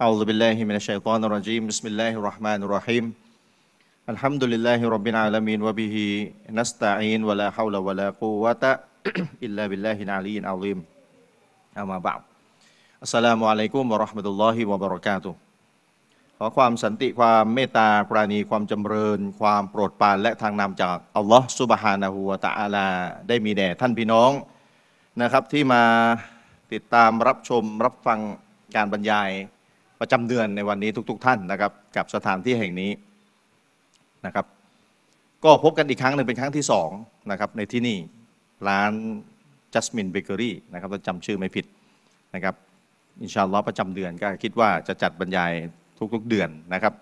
أعوذ بالله من الشيطان الرجيم بسم الله الرحمن الرحيم الحمد لله رب العالمين وبه نستعين ولا حول ولا قوة إلا بالله العلي العظيم أما بعد السلام عليكم ورحمة الله وبركاته ขอความสันติความเมตตาปราณีความจำเริญ ความโปรดปรานและทางนำจากอัลลอฮ์ซุบฮานะฮูวะตะอาลา ได้มีแด่ท่านพี่น้องนะครับ ที่มาติดตามรับชมรับฟังการบรรยาย ประจำเดือนในวันนี้ทุก ๆ ท่านนะครับ กับสถานที่แห่งนี้นะครับ ก็พบกันอีกครั้งหนึ่งเป็นครั้งที่สองนะครับในที่นี่ร้าน Jasmine Bakery นะครับถ้าจำชื่อไม่ผิดนะครับอินชาอัลลอฮ์ประจำเดือนก็คิดว่าจะจัดบรรยายทุกๆเดือนนะครับ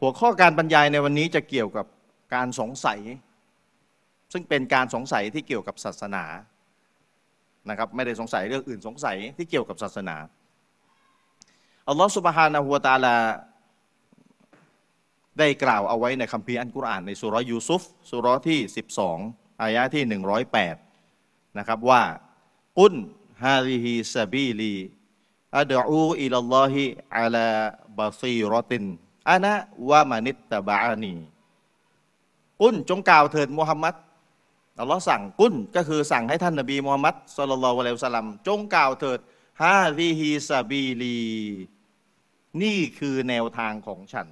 หัวข้อการบรรยายในวันนี้จะเกี่ยวกับการสงสัย ซึ่งเป็นการสงสัยที่เกี่ยวกับศาสนา นะครับไม่ได้สงสัยเรื่องอื่นสงสัยที่เกี่ยวกับศาสนาอัลลอฮฺสุบฮานะฮูวตาลาได้กล่าวเอาไว้ในคัมภีร์อันกุรอานในสุรยูซุฟสุรที่ 12 อายะที่ 108 นะครับว่ากุนฮาลิฮิซาบีลีอัดอูอิลลอฮิอาลาبصيرة أنا ومن اتبعني قل จงกล่าวเถิดมุฮัมมัด อัลลอฮ์สั่ง قل ก็คือสั่งให้ท่านนบีมุฮัมมัดصلى الله عليه وسلمจงกล่าวเถิดهذه سبيلي นี่คือแนวทางของฉัน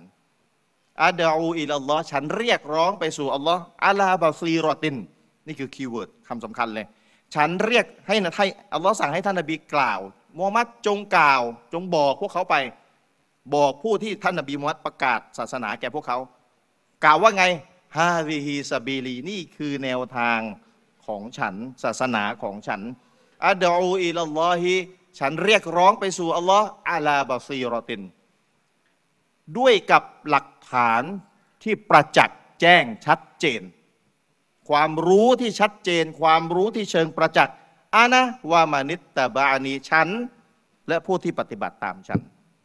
أدعو إلى اللهฉันเรียกร้องไปสู่อัลลอฮ์على بصيرة นี่คือ keyword คำสำคัญเลย ฉันเรียกให้นะให้อัลลอฮ์สั่งให้ท่านนบีกล่าวมูฮัมมัดจงกล่าว จงบอกพวกเขาไป บอกผู้ที่ท่านนบีมูฮัมมัดประกาศศาสนาแก่พวกเขา กล่าวว่าไง ฮาวิฮิซาบีลีนี่คือแนวทางของฉันศาสนาของฉันอาดอูอิลลอฮิฉันเรียกร้องไปสู่อัลลอฮ์อาลาบาซีรอติน ด้วยกับหลักฐานที่ประจักษ์แจ้งชัดเจน ความรู้ที่ชัดเจน ความรู้ที่เชิงประจักษ์อานะว่ามานิตตะบานีฉัน และผู้ที่ปฏิบัติตามฉัน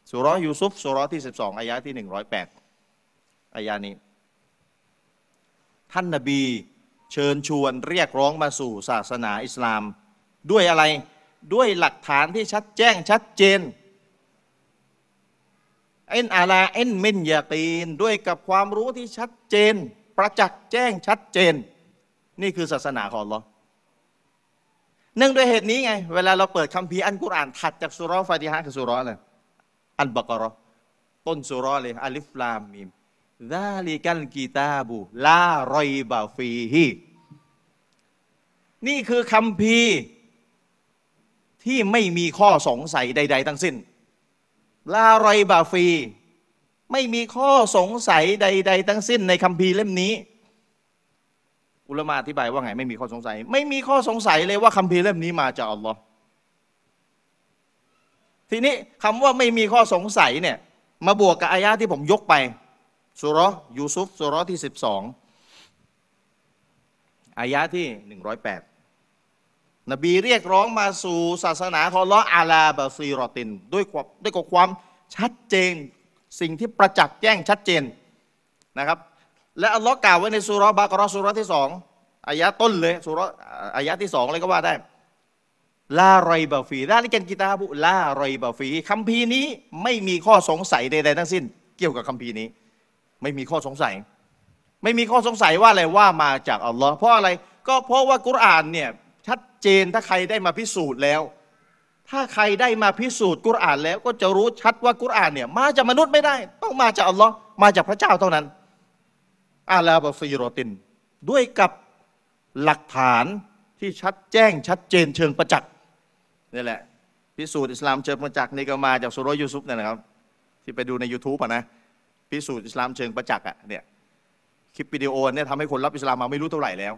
สุรยูซุฟสุรที่ 12อายะที่ 108อายะนี้ ท่านนบี เชิญชวนเรียกร้องมาสู่ศาสนาอิสลาม ด้วยอะไรด้วยหลักฐานที่ชัดแจ้งชัดเจนเอ็นอาลาเอ็นมินยาตีนด้วยกับความรู้ที่ชัดเจน ประจักษ์แจ้งชัดเจน นี่คือศาสนาของเราเนื่องด้วยเหตุนี้ไง เวลาเราเปิดคัมภีร์อันกุรอานถัดจากสุรฟาติฮะคือสุรอะไรอันบักรอต้นสุรเลยالم ذلك الكتاب لا ريب فيهนี่คือคัมภีร์ที่ไม่มีข้อสงสัยใด ๆ ทั้งสิ้น لا ريب فيه ไม่มีข้อสงสัยใด ๆ ทั้งสิ้นในคัมภีร์เล่มนี้ อุลมะอธิบายว่าไง ไม่มีข้อสงสัย ไม่มีข้อสงสัยเลยว่าคัมภีร์เล่มนี้มาจากอัลลอฮ์ทีนี้คำว่าไม่มีข้อสงสัยเนี่ย มาบวกกับอายะที่ผมยกไป สุรยูซุฟสุรที่ 12 อายะที่ 108 นบีเรียกร้องมาสู่ศาสนาของลออาลาบาซีรอติน ด้วยความด้วยกความชัดเจน สิ่งที่ประจักษ์แจ้งชัดเจนนะครับ และอัลลอฮ์กล่าวไว้ในสุรบากรอสุรที่สองอายะต้นเลยสุรอายะที่สองเลยก็ว่าได้ลาไรบาฟีลาลิกันกิตาบุลาไรบาฟีคัมภีร์นี้ไม่มีข้อสงสัยใดๆทั้งสิ้น เกี่ยวกับคัมภีร์นี้ ไม่มีข้อสงสัย ไม่มีข้อสงสัยว่าอะไรว่ามาจากอัลลอฮ์เพราะอะไรก็เพราะว่ากุรอานเนี่ยชัดเจนถ้าใครได้มาพิสูจน์แล้ว ถ้าใครได้มาพิสูจน์กุรอานแล้วก็จะรู้ชัดว่ากุรอานเนี่ยมาจากมนุษย์ไม่ได้ ต้องมาจากอัลลอฮ์มาจากพระเจ้าเท่านั้นعلى بصيرة ด้วยกับหลักฐานที่ชัดแจ้งชัดเจนเชิงประจักษ์นี่แหละพิสูจน์อิสลามเชิงประจักษ์นี่ก็มาจากสุรยูซุฟเนี่ยนะครับ ที่ไปดูใน YouTube อะนะ พิสูจน์อิสลามเชิงประจักษ์อะเนี่ยคลิปวิดีโอเนี่ยทำให้คนรับอิสลามมาไม่รู้เท่าไหร่แล้ว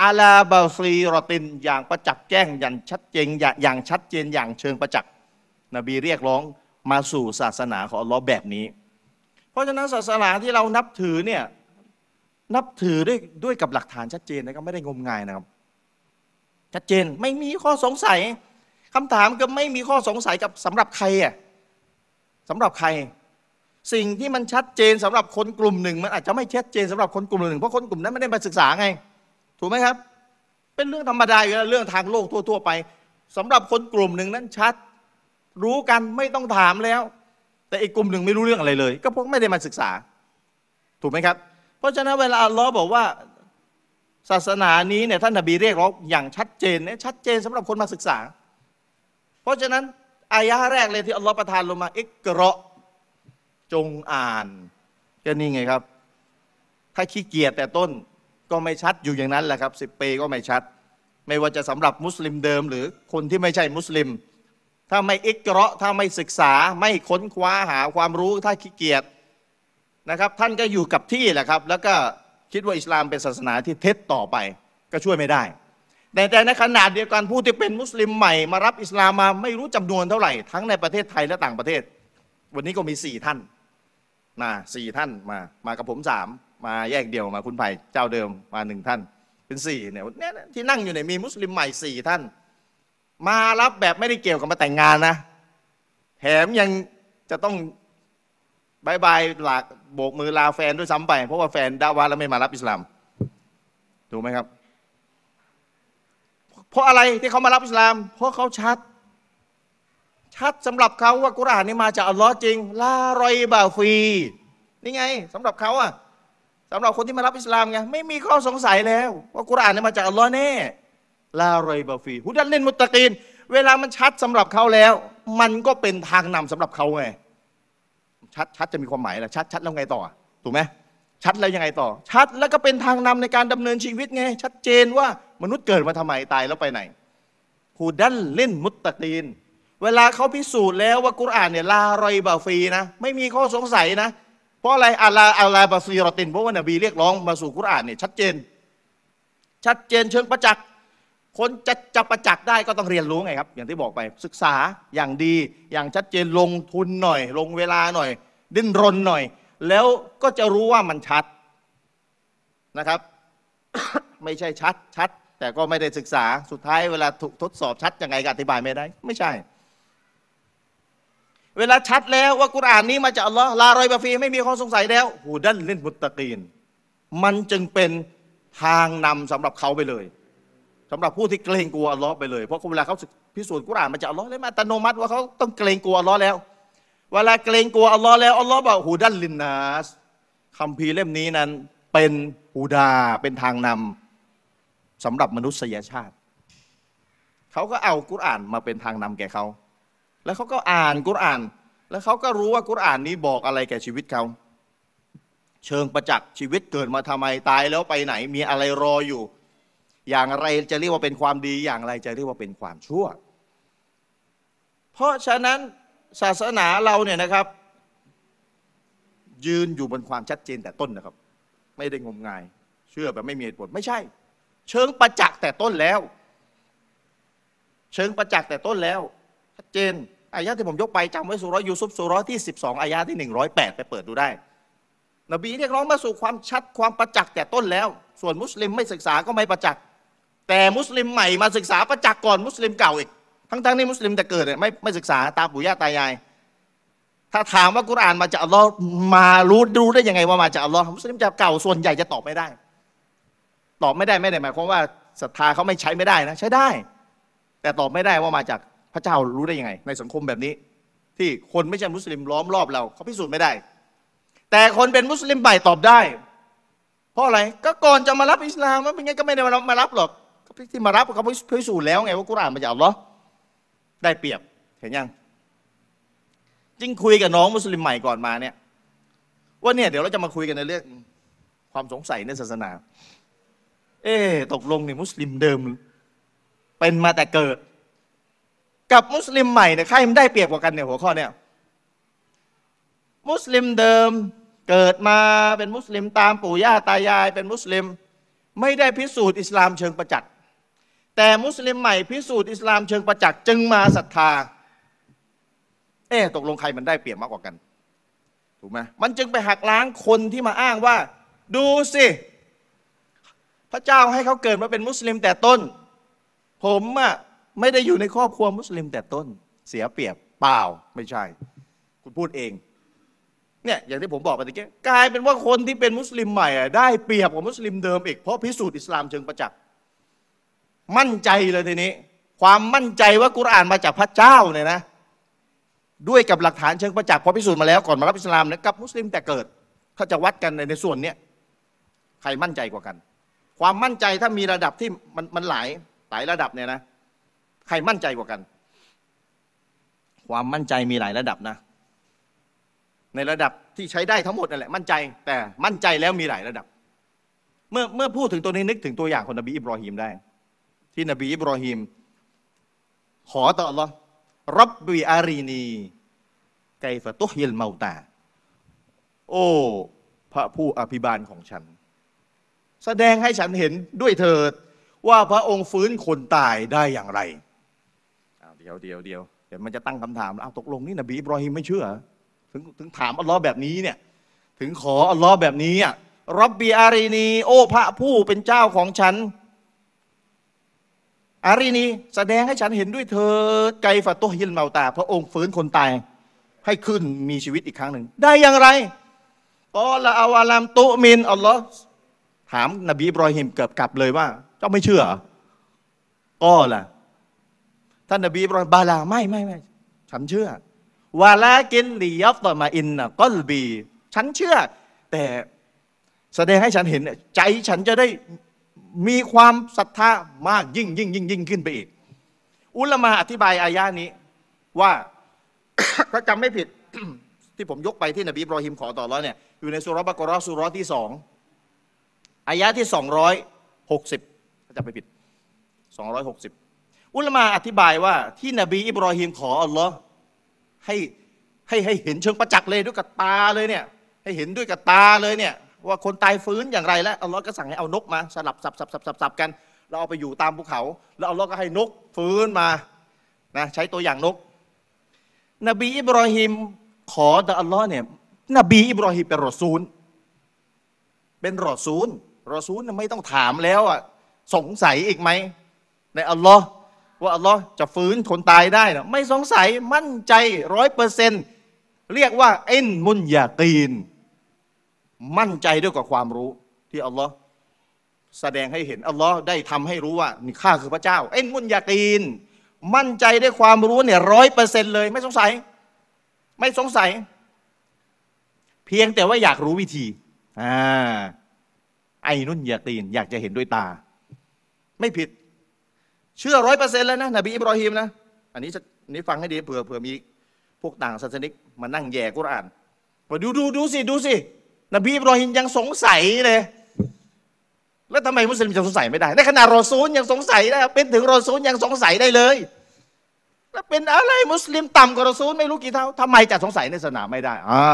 อาลาบาซีรอตินอย่างประจักษ์แจ้งอย่างชัดเจนอย่างชัดเจนอย่างเชิงประจักษ์นบีเรียกร้องมาสู่ศาสนาของอัลลอฮ์แบบนี้ เพราะฉะนั้นศาสนาที่เรานับถือเนี่ยนับถือด้วยด้วยกับหลักฐานชัดเจนนะครับไม่ได้งมงายนะครับ ชัดเจนไม่มีข้อสงสัยคำถามก็ไม่มีข้อสงสัยกับสำหรับใครอะสำหรับใคร สิ่งที่มันชัดเจนสำหรับคนกลุ่มหนึ่ง มันอาจจะไม่ชัดเจนสำหรับคนกลุ่มหนึ่งเพราะคนกลุ่มนั้นไม่ได้มาศึกษาไง ถูกไหมครับ เป็นเรื่องธรรมดาอยู่แล้วเรื่องทางโลกทั่ว ๆ ไปสำหรับคนกลุ่มหนึ่งนั้นชัด รู้กันไม่ต้องถามแล้ว แต่อีกกลุ่มหนึ่งไม่รู้เรื่องอะไรเลย ก็เพราะไม่ได้มาศึกษา ถูกไหมครับ เพราะฉะนั้นเวลาอัลลอฮ์บอกว่าศาสนานี้เนี่ยท่านนบีเรียกร้องอย่างชัดเจนเนี่ยชัดเจนสำหรับคนมาศึกษา เพราะฉะนั้นอายะห์แรกเลยที่อัลลอฮ์ประทานลงมาอิกเราะ จงอ่าน ก็นี่ไงครับ ถ้าขี้เกียจแต่ต้นก็ไม่ชัดอยู่อย่างนั้นแหละครับสิบปีก็ไม่ชัด ไม่ว่าจะสำหรับมุสลิมเดิม หรือคนที่ไม่ใช่มุสลิม ถ้าไม่อิกเราะถ้าไม่ศึกษาไม่ค้นคว้าหาความรู้ถ้าขี้เกียจนะครับ ท่านก็อยู่กับที่แหละครับ แล้วก็คิดว่าอิสลามเป็นศาสนาที่เท็จต่อไปก็ช่วยไม่ได้แต่แต่ในขณะเดียวกันผู้ที่เป็นมุสลิมใหม่มารับอิสลามมาไม่รู้จำนวนเท่าไหร่ ทั้งในประเทศไทยและต่างประเทศ วันนี้ก็มีสี่ท่าน มาสี่ท่านมา มากับผมสามมาแยกเดียวมาคุณไผ่เจ้าเดิมมาหนึ่งท่าน เป็นสี่เนี่ยเนี่ยที่นั่งอยู่เนี่ยมีมุสลิมใหม่สี่ท่าน มารับแบบไม่ได้เกี่ยวกับมาแต่งงานนะแถมยังจะต้องบายบายหลากโบกมือลาแฟนด้วยซ้ำไป เพราะว่าแฟนดาวาแล้วไม่มารับอิสลามถูกไหมครับ เพราะอะไรที่เขามารับอิสลาม เพราะเขาชัด ชัดสำหรับเขาว่ากุรอานนี่มาจากอัลลอฮ์จริงลารอยบาฟีนี่ไงสำหรับเขาอะสำหรับคนที่มารับอิสลามไงไม่มีข้อสงสัยแล้ว ว่ากุรอานนี่มาจากอัลลอฮ์แน่ลารอยบาฟีฮุดันเล่นมุตตะกีน เวลามันชัดสำหรับเขาแล้ว มันก็เป็นทางนำสำหรับเขาไงชัดชัดจะมีความหมายแหละชัดชัดแล้วไงต่อถูกไหมชัดแล้วยังไงต่อ ชัดแล้วก็เป็นทางนำในการดำเนินชีวิตไง ชัดเจนว่ามนุษย์เกิดมาทำไมตายแล้วไปไหนฮูดันเล่นมุตตะกีน เวลาเขาพิสูจน์แล้วว่ากุรอานเนี่ยลารอยบาฟีนะ ไม่มีข้อสงสัยนะ เพราะอะไรอัลลาอัลลาบาซีรอตินเพราะว่านบีเรียกร้องมาสู่กุรอานเนี่ยชัดเจน ชัดเจนเชิงประจักษ์คนจะจะประจักษ์ได้ก็ต้องเรียนรู้ไงครับ อย่างที่บอกไปศึกษาอย่างดีอย่างชัดเจนลงทุนหน่อย ลงเวลาหน่อย ดิ้นรนหน่อย แล้วก็จะรู้ว่ามันชัดนะครับ ไม่ใช่ชัดชัด แต่ก็ไม่ได้ศึกษาสุดท้ายเวลาถูกทดสอบชัดยังไงก็อธิบายไม่ได้ ไม่ใช่ เวลาชัดแล้วว่ากุรอานนี้มาจากอัลลอฮ์ลารอยบาฟีไม่มีข้อสงสัยแล้วหูดันเล่นมุตตะกีน มันจึงเป็นทางนำสำหรับเขาไปเลยสำหรับผู้ที่เกรงกลัวอัลลอฮ์ไปเลยเพราะเวลาเขาพิสูจน์กุรอานมาจากอัลลอฮ์เลยมาอัตโนมัติว่าเขาต้องเกรงกลัวอัลลอฮ์แล้ว เวลาเกรงกลัวอัลลอฮ์แล้วอัลลอฮ์บอกหูดันลินนัสคำพีร์เล่มนี้นั้นเป็นหูดาเป็นทางนำสำหรับมนุษยชาติ เขาก็เอากุรอานมาเป็นทางนำแก่เขา แล้วเขาก็อ่านกุรอาน แล้วเขาก็รู้ว่ากุรอานนี้บอกอะไรแก่ชีวิตเขา เชิงประจักษ์ชีวิตเกิดมาทำไมตายแล้วไปไหนมีอะไรรออยู่ อย่างไรจะเรียกว่าเป็นความดีอย่างไรจะเรียกว่าเป็นความชั่ว เพราะฉะนั้นศาสนาเราเนี่ยนะครับ ยืนอยู่บนความชัดเจนแต่ต้นนะครับ ไม่ได้งมงาย เชื่อแบบไม่มีเหตุผลไม่ใช่ เชิงประจักษ์แต่ต้นแล้ว เชิงประจักษ์แต่ต้นแล้ว ชัดเจนอายะที่ผมยกไปจำไว้สุรยูซุฟสุรที่ 12อายะที่ 108 ไปเปิดดูได้ นบีเรียกร้องมาสู่ความชัดความประจักษ์แต่ต้นแล้ว ส่วนมุสลิมไม่ศึกษาก็ไม่ประจักษ์แต่มุสลิมใหม่มาศึกษาประจักษ์ก่อนมุสลิมเก่าอีก ทั้งๆที่มุสลิมแต่เกิดเนี่ยไม่ไม่ศึกษาตามปู่ย่าตายาย ถ้าถามว่ากุรอานมาจากอัลลอฮ์มารู้รู้ได้ยังไงว่ามาจากอัลลอฮ์มุสลิมจะเก่าส่วนใหญ่จะตอบไม่ได้ ตอบไม่ได้ไม่ได้หมายความว่าศรัทธาเขาไม่ใช้ไม่ได้นะใช้ได้ แต่ตอบไม่ได้ว่ามาจาก พระเจ้ารู้ได้ยังไง ในสังคมแบบนี้ ที่คนไม่ใช่มุสลิมล้อมรอบเราเขาพิสูจน์ไม่ได้ แต่คนเป็นมุสลิมใหม่ตอบได้ เพราะอะไรก็ก่อนจะมารับอิสลามมันเป็นไงก็ไม่ได้มารับหรอกที่มารับเขาพิสูจน์แล้วไงว่ากุรอานมาจากอัลลอฮ์ได้เปรียบเห็นยังจริงคุยกับน้องมุสลิมใหม่ก่อนมาเนี่ยว่าเนี่ยเดี๋ยวเราจะมาคุยกันในเรื่องความสงสัยในศาสนา เอ๊ตกลงเนี่ยมุสลิมเดิม เป็นมาแต่เกิด กับมุสลิมใหม่เนี่ยใครมันได้เปรียบกว่ากันเนี่ยหัวข้อเนี่ยมุสลิมเดิมเกิดมาเป็นมุสลิมตามปู่ย่าตายายเป็นมุสลิม ไม่ได้พิสูจน์อิสลามเชิงประจักษ์แต่มุสลิมใหม่พิสูจน์อิสลามเชิงประจักษ์จึงมาศรัทธาเอ๊ตกลงใครมันได้เปรียบมากกว่ากันถูกไหมมันจึงไปหักล้างคนที่มาอ้างว่า ดูสิ พระเจ้าให้เขาเกิดมาเป็นมุสลิมแต่ต้น ผมอะ ไม่ได้อยู่ในครอบครัวมุสลิมแต่ต้นเสียเปรียบเปล่าไม่ใช่ คุณพูดเองเนี่ยอย่างที่ผมบอกไปตะกี้กลายเป็นว่าคนที่เป็นมุสลิมใหม่อะได้เปรียบกว่ามุสลิมเดิมอีกเพราะพิสูจน์อิสลามเชิงประจักษ์มั่นใจเลยทีนี้ ความมั่นใจว่ากุรอานมาจากพระเจ้าเนี่ยนะ ด้วยกับหลักฐานเชิงประจักษ์พอพิสูจน์มาแล้วก่อนมารับอิสลามนะกับมุสลิมแต่เกิดเขาจะวัดกันในในส่วนเนี้ยใครมั่นใจกว่ากัน ความมั่นใจถ้ามีระดับที่มันมันหลายหลายระดับเนี่ยนะ ใครมั่นใจกว่ากัน ความมั่นใจมีหลายระดับนะ ในระดับที่ใช้ได้ทั้งหมดนั่นแหละมั่นใจ แต่มั่นใจแล้วมีหลายระดับ เมื่อเมื่อพูดถึงตัวนี้นึกถึงตัวอย่างของนบีอิบรอฮีมได้ ที่นบีอิบรอฮีมขอต่อ Allah รับบิอารีนี ไกฟะตุฮิลเมาตา โอ้พระผู้อภิบาลของฉัน แสดงให้ฉันเห็นด้วยเถิดว่าพระองค์ฟื้นคนตายได้อย่างไร เดี๋ยวเดี๋ยวเดี๋ยวเดี๋ยวมันจะตั้งคำถามอ้าวตกลงนี่นบีอิบรอฮิมไม่เชื่อ ถึงถึงถามอัลลอฮ์แบบนี้เนี่ย ถึงขออัลลอฮ์แบบนี้อะرب أرنيโอพระผู้เป็นเจ้าของฉัน أرنيแสดงให้ฉันเห็นด้วยเถิดكيف تحيي الموتى พระองค์ฟื้นคนตาย ให้ขึ้นมีชีวิตอีกครั้งหนึ่ง ได้อย่างไรก็ละอาวาลามตุมินอัลลอฮ์ถามนบีบรอฮิมเกือบกลับเลยว่า เจ้าไม่เชื่อก็ล่ะ ท่านนบีบรอฮิมบาลาไม่ไม่ไม่ฉันเชื่อวาลากินลียัฟต่อมาอินนะกอลบี ฉันเชื่อ แต่แสดงให้ฉันเห็น ใจฉันจะได้มีความศรัทธามากยิ่งยิ่งยิ่งยิ่งขึ้นไปอีก อุลมาอธิบายอายานี้ ว่าถ้าจำไม่ผิด ที่ผมยกไปที่นบีบรอฮิมขอต่อแล้วเนี่ยอยู่ในสุรบะกรอสุรที่สองอายะที่สองร้อยหกสิบถ้าจำไม่ผิดสองร้อยหกสิบ อุลามาอธิบายว่าที่นบีอิบรอฮิมขออัลลอฮ์ให้ให้ให้เห็นเชิงประจักษ์เลยด้วยกับตาเลยเนี่ย ให้เห็นด้วยกับตาเลยเนี่ย ว่าคนตายฟื้นอย่างไรแล้วอัลลอฮ์ก็สั่งให้เอานกมาสลับสับสับสับสับสับกันเราเอาไปอยู่ตามภูเขา แล้วอัลลอฮ์ก็ให้นกฟื้นมานะใช้ตัวอย่างนก นบีอิบรอฮิมขอต่ออัลลอฮ์เนี่ยนบีอิบรอฮิมเป็นรอซูล เป็นรอซูลรอซูลไม่ต้องถามแล้วอะสงสัยอีกไหมในอัลลอฮ์ ว่าอัลลอฮ์จะฟื้นคนตายได้นะไม่สงสัยมั่นใจร้อยเปอร์เซนเรียกว่าเอ็นมุนยากีน มั่นใจด้วยกับความรู้ที่อัลลอฮ์แสดงให้เห็นอัลลอฮ์ได้ทำให้รู้ว่านี่ข้าคือพระเจ้า เอ็นมุนยากีน มั่นใจด้วยความรู้เนี่ยร้อยเปอร์เซนเลย ไม่สงสัย ไม่สงสัย เพียงแต่ว่าอยากรู้วิธีอ่าไอ้นุ่นยากีน อยากจะเห็นด้วยตา ไม่ผิด เชื่อร้อยเปอร์เซ็นต์แล้วนะนบีอิบรอฮิมนะ อันนี้จะนี้ฟังให้ดีเผื่อเผื่อมีพวกต่างศาสนิกมานั่งแย่กุรอานว่าดูดูดูสิดูสินบีอิบรอฮิมยังสงสัยเลย แล้วทำไมมุสลิมจะสงสัยไม่ได้ในขณะรอซูลยังสงสัยได้เป็นถึงรอซูลยังสงสัยได้เลยแล้วเป็นอะไรมุสลิมต่ำกว่ารอซูลไม่รู้กี่เท่าทำไมจะสงสัยในศาสนาไม่ได้อ่า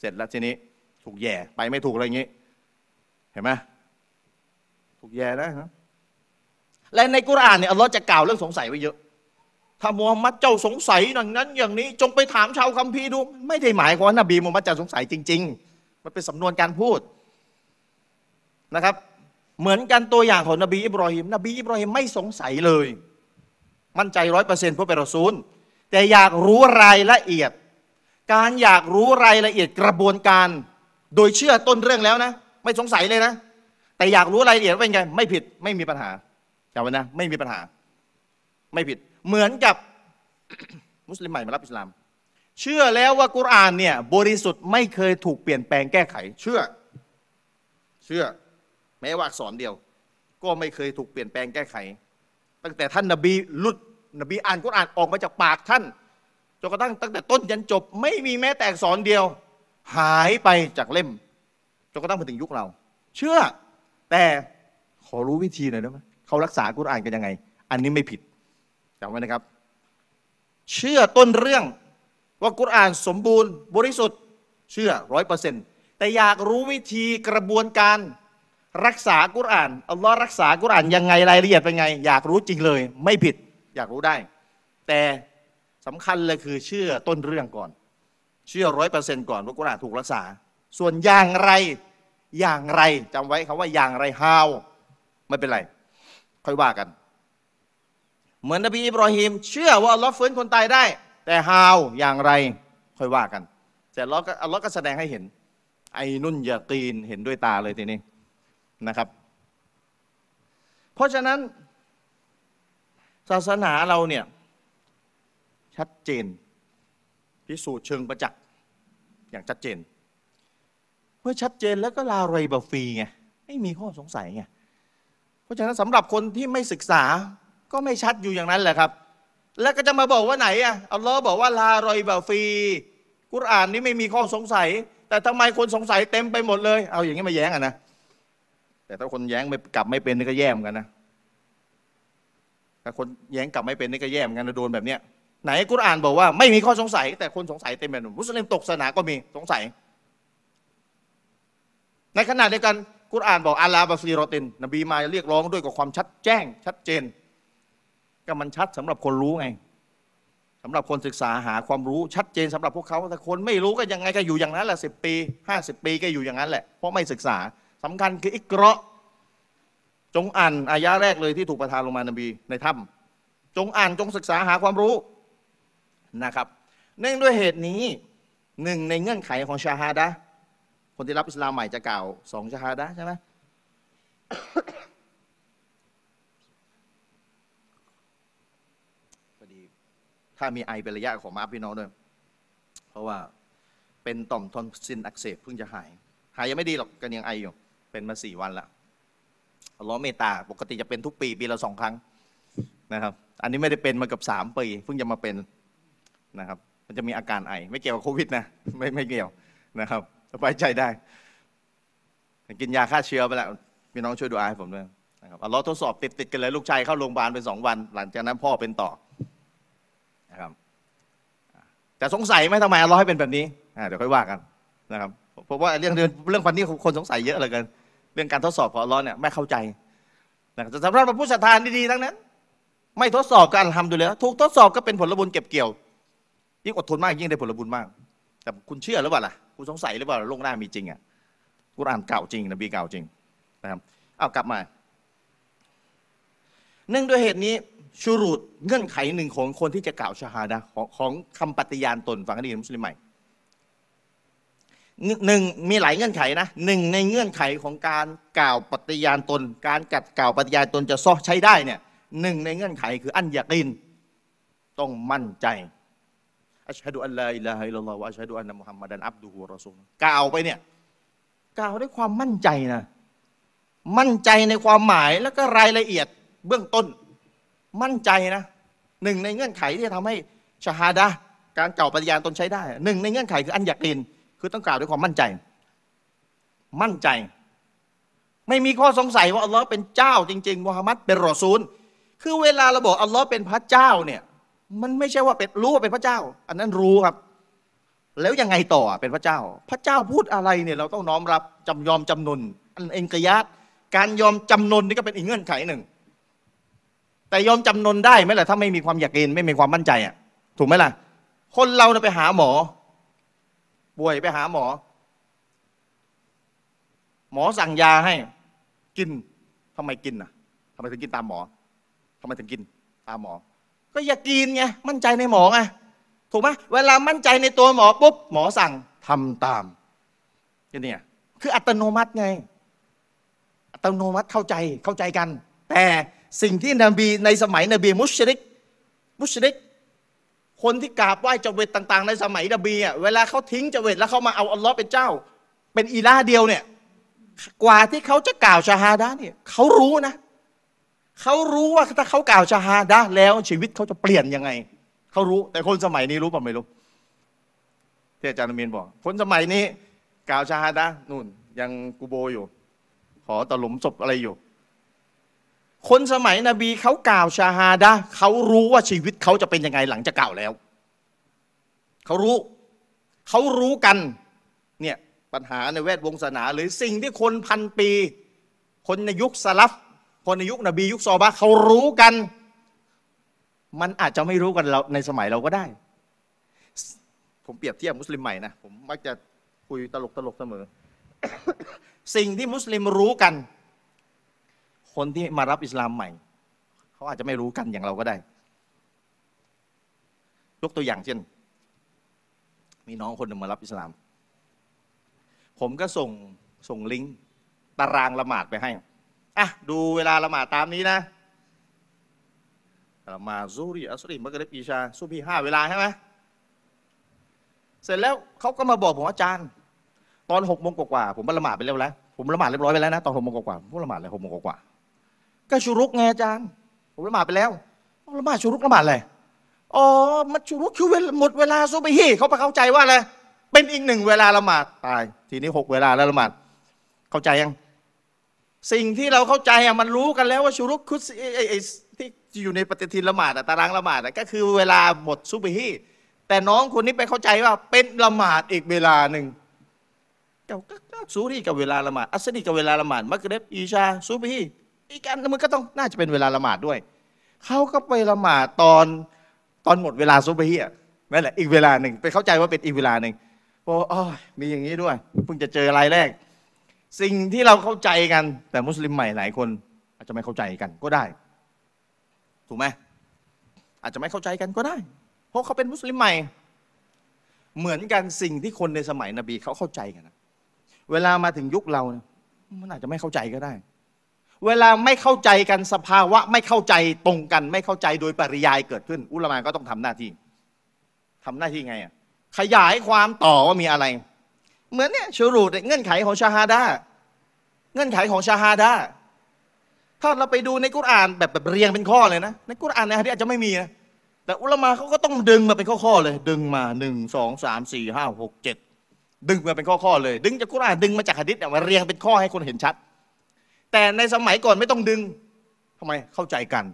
เสร็จแล้วทีนี้ถูกแย่ไปไม่ถูกอะไรอย่างนี้ เห็นไหมถูกแย่นะฮะ และในกุรอานเนี่ยอัลลอฮ์จะกล่าวเรื่องสงสัยไว้เยอะ ถ้ามูฮัมหมัดเจ้าสงสัยอย่างนั้น อย่างนี้จงไปถามชาวคัมภีร์ดู ไม่ได้หมายความว่านบีมูฮัมมัดจะสงสัยจริง ๆ มันเป็นสำนวนการพูดนะครับ เหมือนกันตัวอย่างของนบีอิบรอฮิมนบีอิบรอฮิมไม่สงสัยเลย มั่นใจร้อยเปอร์เซ็นต์เพราะเป็นรอซูล แต่อยากรู้รายละเอียด การอยากรู้รายละเอียดกระบวนการ โดยเชื่อต้นเรื่องแล้วนะ ไม่สงสัยเลยนะ แต่อยากรู้รายละเอียดเป็นไง ไม่ผิดไม่มีปัญหา จำไว้นะ ไม่มีปัญหา ไม่ผิด เหมือนกับมุสลิมใหม่มารับอิสลาม เชื่อแล้วว่ากุรอานเนี่ย บริสุทธิ์ไม่เคยถูกเปลี่ยนแปลงแก้ไข เชื่อ เชื่อ แม้ว่าอักษรเดียว ก็ไม่เคยถูกเปลี่ยนแปลงแก้ไข ตั้งแต่ท่านนบีหลุดนบีอ่านกุรอานออกมาจากปากท่านจนกระทั่งตั้งแต่ต้นยันจบ ไม่มีแม้แต่อักษรเดียว หายไปจากเล่มจนกระทั่งมาถึงยุคเรา เชื่อ แต่ขอรู้วิธีหน่อยได้ไหม เขารักษากุรอานกันยังไง อันนี้ไม่ผิดจำไว้นะครับ เชื่อต้นเรื่องว่ากุรอานสมบูรณ์บริสุทธิ์ เชื่อร้อยเปอร์เซ็นต์แต่อยากรู้วิธีกระบวนการรักษากุรอานอัลลอฮ์รักษากุรอานยังไงรายละเอียดเป็นไง อยากรู้จริงเลย ไม่ผิดอยากรู้ได้ แต่สำคัญเลยคือเชื่อต้นเรื่องก่อน เชื่อร้อยเปอร์เซ็นต์ก่อนว่ากุรอานถูกรักษา ส่วนอย่างไรอย่างไรจำไว้คำว่าอย่างไร how ไม่เป็นไร ค่อยว่ากัน เหมือนนบีอิบรอฮิมเชื่อว่าอัลลอฮ์ฟื้นคนตายได้ แต่ how อย่างไรค่อยว่ากันแต่อัลลอฮ์ก็อัลลอฮ์ก็แสดงให้เห็น ไอ้นุ่นยาตีนเห็นด้วยตาเลยทีนี้นะครับ เพราะฉะนั้น ศาสนาเราเนี่ย ชัดเจน พิสูจน์เชิงประจักษ์อย่างชัดเจน เมื่อชัดเจนแล้วก็ลาไรบาฟีไงไม่มีข้อสงสัยไง เพราะฉะนั้นสำหรับคนที่ไม่ศึกษาก็ไม่ชัดอยู่อย่างนั้นแหละครับ แล้วก็จะมาบอกว่าไหนอะอัลลอฮ์บอกว่าลารอยบาฟี กุรอานนี่ไม่มีข้อสงสัย แต่ทำไมคนสงสัยเต็มไปหมดเลย เอาอย่างนี้มาแย้งอะนะแต่ถ้าคนแย้งไม่กลับไม่เป็นนี่ก็แย่เหมือนกันนะถ้าคนแย้งกลับไม่เป็นนี่ก็แย่เหมือนกันนะโดนแบบเนี้ยไหนกุรอานบอกว่าไม่มีข้อสงสัย แต่คนสงสัยเต็มไปหมดมุสลิมตกศาสนาก็มีสงสัย ในขณะเดียวกัน กุรอานบอกอาลาบาซีรอติน นบีมาเรียกร้องด้วยกับความชัดแจ้ง ชัดเจน ก็มันชัดสำหรับคนรู้ไงสำหรับคนศึกษาหาความรู้ชัดเจนสำหรับพวกเขาแต่คนไม่รู้ก็ยังไงก็อยู่อย่างนั้นแหละสิปีห้าสิบปีก็อยู่อย่างนั้นแหละ เพราะไม่ศึกษาสำคัญคืออิกราะจงอ่านอายะแรกเลยที่ถูกประทานลงมานบีในถ้ำจงอ่านจงศึกษาหาความรู้นะครับ เนื่องด้วยเหตุนี้หนึ่งในเงื่อนไขของชาฮาดะ คนที่รับอิสลามใหม่จะกล่าวสองชาฮาดะใช่ไหมพอดี ถ้ามีไอเป็นระยะของมาพี่น้องด้วย เพราะว่าเป็นต่อมทอนซิลอักเสบเพิ่งจะหาย หายยังไม่ดีหรอกกันยังไออยู่ เป็นมาสี่วันละอัลลอฮ์เมตตา ปกติจะเป็นทุกปี ปีละสองครั้งนะครับ อันนี้ไม่ได้เป็นมากับสามปี เพิ่งจะมาเป็นนะครับ มันจะมีอาการไอ ไม่เกี่ยวกับโควิดนะ ไม่ไม่เกี่ยวนะครับ สบายใจได้ กินยาฆ่าเชื้อไปแล้วพี่น้องช่วยดูอาให้ผมด้วยนะครับอัลเลอฮ์ทดสอบติดติดกันเลยลูกชายเข้าโรงพยาบาลเป็นสองวัน หลังจากนั้นพ่อเป็นต่อนะครับแต่สงสัยไหมทำไมอัลเลอฮ์ให้เป็นแบบนี้เดี๋ยวค่อยว่ากันนะครับเพราะว่าเรื่องเรื่องเรื่องพันนี้คนสงสัยเยอะเหลือเกินเรื่องการทดสอบของอัลเลอฮ์เนี่ยไม่เข้าใจนะครับสำหรับผู้ศรัทธาดีๆทั้งนั้น ไม่ทดสอบกันทำดูแล้วถูกทดสอบก็เป็นผลบุญเก็บเกี่ยวยิ่งอดทนมากยิ่งได้ผลบุญมาก แต่คุณเชื่อหรือเปล่าล่ะคุณสงสัยหรือเปล่าโลกหน้ามีจริงอะกุรอานเก่าจริงนบีเก่าจริงนะครับเอากลับมาเนื่องด้วยเหตุนี้ชูรุดเงื่อนไขหนึ่งของคนที่จะกล่าวชาฮาดะของของคำปฏิญาณตนฟังให้ดีนะมุสลิมใหม่หนึ่งมีหลายเงื่อนไขนะหนึ่งในเงื่อนไขของการกล่าวปฏิญาณตน การกัดกล่าวปฏิญาณตนจะซ้อใช้ได้เนี่ยหนึ่งในเงื่อนไขคืออันยากิน ต้องมั่นใจ อัชฮะดุอัลลอฮอิลลาฮะอิลลัลลอฮฺวะอัชฮะดุอันนะมุฮัมมัดันอับดุฮุวะรอซูลกล่าวไปเนี่ยกล่าวด้วยความมั่นใจนะ มั่นใจในความหมายแล้วก็รายละเอียดเบื้องต้น มั่นใจนะหนึ่งในเงื่อนไขที่จะทำให้ชาฮาดะการกล่าวปฏิญาณตนใช้ได้หนึ่งในเงื่อนไขคืออันยากินคือต้องกล่าวด้วยความมั่นใจ มั่นใจ ไม่มีข้อสงสัยว่าอัลลอฮ์เป็นเจ้าจริงๆมุฮัมมัดเป็นรอซูล คือเวลาเราบอกอัลลอฮ์เป็นพระเจ้าเนี่ย มันไม่ใช่ว่าเป็นรู้ว่าเป็นพระเจ้า อันนั้นรู้ครับ แล้วยังไงต่อเป็นพระเจ้า พระเจ้าพูดอะไรเนี่ยเราต้องน้อมรับจำยอมจำนนอันเองกยัตการยอมจำนนนี่ก็เป็นอีกเงื่อนไขหนึ่ง แต่ยอมจำนนได้ไหมล่ะถ้าไม่มีความอยากเกณฑ์ไม่มีความมั่นใจอะ ถูกไหมล่ะ คนเราเนี่ยไปหาหมอ ป่วยไปหาหมอ หมอสั่งยาให้ กินทำไมกินอะทำไมถึงกินตามหมอทำไมถึงกินตามหมอ ก็อยากกินไงมั่นใจในหมอไงถูกไหมเวลามั่นใจในตัวหมอปุ๊บหมอสั่งทำตามก็เนี่ยคืออัตโนมัติไง อัตโนมัติเข้าใจเข้าใจกัน แต่สิ่งที่นบีในสมัยนบีมุชริก มุชริก คนที่กราบไหว้เจเวตต่าง ๆ ในสมัยนบีอะเวลาเขาทิ้งเจเวตแล้วเขามาเอาอัลลอฮ์เป็นเจ้า เป็นอีลาเดียวเนี่ยกว่าที่เขาจะกล่าวชาฮาดะเนี่ยเขารู้นะ เขารู้ว่าถ้าเขากล่าวชาฮาดะแล้วชีวิตเขาจะเปลี่ยนยังไง เขารู้แต่คนสมัยนี้รู้ป่ะไม่รู้ที่อาจารย์มีนบอก คนสมัยนี้กล่าวชาฮาดะนู่น ยังกูโบอยู่ ขอตะหลุมศพอะไรอยู่ คนสมัยนบีเขากล่าวชาฮาดะเขารู้ว่าชีวิตเขาจะเป็นยังไงหลังจากกล่าวแล้วเขารู้เขารู้กันเนี่ยปัญหาในแวดวงศาสนา หรือสิ่งที่คนพันปี คนในยุคสลับ คนในยุคนบียุคซอบะเขารู้กัน มันอาจจะไม่รู้กันเราในสมัยเราก็ได้ ผมเปรียบเทียบมุสลิมใหม่นะผมมักจะคุยตลกตลกเสมอ สิ่งที่มุสลิมรู้กัน คนที่มารับอิสลามใหม่ เขาอาจจะไม่รู้กันอย่างเราก็ได้ ยกตัวอย่างเช่น มีน้องคนหนึ่งมารับอิสลาม ผมก็ส่งส่งลิงก์ตารางละหมาดไปให้ อะดูเวลาละหมาดตามนี้นะละหมาดซูรีอัสรีมักริบอีชาซุบีห้าเวลาใช่ไหมเสร็จแล้วเขาก็มาบอกผมว่าอาจารย์ ตอนหกโมงกว่าผมละหมาดไปเรียบร้อยแล้วผมละหมาดเรียบร้อยไปแล้วนะตอนหกโมงกว่าผมละหมาดเลยหกโมงกว่าก็ชุรุกไงอาจารย์ ผมละหมาดไปแล้วละหมาดชุรุกละหมาดอะไรอ๋อมันชุรุกคือหมดเวลาซุบฮีเขาไปเข้าใจว่าอะไรเป็นอีกหนึ่งเวลาละหมาดตาย ทีนี้หกเวลาแล้วละหมาด เข้าใจยัง สิ่งที่เราเข้าใจอะมันรู้กันแล้วว่าชุรุกคุสไอ้ไอ้ที่อยู่ในปฏิทินละหมาดอะตารางละหมาดอะก็คือเวลาหมดซุบฮีแต่น้องคนนี้ไปเข้าใจว่าเป็นละหมาดอีกเวลาหนึ่งเจ้าก็ก็ซูรีกับเวลาละหมาดอัสนีกับเวลาละหมาดมักเรบอีชาซูบฮีอีกอันมันก็ต้องน่าจะเป็นเวลาละหมาดด้วยเขาก็ไปละหมาดตอนตอนหมดเวลาซูบฮีอะนั่นแหละอีกเวลาหนึ่งไปเข้าใจว่าเป็นอีกเวลาหนึ่งโอ้ยมีอย่างนี้ด้วยเพิ่งจะเจอรายแรก สิ่งที่เราเข้าใจกัน แต่มุสลิมใหม่หลายคน อาจจะไม่เข้าใจกันก็ได้ ถูกไหมอาจจะไม่เข้าใจกันก็ได้ เพราะเขาเป็นมุสลิมใหม่ เหมือนกันสิ่งที่คนในสมัยนบีเขาเข้าใจกันนะเวลามาถึงยุคเราเนี่ยมันอาจจะไม่เข้าใจก็ได้ เวลาไม่เข้าใจกันสภาวะ ไม่เข้าใจตรงกัน ไม่เข้าใจโดยปริยายเกิดขึ้น อุลามาก็ต้องทำหน้าที่ทำหน้าที่ไงอะขยายความต่อว่ามีอะไร เหมือนเนี่ยชูรูดเงื่อนไขของชาฮาดาเงื่อนไขของชาฮาดาถ้าเราไปดูในกุรอานแบบแบบเรียงเป็นข้อเลยนะ ในกุรอานในฮะดีอาจจะไม่มีนะแต่อุลามาเขาก็ต้องดึงมาเป็นข้อๆเลย ดึงมาหนึ่งสองสามสี่ห้าหกเจ็ดดึงมาเป็นข้อๆเลย ดึงจากกุรอานดึงมาจากหะดิษเนี่ยมาเรียงเป็นข้อให้คนเห็นชัด แต่ในสมัยก่อนไม่ต้องดึงทำไมเข้าใจกัน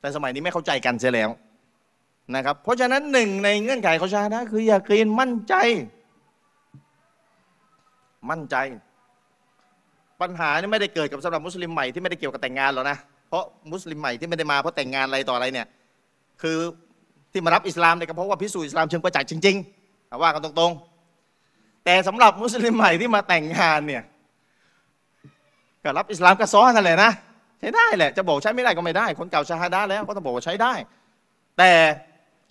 แต่สมัยนี้ไม่เข้าใจกันเสียแล้วนะครับ เพราะฉะนั้นหนึ่งในเงื่อนไขของชาดะคืออย่าเกรีนมั่นใจ มั่นใจ ปัญหานี่ไม่ได้เกิดกับสำหรับมุสลิมใหม่ที่ไม่ได้เกี่ยวกับแต่งงานหรอกนะเพราะมุสลิมใหม่ที่ไม่ได้มาเพราะแต่งงานอะไรต่ออะไรเนี่ยคือที่มารับอิสลามเนี่ยก็เพราะว่าพิสูจน์อิสลามเชิงประจักษ์จริงๆว่ากันตรงๆ แต่สำหรับมุสลิมใหม่ที่มาแต่งงานเนี่ยก็รับอิสลามก็ซ้อนนั่นแหละนะใช้ได้แหละจะบอกใช้ไม่ได้ก็ไม่ได้ คนเก่าชาฮาดาแล้วก็ต้องบอกว่าใช้ได้ แต่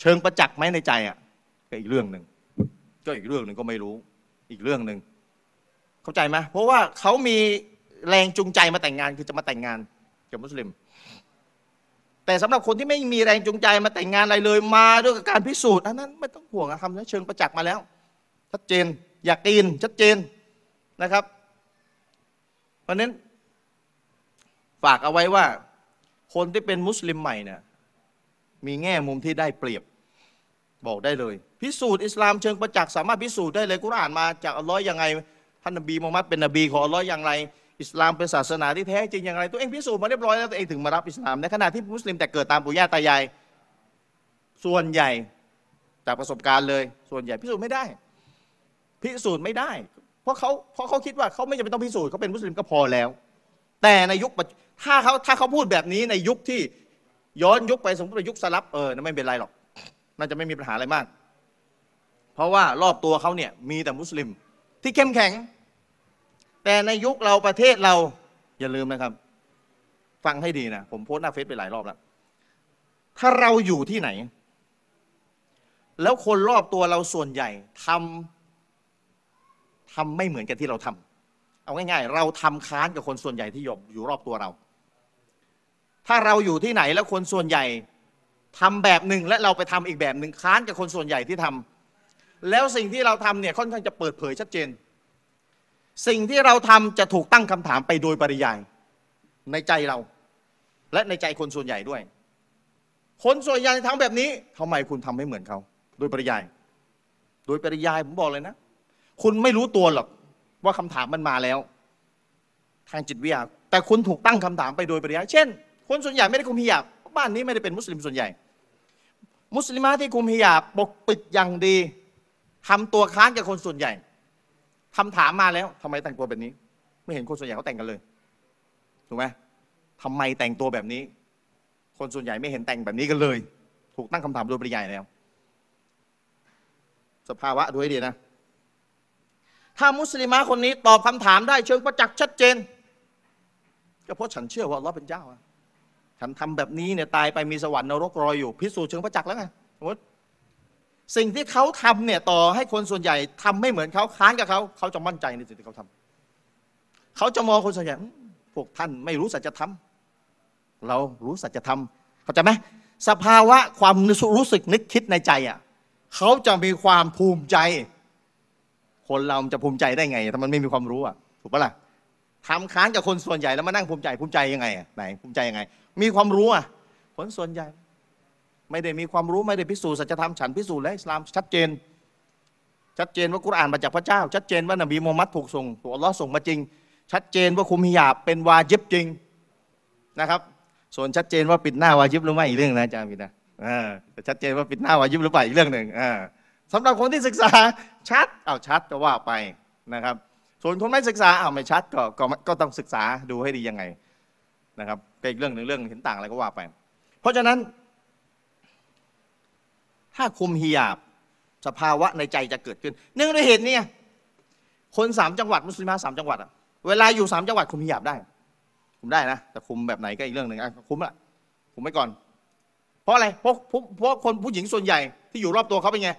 เชิงประจักษ์ไหมในใจอะก็อีกเรื่องหนึ่งก็อีกเรื่องหนึ่งก็ไม่รู้ อีกเรื่องหนึ่ง เข้าใจไหมเพราะว่าเขามีแรงจูงใจมาแต่งงานคือจะมาแต่งงานกับมุสลิม แต่สำหรับคนที่ไม่มีแรงจูงใจมาแต่งงานอะไรเลยมาด้วยการพิสูจน์อันนั้นไม่ต้องห่วงคำนั้นเชิงประจักษ์มาแล้วชัดเจนอยากตีนชัดเจนนะครับ เพราะนั้นฝากเอาไว้ว่า คนที่เป็นมุสลิมใหม่เนี่ยมีแง่มุมที่ได้เปรียบบอกได้เลย พิสูจน์อิสลามเชิงประจักษ์สามารถพิสูจน์ได้เลยกุรอานมาจากอัลลอฮ์ยังไง ท่านนบีมูฮัมมัดเป็นนบีของอัลลอฮ์อย่างไร อิสลามเป็นศาสนาที่แท้จริงอย่างไร ตัวเองพิสูจน์มาเรียบร้อยแล้วตัวเองถึงมารับอิสลามในขณะที่มุสลิมแต่เกิดตามปู่ย่าตายายส่วนใหญ่จากประสบการณ์เลย ส่วนใหญ่พิสูจน์ไม่ได้ พิสูจน์ไม่ได้ เพราะเขาเพราะเขาคิดว่าเขาไม่จำเป็นต้องพิสูจน์เขาเป็นมุสลิมก็พอแล้ว แต่ในยุคปัจถ้าเขาถ้าเขาพูดแบบนี้ในยุคที่ย้อนยุคไปสมมติว่ายุคสลับเออนั่นไม่เป็นไรหรอกน่าจะไม่มีปัญหาอะไรมาก เพราะว่ารอบตัวเขาเนี่ยมีแต่มุสลิม ที่เข้มแข็ง แต่ในยุคเราประเทศเราอย่าลืมนะครับ ฟังให้ดีนะ ผมโพสต์หน้าเฟซไปหลายรอบแล้ว ถ้าเราอยู่ที่ไหน แล้วคนรอบตัวเราส่วนใหญ่ทำทำไม่เหมือนกันที่เราทำเอาง่ายๆ เราทำค้านกับคนส่วนใหญ่ที่อยู่อยู่รอบตัวเรา ถ้าเราอยู่ที่ไหนแล้วคนส่วนใหญ่ทำแบบหนึ่งและเราไปทำอีกแบบหนึ่งค้านกับคนส่วนใหญ่ที่ทำแล้วสิ่งที่เราทำเนี่ยค่อนข้างจะเปิดเผยชัดเจน สิ่งที่เราทำจะถูกตั้งคำถามไปโดยปริยาย ในใจเรา และในใจคนส่วนใหญ่ด้วย คนส่วนใหญ่ทำแบบนี้ทำไมคุณทำไม่เหมือนเขา โดยปริยาย โดยปริยายผมบอกเลยนะ คุณไม่รู้ตัวหรอกว่าคำถามมันมาแล้ว ทางจิตวิทยา แต่คุณถูกตั้งคำถามไปโดยปริยาย เช่น คนส่วนใหญ่ไม่ได้คุมฮิญาบบ้านนี้ไม่ได้เป็นมุสลิมส่วนใหญ่ มุสลิมาที่คุมฮิญาบปกปิดอย่างดีทำตัวค้านกับคนส่วนใหญ่ คำถามมาแล้วทำไมแต่งตัวแบบนี้ ไม่เห็นคนส่วนใหญ่เขาแต่งกันเลยถูกไหมทำไมแต่งตัวแบบนี้ คนส่วนใหญ่ไม่เห็นแต่งแบบนี้กันเลย ถูกตั้งคำถามโดยปริยายแล้ว สภาวะดูให้ดีนะ ถ้ามุสลิมาคนนี้ตอบคำถามได้เชิงประจักษ์ชัดเจน ก็เพราะฉันเชื่อว่าเลาเป็นเจ้าฉันทำแบบนี้เนี่ยตายไปมีสวรรค์นรกรออยู่ พิสูจน์เชิงประจักษ์แล้วไงสมมติ สิ่งที่เขาทำเนี่ยต่อให้คนส่วนใหญ่ทำไม่เหมือนเขาค้านกับเขาเขาจะมั่นใจในสิ่งที่เขาทำเขาจะมองคนส่วนใหญ่พวกท่านไม่รู้สัจธรรมเรารู้สัจธรรมเข้าใจไหมสภาวะความรู้สึกนึกคิดในใจอะเขาจะมีความภูมิใจ คนเราจะภูมิใจได้ไง ถ้ามันไม่มีความรู้อะถูกปะล่ะทำค้านกับคนส่วนใหญ่แล้วมานั่งภูมิใจภูมิใจยังไงอะไหนภูมิใจยังไง มีความรู้อะคนส่วนใหญ่ ไม่ได้มีความรู้ไม่ได้พิสูจน์สัจธรรมฉันพิสูจน์แล้วอิสลามชัดเจน ชัดเจนว่ากุรอานมาจากพระเจ้า ชัดเจนว่านบีมูฮัมมัดถูกส่งถูกอัลลอฮ์ส่งมาจริง ชัดเจนว่าคุมฮิญาบเป็นวาจิบจริงนะครับ ส่วนชัดเจนว่าปิดหน้าวาจิบหรือไม่อีกเรื่องนะอาจารย์พี่นะแต่ชัดเจนว่าปิดหน้าวาจิบหรือเปล่าอีกเรื่องหนึ่งสำหรับคนที่ศึกษาชัดเอาชัดก็ว่าไปนะครับ ส่วนคนไม่ศึกษาเอาไม่ชัดก็ก็ก็ต้องศึกษาดูให้ดียังไงนะครับก็นอีกเรื่องหนึ่งเรื่องเห็นต่างอะไรก็ว่าไป เพราะฉะนั้น ถ้าคุมฮิญาบ สภาวะในใจจะเกิดขึ้น เนื่องด้วยเหตุนี้คนสามจังหวัดมุสลิมสามจังหวัดเวลาอยู่สามจังหวัดคุมฮิญาบได้ คุมได้นะ แต่คุมแบบไหนก็อีกเรื่องหนึ่งคุมละคุมไว้ก่อน เพราะอะไรเพราะเพราะคนผู้หญิงส่วนใหญ่ที่อยู่รอบตัวเขาเป็นไง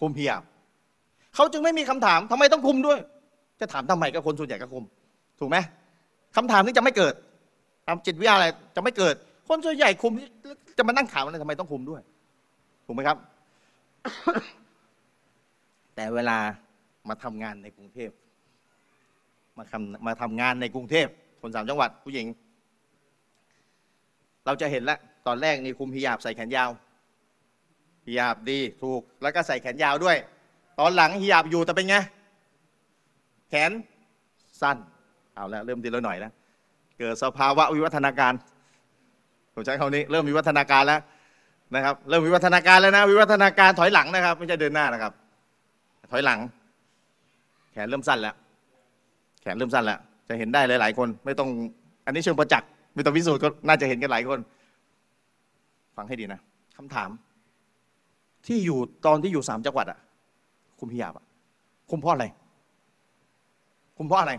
คุมฮิญาบเขาจึงไม่มีคำถามทำไมต้องคุมด้วย จะถามทำไมก็คนส่วนใหญ่ก็คุม ถูกไหมคำถามนี้จะไม่เกิดตามจิตวิทยาอะไรจะไม่เกิด คนส่วนใหญ่คุมจะมานั่งถามอะไรทำไมต้องคุมด้วย ถูกไหมครับ แต่เวลามาทำงานในกรุงเทพ มาทำมาทำงานในกรุงเทพคนสามจังหวัดผู้หญิง เราจะเห็นแล้วตอนแรกนี่คุมฮิญาบใส่แขนยาวฮิญาบดีถูกแล้วก็ใส่แขนยาวด้วย ตอนหลังฮิญาบอยู่แต่เป็นไงแขนสั้นเอาแล้วเริ่มดีแล้วหน่อยแล้วเกิดสภาวะวิวัฒนาการผมใช้คำนี้เริ่มวิวัฒนาการแล้ว นะครับเริ่มวิวัฒนาการแล้วนะ วิวัฒนาการถอยหลังนะครับ ไม่ใช่เดินหน้านะครับ ถอยหลัง แขนเริ่มสั้นแล้ว แขนเริ่มสั้นแล้ว จะเห็นได้หลาย ๆ คน ไม่ต้อง อันนี้เชิงประจักษ์ไม่ต้องพิสูจน์ก็น่าจะเห็นกันหลายคน ฟังให้ดีนะคำถาม ที่อยู่ตอนที่อยู่สามจังหวัดอะคุมพิยาบอะคุมเพราะอะไร คุมเพราะอะไร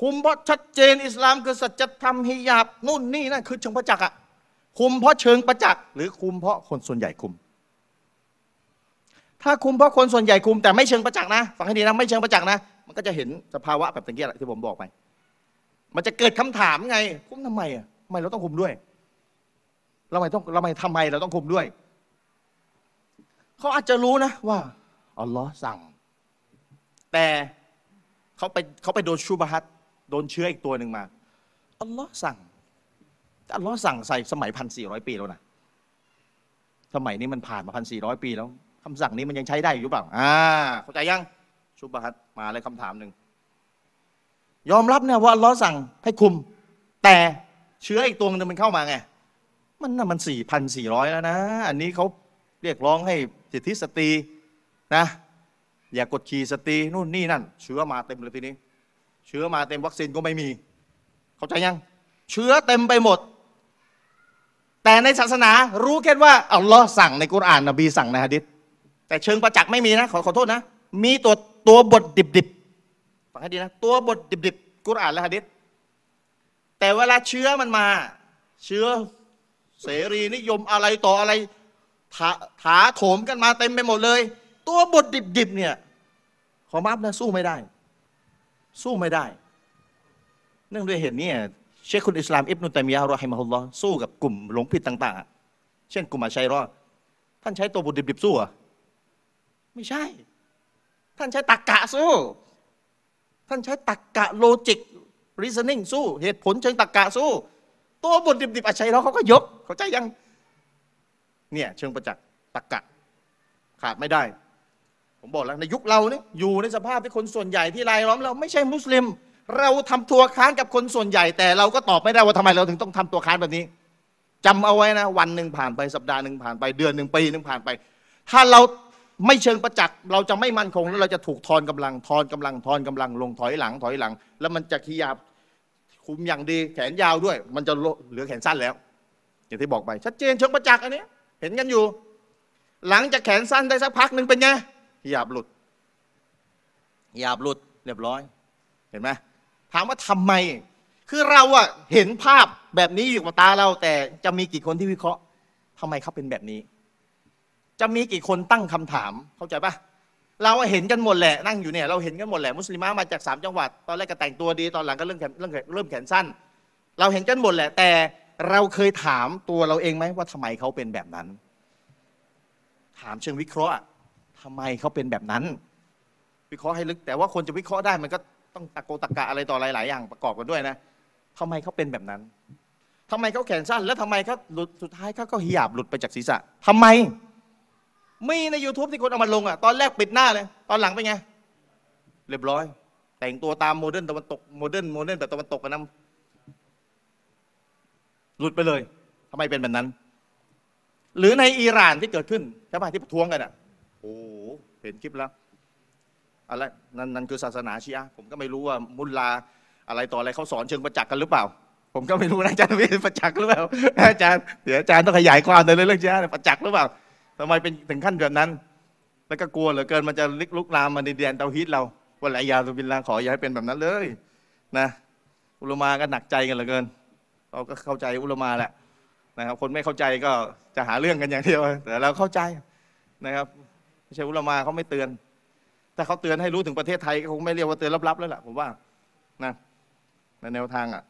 คุมเพราะชัดเจน อิสลามคือสัจธรรมฮิญาบนู่นนี่นั่นคือเชิงประจักษ์อะ คุมเพราะเชิงประจักษ์หรือคุมเพราะคนส่วนใหญ่คุม ถ้าคุมเพราะคนส่วนใหญ่คุม แต่ไม่เชิงประจักษ์นะฟังให้ดีนะไม่เชิงประจักษ์นะ มันก็จะเห็นสภาวะแบบตะกี้แหละที่ผมบอกไป มันจะเกิดคำถามไง คุมทำไมอะทำไมเราต้องคุมด้วยเราไม่ต้องเราไม่ทำไมเราต้องคุมด้วย เขาอาจจะรู้นะว่าอัลลอฮ์สั่ง แต่เขาไปเขาไปโดนชูบะฮัตโดนเชื้ออีกตัวหนึ่งมาอัลลอฮ์สั่ง อัลลอฮ์สั่งใส่สมัยพันสี่ร้อยปีแล้วนะสมัยนี้มันผ่านมาพันสี่ร้อยปีแล้วคำสั่งนี้มันยังใช้ได้อยู่หรือเปล่าอ่าเข้าใจยังشبهاتมาเลยคำถามหนึ่งยอมรับเนี่ยว่าอัลลอฮ์สั่งให้คุม แต่เชื้ออีกตัวนึงมันเข้ามาไงมันน่ะมันสี่พันสี่ร้อยแล้วนะ อันนี้เขาเรียกร้องให้สิทธิสตรีนะ อย่ากดขี่สตรีนู่นนี่นั่น เชื้อมาเต็มเลยทีนี้ เชื้อมาเต็มวัคซีนก็ไม่มี เข้าใจยัง เชื้อเต็มไปหมด แต่ในศาสนารู้แค่ว่าอัลลอฮ์สั่งในกุรอานนบีสั่งในฮะดิษแต่เชิงประจักษ์ไม่มีนะขอขอโทษนะ มีตัวตัวบทดิบๆฟังให้ดีนะ ตัวบทดิบๆกุรอานและฮะดิษแต่เวลาเชื้อมันมา เชื้อเสรีนิยมอะไรต่ออะไรถาถาโถมกันมาเต็มไปหมดเลย ตัวบทดิบๆเนี่ย ขอมาบนะสู้ไม่ได้ สู้ไม่ได้ เนื่องด้วยเหตุนี้ เชคคุณอิสลามอิบนุตัยมียะห์รอฮิมะฮุลลอฮ์สู้กับกลุ่มหลงผิดต่างๆ เช่นกลุ่มอาชัยรอท่านใช้ตัวบทดิบๆสู้เหรอะไม่ใช่ ท่านใช้ตักกะสู้ ท่านใช้ตักกะโลจิก reasoning สู้ เหตุผลเชิงตักกะสู้ ตัวบทดิบๆอาชัยรอเขาก็ยก เขาใจยัง เนี่ยเชิงประจักษ์ตักกะ ขาดไม่ได้ ผมบอกแล้วในยุคเราเนี่ยอยู่ในสภาพที่คนส่วนใหญ่ที่รายล้อมเราไม่ใช่มุสลิม เราทำตัวค้านกับคนส่วนใหญ่ แต่เราก็ตอบไม่ได้ว่าทำไมเราถึงต้องทำตัวค้านแบบนี้จำเอาไว้นะ วันหนึ่งผ่านไปสัปดาห์หนึ่งผ่านไปเดือนหนึ่งปีหนึ่งผ่านไป ถ้าเราไม่เชิงประจักษ์เราจะไม่มั่นคงแล้วเราจะถูกทอนกำลังทอนกำลังทอนกำลังลงถอยหลังถอยหลัง แล้วมันจะขียาบคุมอย่างดีแขนยาวด้วย มันจะเหลือแขนสั้นแล้ว อย่างที่บอกไป ชัดเจนเชิงประจักษ์อันนี้ เห็นกันอยู่ หลังจากแขนสั้นได้สักพักหนึ่งเป็นไงหยาบหลุดหยาบหลุดเรียบร้อย เห็นไหม ถามว่าทำไม คือเราอะเห็นภาพแบบนี้อยู่กับตาเรา แต่จะมีกี่คนที่วิเคราะห์ทำไมเขาเป็นแบบนี้ จะมีกี่คนตั้งคำถาม เข้าใจปะเราเห็นกันหมดแหละนั่งอยู่เนี่ยเราเห็นกันหมดแหละมุสลิมมาจากสามจังหวัด ตอนแรกก็แต่งตัวดี ตอนหลังก็เริ่มแขนเริ่มแขนเริ่มแขนสั้น เราเห็นกันหมดแหละ แต่เราเคยถามตัวเราเองไหมว่าทำไมเขาเป็นแบบนั้น ถามเชิงวิเคราะห์อะทำไมเขาเป็นแบบนั้น วิเคราะห์ให้ลึก แต่ว่าคนจะวิเคราะห์ได้มันก็ ต้องตะโกตะกะอะไรต่อหลายอย่างประกอบกันด้วยนะทำไมเขาเป็นแบบนั้นทำไมเขาแขนสั้น แล้วทำไมเขาหลุดสุดท้ายเขาก็หยาบหลุดไปจากศีรษะทำไม มีใน YouTube ที่คนเอามาลงอะ ตอนแรกปิดหน้าเลย ตอนหลังเป็นไง เรียบร้อย แต่งตัวตาม modern ตะวันตก modern modern แบบตะวันตกกันนะหลุดไปเลยทำไมเป็นแบบนั้น หรือในอิหร่านที่เกิดขึ้นใช่ป่ะที่ประท้วงกันอะ โอ้เห็นคลิปแล้ว อะไรนั่นนั่นคือศาสนาชีอะผมก็ไม่รู้ว่ามุลลาอะไรต่ออะไรเขาสอนเชิงประจักษ์กันหรือเปล่า ผมก็ไม่รู้นะอาจารย์วิประจักษ์หรือเปล่าอาจารย์เดี๋ยวอาจารย์ต้องขยายความในอยเรื่องชีอะห์เนี่ยประจักษ์หรือเปล่าทำไมเป็นถึงขั้นแบบนั้น แล้วก็กลัวเหลือเกินมันจะลุกลุกลามมาในแดนเตาฮีตเราวันไหยาตุบินลาขออย่าให้เป็นแบบนั้นเลยนะอุลมาก็หนักใจกันเหลือเกิน เราก็เข้าใจอุลมาแหละนะครับ คนไม่เข้าใจก็จะหาเรื่องกันอย่างเดียวแต่เราเข้าใจนะครับไม่ใช่อุลมาเขาไม่เตือน แต่เขาเตือนให้รู้ถึงประเทศไทยก็คงไม่เรียกว่าเตือนลับๆแล้วล่ะผมว่านะในแนวทางอะ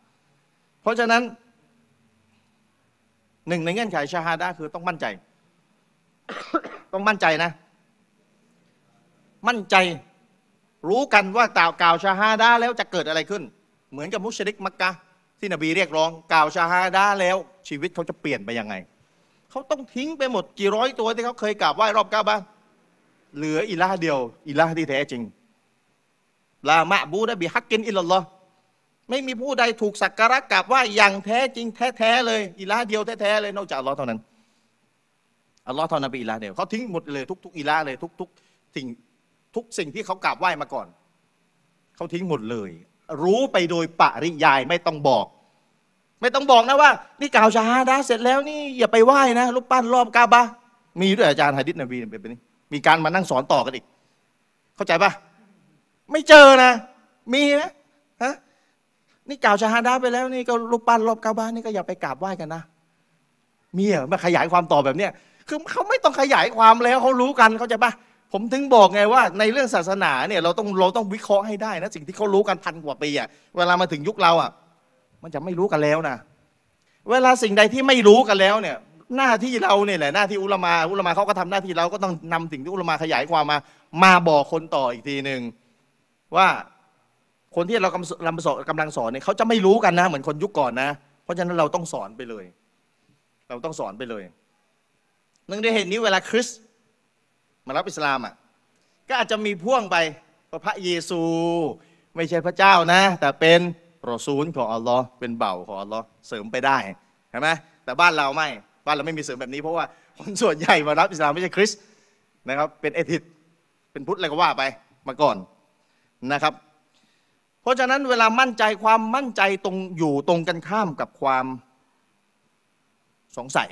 เพราะฉะนั้นหนึ่งในเงื่อนไขชาฮาดะคือต้องมั่นใจ ต้องมั่นใจนะ มั่นใจรู้กันว่ากล่าวกล่าวชาฮาดะแล้วจะเกิดอะไรขึ้น เหมือนกับมุชริกมักกะที่นบีเรียกร้องกล่าวชาฮาดะแล้ว ชีวิตเขาจะเปลี่ยนไปยังไง เขาต้องทิ้งไปหมดกี่ร้อยตัวที่เขาเคยกราบไหว้รอบกาบะห์ เหลืออิลาเดียว อิลาที่แท้จริงลามะบูดะบิฮักกินอิลลอไม่มีผู้ใดถูกสักการะกราบไหว้อย่างแท้จริงแท้ๆเลย อิลาเดียวแท้ๆเลยนอกจากอัลลอฮ์เท่านั้นอัลลอฮ์เท่านั้นเป็นอิลาเดียวเขาทิ้งหมดเลยทุก ๆ อิลาเลยทุกๆสิ่งทุกสิ่งที่เขากราบไหว้มาก่อนเขาทิ้งหมดเลย รู้ไปโดยปริยายไม่ต้องบอก ไม่ต้องบอกนะว่า นี่กล่าวชาฮาดะเสร็จแล้วนี่อย่าไปไหว้นะรูปปั้นรอบกาบะมีด้วยอาจารย์ฮะดิษนบีเป็นแบบนี้ มีการมานั่งสอนต่อกันอีก เข้าใจปะไม่เจอนะ มีไหมฮะนี่กล่าวชาฮาดะห์ไปแล้ว นี่ก็รูปปั้นรอบกาบะห์นี่ก็อย่าไปกราบไหว้กันนะมีเหรอมาขยายความต่อแบบเนี้ยคือเขาไม่ต้องขยายความแล้วเขารู้กันเข้าใจปะผมถึงบอกไงว่า ในเรื่องศาสนาเนี่ยเราต้องเราต้องวิเคราะห์ให้ได้นะสิ่งที่เขารู้กันพันกว่าปีอะเวลามาถึงยุคเราอะมันจะไม่รู้กันแล้วนะเวลาสิ่งใดที่ไม่รู้กันแล้วเนี่ย หน้าที่เราเนี่ยแหละหน้าที่อุลามาอุลามาเขาก็ทำหน้าที่เราก็ต้องนำสิ่งที่อุลามาขยายความมา มาบอกคนต่ออีกทีหนึ่งว่าคนที่เรากำลังสอนกำลังสอนเนี่ยเขาจะไม่รู้กันนะ เหมือนคนยุคก่อนนะ เพราะฉะนั้นเราต้องสอนไปเลย เราต้องสอนไปเลยหนึ่งในเหตุนี้เวลาคริสมารับอิสลามอะก็อาจจะมีพ่วงไปพระเยซู ไม่ใช่พระเจ้านะ แต่เป็นรอซูลของอัลลอฮ์เป็นเบ่าของอัลลอฮ์เสริมไปได้เห็นไหมแต่บ้านเราไม่ บ้านเราไม่มีเสริมแบบนี้เพราะว่าคนส่วนใหญ่มารับอิสลามไม่ใช่คริสต์นะครับเป็นเอทิสเป็นพุทธอะไรก็ว่าไปมาก่อนนะครับ เพราะฉะนั้นเวลามั่นใจความมั่นใจตรงอยู่ตรงกันข้ามกับความสงสัย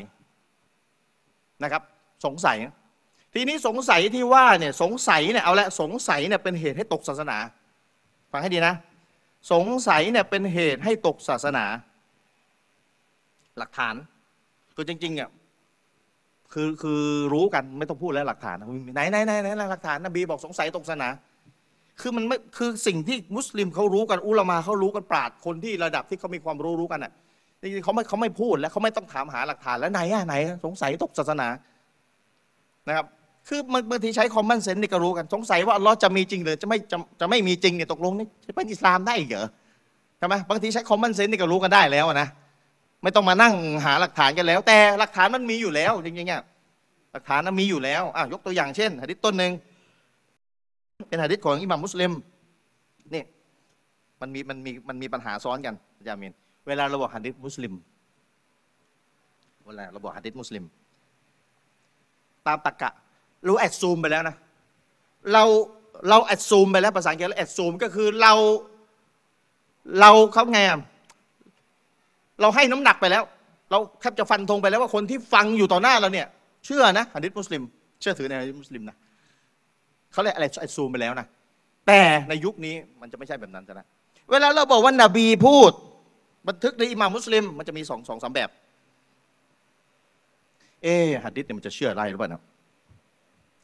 นะครับสงสัย ทีนี้สงสัยที่ว่าเนี่ยสงสัยเนี่ยเอาละสงสัยเนี่ยเป็นเหตุให้ตกศาสนาฟังให้ดีนะ สงสัยเนี่ยเป็นเหตุให้ตกศาสนา หลักฐาน คือจริงๆเนี่ยคือคือรู้กันไม่ต้องพูดแล้วหลักฐานไหนไหนไหนไหนหลักฐานนบีบอกสงสัยตกศาสนาคือมันไม่คือสิ่งที่มุสลิมเขารู้กันอุลามาเขารู้กันปราดคนที่ระดับที่เขามีความรู้รู้กันอะจริงๆเขาไม่เขาไม่พูดแล้วเขาไม่ต้องถามหาหลักฐานแล้วไหนอะไหน สงสัยตกศาสนานะครับคือบางทีใช้คอมมอนเซนส์นี่ก็รู้กัน สงสัยว่าอัลลอฮ์จะมีจริงหรือจะไม่จะจะไม่มีจริงเนี่ยตกลงนี่จะเป็นอิสลามได้อีกเหรอใช่ไหมบางทีใช้ common sense นี่ก็รู้กันได้แล้วนะ ไม่ต้องมานั่งหาหลักฐานกันแล้ว แต่หลักฐานมันมีอยู่แล้วจริงๆเนี่ยหลักฐานมันมีอยู่แล้วอะยกตัวอย่างเช่นหะดิษต้นหนึ่งเป็นหะดิษของอิหม่ามมุสลิมนี่มันมีมันมีมันมีปัญหาซ้อนกันอาจารย์มินเวลาเราบอกหะดิษมุสลิมเวลาเราบอกหะดิษมุสลิม ตามตรรกะรู้ assume ไปแล้วนะเราเราแอดซูมไปแล้วภาษาอังกฤษเราแอดซูมก็คือเรา เราเขาไงอะ เราให้น้ำหนักไปแล้ว เราแทบจะฟันธงไปแล้วว่าคนที่ฟังอยู่ต่อหน้าเราเนี่ย เชื่อนะฮะดิษมุสลิม เชื่อถือในฮะดิษมุสลิมนะเขาเรียกอะไรซูมไปแล้วนะแต่ในยุคนี้มันจะไม่ใช่แบบนั้นนะเวลาเราบอกว่านาบีพูด บันทึกในอิหม่ามมุสลิม มันจะมีสองสองสามแบบ เออฮัดดิษเนี่ยมันจะเชื่อได้หรือเปล่านะ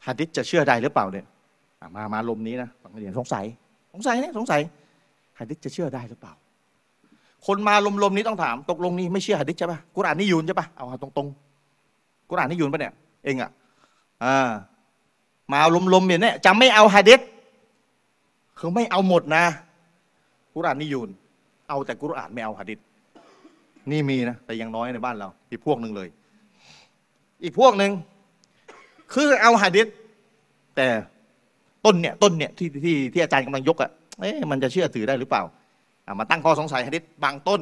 ฮัดดิษจะเชื่อได้หรือเปล่าเนี่ยมามาลมนี้นะฟังให้ดีสงสัย สงสัยเนี่ยสงสัยฮัดดิษจะเชื่อได้หรือเปล่า คนมาลมๆนี้ต้องถาม ตกลงนี่ไม่เชื่อฮัดดิษใช่ปะกุรอานนี่ยูนใช่ปะเอาตรงๆกุรอานนี่ยูนปะเนี่ย เองอะอ่ามาลมๆอย่างเนี้ยจะไม่เอาฮะดิษคือไม่เอาหมดนะ กุรอานนี่ยูน เอาแต่กุรอานไม่เอาฮะดิษนี่มีนะแต่ยังน้อยในบ้านเรา อีกพวกหนึ่งเลย อีกพวกหนึ่งคือเอาฮะดิษแต่ต้นเนี่ยต้นเนี่ยที่ที่ที่อาจารย์กำลังยกอะเอ๊ะมันจะเชื่อถือได้หรือเปล่า มาตั้งข้อสงสัยฮะดิษบางต้น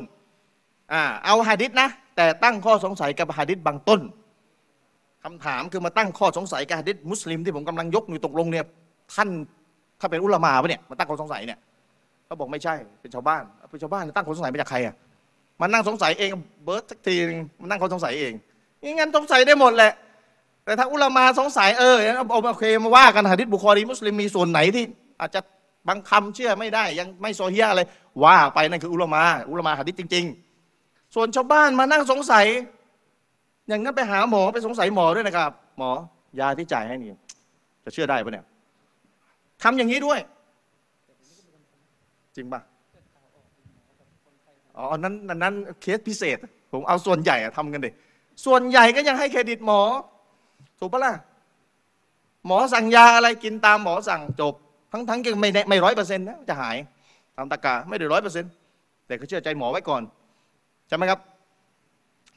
อเอาฮะดิษนะ แต่ตั้งข้อสงสัยกับฮะดิษบางต้นคำถามคือมาตั้งข้อสงสัยกับฮะดิษมุสลิมที่ผมกำลังยกอยู่ตกลงเนี่ยท่านถ้าเป็นอุลามาปะเนี่ยมาตั้งข้อสงสัยเนี่ยเขาบอกไม่ใช่เป็นชาวบ้านเป็นชาวบ้านตั้งข้อสงสัยมาจากใครอะมานั่งสงสัยเองเบิร์ตสักทีนึงมานั่งข้อสงสัยเองงั้นสงสัยได้หมดแหละแต่ถ้าอุลามาสงสัยเออเอาเอาโอเคมาว่ากันหะดิษบุคอรีมุสลิมมีส่วนไหนที่อาจจะ บางคำเชื่อไม่ได้ ยังไม่โซเฮียอะไร ว่าไปนั่นคืออุลมา อุลมาหะดิษจริง ๆ ส่วนชาวบ้านมานั่งสงสัย อย่างนั้นไปหาหมอไปสงสัยหมอด้วยนะครับ หมอยาที่จ่ายให้นี่ จะเชื่อได้ปะเนี่ยทำอย่างนี้ด้วย จริงปะอ๋อนั้นนนั้นเคสพิเศษ ผมเอาส่วนใหญ่อะทำกันดิส่วนใหญ่ก็ยังให้เครดิตหมอ ถูกปะล่ะหมอสั่งยาอะไรกินตามหมอสั่งจบ ทั้งทั้งๆก็ไม่ไม่ร้อยเปอร์เซ็นต์นะจะหายตามตะกาไม่ได้ร้อยเปอร์เซ็นต์แต่ก็เชื่อใจหมอไว้ก่อนใช่ไหมครับ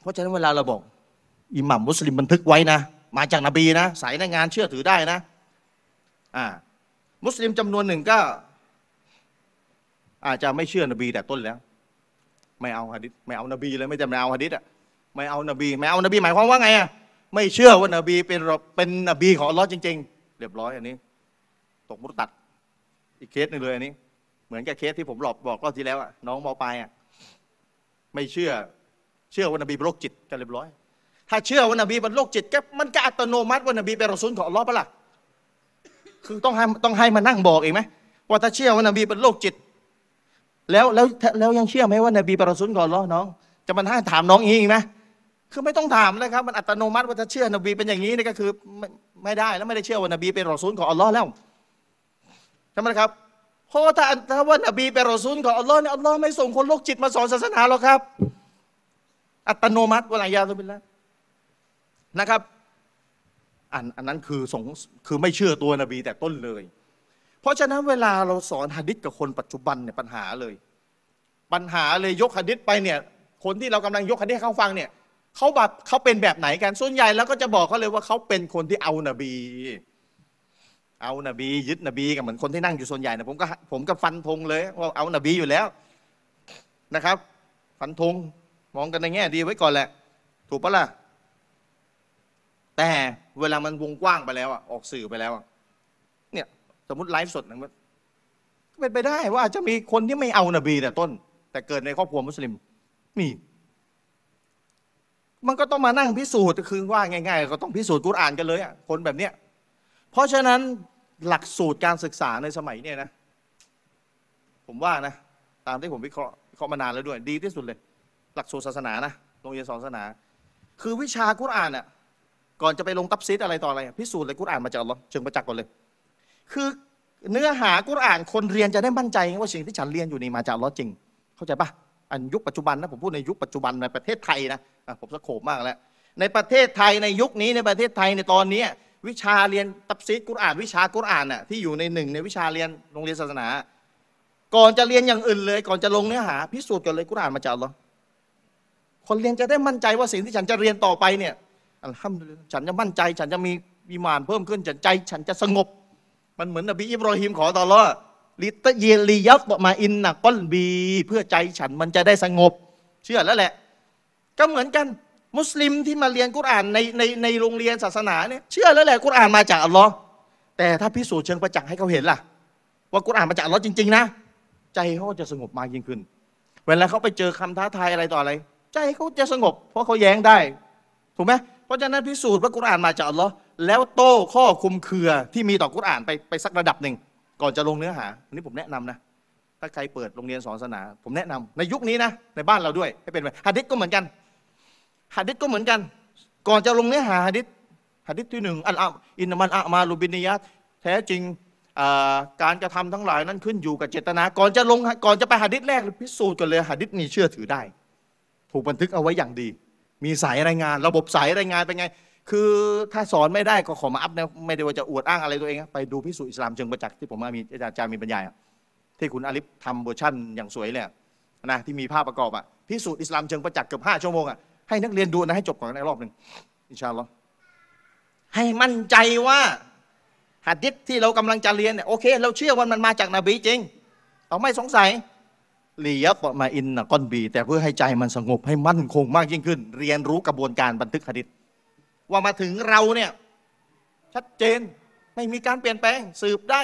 เพราะฉะนั้นเวลาเราบอกอิหม่ามมุสลิมบันทึกไว้นะ มาจากนบีนะสายรายงานเชื่อถือได้นะอ่ามุสลิมจำนวนหนึ่งก็ อาจจะไม่เชื่อนบีแต่ต้นแล้ว ไม่เอาฮะดิษไม่เอานบีเลยไม่จำไม่เอาฮะดิษอะไม่เอานบีไม่เอานบีหมายความว่าไงอะไม่เชื่อว่านบีเป็นเป็นนบีของอัลลอฮ์จริง ๆ เรียบร้อยอันนี้ ตก مرتد อีกเคสหนึ่งเลยอันนี้ เหมือนกับเคสที่ผมหลอกบอกรอบที่แล้วอะน้องมอปลายอะไม่เชื่อเชื่อว่านบีเป็นโรคจิตกันเรียบร้อย ถ้าเชื่อว่านบีเป็นโรคจิตก็มันก็อัตโนมัติว่านบีเป็นรอซูลของอัลลอฮ์ปะล่ะคือต้องให้ต้องให้มานั่งบอกเองไหมว่าถ้าเชื่อว่านบีเป็นโรคจิต แล้วแล้วแล้วยังเชื่อไหมว่านบีเป็นรอซูลของอัลลอฮ์น้อง จะมาให้ถามน้องอีกไหมคือไม่ต้องถามเลยครับ มันอัตโนมัติว่าถ้าเชื่อนบีเป็นอย่างนี้นี่ก็คือไม่ไม่ได้แล้วไม่ได้เชื่อว่านบีเป็นรอซูลของอัลลอฮ์แล้ว ใช่ไหมครับเพราะว่าถ้าถ้าว่านบีเป็นรอซูลของอัลลอฮ์เนี่ยอัลลอฮ์ไม่ส่งคนโรคจิตมาสอนศาสนาหรอกครับ อัตโนมัติวะลายาตุบิลละนะครับอันอันนั้นคือสงคือไม่เชื่อตัวนบีแต่ต้นเลย เพราะฉะนั้นเวลาเราสอนหะดิษกับคนปัจจุบันเนี่ยปัญหาเลย ปัญหาเลยยกหะดิษไปเนี่ย คนที่เรากำลังยกหะดิษให้เขาฟังเนี่ยเขาแบบเขาเป็นแบบไหนกันส่วนใหญ่แล้วก็จะบอกเขาเลยว่าเขาเป็นคนที่เอานบี เอานบียึดนบีกับเหมือนคนที่นั่งอยู่ส่วนใหญ่นะผมก็ผมก็ฟันธงเลยว่าเอานบีอยู่แล้วนะครับ ฟันธงมองกันในแง่ดีไว้ก่อนแหละ ถูกปะล่ะแต่เวลามันวงกว้างไปแล้วอะออกสื่อไปแล้วเนี่ยสมมติไลฟ์สดนะมันก็เป็นไปได้ว่าจะมีคนที่ไม่เอานบีแต่ต้น แต่เกิดในครอบครัวมุสลิมมีมันก็ต้องมานั่งพิสูจน์คือว่าง่ายๆ ก็ต้องพิสูจน์กุรอานกันเลยอะคนแบบเนี้ยเพราะฉะนั้น หลักสูตรการศึกษาในสมัยเนี่ยนะ ผมว่านะ ตามที่ผมวิเคราะห์วิเคราะห์มานานแล้วด้วย ดีที่สุดเลย หลักสูตรศาสนานะโรงเรียนสอนศาสนา คือวิชากุรอานอะก่อนจะไปลงตับซิดอะไรต่ออะไรพิสูจน์เลยกุรอานมาจากอัลลอฮ์เชิงประจักษ์ก่อนเลย คือเนื้อหากุรอานคนเรียนจะได้มั่นใจว่าสิ่งที่ฉันเรียนอยู่นี่มาจากอัลลอฮ์จริง เข้าใจปะอันยุคปัจจุบันนะผมพูดในยุคปัจจุบันในประเทศไทยนะะผมสะโขบมากแล้วในประเทศไทยในยุคนี้ในประเทศไทยในตอนนี้ วิชาเรียนตับซิดกุรอาน วิชากุรอานน่ะที่อยู่ในหนึ่งในวิชาเรียนโรงเรียนศาสนา ก่อนจะเรียนอย่างอื่นเลย ก่อนจะลงเนื้อหา พิสูจน์กันเลยกุรอานมาจากอัลลอฮ์คนเรียนจะได้มั่นใจว่าสิ่งที่ฉันจะเรียนต่อไปเนี่ยอัลฮัมดุลิลฉันจะมั่นใจ ฉันจะมีวิมานเพิ่มขึ้นฉันใจ ฉันจะสงบ มันเหมือนนบีอิบรอฮิมขอต่อรอลิตเยลียัตมาอินนักก้อนบี เพื่อใจฉันมันจะได้สงบ เชื่อแล้วแหละ ก็เหมือนกัน มุสลิมที่มาเรียนกุรอานในในในโรงเรียนศาสนาเนี่ยเชื่อแล้วแหละกุรอานมาจากอัลลอฮ์แต่ถ้าพิสูจน์เชิงประจักษ์ให้เขาเห็นล่ะ ว่ากุรอานมาจากอัลลอฮ์จริง ๆ นะ ใจเขาจะสงบมากยิ่งขึ้น เวลาเขาไปเจอคำท้าทายอะไรต่ออะไร ใจเขาจะสงบ เพราะเขาแย้งได้ ถูกไหมเพราะฉะนั้นพิสูจน์ว่ากุรอานมาจากอัลลอฮ์แล้วโต้ข้อคุมเครือที่มีต่อกุรอานไปไปสักระดับหนึ่งก่อนจะลงเนื้อหาอันนี้ผมแนะนำนะถ้าใครเปิดโรงเรียนสอนศาสนา ผมแนะนำในยุคนี้นะในบ้านเราด้วยให้เป็นไปฮะดิษก็เหมือนกัน ฮะดิษก็เหมือนกัน ก่อนจะลงเนื้อหาฮะดิษฮะดิษที่หนึ่งอัลอาอินมันอะมาลูบินิยัตแท้จริงการกระทำทั้งหลายนั้นขึ้นอยู่กับเจตนา ก่อนจะลงก่อนจะไปหะดิษแรกพิสูจน์กันเลยหะดิษนี้เชื่อถือได้ ถูกบันทึกเอาไว้อย่างดี มีสายรายงาน ระบบสายรายงานเป็นไง คือถ้าสอนไม่ได้ก็ขอมาอัพนะไม่ได้ว่าจะอวดอ้างอะไรตัวเองไปดูพิสูจน์อิสลามเชิงประจักษ์ที่ผมมีอาจารย์มีบรรยายที่คุณอาลิฟทำเวอร์ชั่นอย่างสวยเลยนะที่มีภาพประกอบอะพิสูจน์อิสลามเชิงประจักษ์เกือบห้าชั่วโมงอะ ให้นักเรียนดูนะให้จบก่อนในรอบหนึ่งإن شاء اللهให้มั่นใจว่าหะดิษที่เรากำลังจะเรียนเนี่ยโอเค เราเชื่อว่ามันมาจากนบีจริง เราไม่สงสัยليطمئن قلبي แต่เพื่อให้ใจมันสงบให้มั่นคงมากยิ่งขึ้น เรียนรู้กระบวนการบันทึกหะดิษว่ามาถึงเราเนี่ยชัดเจนไม่มีการเปลี่ยนแปลงสืบได้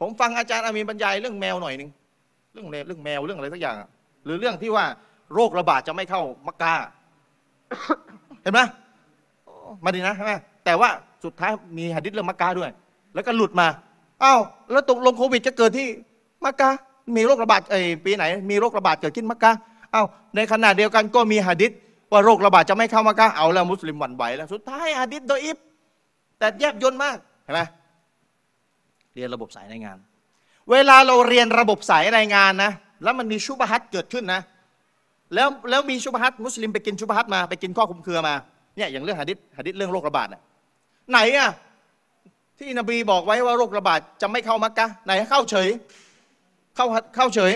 ผมฟังอาจารย์อามีนบรรยายเรื่องแมวหน่อยหนึ่งเรื่องแมวเรื่องแมวเรื่องอะไรสักอย่าง หรือเรื่องที่ว่า โรคระบาดจะไม่เข้ามักกะเห็นไหมมาดีนะใช่ไหมแต่ว่าสุดท้ายมีหะดิษเรื่องมักกะด้วย แล้วก็หลุดมาอ้าวแล้วตกลงโควิดจะเกิดที่มักกะมีโรคระบาดเอ้ปีไหน มีโรคระบาดเกิดขึ้นมักกะอ้าวในขณะเดียวกันก็มีหะดิษว่าโรคระบาดจะไม่เข้ามักกะเอาแล้วมุสลิมหวั่นไหวแล้วสุดท้ายหะดิษโดยอิฟแต่แยบยนต์มากเห็นไหมเรียนระบบสายรายงาน เวลาเราเรียนระบบสายรายงานนะ แล้วมันมีชุบฮัตเกิดขึ้นนะ แล้วแล้วมีชุบฮัตมุสลิมไปกินชุบฮัตมาไปกินข้อคุมเครือมาเนี่ยอย่างเรื่องหะดิษหะดิษเรื่องโรคระบาดน่ะไหนอะที่นบีบอกไว้ว่าโรคระบาดจะไม่เข้ามักกะไหนเข้าเฉย เข้าเข้าเฉย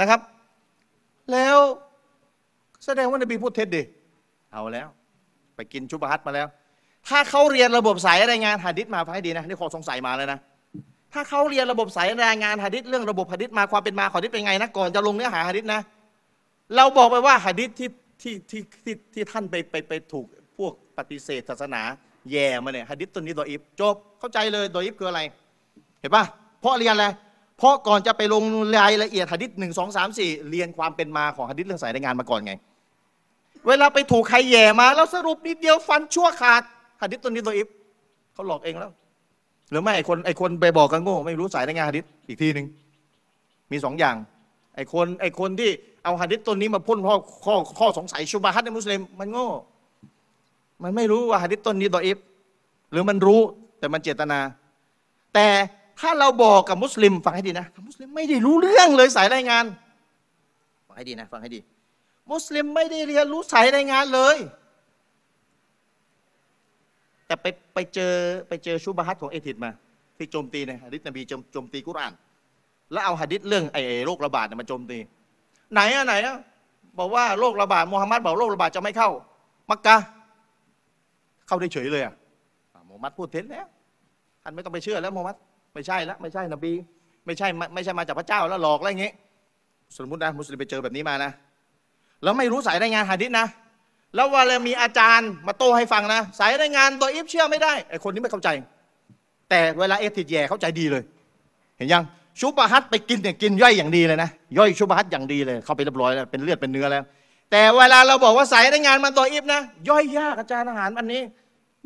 นะครับ แล้วแสดงว่านบีพูดเท็จดิเอาแล้ว ไปกินชุบฮัตมาแล้ว ถ้าเขาเรียนระบบสายรายงานหะดิษมาให้ดีนะนี่ขอสงสัยมาแล้วนะถ้าเขาเรียนระบบสายรายงานหะดิษเรื่องระบบหะดิษมาความเป็นมาของหะดิษเป็นไงนะก่อนจะลงเนื้อหาหะดิษนะ เราบอกไปว่าหะดิษที่ที่ที่ที่ที่ท่านไปไปไปถูกพวกปฏิเสธศาสนา แย่มาเนี่ยหะดิษตัวนี้ดออิฟจบเข้าใจเลยดออิฟคืออะไร เห็นปะเพราะเรียนอะไรเพราะก่อนจะไปลงรายละเอียดหะดิษหนึ่งสองสามสี่เรียนความเป็นมาของหะดิษเรื่องสายรายงานมาก่อนไง เวลาไปถูกใครแย่มา แล้วสรุปนิดเดียวฟันชั่วขาดหะดิษตัวนี้ดออิฟเขาหลอกเองแล้ว หรือไม่ไอคนไอคนไปบอกกันโง่ไม่รู้สายรายงานหะดิษอีกทีหนึ่งมีสองอย่างไอคนไอคนที่ เอาหะดิษตัวนี้มาพ่นข้อข้อข้อสงสัยชุบาฮัตในมุสลิม มันโง่ มันไม่รู้ว่าหะดิษต้นนี้ดออิฟหรือมันรู้แต่มันเจตนา แต่ถ้าเราบอกกับมุสลิมฟังให้ดีนะมุสลิมไม่ได้รู้เรื่องเลยสายรายงานฟังให้ดีนะฟังให้ดี มุสลิมไม่ได้เรียนรู้สายรายงานเลย แต่ไปไปเจอไปเจอชุบาฮัตของเอทิดมา ที่โจมตีในหะดิษนบีโจมตีกุราน แล้วเอาหะดิษเรื่องไอ้โรคระบาดมาโจมตี ไหนอะไหนอะบอกว่าโรคระบาดมูฮัมหมัดบอกโรคระบาดจะไม่เข้า มักกะ เข้าได้เฉยเลยอะอะมูฮัมหมัดพูดเท็จแล้วท่านไม่ต้องไปเชื่อแล้วมูฮัมหมัดไม่ใช่แล้วไม่ใช่นบี ไม่ใช่ไม่ไม่ใช่มาจากพระเจ้าแล้วหลอกอะไรอย่างงี้ สมมตินะมุสลิมไปเจอแบบนี้มานะแล้วไม่รู้สายรายงานหะดิษนะ แล้วเวลามีอาจารย์มาโต้ให้ฟังนะ สายรายงานตัวอิฟเชื่อไม่ได้ไอคนนี้ไม่เข้าใจ แต่เวลาเอติดแย่เข้าใจดีเลย เห็นยัง ชุบะฮัตไปกินเนี่ยกินย่อยอย่างดีเลยนะย่อยชุบะฮัตอย่างดีเลย เข้าไปเรียบร้อยแล้วเป็นเลือดเป็นเนื้อแล้ว แต่เวลาเราบอกว่าใสายรายงานมันตัวอิฟนะ ย่อยยากอาจารย์อาหารอันนี้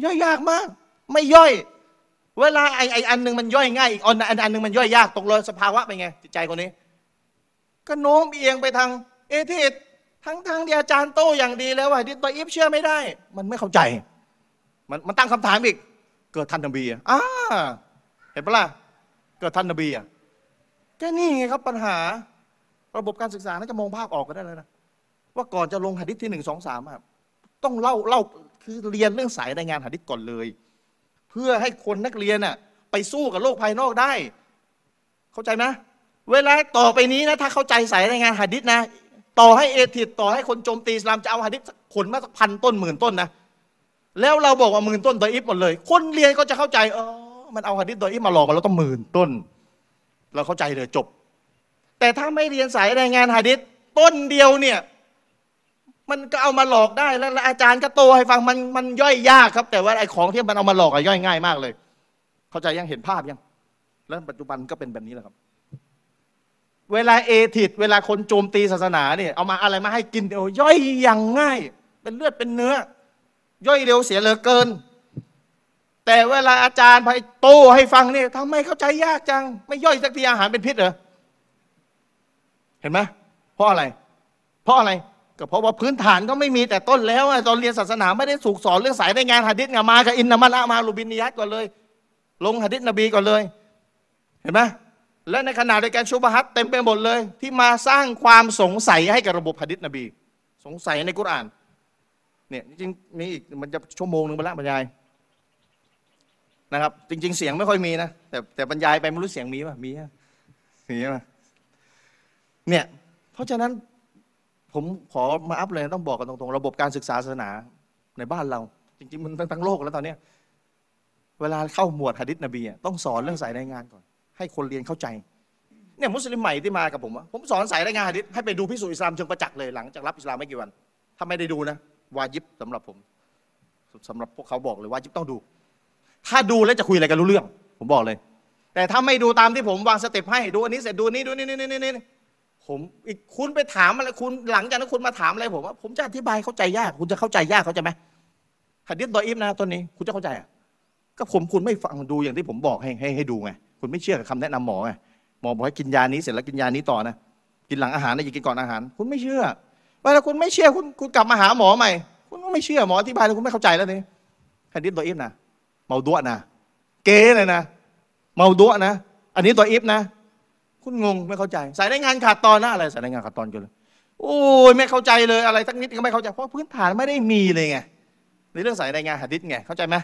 ย่อยยากมาก ไม่ย่อย เวลาไอไออันหนึ่งมันย่อยง่ายอีกอันอันอันหนึ่งมันย่อยยากตกเลยสภาวะเป็นไงจิตใจคนนี้ ก็โน้มเอียงไปทาง เอทิดทั้งทางที่อาจารย์โต้อย่างดีแล้วว่าดิตัวอิฟเชื่อไม่ได้ มันไม่เข้าใจ มันมันตั้งคำถามอีก เกิดทันนบีอะเห็นปะล่ะเกิดทันนบีอะ ก็นี่ไงครับปัญหา ระบบการศึกษาน่าจะมองภาพออกกันได้เลยนะว่าก่อนจะลงหะดิษที่หนึ่งสองสามต้องเล่าเล่าคือเรียนเรื่องสายรายงานหะดิษก่อนเลย เพื่อให้คนนักเรียนน่ะไปสู้กับโลกภายนอกได้ เข้าใจไหมเวลาต่อไปนี้นะถ้าเข้าใจสายรายงานหะดิษนะ ต่อให้เอทิดต่อให้คนโจมตีอิสลามจะเอาหะดิษขนมาสักพันต้นหมื่นต้นนะแล้วเราบอกว่าหมื่นต้นดอยอิฟหมดเลย คนเรียนก็จะเข้าใจเออมันเอาหะดิษดอยอิฟมาหลอกมาแล้วต้องหมื่นต้น เราเข้าใจเลยจบ แต่ถ้าไม่เรียนสายรายงานหะดิษต้นเดียวเนี่ย มันก็เอามาหลอกได้แล้วอาจารย์ก็โตให้ฟังมันมันย่อยยากครับ แต่ว่าไอ้ของที่มันเอามาหลอกอะย่อยง่ายมากเลย เข้าใจยังเห็นภาพยัง แล้วปัจจุบันก็เป็นแบบนี้แหละครับ เวลาเอทิดเวลาคนโจมตีศาสนาเนี่ยเอามาอะไรมาให้กินเดียวย่อยอย่างง่าย เป็นเลือดเป็นเนื้อ ย่อยเร็วเสียเหลือเกิน แต่เวลาอาจารย์ไปโตให้ฟังเนี่ยทำไมเข้าใจยากจัง ไม่ย่อยสักทีอาหารเป็นพิษเหรอเห็นไหมเพราะอะไร เพราะอะไรก็เพราะว่าพื้นฐานก็ไม่มีแต่ต้นแล้วตอนเรียนศาสนาไม่ได้ถูกสอนเรื่องสายรายงานหะดิษไงมากับอินนามาละมาลูบินิยัตก่อนเลย ลงหะดิษนบีก่อนเลย เห็นไหมและในขณะเดียวกันชุบฮัตเต็มไปหมดเลย ที่มาสร้างความสงสัยให้กับระบบหะดิษนบี สงสัยในกุรอานเนี่ยจริงมีอีกมันจะชั่วโมงหนึ่งไปล้วบรรยาย นะครับ จริง ๆ เสียงไม่ค่อยมีนะแต่แต่บรรยายไปไม่รู้เสียงมีป่ะมีป่ะมีป่ะเนี่ยเพราะฉะนั้นผมขอมาอัพเลยต้องบอกกันตรงๆ ระบบการศึกษาศาสนาในบ้านเรา จริง ๆ มันทั้งโลกแล้วตอนเนี้ยเวลาเข้าหมวดหะดิษนบีต้องสอนเรื่องสายรายงานก่อน ให้คนเรียนเข้าใจเนี่ยมุสลิมใหม่ที่มากับผมผมสอนสายรายงานหะดิษให้ไปดูพิสูจน์อิสลามเชิงประจักษ์เลยหลังจากรับอิสลามไม่กี่วัน ถ้าไม่ได้ดูนะวาจิบสำหรับผมสำหรับพวกเขาบอกเลยวาจิบต้องดู ถ้าดูแล้วจะคุยอะไรกันรู้เรื่อง ผมบอกเลย แต่ถ้าไม่ดูตามที่ผมวางสเต็ปให้ดูอันนี้เสร็จดูนี้ดูนี่นี่นี่นี่ผมอีกคุณไปถามอะไรคุณหลังจากนั้นคุณมาถามอะไรผมว่าผมจะอธิบายเข้าใจยาก คุณจะเข้าใจยากเข้าใจไหมหะดิษดออิฟนะต้นนี้ คุณจะเข้าใจอะก็ผมคุณไม่ฟังดูอย่างที่ผมบอกให้ให้ให้ดูไงคุณไม่เชื่อกับคำแนะนำหมอไงหมอบอกให้กินยานี้เสร็จแล้วกินยานี้ต่อนะกินหลังอาหารนะอย่ากินก่อนอาหาร คุณไม่เชื่อเวลาคุณไม่เชื่อคุณคุณกลับมาหาหมอใหม่ คุณก็ไม่เชื่อหมออธิบายแล้วคุณไม่เข้าใจแล้วนี่หะดิษดออิฟนะ เมาดัวนะเก๋เลยนะ เมาดัวนะ อันนี้ตัวอิฟนะ คุณงงไม่เข้าใจ สายรายงานขาดตอนนะอะไรสายรายงานขาดตอนกันเลยโอ้ยไม่เข้าใจเลยอะไรสักนิดก็ไม่เข้าใจเพราะพื้นฐานไม่ได้มีเลยไงในเรื่องสายรายงานหะดิษไงเข้าใจไหม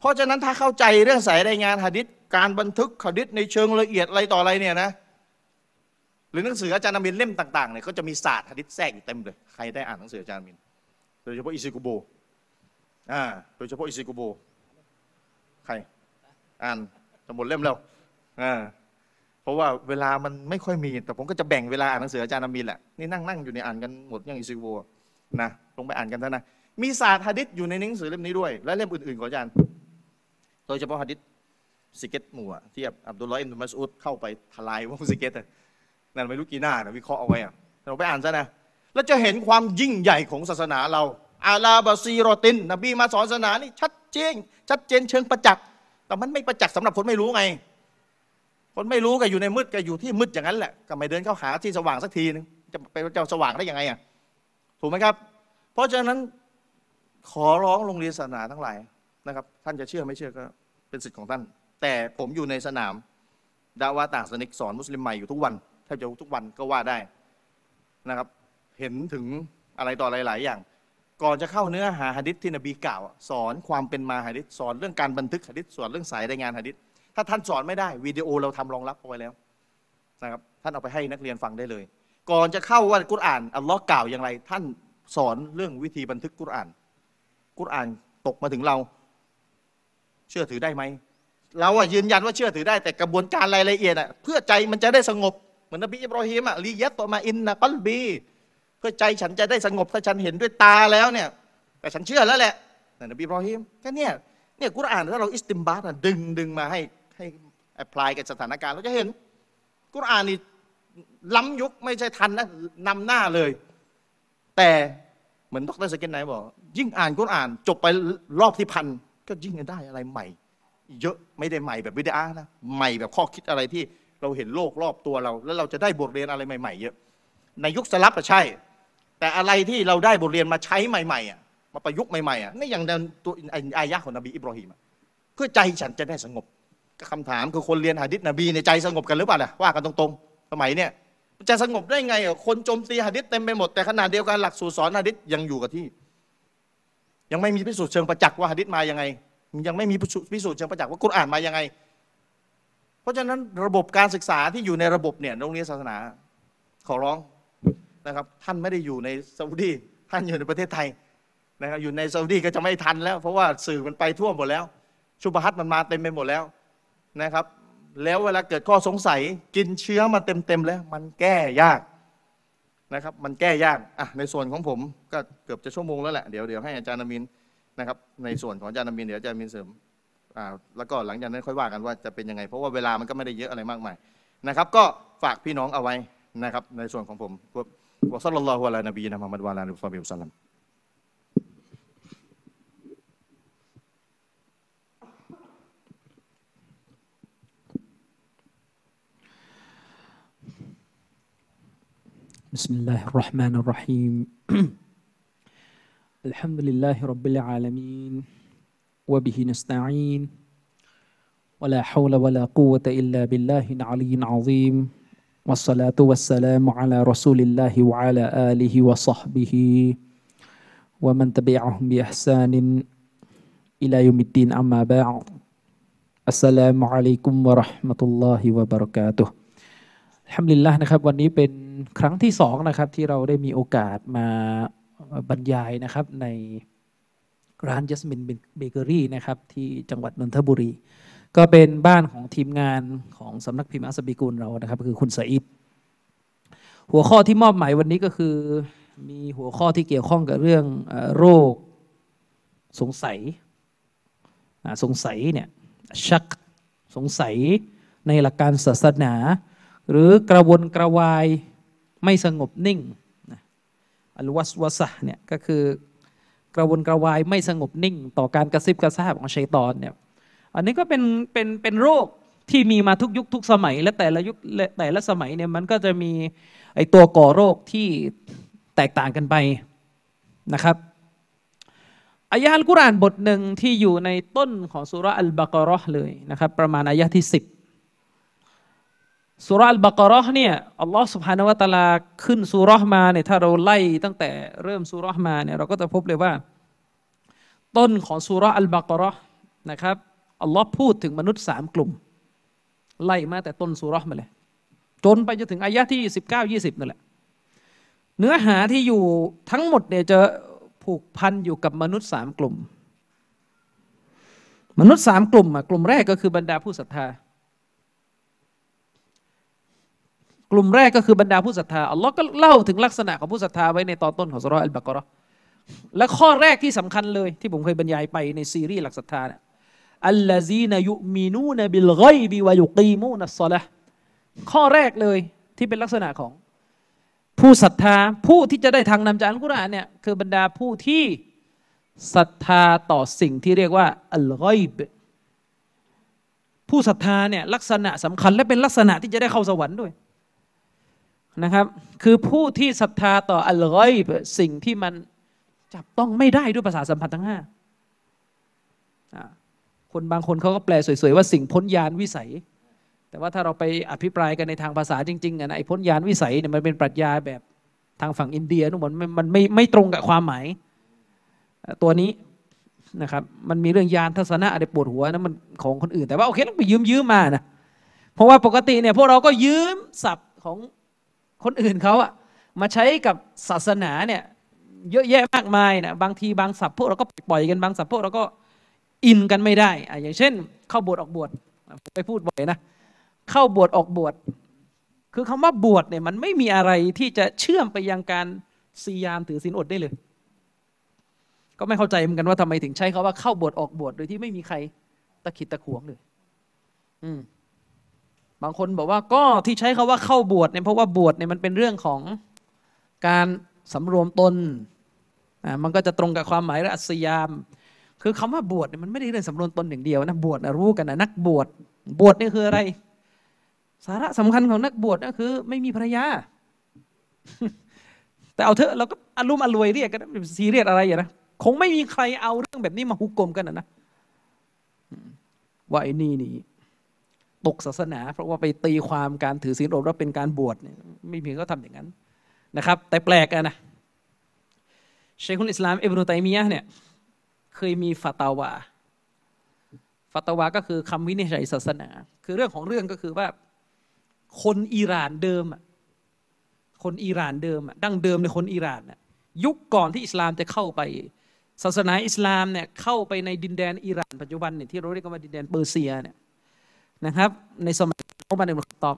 เพราะฉะนั้นถ้าเข้าใจเรื่องสายรายงานหะดิษการบันทึกหะดิษในเชิงละเอียดอะไรต่ออะไรเนี่ยนะหรือหนังสืออาจารย์นามินเล่มต่างๆเนี่ยก็จะมีศาสตร์หะดิษแทรกอยู่เต็มเลยใครได้อ่านหนังสืออาจารย์นามินโดยเฉพาะอิซิกุโบอ่าโดยเฉพาะอิซิกุโบ ใคร อ่านจะหมดเล่มแล้วอ่าเพราะว่าเวลามันไม่ค่อยมี แต่ผมก็จะแบ่งเวลาอ่านหนังสืออาจารย์นามินแหละนี่นั่งนั่งอยู่ในอ่านกันหมดยังอิซิกุโบนะลงไปอ่านกันเถอะนะมีศาสตร์หะดิษอยู่ในหนังสือเล่มนี้ด้วย และเล่มอื่นๆของอาจารย์โดยเฉพาะหะดิษสิเกตหมู่อะที่อับดุลลอฮ์อิบนุมัสอุดเข้าไปทลายว่าสิเกตนั่นไม่รู้กี่หน้านะวิเคราะห์เอาไว้อะเราไปอ่านซะนะแล้วจะเห็นความยิ่งใหญ่ของศาสนาเราอาลาบาซีโรติน นบีมาสอนศาสนานี่ชัด เจนชัดเจนเชิงประจักษ์แต่มันไม่ประจักษ์สำหรับคนไม่รู้ไง คนไม่รู้ก็อยู่ในมืดก็อยู่ที่มืดอย่างนั้นแหละก็ไม่เดินเข้าหาที่สว่างสักทีนึงจะไปจะสว่างได้ยังไงอะถูกไหมครับ เพราะฉะนั้นขอร้องโรงเรียนศาสนาทั้งหลายนะครับ ท่านจะเชื่อไม่เชื่อก็เป็นสิทธิ์ของท่าน แต่ผมอยู่ในสนามดาวาต่างสนิกสอนมุสลิมใหม่อยู่ทุกวันแทบจะทุกวันก็ว่าได้นะครับ เห็นถึงอะไรต่ออะไรหลายอย่าง ก่อนจะเข้าเนื้อหาหะดิษที่นบีกล่าว สอนความเป็นมาหะดิษสอนเรื่องการบันทึกหะดิษสอนเรื่องสายรายงานหะดิษถ้าท่านสอนไม่ได้วิดีโอเราทำรองรับเอาไว้แล้วนะครับท่านเอาไปให้นักเรียนฟังได้เลย ก่อนจะเข้าว่ากุรอานอัลลอฮ์กล่าวอย่างไร ท่านสอนเรื่องวิธีบันทึกกุรอาน กุรอานตกมาถึงเรา เชื่อถือได้ไหมเราอะยืนยันว่าเชื่อถือได้แต่กระบวนการรายละเอียดอะเพื่อใจมันจะได้สงบ เหมือนนบีอิบรอฮิมอะลียัตตอมาอินนะกัลบี เพื่อใจฉันจะได้สงบถ้าฉันเห็นด้วยตาแล้วเนี่ย แต่ฉันเชื่อแล้วแหละแต่นบีบรอฮิมก็เนี่ยเนี่ยกุรอานถ้าเราอิสติมบาตอะดึงดึงมาให้ให้แอพพลายกับสถานการณ์เราจะเห็น กุรอานนี่ล้ำยุคไม่ใช่ทันนะนำหน้าเลย แต่เหมือนดรสเกนไนบอก ยิ่งอ่านกุรอานจบไปรอบที่พันก็ยิ่งได้อะไรใหม่ เยอะไม่ได้ใหม่แบบวิดีอานะใหม่แบบข้อคิดอะไรที่เราเห็นโลกรอบตัวเรา แล้วเราจะได้บทเรียนอะไรใหม่ ๆ เยอะ ในยุคสลับอะใช่ แต่อะไรที่เราได้บทเรียนมาใช้ใหม่ๆอะมาประยุกต์ใหม่ๆอะนี่อย่างตัวอายะของนบีอิบรอฮิมเพื่อใจฉันจะได้สงบคำถามคือคนเรียนหะดิษนบีในใจสงบกันหรือเปล่าล่ะว่ากันตรงๆ สมัยเนี่ยจะสงบได้ไงอะคนโจมตีหะดิษเต็มไปหมดแต่ขนาดเดียวกันหลักสูตรสอนหะดิษยังอยู่กับที่ ยังไม่มีพิสูจน์เชิงประจักษ์ว่าหะดิษมายังไง ยังไม่มีพิสูจน์เชิงประจักษ์ว่ากุรอานมายังไง เพราะฉะนั้นระบบการศึกษาที่อยู่ในระบบเนี่ยโรงเรียนศาสนาขอร้อง นะครับท่านไม่ได้อยู่ในซาอุดีท่านอยู่ในประเทศไทยนะครับอยู่ในซาอุดีก็จะไม่ทันแล้ว เพราะว่าสื่อมันไปทั่วหมดแล้ว ชุบฮัตมันมาเต็มไปหมดแล้วนะครับ แล้วเวลาเกิดข้อสงสัยกินเชื้อมาเต็มๆแล้ว มันแก้ยากนะครับ มันแก้ยากอะในส่วนของผมก็เกือบจะชั่วโมงแล้วแหละเดี๋ยวเดี๋ยวให้อาจารย์นามินนะครับ ในส่วนของอาจารย์นามินเดี๋ยวอาจารย์นามินเสริมอ่าแล้วก็หลังจากนั้นค่อยว่ากันว่าจะเป็นยังไง เพราะว่าเวลามันก็ไม่ได้เยอะอะไรมากมายนะครับ ก็ฝากพี่น้องเอาไว้นะครับ ในส่วนของผม وصلى الله على نبينا محمد وعلى آله وصحبه وسلم. بسم الله الرحمن الرحيم الحمد لله رب العالمين وبه نستعين ولا حول ولا قوة إلا بالله العلي العظيم والصلاة والسلام على رسول الله وعلى آله وصحبه ومن تبعهم بإحسان إلى يوم الدين أما بعد السلام عليكم ورحمة الله وبركاته ฮัมดุลิลละนะครับ วันนี้เป็นครั้งที่สองนะครับ ที่เราได้มีโอกาสมาบรรยายนะครับ ในร้านจัสมินเบเกอรี่นะครับ ที่จังหวัดนนทบุรี ก็เป็นบ้านของทีมงานของสำนักพิมพ์อัสบิกุลเรานะครับ คือคุณสอิดหัวข้อที่มอบหมายวันนี้ก็คือ มีหัวข้อที่เกี่ยวข้องกับเรื่องโรคสงสัยสงสัยเนี่ยชักสงสัยในหลักการศาสนา หรือกระวนกระวายไม่สงบนิ่งอัลวัสวะสะเนี่ยก็คือกระวนกระวายไม่สงบนิ่ง ต่อการกระซิบกระซาบของชัยตอนเนี่ย อันนี้ก็เป็นเป็นเป็นโรคที่มีมาทุกยุคทุกสมัย และแต่ละยุคและแต่ละสมัยเนี่ยมันก็จะมีไอตัวก่อโรคที่แตกต่างกันไปนะครับอายะห์อัลกุรอานบทหนึ่งที่อยู่ในต้นของสุราอัลบากราะห์เลยนะครับประมาณอายะห์ที่สิบสุราอัลบากราะห์เนี่ยอัลลอฮ์สุบฮานาวะตาลาขึ้นสุราะห์มาเนี่ยถ้าเราไล่ตั้งแต่เริ่มสุราะห์มาเนี่ยเราก็จะพบเลยว่า ต้นของสุราอัลบากราะห์นะครับ อัลลอฮ์พูดถึงมนุษย์สามกลุ่ม ไล่มาแต่ต้นสุราะห์มาเลย จนไปจนถึงอายะที่สิบเก้ายี่สิบนั่นแหละ เนื้อหาที่อยู่ทั้งหมดเนี่ยจะผูกพันอยู่กับมนุษย์สามกลุ่ม มนุษย์สามกลุ่มอะกลุ่มแรกก็คือบรรดาผู้ศรัทธากลุ่มแรกก็คือบรรดาผู้ศรัทธาอัลลอฮ์ก็เล่าถึงลักษณะของผู้ศรัทธาไว้ในตอนต้นของสุราะห์อัลบากะราะและข้อแรกที่สำคัญเลยที่ผมเคยบรรยายไปในซีรีส์หลักศรัทธาเนี่ย อัลลาซีนยุมินูนบิลไกบิวะยุกีมูนัสซอละข้อแรกเลยที่เป็นลักษณะของผู้ศรัทธาผู้ที่จะได้ทางนำจากอัลกุรอานเนี่ยคือบรรดาผู้ที่ศรัทธาต่อสิ่งที่เรียกว่าอัลไกบผู้ศรัทธาเนี่ยลักษณะสำคัญและเป็นลักษณะที่จะได้เข้าสวรรค์ด้วยนะครับ คือผู้ที่ศรัทธาต่ออัลกอยบสิ่งที่มันจับต้องไม่ได้ด้วยภาษาสัมพันธ์ทั้งห้า คนบางคนเขาก็แปลสวยๆว่าสิ่งพ้นญาณวิสัย แต่ว่าถ้าเราไปอภิปรายกันในทางภาษาจริงๆอะนะไอ้พ้นญาณวิสัยเนี่ยมันเป็นปรัชญาแบบทางฝั่งอินเดียนู่นมันมันไม่ไม่ตรงกับความหมาย ตัวนี้นะครับมันมีเรื่องยานทัศนะอะไรปวดหัวนะมันของคนอื่นแต่ว่าโอเคต้องไปยืมยืมมานะเพราะว่าปกติเนี่ยพวกเราก็ยืมศัพท์ของคนอื่นเขาอะมาใช้กับศาสนาเนี่ยเยอะแยะมากมายนะบางทีบางศัพท์พวกเราก็ปล่อยกันบางศัพท์พวกเราก็ อินกันไม่ได้อะอย่างเช่น เข้าบวชออกบวชผมไปพูดบ่อยนะ เข้าบวชออกบวชคือคำว่าบวชเนี่ยมันไม่มีอะไรที่จะเชื่อมไปยังการซียามถือศีลอดได้เลย ก็ไม่เข้าใจเหมือนกันว่าทำไมถึงใช้คาว่าเข้าบวชออกบวชโดยที่ไม่มีใครตะขิดตะขวงเลย อืมบางคนบอกว่าก็ที่ใช้คาว่าเข้าบวชเนี่ยเพราะว่าบวชเนี่ยมันเป็นเรื่องของการสำรวมตนอ่ามันก็จะตรงกับความหมายและอัศยาม คือคำว่าบวชเนี่ยมันไม่ได้เรื่องสำรวมตนอย่างเดียวนะบวชนะรู้กันนะนักบวชบวชนี่คืออะไร สาระสำคัญของนักบวชก็คือ ไม่มีภรรยา แต่เอาเถอะเราก็อารมณ์อรวยเรียกกันนซีเรียสอะไรอย่างนะคงไม่มีใครเอาเรื่องแบบนี้มาหุกกลมกันนะนะว่าไอ้นี่นี่ตกศาสนา เพราะว่าไปตีความการถือศีลอดว่าเป็นการบวชเนี่ยไม่เพียงก็ทำอย่างนั้นนะครับ แต่แปลกอะนะเชคุลอิสลามอิบนุตัยมียะเนี่ย เคยมีฟาตาวาฟาตาวาก็คือคำวินิจฉัยศาสนา คือเรื่องของเรื่องก็คือว่า คนอิหร่านเดิมอะคนอิหร่านเดิมอะดั้งเดิมในคนอิหร่านน่ะยุคก่อนที่อิสลามจะเข้าไป ศาสนาอิสลามเนี่ยเข้าไปในดินแดนอิหร่านปัจจุบันเนี่ยที่เราเรียกว่าดินแดนเปอร์เซียเนี่ยนะครับ ในสมัยอุมัรอิบนุตอบ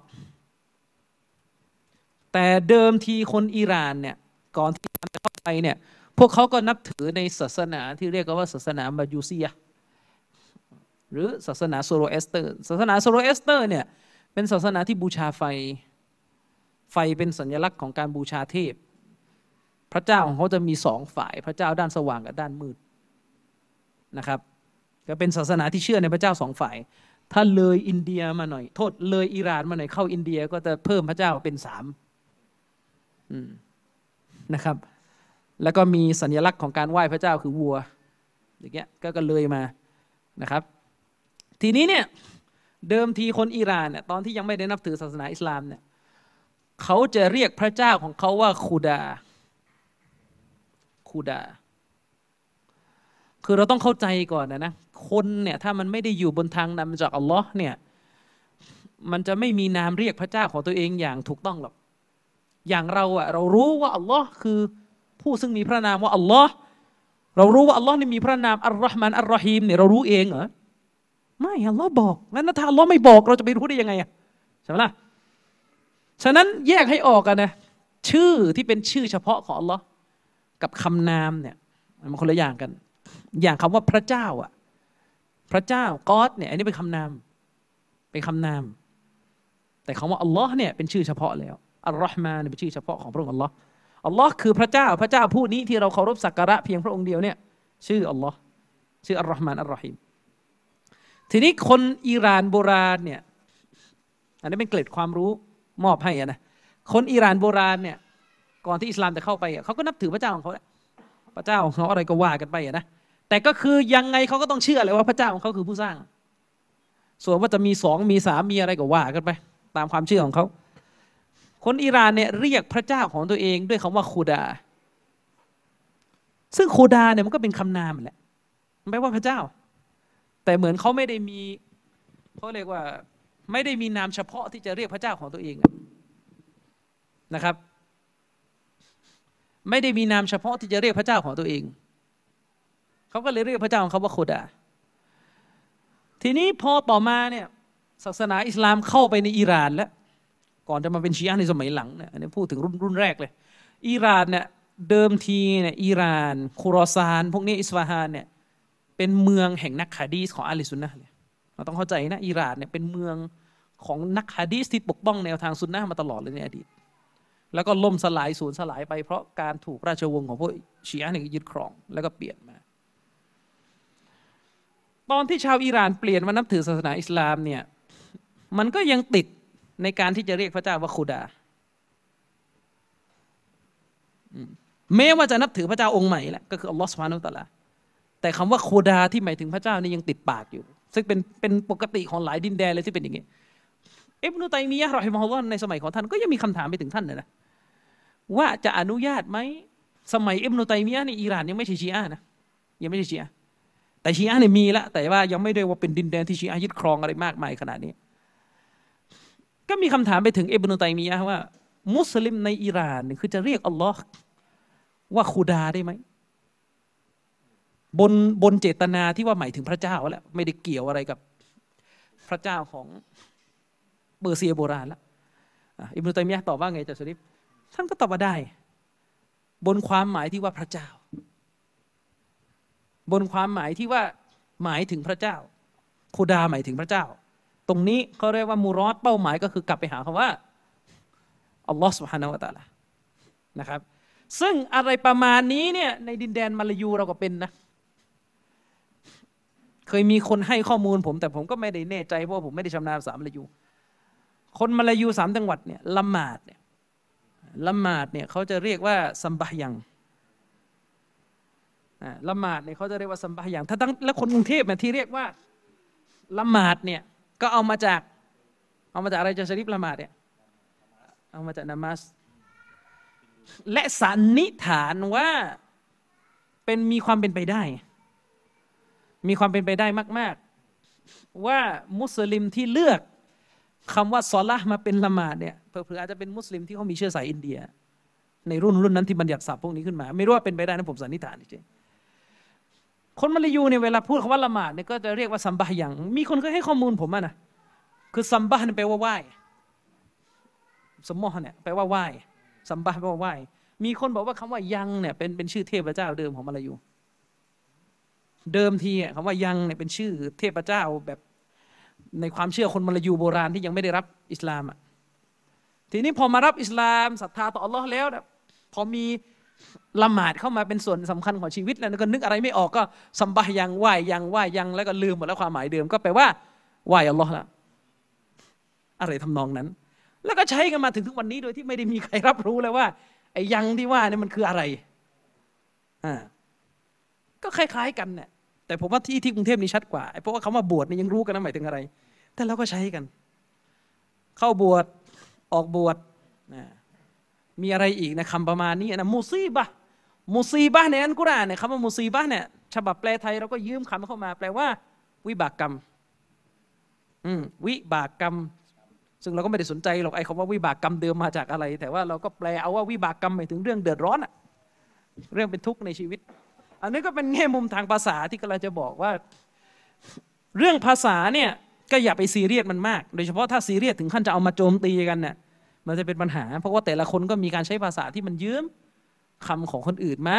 แต่เดิมทีคนอิหร่านเนี่ยก่อนที่จะเข้าไปเนี่ย พวกเขาก็นับถือในศาสนาที่เรียกกันว่าศาสนามาจูซียะห์หรือศาสนาโซโรเอสเตอร์ ศาสนาโซโรเอสเตอร์เนี่ยเป็นศาสนาที่บูชาไฟ ไฟเป็นสัญลักษณ์ของการบูชาเทพ พระเจ้าของเขาจะมีสองฝ่าย พระเจ้าด้านสว่างกับด้านมืดนะครับ ก็เป็นศาสนาที่เชื่อในพระเจ้าสองฝ่าย ถ้าเลยอินเดียมาหน่อย โทษเลยอิหร่านมาหน่อยเข้าอินเดียก็จะเพิ่มพระเจ้าเป็นสามอืมนะครับ แล้วก็มีสัญลักษณ์ของการไหว้พระเจ้าคือวัวอย่างเงี้ยก็เลยมานะครับ ทีนี้เนี่ยเดิมทีคนอิหร่านเนี่ยตอนที่ยังไม่ได้นับถือศาสนาอิสลามเนี่ยเขาจะเรียกพระเจ้าของเขาว่าคูดาคูดา คือเราต้องเข้าใจก่อนนะนะคนเนี่ยถ้ามันไม่ได้อยู่บนทางนำจากอัลลอฮ์เนี่ยมันจะไม่มีนามเรียกพระเจ้าของตัวเองอย่างถูกต้องหรอกอย่างเราอะเรารู้ว่าอัลลอฮ์คือ ผู้ซึ่งมีพระนามว่าอัลลอฮ์เรารู้ว่าอัลลอฮ์นี่มีพระนามอัลลอฮ์มันอัลรอฮีมเนี่ยเรารู้เองเหรอไม่อัลลอฮ์บอกงั้นถ้าอัลลอฮ์ไม่บอกเราจะไปรู้ได้ยังไงอะใช่ไหมล่ะฉะนั้นแยกให้ออกกันนะชื่อที่เป็นชื่อเฉพาะของอัลลอฮ์กับคำนามเนี่ยมันคนละอย่างกัน อย่างคำว่าพระเจ้าอะพระเจ้ากอดเนี่ยอันนี้เป็นคำนามเป็นคำนาม แต่คำว่าอัลลอฮ์เนี่ยเป็นชื่อเฉพาะแล้วอัลลอฮ์มาเนี่ยเป็นชื่อเฉพาะของพระองค์อัลลอฮ์ อัลลอฮ์คือพระเจ้าพระเจ้าผู้นี้ที่เราเคารพสักการะเพียงพระองค์เดียวเนี่ยชื่ออัลลอฮ์ชื่ออัลลอฮ์มานอัลลอฮิมทีนี้คนอิหร่านโบราณเนี่ยอันนี้เป็นเกล็ดความรู้มอบให้อะนะคนอิหร่านโบราณเนี่ยก่อนที่อิสลามจะเข้าไปอะเขาก็นับถือพระเจ้าของเขาแหละพระเจ้าของเขาอะไรก็ว่ากันไปนะแต่ก็คือยังไงเขาก็ต้องเชื่อเลยว่าพระเจ้าของเขาคือผู้สร้าง ส่วนว่าจะมีสองมีสามมีอะไรก็ว่ากันไป ตามความเชื่อของเขา คนอิหร่านเนี่ยเรียกพระเจ้าของตัวเองด้วยคำว่าคูดา ซึ่งคูดาเนี่ยมันก็เป็นคำนามแหละมันแปลว่าพระเจ้า แต่เหมือนเขาไม่ได้มีเขาเรียกว่าไม่ได้มีนามเฉพาะที่จะเรียกพระเจ้าของตัวเองนะครับ ไม่ได้มีนามเฉพาะที่จะเรียกพระเจ้าของตัวเองเขาก็เลยเรียกพระเจ้าของเขาว่าโคดา ทีนี้พอต่อมาเนี่ยศาสนาอิสลามเข้าไปในอิหร่านแล้ว ก่อนจะมาเป็นชีอะในสมัยหลังเนี่ยอันนี้พูดถึงรุ่นรุ่นแรกเลย อิหร่านเนี่ยเดิมทีเนี่ยอิหร่านคุรอซาน พวกนี้อิสฟาฮานเนี่ยเป็นเมืองแห่งนักฮะดีสของอาลีซุนนะห์เลยเราต้องเข้าใจนะอิหร่านเนี่ยเป็นเมืองของนักฮะดีสที่ปกป้องแนวทางซุนนะมาตลอดเลยในอดีต แล้วก็ล่มสลายสูญสลายไปเพราะการถูกราชวงศ์ของพวกชีอะเนี่ยยึดครองแล้วก็เปลี่ยนมาตอนที่ชาวอิหร่านเปลี่ยนมานับถือศาสนาอิสลามเนี่ยมันก็ยังติด ในการที่จะเรียกพระเจ้าว่าคูดา แม้ว่าจะนับถือพระเจ้าองค์ใหม่แหละก็คืออัลลอฮฺสุบฮานาอัลตะลาแต่คำว่าคูดาที่หมายถึงพระเจ้านี่ยังติดปากอยู่ ซึ่งเป็นเป็นปกติของหลายดินแดนเลยที่เป็นอย่างนี้อิบนุตัยมียะห์รอฮิมฮุลลอฮ์ในสมัยของท่านก็ยังมีคำถามไปถึงท่านเลยนะว่าจะอนุญาตไหมสมัยอิบนุตัยมียะห์ในอิหร่านยังไม่ใช่ชีอะนะยังไม่ใช่ชีอะแต่ชีอะเนี่ยมีละแต่ว่ายังไม่ได้ว่าเป็นดินแดนที่ชีอะยึดครองอะไรมากมายขนาดนี้ ก็มีคำถามไปถึงอิบนุตัยมียะว่า มุสลิมในอิหร่านคือจะเรียกอัลลอฮ์ว่าคูดาได้ไหมบนบนเจตนาที่ว่าหมายถึงพระเจ้าแล้วไม่ได้เกี่ยวอะไรกับพระเจ้าของเปอร์เซียโบราณแล้วอะอิบนุตัยมียะตอบว่าไงจ๊ะสุริฟท่านก็ตอบว่าได้ บนความหมายที่ว่าพระเจ้า บนความหมายที่ว่าหมายถึงพระเจ้าคูดาหมายถึงพระเจ้า ตรงนี้เขาเรียกว่ามูรอดเป้าหมายก็คือกลับไปหาคำว่าอัลลอฮ์สุบฮานาวะตาละนะครับ ซึ่งอะไรประมาณนี้เนี่ยในดินแดนมาลายูเราก็เป็นนะ เคยมีคนให้ข้อมูลผม แต่ผมก็ไม่ได้แน่ใจเพราะผมไม่ได้ชำนาญภาษามาลายู คนมาลายูสามจังหวัดเนี่ยละหมาดเนี่ยละหมาดเนี่ยเขาจะเรียกว่าสัมบะยังละหมาดเนี่ยเขาจะเรียกว่าสัมบะยังถ้าตั้งและคนกรุงเทพเนี่ยที่เรียกว่าละหมาดเนี่ย ก็เอามาจาก เอามาจากอะไรจะชริฟละหมาดเนี่ยเอามาจากนามัสและสันนิษฐานว่าเป็นมีความเป็นไปได้ มีความเป็นไปได้มาก ๆ ว่ามุสลิมที่เลือกคำว่าซอละห์มาเป็นละหมาดเนี่ยเผื่อๆอาจจะเป็นมุสลิมที่เขามีเชื้อสายอินเดีย ในรุ่นรุ่นนั้นที่บัญญัติศัพท์พวกนี้ขึ้นมา ไม่รู้ว่าเป็นไปได้นะผมสันนิษฐานจริงๆ คนมาลายูเนี่ยเวลาพูดคำว่าละหมาดเนี่ยก็จะเรียกว่าซัมบะยัง มีคนเคยให้ข้อมูลผมอะนะคือซัมบะเนี่ยแปลว่าไหว้สมมอเนี่ยแปลว่าไหว้ซัมบะแปลว่าไหว้มีคนบอกว่าคำว่ายังเนี่ยเป็นเป็นชื่อเทพเจ้าเดิมของมาลายู เดิมทีอะคำว่ายังเนี่ยเป็นชื่อเทพเจ้าแบบในความเชื่อคนมาลายูโบราณที่ยังไม่ได้รับอิสลามอะทีนี้พอมารับอิสลามศรัทธาต่ออัลลอฮ์แล้วนี่ยพอมี ละหมาดเข้ามาเป็นส่วนสำคัญของชีวิตแล้วก็นึกอะไรไม่ออกก็สัมบะยังไหวยังไหวยังแล้วก็ลืมหมดแล้วความหมายเดิมก็แปลว่าไหวอัลลอฮ์ละอะไรทำนองนั้น แล้วก็ใช้กันมาถึงทุกวันนี้โดยที่ไม่ได้มีใครรับรู้เลยว่าไอ้ยังที่ว่าเนี่ยมันคืออะไรอ่าก็คล้าย ๆ กันเนี่ยแต่ผมว่าที่ที่กรุงเทพนี่ชัดกว่าเพราะว่าคำว่าบวชนี่ยังรู้กันนะหมายถึงอะไร แต่เราก็ใช้กัน เข้าบวชออกบวชนะ มีอะไรอีกนะคำประมาณนี้นะมุซีบะมุซีบะในอันกุรอานเนี่ยคำว่ามุซีบะเนี่ยฉบับแปลไทยเราก็ยืมคำเข้ามา แปลว่า วิบากกรรมอืมวิบากกรรม ซึ่งเราก็ไม่ได้สนใจหรอกไอ้คำว่าวิบากกรรมเดิมมาจากอะไร แต่ว่าเราก็แปลเอาว่าวิบากกรรมหมายถึงเรื่องเดือดร้อนอะเรื่องเป็นทุกข์ในชีวิต อันนี้ก็เป็นแง่มุมทางภาษาที่กำลังจะบอกว่า เรื่องภาษาเนี่ยก็อย่าไปซีเรียสมันมาก โดยเฉพาะถ้าซีเรียสถึงขั้นจะเอามาโจมตีกันเนี่ย มันจะเป็นปัญหา เพราะว่าแต่ละคนก็มีการใช้ภาษาที่มันยืมคำของคนอื่นมา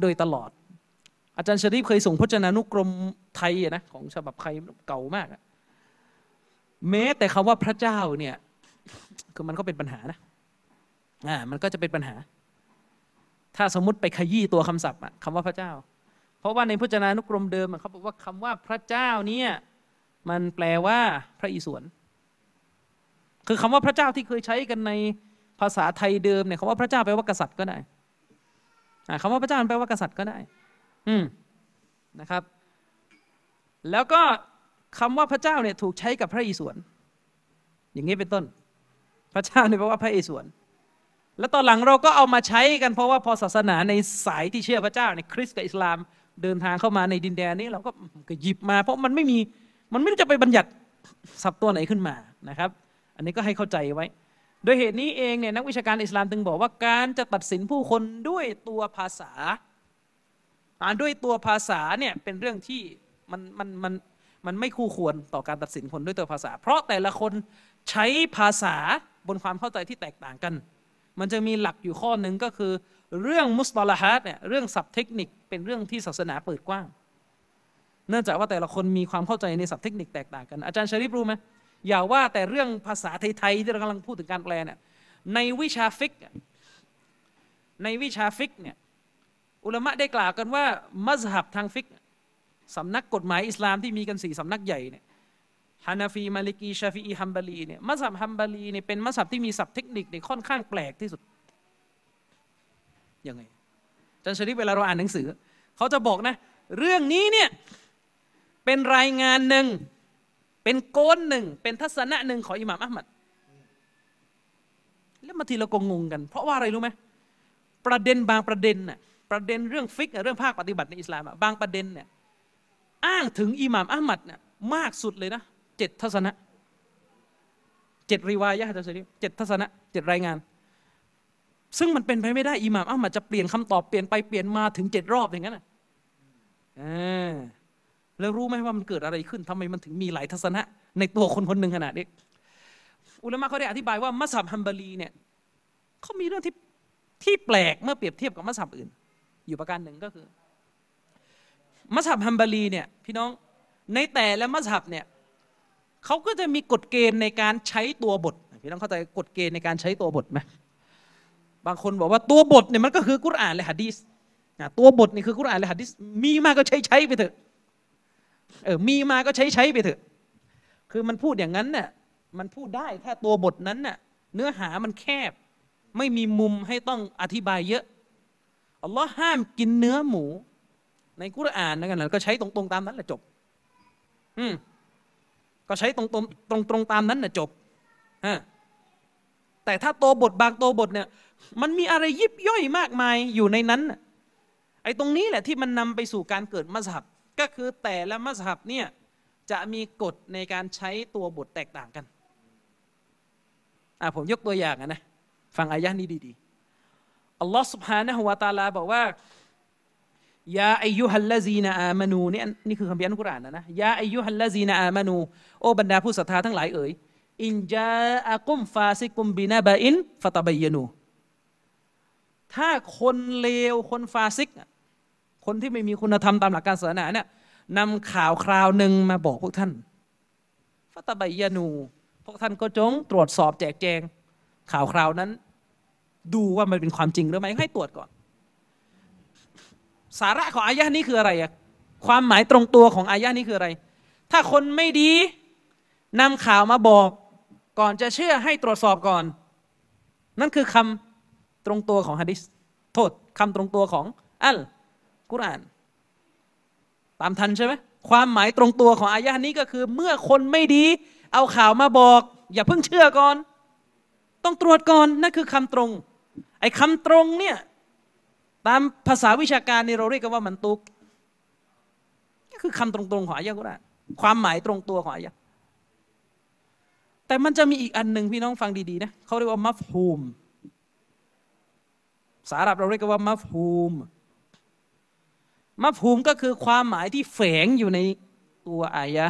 โดยตลอด อาจารย์ชรีฟเคยส่งพจนานุกรมไทยอะนะของฉบับไทยเก่ามากแม้แต่คำว่าพระเจ้าเนี่ยคือมันก็เป็นปัญหานะอ่ามันก็จะเป็นปัญหา ถ้าสมมติไปขยี้ตัวคำศัพท์อะคำว่าพระเจ้า เพราะว่าในพจนานุกรมเดิมเขาบอกว่าคำว่าพระเจ้าเนี่ยมันแปลว่าพระอิศวร คือคำว่าพระเจ้าที่เคยใช้กันในภาษาไทยเดิมเนี่ยคำว่าพระเจ้าแปลว่ากษัตริย์ก็ได้อ่าคำว่าพระเจ้ามันแปลว่ากษัตริย์ก็ได้ อืมนะครับ แล้วก็คำว่าพระเจ้าเนี่ยถูกใช้กับพระอิศวรอย่างนี้เป็นต้น พระเจ้าเนี่ยแปลว่าพระอิศวรแล้วตอนหลังเราก็เอามาใช้กันเพราะว่าพอศาสนาในสายที่เชื่อพระเจ้าในคริสต์กับอิสลามเดินทางเข้ามาในดินแดนนี้เราก็ก็หยิบมา เพราะมันไม่มีมันไม่รู้จะไปบัญญัติศัพท์ตัวไหนขึ้นมานะครับ อันนี้ก็ให้เข้าใจไว้ โดยเหตุนี้เองเนี่ยนักวิชาการอิสลามจึงบอกว่าการจะตัดสินผู้คนด้วยตัวภาษาอ่านด้วยตัวภาษาเนี่ยเป็นเรื่องที่มันมันมันมันไม่คู่ควรต่อการตัดสินคนด้วยตัวภาษา เพราะแต่ละคนใช้ภาษาบนความเข้าใจที่แตกต่างกัน มันจะมีหลักอยู่ข้อหนึ่งก็คือ เรื่องمصطلحاتเนี่ยเรื่องศัพท์เทคนิคเป็นเรื่องที่ศาสนาเปิดกว้าง เนื่องจากว่าแต่ละคนมีความเข้าใจในศัพท์เทคนิคแตกต่างกัน อาจารย์ชริปรู้ไหม อย่าว่าแต่เรื่องภาษาไทย ๆ ที่เรากำลังพูดถึงการแปลเนี่ยในวิชาฟิกในวิชาฟิกเนี่ยอุลามะได้กล่าวกันว่า มัซฮับทางฟิกสำนักกฎหมายอิสลามที่มีกันสี่สำนักใหญ่เนี่ยฮานาฟีมาลิกีชาฟีอีฮัมบาลีเนี่ยมัซฮับฮัมบาลีเนี่ยเป็นมัซฮับที่มีศัพท์เทคนิคเนี่ยค่อนข้างแปลกที่สุดยังไงจารย์ชริปเวลาเราอ่านหนังสือ เขาจะบอกนะ เรื่องนี้เนี่ยเป็นรายงานหนึ่ง เป็นโกนหนึ่งเป็นทัศนะหนึ่งของอิหม่ามอัลมัดแล้วมาทีเราก็งงกัน เพราะว่าอะไรรู้ไหมประเด็นบางประเด็นน่ะประเด็นเรื่องฟิกเรื่องภาคปฏิบัติในอิสลามอะบางประเด็นเนี่ยอ้างถึงอิหม่ามอัลมัดเนี่ยมากสุดเลยนะเจ็ดทัศนะเจ็ดริวายะห์จะสิเจ็ดทัศนะเจ็ดรายงาน ซึ่งมันเป็นไปไม่ได้อิหม่ามอัลมัดจะเปลี่ยนคำตอบเปลี่ยนไปเปลี่ยนมาถึงเจ็ดรอบอย่างนั้นน่ะ แล้วรู้ไหมว่ามันเกิดอะไรขึ้นทำไมมันถึงมีหลายทัศนะ ในตัวคนคนหนึ่งขนาดนี้อุลามะเขาได้อธิบายว่ามัสฮับฮัมบารีเนี่ยเขามีเรื่องที่ที่แปลกเมื่อเปรียบเทียบกับมัสฮับอื่น อยู่ประการหนึ่งก็คือ มัสฮับฮัมบารีเนี่ยพี่น้องในแต่ละมัสฮับเนี่ยเขาก็จะมีกฎเกณฑ์ในการใช้ตัวบทพี่น้องเข้าใจกฎเกณฑ์ในการใช้ตัวบทไหมบางคนบอกว่าตัวบทเนี่ยมันก็คือกุรอานและหะดีษตัวบทนี่คือกุรอานและหะดีษมีมากก็ใช้ใช้ไปเถอะ เออมีมาก็ใช้ใช้ไปเถอะ คือมันพูดอย่างนั้นเนี่ยมันพูดได้ถ้าตัวบทนั้นน่ะเนื้อหามันแคบ ไม่มีมุมให้ต้องอธิบายเยอะอัลลอฮ์ห้ามกินเนื้อหมู ในกุรอานนะกันก็ใช้ตรงๆตามนั้นแหละจบ อืมก็ใช้ตรงๆตรงๆตามนั้นน่ะจบฮะแต่ถ้าตัวบทบางตัวบทเนี่ย มันมีอะไรยิบย่อยมากมายอยู่ในนั้นไอ้ตรงนี้แหละที่มันนำไปสู่การเกิดมัสฮับ ก็คือแต่ละมัสฮับเนี่ยจะมีกฎในการใช้ตัวบทแตกต่างกันอ่าผมยกตัวอย่างนะ ฟังอายะนี้ดีๆ อัลลอฮ์ سبحانه และ تعالى บอกว่ายาอายุฮัลลาซีนาอามานูนี่นี่คือคำพิอันกุรอานนะนะยาอายุฮัลลาซีนาอามานู โอ้บรรดาผู้ศรัทธาทั้งหลายเอ๋ยอินจาอากุมฟาซิกุมบินาบาอินฟะตะบยนู ถ้าคนเลวคนฟาซิก คนที่ไม่มีคุณธรรมตามหลักการศาสนาเนี่ยนำข่าวคราวหนึ่งมาบอกพวกท่านفتبينوا พวกท่านก็จงตรวจสอบแจกแจง ข่าวคราวนั้น ดูว่ามันเป็นความจริงหรือไม่ให้ตรวจก่อน สาระของอายะนี้คืออะไรอะความหมายตรงตัวของอายะนี้คืออะไร ถ้าคนไม่ดีนำข่าวมาบอก ก่อนจะเชื่อให้ตรวจสอบก่อน นั่นคือคำตรงตัวของฮะดิษโทษคำตรงตัวของอัล กุรอาน ตามทันใช่ไหมความหมายตรงตัวของอายะนี้ก็คือ เมื่อคนไม่ดี เอาข่าวมาบอก อย่าเพิ่งเชื่อก่อน ต้องตรวจก่อนนั่นคือคำตรง ไอ้คำตรงเนี่ยตามภาษาวิชาการนี่เราเรียกกันว่ามันตุกคือคำตรงๆของอายะกุรอานความหมายตรงตัวของอายะแต่มันจะมีอีกอันหนึ่งพี่น้องฟังดีๆนะเขาเรียกว่ามัฟฮูมสาอาหรับเราเรียกว่ามัฟฮูม มัฟฮูมก็คือความหมายที่แฝงอยู่ในตัวอายะ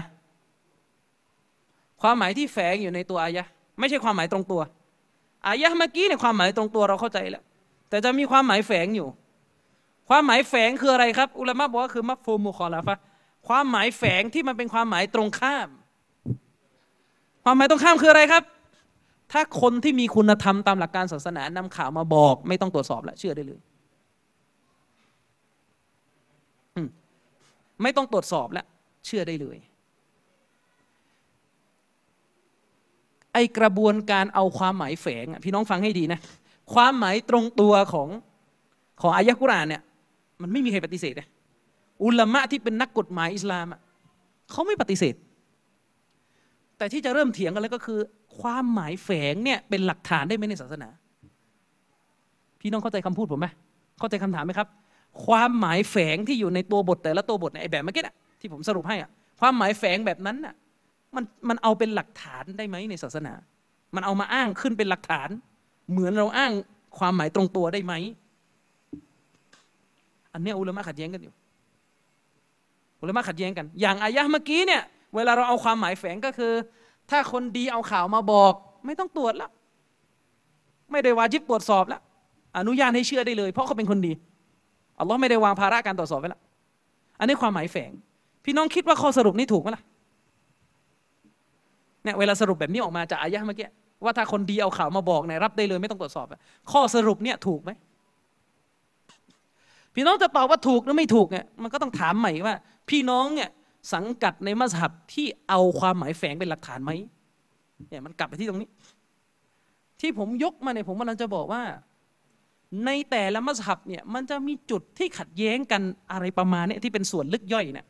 ความหมายที่แฝงอยู่ในตัวอายะไม่ใช่ความหมายตรงตัวอายะเมื่อกี้เนี่ยความหมายตรงตัวเราเข้าใจแล้ว แต่จะมีความหมายแฝงอยู่ ความหมายแฝงคืออะไรครับ อุลามะบอกว่าคือมัฟฟูมุคอลาฟะความหมายแฝงที่มันเป็นความหมายตรงข้าม ความหมายตรงข้ามคืออะไรครับ ถ้าคนที่มีคุณธรรมตามหลักการศาสนานำข่าวมาบอก ไม่ต้องตรวจสอบแล้วเชื่อได้เลยอืม ไม่ต้องตรวจสอบแล้วเชื่อได้เลยไอกระบวนการเอาความหมายแฝงอะพี่น้องฟังให้ดีนะความหมายตรงตัวของของอายะกุรานเนี่ยมันไม่มีใครปฏิเสธนะอุลามะที่เป็นนักกฎหมายอิสลามอะเขาไม่ปฏิเสธ แต่ที่จะเริ่มเถียงกันแล้วก็คือ ความหมายแฝงเนี่ยเป็นหลักฐานได้ไหมในศาสนา พี่น้องเข้าใจคำพูดผมไหมเข้าใจคำถามไหมครับ ความหมายแฝงที่อยู่ในตัวบทแต่ละตัวบทในไอแบบเมื่อกี้น่ะที่ผมสรุปให้อะความหมายแฝงแบบนั้นน่ะมันมันเอาเป็นหลักฐานได้ไหมในศาสนา มันเอามาอ้างขึ้นเป็นหลักฐาน เหมือนเราอ้างความหมายตรงตัวได้ไหมอันนี้อุลามะขัดแย้งกันอยู่อุลามะขัดแย้งกัน อย่างอายะห์เมื่อกี้เนี่ย เวลาเราเอาความหมายแฝงก็คือ ถ้าคนดีเอาข่าวมาบอก ไม่ต้องตรวจแล้ว ไม่ได้วาจิบตรวจสอบแล้วอนุญาตให้เชื่อได้เลย เพราะเขาเป็นคนดี อัลลอฮ์ไม่ได้วางภาระการตรวจสอบไว้ล้วอันนี้ความหมายแฝง พี่น้องคิดว่าข้อสรุปนี้ถูกไหมล่ะเนี่ยเวลาสรุปแบบนี้ออกมาจากอายะห์เมื่อกี้ว่าถ้าคนดีเอาข่าวมาบอกเนี่ยรับได้เลยไม่ต้องตรวจสอบ ข้อสรุปเนี่ยถูกไหมพี่น้องจะตอบว่าถูกหรือไม่ถูกเนี่ยมันก็ต้องถามใหม่ว่า พี่น้องเนี่ยสังกัดในมัสฮับที่เอาความหมายแฝงเป็นหลักฐานไหมเนี่ยมันกลับไปที่ตรงนี้ ที่ผมยกมาเนี่ยผมกำลังจะบอกว่า ในแต่ละมัสฮับเนี่ยมันจะมีจุดที่ขัดแย้งกันอะไรประมาณนี้ที่เป็นส่วนลึกย่อยเนี่ย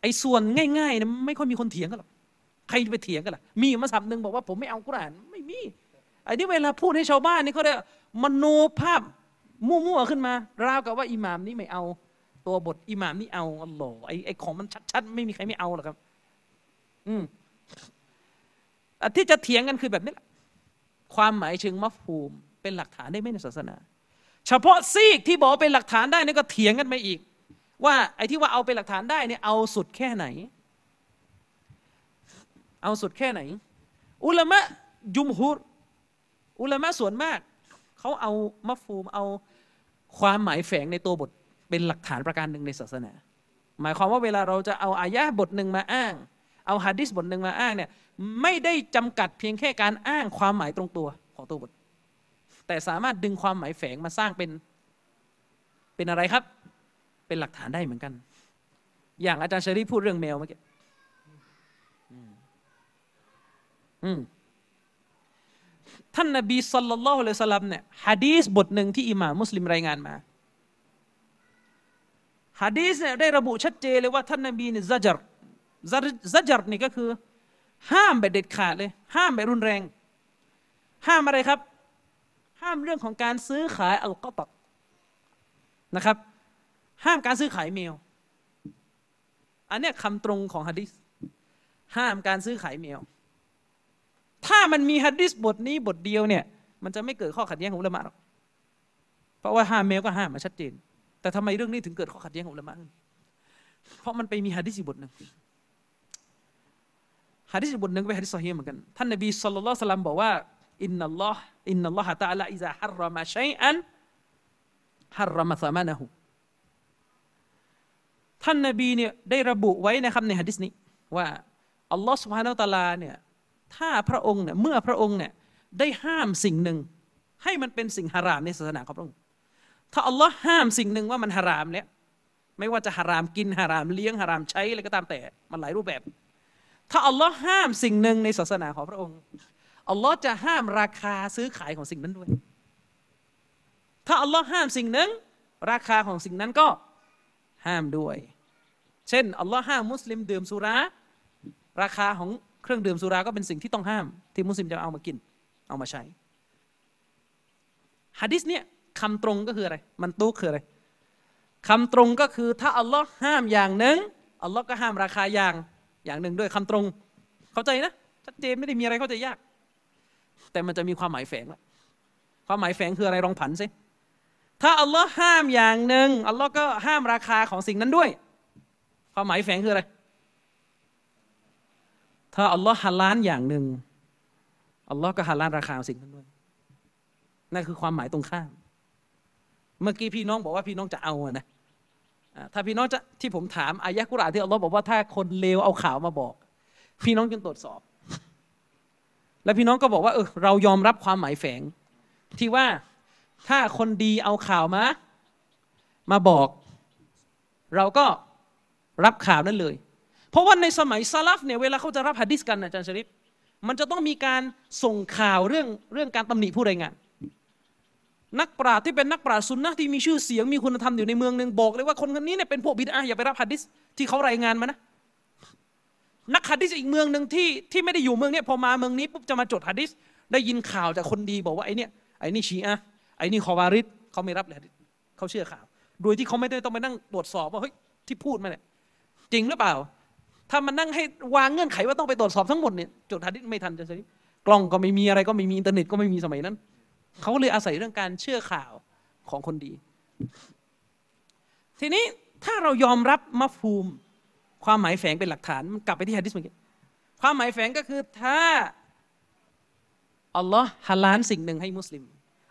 ไอ้ส่วนง่ายๆเนี่ยไม่ค่อยมีคนเถียงกันหรอกใครจะไปเถียงกันล่ะมีมัสฮับหนึ่งบอกว่าผมไม่เอากุรานไม่มีไอ้นี่เวลาพูดให้ชาวบ้านนี่เขาเรียกมโนภาพมั่วๆขึ้นมาราวกับว่าอิหมามนี้ไม่เอา ตัวบทอิหมามนี่เอาอัลลอฮ์ไอ้ไอ้ของมันชัดๆไม่มีใครไม่เอาหรอกครับ อืมอ่ที่จะเถียงกันคือแบบนี้แหละความหมายเชิงมัฟฮูม เป็นหลักฐานได้ไหมในศาสนา เฉพาะซีกที่บอกเป็นหลักฐานได้นี่ก็เถียงกันไปอีก ว่าไอ้ที่ว่าเอาเป็นหลักฐานได้เนี่ยเอาสุดแค่ไหน เอาสุดแค่ไหน อุลามะยุมฮุรอุลามะส่วนมากเขาเอามัฟฟูมเอาความหมายแฝงในตัวบทเป็นหลักฐานประการหนึ่งในศาสนา หมายความว่าเวลาเราจะเอาอายะห์บทหนึ่งมาอ้าง เอาฮะดิษบทหนึ่งมาอ้างเนี่ยไม่ได้จำกัดเพียงแค่การอ้างความหมายตรงตัวของตัวบท แต่สามารถดึงความหมายแฝงมาสร้างเป็นเป็นอะไรครับ เป็นหลักฐานได้เหมือนกัน อย่างอาจารย์ชรีพูดเรื่องแมวเมื่อกี้ท่านนบีสัลลัลลอฮุอะลัยฮิสลลัมเนี่ยฮะดีษบทหนึ่งที่อิหม่ามมุสลิมรายงานมาฮะดีษเนี่ยได้ระบุชัดเจนเลยว่าท่านนบีเนี่ยซัจรซัจซัจรนี่ก็คือ ห้ามแบบเด็ดขาดเลย ห้ามแบบรุนแรง ห้ามอะไรครับ ห้ามเรื่องของการซื้อขายอัลกอตับนะครับ ห้ามการซื้อขายเมลอันนี้คำตรงของฮะดีษห้ามการซื้อขายแมวถ้ามันมีฮัดดิสบทนี้บทเดียวเนี่ย มันจะไม่เกิดข้อขัดแย้งของอุลามะหรอกเพราะว่าห้ามแมวก็ห้ามมาชัดเจน แต่ทำไมเรื่องนี้ถึงเกิดข้อขัดแย้งของอุลามะเพราะมันไปมีฮัดดิสอีกบทหนึ่งฮัดดิสอีกบทหนึ่งเป็นฮัดดิสซอฮีเหมือนกัน ท่านนบีصلى الله عليه وسلمบอกว่า إن الله إن الله تعالى إذا حرم شيئا حرم ثمنهท่านนบีเนี่ยได้ระบุไว้นะครับในฮะดิษนี้ว่าอัลลอฮ์สุบฮานาตาลลาเนี่ยถ้าพระองค์เนี่ยเมื่อพระองค์เนี่ยได้ห้ามสิ่งหนึ่ง ให้มันเป็นสิ่งฮารามในศาสนาของพระองค์ถ้าอัลลอฮ์ห้ามสิ่งหนึ่งว่ามันฮารามเนี่ยไม่ว่าจะฮารามกินฮารามเลี้ยงฮารามใช้อะไรก็ตามแต่มันหลายรูปแบบ ถ้าอัลลอฮ์ห้ามสิ่งหนึ่งในศาสนาของพระองค์ อัลลอฮ์จะห้ามราคาซื้อขายของสิ่งนั้นด้วย ถ้าอัลลอฮ์ห้ามสิ่งหนึ่งราคาของสิ่งนั้นก็ห้ามด้วย เช่นอัลลอฮ์ห้ามมุสลิมดื่มสุราราคาของเครื่องดื่มสุราก็เป็นสิ่งที่ต้องห้าม ที่มุสลิมจะเอามากิน เอามาใช้ฮะดิษเนี่ยคำตรงก็คืออะไร มันตุกคืออะไรคำตรงก็คือถ้าอัลลอฮ์ห้ามอย่างหนึ่งอัลลอฮ์ก็ห้ามราคาอย่างอย่างหนึ่งด้วยคำตรง เข้าใจนะชัดเจนไม่ได้มีอะไรเข้าใจยาก แต่มันจะมีความหมายแฝงละความหมายแฝงคืออะไรลองผันสิถ้าอัลลอฮ์ห้ามอย่างหนึ่งอัลลอฮ์ก็ห้ามราคาของสิ่งนั้นด้วย ความหมายแฝงคืออะไร ถ้าอัลลอฮ์ฮาลาลอย่างหนึ่งอัลลอฮ์ก็ฮาลาลราคาของสิ่งนั้นด้วยนั่นคือความหมายตรงข้าม เมื่อกี้พี่น้องบอกว่าพี่น้องจะเอาอะนะถ้าพี่น้องจะที่ผมถามอายะกุรอานที่อัลลอฮ์บอกว่าถ้าคนเลวเอาข่าวมาบอก พี่น้องจึงตรวจสอบ แล้วพี่น้องก็บอกว่าเออเรายอมรับความหมายแฝง ที่ว่าถ้าคนดีเอาข่าวมา มาบอก เราก็รับข่าวนั้นเลย เพราะว่าในสมัยซาลฟเนี่ยเวลาเขาจะรับฮะดิษกันอาจารย์ชริปมันจะต้องมีการส่งข่าวเรื่องเรื่องการตำหนิผู้รายงาน นักปราชญ์ที่เป็นนักปราชญ์ซุนนะที่มีชื่อเสียงมีคุณธรรมอยู่ในเมืองหนึ่งบอกเลยว่าคนคนนี้เนี่ยเป็นพวกบิดอะห์อย่าไปรับฮะดิษที่เขารายงานมานะ นักฮะดิษอีกเมืองหนึ่งที่ที่ไม่ได้อยู่เมืองนี้พอมาเมืองนี้ปุ๊บจะมาจดฮะดิษได้ยินข่าวจากคนดีบอกว่าไอ้เนี่ยไอ้นี่ชีอะไอ้นี่คอวาริดเขาไม่รับเลยเขาเชื่อข่าว โดยที่เขาไม่ได้ต้องไปนั่งตรวจสอบว่าเฮ้ยที่พูดมาเนี่ยจริงหรือเปล่า ถ้ามันนั่งให้วางเงื่อนไขว่าต้องไปตรวจสอบทั้งหมดเนี่ยจดฮะดิษไม่ทันจะสิกล้องก็ไม่มีอะไรก็ไม่มีอินเทอร์เน็ตก็ไม่มีสมัยนั้นเขาเลยอาศัยเรื่องการเชื่อข่าวของคนดี ทีนี้ถ้าเรายอมรับมัฟูม ความหมายแฝงเป็นหลักฐานมันกลับไปที่ฮะดิษเมื่อกี้ความหมายแฝงก็คือถ้าอัลลอฮ์ฮาลาลสิ่งหนึ่งให้มุสลิม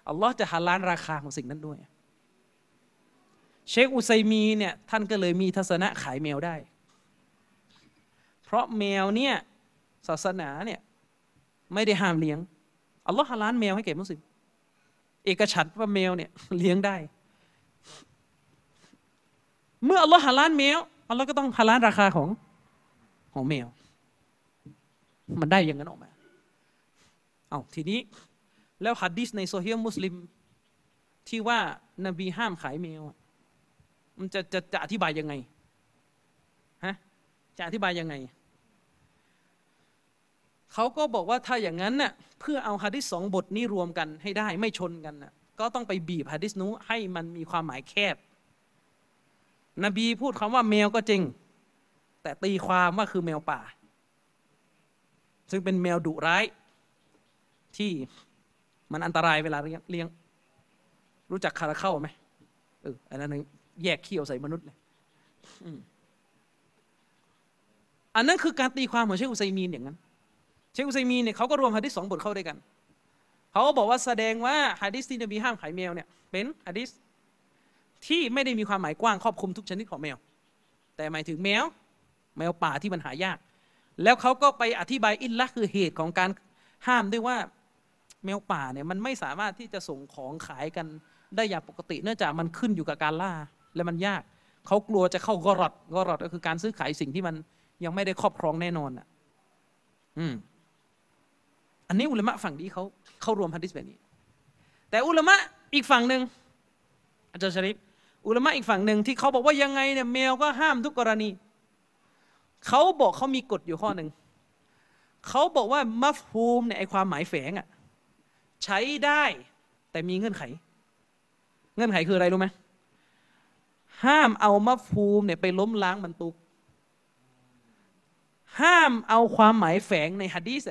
อัลลอฮ์จะฮาลาลราคาของสิ่งนั้นด้วย เชคอุไซมีเนี่ยท่านก็เลยมีทัศนะขายแมวได้ เพราะแมวเนี่ยศาสนาเนี่ยไม่ได้ห้ามเลี้ยงอัลลอฮ์ฮาลาลแมวให้แก่มุสลิมเอกฉันท์ว่าแมวเนี่ยเลี้ยงได้ เมื่ออัลลอฮ์ฮาลาลแมว อัลลอฮ์ก็ต้องฮาลาราคาของของแมว มันได้อย่างนั้นออกมา เอาทีนี้ แล้วฮัดดิสในซอเฮียะฮ์มุสลิม ที่ว่านบีห้ามขายแมวมันจะจะจะอธิบายยังไงฮะจะอธิบายยังไงเขาก็บอกว่าถ้าอย่างนั้นน่ะเพื่อเอาฮะดิษสองบทนี้รวมกันให้ได้ไม่ชนกันน่ะก็ต้องไปบีบฮะดิษนู้ให้มันมีความหมายแคบ นบีพูดคำว่าแมวก็จริง แต่ตีความว่าคือแมวป่า ซึ่งเป็นแมวดุร้าย ที่มันอันตรายเวลาเลี้ยง รู้จักคาราเข้าไหมเอออันนั้นแยกเขี้ยวใส่มนุษย์เลยอันนั้นคือการตีความของเชคอุไซมีนอย่างนั้น เชคอุไซมีนเนี่ยเขาก็รวมฮะดิษสองบทเข้าด้วยกัน เขาก็บอกว่าแสดงว่าฮะดิษที่นบีห้ามขายแมวเนี่ยเป็นฮะดิษ ที่ไม่ได้มีความหมายกว้างครอบคลุมทุกชนิดของแมว แต่หมายถึงแมว แมวป่าที่มันหายาก แล้วเขาก็ไปอธิบายอินละคือเหตุของการห้ามด้วยว่าแมวป่าเนี่ยมันไม่สามารถที่จะส่งของขายกันได้อย่างปกติ เนื่องจากมันขึ้นอยู่กับการล่าและมันยาก เขากลัวจะเข้ากรอดกรอดก็คือการซื้อขายสิ่งที่มันยังไม่ได้ครอบครองแน่นอนอะ อืม อันนี้อุลามะฝั่งนี้เขาเข้ารวมฮะดิษแบบนี้ แต่อุลามะอีกฝั่งหนึ่งอาจารย์ชริฟ อุลามะอีกฝั่งหนึ่งที่เขาบอกว่ายังไงเนี่ยแมวก็ห้ามทุกกรณี เขาบอกเขามีกฎอยู่ข้อหนึ่ง เขาบอกว่ามัฟฮูมเนี่ยไอความหมายแฝงอะใช้ได้แต่มีเงื่อนไข เงื่อนไขคืออะไรรู้ไหมห้ามเอามัฟฮูมเนี่ยไปล้มล้างมันตุกห้ามเอาความหมายแฝงในฮะดีษ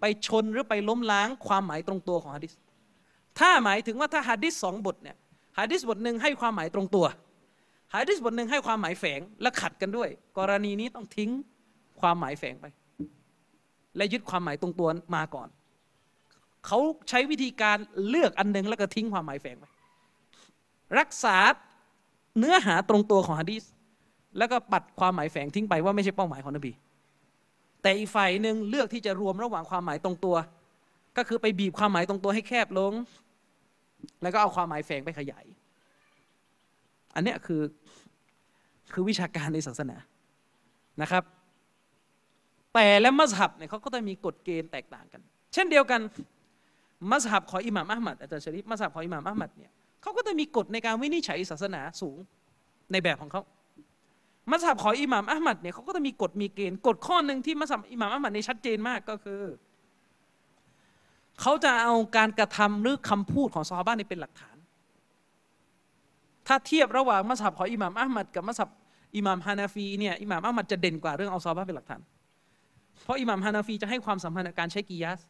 ไปชนหรือไปล้มล้างความหมายตรงตัวของฮะดิษถ้าหมายถึงว่าถ้าฮะดิษสองบทเนี่ย ฮะดิษบทหนึ่งให้ความหมายตรงตัวฮะดิษบทหนึ่งให้ความหมายแฝงและขัดกันด้วย กรณีนี้ต้องทิ้งความหมายแฝงไป และยึดความหมายตรงตัวมาก่อน เขาใช้วิธีการเลือกอันหนึ่งแล้วก็ทิ้งความหมายแฝงไป รักษาเนื้อหาตรงตัวของฮะดีษแล้วก็ปัดความหมายแฝงทิ้งไปว่าไม่ใช่เป้าหมายของนบี แต่อีกฝ่ายหนึ่งเลือกที่จะรวมระหว่างความหมายตรงตัว ก็คือไปบีบความหมายตรงตัวให้แคบลง แล้วก็เอาความหมายแฝงไปขยาย อันเนี้ยคือคือวิชาการในศาสนานะครับ แต่และมัสฮับเนี่ยเขาก็จะมีกฎเกณฑ์แตกต่างกัน เช่นเดียวกัน มัสฮับของอิหม่ามอัลมัดอาจารย์ชริฟมัสฮับของอิหม่ามอัลมัดเนี่ยเขาก็จะมีกฎในการวินิจฉัยศาสนาสูงในแบบของเขามัสฮับของอิหม่ามอัลมัดเนี่ยเขาก็จะมีกฎมีเกณฑ์กฎข้อหนึ่งที่มัสฮับอิหม่ามอัลมัดเนี่ชัดเจนมากก็คือ เขาจะเอาการกระทำหรือคำพูดของซอฮาบะนี่เป็นหลักฐาน ถ้าเทียบระหว่างมัสฮับของอิหม่ามอัลมัดกับมัสฮับอิหม่ามฮานาฟีเนี่ยอิหม่ามอัลมัดจะเด่นกว่าเรื่องเอาซอฮาบะเป็นหลักฐาน เพราะอิหม่ามฮานาฟีจะให้ความสำคัญกับการใช้กิยาส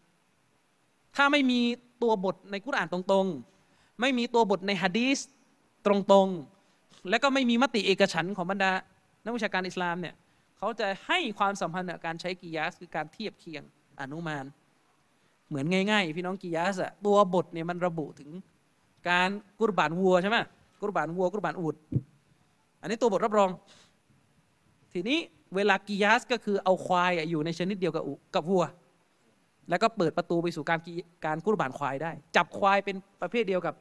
ถ้าไม่มีตัวบทในกุรอานตรงๆ ไม่มีตัวบทในฮะดีสตรงๆ และก็ไม่มีมติเอกฉันของบรรดานักวิชาการอิสลามเนี่ยเขาจะให้ความสัมพันธ์กับการใช้กิยาสคือการเทียบเคียงอนุมาน เหมือนง่ายๆ พี่น้องกิยาสอะตัวบทเนี่ยมันระบุถึงการกุรบานวัวใช่ไหมกุรบานวัวกุรบานอูดอันนี้ตัวบทรับรอง ทีนี้เวลากิยาสก็คือเอาควายอยู่ในชนิดเดียวกับกับวัว แล้วก็เปิดประตูไปสู่การการกุรบานควายได้ จับควายเป็นประเภทเดียวกับ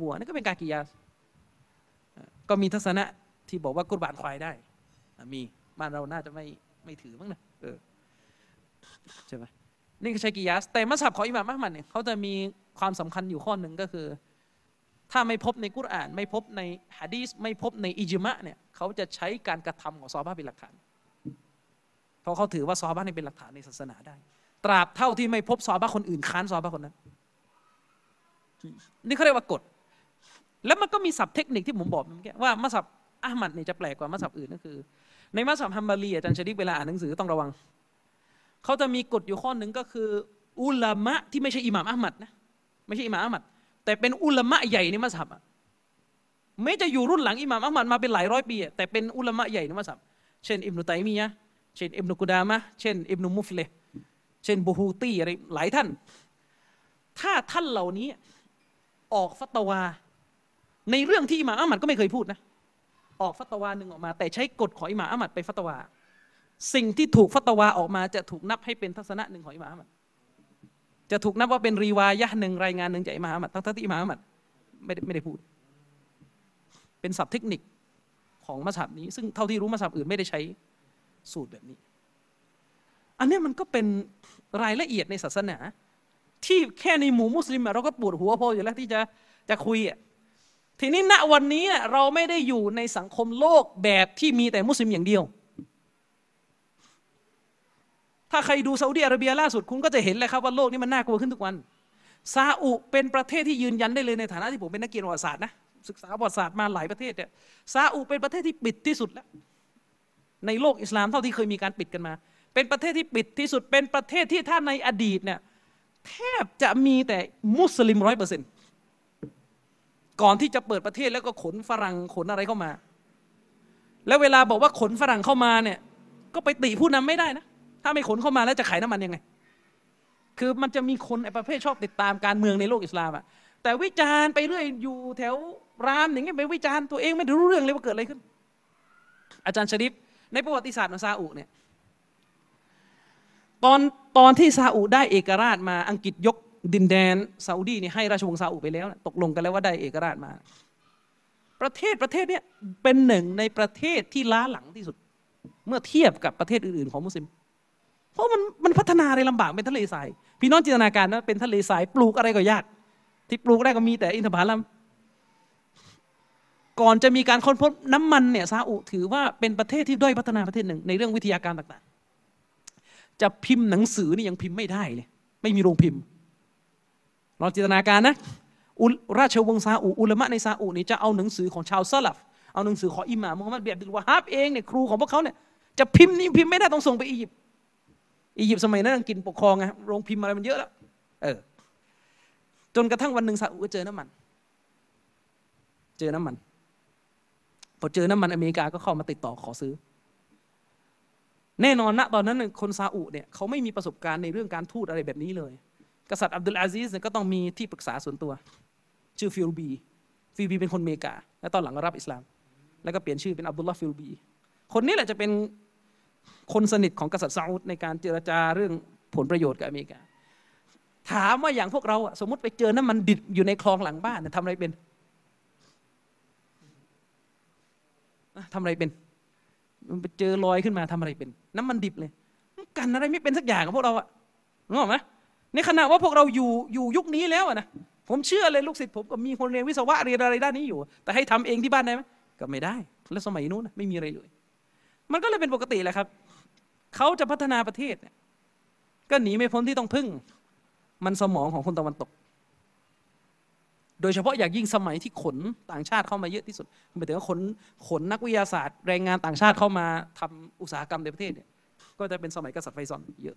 วัวนั่นก็เป็นการกิยาสก็มีทัศนะที่บอกว่ากุรบานควายได้มีบ้านเราน่าจะไม่ไม่ถือมั้งนะเออใช่ไหม นี่ก็ใช้กิยาส แต่มัสฮับของอิหม่ามอัลมัดเนี่ยเขาจะมีความสำคัญอยู่ข้อหนึ่งก็คือ ถ้าไม่พบในกุรอาน ไม่พบในฮะดีษไม่พบในอิจมะเนี่ยเขาจะใช้การกระทำของซอฮาบะห์เป็นหลักฐาน เพราะเขาถือว่าซอฮาบะห์นี่เป็นหลักฐานในศาสนาได้ ตราบเท่าที่ไม่พบซอฮาบะห์คนอื่นค้านซอฮาบะห์คนนั้น นี่เขาเรียกว่ากฎ แล้วมันก็มีศัพท์เทคนิคที่ผมบอกเมื่อกี้ว่ามัสฮับอามัดเนี่ยจะแปลกกว่ามัสฮับอื่นก็คือ ในมัสฮับฮัมบารีอาจารย์ชริกเวลาอ่านหนังสือต้องระวัง เขาจะมีกฎอยู่ข้อหนึ่งก็คือ อุลามะที่ไม่ใช่อิหม่ามอัลมัดนะไม่ใช่อิหม่ามอัลมัดแต่เป็นอุลามะใหญ่ในมัสฮับอะแม้จะอยู่รุ่นหลังอิหม่ามอัลมัดมาเป็นหลายร้อยปีอะแต่เป็นอุลามะใหญ่ในมัสฮับเช่นอิบนุตัยมียะเช่นอิบนุกุดามะเช่นอิบนุมุฟเลเช่นบูฮูตีอะไรหลายท่าน ถ้าท่านเหล่านี้ออกฟัตวา ในเรื่องที่อิหม่ามอัลมัดก็ไม่เคยพูดนะออกฟัตวาหนึ่งออกมา แต่ใช้กฎของอิหม่ามอัลมัดไปฟัตวา สิ่งที่ถูกฟัตวาออกมาจะถูกนับให้เป็นทัศนะหนึ่งของอิหม่ามอัลมัดจะถูกนับว่าเป็นรีวายะหนึ่งรายงานหนึ่งจากอิหม่ามอัลมัดทั้งที่อิหม่ามอัลมัดไม่ได้ไม่ได้พูด เป็นศัพท์เทคนิคของมัสฮับนี้ ซึ่งเท่าที่รู้มัสฮับอื่นไม่ได้ใช้สูตรแบบนี้ อันนี้มันก็เป็นรายละเอียดในศาสนา ที่แค่ในหมู่มุสลิมเราก็ปวดหัวพออยู่แล้วที่จะจะคุยอะทีนี้ณวันนี้เราไม่ได้อยู่ในสังคมโลกแบบที่มีแต่มุสลิมอย่างเดียว ถ้าใครดูซาอุดิอาระเบียล่าสุดคุณก็จะเห็นเลยครับว่าโลกนี้มันน่ากลัวขึ้นทุกวัน ซาอุเป็นประเทศที่ยืนยันได้เลยในฐานะที่ผมเป็นนักเรียนประวัติศาสตร์นะศึกษาประวัติศาสตร์มาหลายประเทศเนี่ยซาอุเป็นประเทศที่ปิดที่สุดแล้วในโลกอิสลามเท่าที่เคยมีการปิดกันมา เป็นประเทศที่ปิดที่สุดเป็นประเทศที่ถ้าในอดีตเนี่ยแทบจะมีแต่มุสลิมร้อยเปอร์เซ็นต์ก่อนที่จะเปิดประเทศแล้วก็ขนฝรั่งขนอะไรเข้ามา แล้วเวลาบอกว่าขนฝรั่งเข้ามาเนี่ยก็ไปติผู้นำไม่ได้นะ ถ้าไม่ขนเข้ามาแล้วจะขายน้ำมันยังไง คือมันจะมีคนไอ้ประเภทชอบติดตามการเมืองในโลกอิสลามอะแต่วิจารณ์ไปเรื่อยอยู่แถวรามอย่างเงี้ยไปวิจารณ์ตัวเองไม่รู้เรื่องเลยว่าเกิดอะไรขึ้น อาจารย์ชริฟในประวัติศาสตร์ของซาอุเนี่ยตอนตอนที่ซาอุได้เอกราชมาอังกฤษยกดินแดนซาอุดีเนี่ยให้ราชวงศ์ซาอุไปแล้ว ตกลงกันแล้วว่าได้เอกราชมา ประเทศประเทศเนี่ยเป็นหนึ่งในประเทศที่ล้าหลังที่สุด เมื่อเทียบกับประเทศอื่นๆของมุสลิม เพราะมันมันพัฒนาอะไรลำบากเป็นทะเลทราย พี่น้องจินตนาการนะเป็นทะเลทรายปลูกอะไรก็ยาก ที่ปลูกได้ก็มีแต่อินทผลัมก่อนจะมีการค้นพบน้ำมันเนี่ยซาอุถือว่าเป็นประเทศที่ด้อยพัฒนาประเทศหนึ่งในเรื่องวิทยาการต่างๆ จะพิมพ์หนังสือนี่ยังพิมพ์ไม่ได้เลย ไม่มีโรงพิมพ์ลองจินตนาการนะอุราชวงศ์ซาอุอุลมะในซาอุนี่จะเอาหนังสือของชาวซาลัฟเอาหนังสือของอิหม่ามมุฮัมมัดเบียดดิลวะฮับเองเนี่ยครูของพวกเขาเนี่ยจะพิมพ์นี่พิมพ์ไม่ได้ต้องส่งไปอียิปต์ อียิปต์สมัยนั้นอังกฤษปกครองไงโรงพิมพ์อะไรมันเยอะแล้วเออจนกระทั่งวันหนึ่งซาอุก็เจอน้ำมัน เจอน้ำมัน พอเจอน้ำมันอเมริกาก็เข้ามาติดต่อขอซื้อ แน่นอนนะตอนนั้นคนซาอุเนี่ยเขาไม่มีประสบการณ์ในเรื่องการทูตอะไรแบบนี้เลย กษัตริย์อับดุลอาซิสเนี่ยก็ต้องมีที่ปรึกษาส่วนตัว ชื่อฟิลบี ฟิลบีเป็นคนอเมริกา และตอนหลังก็รับอิสลาม แล้วก็เปลี่ยนชื่อเป็นอับดุลลาฟิลบี คนนี้แหละจะเป็น คนสนิทของกษัตริย์ซาอุดในการเจรจาเรื่องผลประโยชน์กับอเมริกา ถามว่าอย่างพวกเราอะสมมติไปเจอน้ำมันดิบอยู่ในคลองหลังบ้านเนี่ยทำอะไรเป็นทำอะไรเป็นมันไปเจอลอยขึ้นมาทำอะไรเป็น น้ำมันดิบเลยกันอะไรไม่เป็นสักอย่างกับพวกเราอะนึกออกไหมในขณะว่าพวกเราอยู่อยู่ยุคนี้แล้วอะนะผมเชื่อเลยลูกศิษย์ผมก็มีคนเรียนวิศวะเรียนอะไรด้านนี้อยู่ แต่ให้ทำเองที่บ้านได้ไหมก็ไม่ได้ แล้วสมัยนู้นไม่มีอะไรเลย มันก็เลยเป็นปกติแหละครับ เขาจะพัฒนาประเทศเนี่ยก็หนีไม่พ้นที่ต้องพึ่ง มันสมองของคนตะวันตก โดยเฉพาะอย่างยิ่งสมัยที่ขนต่างชาติเข้ามาเยอะที่สุดหมายถึงว่าขนขนนักวิทยาศาสตร์ แรงงานต่างชาติเข้ามาทำอุตสาหกรรมในประเทศเนี่ยก็จะเป็นสมัยกษัตริย์ไฟซอนเยอะ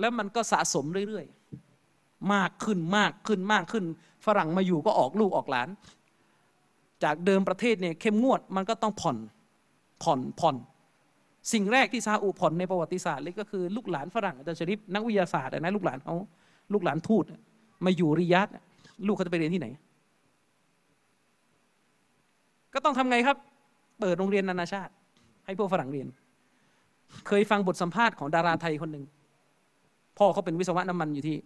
แล้วมันก็สะสมเรื่อยๆ มากขึ้นมากขึ้นมากขึ้น ฝรั่งมาอยู่ก็ออกลูกออกหลาน จากเดิมประเทศเนี่ยเข้มงวดมันก็ต้องผ่อนผ่อนผ่อน สิ่งแรกที่ซาอุผ่อนในประวัติศาสตร์เลยก็คือลูกหลานฝรั่งอาจารย์ชริปนักวิทยาศาสตร์นะลูกหลานเขาลูกหลานทูตมาอยู่ริยัดอะลูกเขาจะไปเรียนที่ไหน ก็ต้องทำไงครับ เปิดโรงเรียนนานาชาติ ให้พวกฝรั่งเรียน เคยฟังบทสัมภาษณ์ของดาราไทยคนหนึ่งพ่อเขาเป็นวิศวะน้ำมันอยู่ที่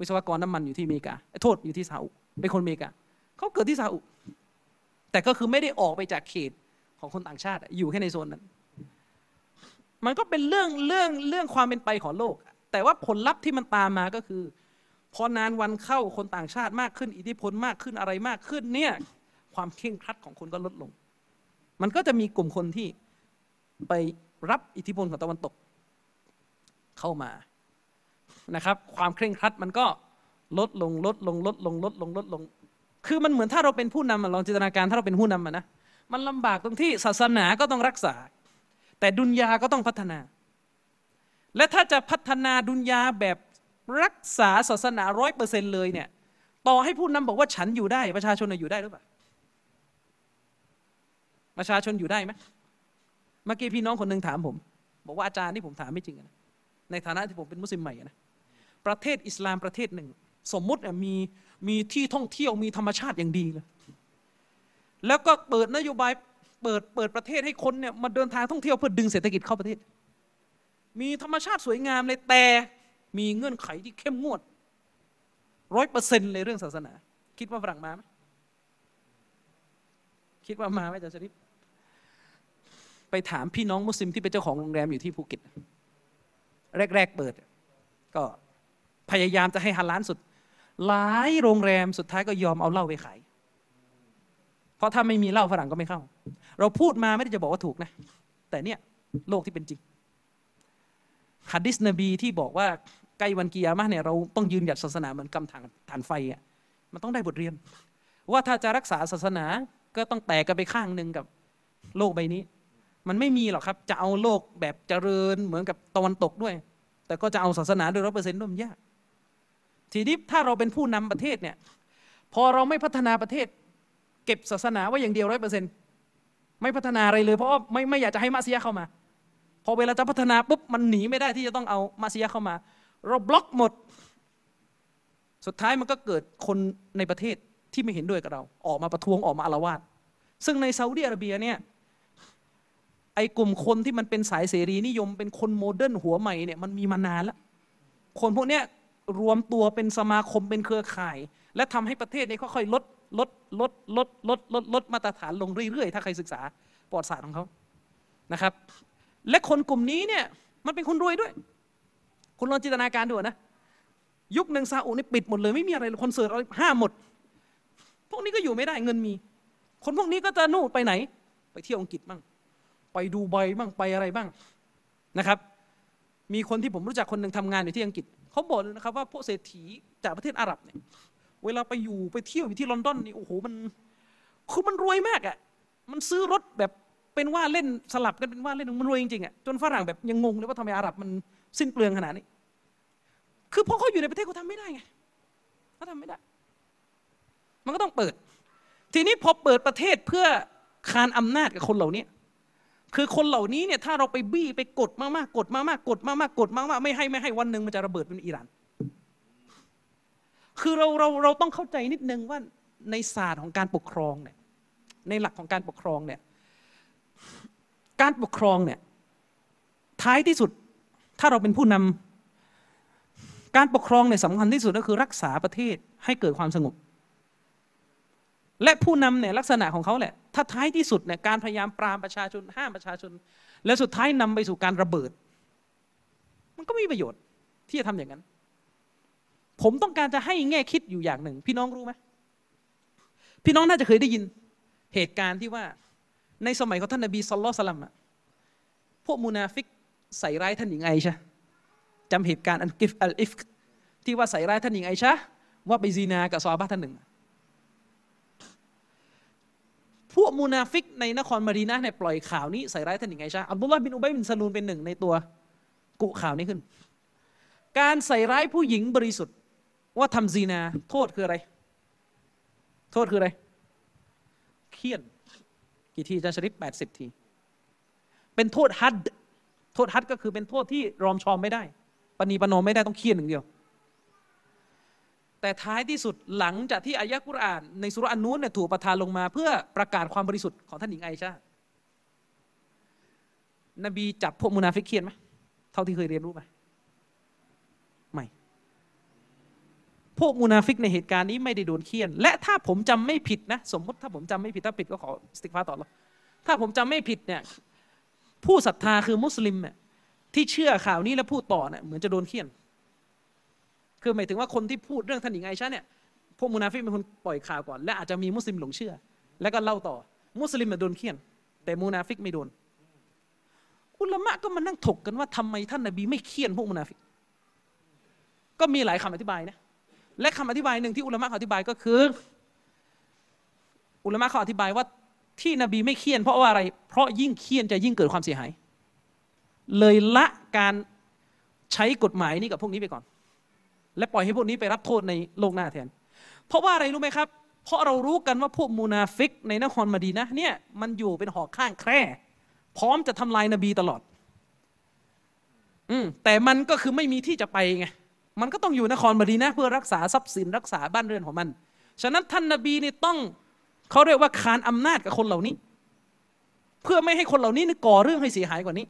วิศวกรน้ำมันอยู่ที่อเมริกาเอ้ยโทษอยู่ที่ซาอุเป็นคนอเมริกาเขาเกิดที่ซาอุแต่ก็คือไม่ได้ออกไปจากเขตของคนต่างชาติอยู่แค่ในโซนนั้น มันก็เป็นเรื่องเรื่องเรื่องความเป็นไปของโลก แต่ว่าผลลัพธ์ที่มันตามมาก็คือ พอนานวันเข้าคนต่างชาติมากขึ้น อิทธิพลมากขึ้นอะไรมากขึ้นเนี่ยความเคร่งครัดของคนก็ลดลง มันก็จะมีกลุ่มคนที่ไปรับอิทธิพลของตะวันตกเข้ามานะครับ ความเคร่งครัดมันก็ลดลงลดลงลดลงลดลงลดลง คือมันเหมือนถ้าเราเป็นผู้นำลองจินตนาการถ้าเราเป็นผู้นำนะมันลำบากตรงที่ศาสนาก็ต้องรักษา แต่ดุนยาก็ต้องพัฒนา และถ้าจะพัฒนาดุนยาแบบรักษาศาสนาร้อยเปอร์เซ็นเลยเนี่ย ต่อให้ผู้นำบอกว่าฉันอยู่ได้ ประชาชนน่ะอยู่ได้หรือเปล่า ประชาชนอยู่ได้ไหมเมื่อกี้พี่น้องคนหนึ่งถามผม บอกว่าอาจารย์ที่ผมถามไม่จริงนะ ในฐานะที่ผมเป็นมุสลิมใหม่นะ ประเทศอิสลามประเทศหนึ่ง สมมุติมีมีที่ท่องเที่ยวมีธรรมชาติอย่างดีเลย แล้วก็เปิดนโยบาย เปิดเปิดประเทศให้คนเนี่ยมาเดินทางท่องเที่ยวเพื่อดึงเศรษฐกิจเข้าประเทศ มีธรรมชาติสวยงามเลยแต่มีเงื่อนไขที่เข้มงวดร้อยเปอร์เซ็นต์เลยเรื่องศาสนา คิดว่าฝรั่งมาไหมคิดว่ามาไหมอาจารย์ชริปไปถามพี่น้องมุสลิมที่เป็นเจ้าของโรงแรมอยู่ที่ภูเก็ต แรก ๆ เปิด ก็พยายามจะให้ฮัลล้านสุด หลายโรงแรมสุดท้ายก็ยอมเอาเหล้าไปขาย เพราะถ้าไม่มีเหล้าฝรั่งก็ไม่เข้า เราพูดมาไม่ได้จะบอกว่าถูกนะ แต่เนี่ยโลกที่เป็นจริงฮัดดิสนบีที่บอกว่าใกล้วันกิยามะเนี่ยเราต้องยืนหยัดศาสนาเหมือนกำถางฐานไฟอะมันต้องได้บทเรียน ว่าถ้าจะรักษาศาสนาก็ต้องแตกกันไปข้างหนึ่งกับโลกใบนี้ มันไม่มีหรอกครับ จะเอาโลกแบบเจริญเหมือนกับตะวันตกด้วย แต่ก็จะเอาศาสนาด้วยร้อยเปอร์เซ็นต์ด้วยมันยากทีนี้ถ้าเราเป็นผู้นำประเทศเนี่ยพอเราไม่พัฒนาประเทศ เก็บศาสนาไว้อย่างเดียวร้อยเปอร์เซ็นต์ ไม่พัฒนาอะไรเลย เพราะว่าไม่ไม่อยากจะให้มาเซียเข้ามา พอเวลาจะพัฒนาปุ๊บมันหนีไม่ได้ที่จะต้องเอามาเซียเข้ามา เราบล็อกหมด สุดท้ายมันก็เกิดคนในประเทศที่ไม่เห็นด้วยกับเรา ออกมาประท้วงออกมาอาละวาดซึ่งในซาอุดิอาระเบียเนี่ยไอ้กลุ่มคนที่มันเป็นสายเสรีนิยมเป็นคนโมเดิร์นหัวใหม่เนี่ยมันมีมานานแล้ว คนพวกเนี้ยรวมตัวเป็นสมาคมเป็นเครือข่าย และทำให้ประเทศนี้ค่อยๆลด ลดลดลดลดลดลดมาตรฐานลงเรื่อยๆ ถ้าใครศึกษาประวัติศาสตร์ของเขานะครับ และคนกลุ่มนี้เนี่ยมันเป็นคนรวยด้วย คุณลองจินตนาการดูนะ ยุคหนึ่งซาอุนี่ปิดหมดเลยไม่มีอะไรคอนเสิร์ตอะไรห้ามหมด พวกนี้ก็อยู่ไม่ได้เงินมี คนพวกนี้ก็จะนู่นไปไหน ไปเที่ยวอังกฤษบ้างไปดูใบบ้างไปอะไรบ้างนะครับ มีคนที่ผมรู้จักคนหนึ่งทำงานอยู่ที่อังกฤษเขาบอกเลยนะครับว่าพวกเศรษฐีจากประเทศอาหรับเนี่ย เวลาไปอยู่ไปเที่ยวอยู่ที่ลอนดอนนี่โอ้โหมันคือมันรวยมากอะ่ะมันซื้อรถแบบเป็นว่าเล่นสลับกันเป็นว่าเล่นมันรวยจริงๆอะ่ะจนฝรั่งแบบยังงงเลยว่าทำไมอาหรับมันสิ้นเปลืองขนาดนี้ คือเพราะเขาอยู่ในประเทศเขาทำไม่ได้ไงเขาทำไม่ได้ มันก็ต้องเปิด ทีนี้พอเปิดประเทศเพื่อคานอำนาจกับคนเหล่านี้คือคนเหล่านี้เนี่ยถ้าเราไปบี้ไปกดมากๆกดมากๆกดมากๆกดมากๆไม่ให้ไม่ให้วันหนึ่งมันจะระเบิดเป็นอิหร่าน คือเราเราเราต้องเข้าใจนิดนึงว่าในศาสตร์ของการปกครองเนี่ยในหลักของการปกครองเนี่ยการปกครองเนี่ยท้ายที่สุดถ้าเราเป็นผู้นำการปกครองเนี่ยสำคัญที่สุดก็คือรักษาประเทศให้เกิดความสงบ และผู้นำเนี่ยลักษณะของเขาแหละ ถ้าท้ายที่สุดเนี่ยการพยายามปรามประชาชนห้ามประชาชน และสุดท้ายนำไปสู่การระเบิด มันก็ไม่มีประโยชน์ที่จะทำอย่างนั้น ผมต้องการจะให้แง่คิดอยู่อย่างหนึ่ง พี่น้องรู้ไหมพี่น้องน่าจะเคยได้ยินเหตุการณ์ที่ว่าในสมัยของท่านนบีصلى الله عليه وسلمอะพวกมูนาฟิกใส่ร้ายท่านหญิงไอชะจำเหตุการณ์อันกิฟอัลอิฟที่ว่าใส่ร้ายท่านหญิงไอชะว่าไปซีนากับซอฮาบะท่านหนึ่ง พวกมูนาฟิกในนครมาดีนะห์เนี่ยปล่อยข่าวนี้ใส่ร้ายท่านหญิงไอชาอับดุลลาห์บินอุบัยบินซาลูนเป็นหนึ่งในตัวกุข่าวนี้ขึ้น การใส่ร้ายผู้หญิงบริสุทธิ์ ว่าทำซีนา โทษคืออะไร โทษคืออะไร เคี่ยน กี่ทีอาจารย์ชริปแปดสิบที เป็นโทษฮัดโทษฮัดก็คือเป็นโทษที่รอมชอมไม่ได้ปณีปนอมไม่ได้ต้องเคี่ยนหนึ่งเดียว แต่ท้ายที่สุดหลังจากที่อายะกุรอาน ในสุรอันนู้นเนี่ยถูกประทานลงมา เพื่อประกาศความบริสุทธิ์ของท่านหญิงไอชานบีจับพวกมุนาฟิกเฆี่ยนไหมเท่าที่เคยเรียนรู้ไหม พวกมุนาฟิกในเหตุการณ์นี้ไม่ได้โดนเฆี่ยน และถ้าผมจำไม่ผิดนะ สมมติถ้าผมจำไม่ผิดถ้าผิดก็ขออิสติฆฟารต่ออัลลอฮ์ถ้าผมจำไม่ผิดเนี่ยผู้ศรัทธาคือมุสลิมเนี่ยที่เชื่อข่าวนี้แล้วพูดต่อเนี่ยเหมือนจะโดนเฆี่ยน คือหมายถึงว่าคนที่พูดเรื่องท่านหญิงไอชาเนี่ยพวกมุนาฟิกเป็นคนปล่อยข่าวก่อน และอาจจะมีมุสลิมหลงเชื่อ แล้วก็เล่าต่อ มุสลิมน่ะโดนเคี่ยน แต่มุนาฟิกไม่โดน อุลามะก็มานั่งถกกันว่าทำไมท่านนบีไม่เคี่ยนพวกมุนาฟิก ก็มีหลายคำอธิบายนะ และคำอธิบายหนึ่งที่อุลามะเขาอธิบายก็คือ อุลามะเขาอธิบายว่าที่นบีไม่เคี่ยนเพราะว่าอะไร เพราะยิ่งเคี่ยนจะยิ่งเกิดความเสียหาย เลยละการใช้กฎหมายนี้กับพวกนี้ไปก่อน และปล่อยให้พวกนี้ไปรับโทษในโลกหน้าแทน เพราะว่าอะไรรู้ไหมครับ เพราะเรารู้กันว่าพวกมูนาฟิกในนครมาดีนะเนี่ยมันอยู่เป็นหอกข้างแคร่พร้อมจะทำลายนบีตลอด อืแต่มันก็คือไม่มีที่จะไปไง มันก็ต้องอยู่นครมาดีนะเพื่อรักษาทรัพย์สินรักษาบ้านเรือนของมัน ฉะนั้นท่านนบีนี่ต้องเขาเรียกว่าคานอำนาจกับคนเหล่านี้ เพื่อไม่ให้คนเหล่านี้นี่ก่อเรื่องให้เสียหายกว่านี้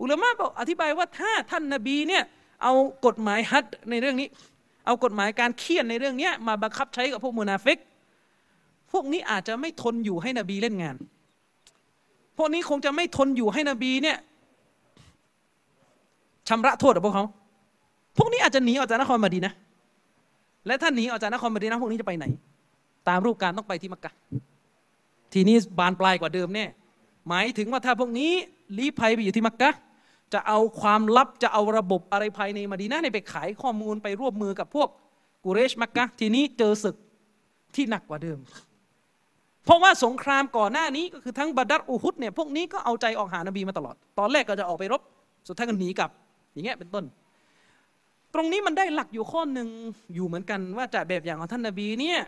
อุลามะบอกอธิบายว่าถ้าท่านนบีเนี่ยเอากฎหมายฮัดในเรื่องนี้ เอากฎหมายการเคี่ยนในเรื่องนี้มาบังคับใช้กับพวกมุนาฟิก พวกนี้อาจจะไม่ทนอยู่ให้นบีเล่นงาน พวกนี้คงจะไม่ทนอยู่ให้นบีเนี่ยชำระโทษกับพวกเขา พวกนี้อาจจะหนีออกจากนครมาดีนะ และถ้าหนีออกจากนครมาดีนะพวกนี้จะไปไหน ตามรูปการต้องไปที่มักกะ ทีนี้บานปลายกว่าเดิมแน่หมายถึงว่าถ้าพวกนี้ลี้ภัยไปอยู่ที่มักกะจะเอาความลับจะเอาระบบอะไรภายในมาดีนะห์เนี่ยไปขายข้อมูลไปร่วมมือกับพวกกุเรชมักกะทีนี้เจอศึกที่หนักกว่าเดิม เพราะว่าสงครามก่อนหน้านี้ก็คือทั้งบัดัดอูฮุดเนี่ยพวกนี้ก็เอาใจออกหานบีมาตลอด ตอนแรกก็จะออกไปรบ สุดท้ายก็หนีกลับ อย่างเงี้ยเป็นต้น ตรงนี้มันได้หลักอยู่ข้อหนึ่งอยู่เหมือนกันว่าจากแบบอย่างของท่านนบีเนี่ย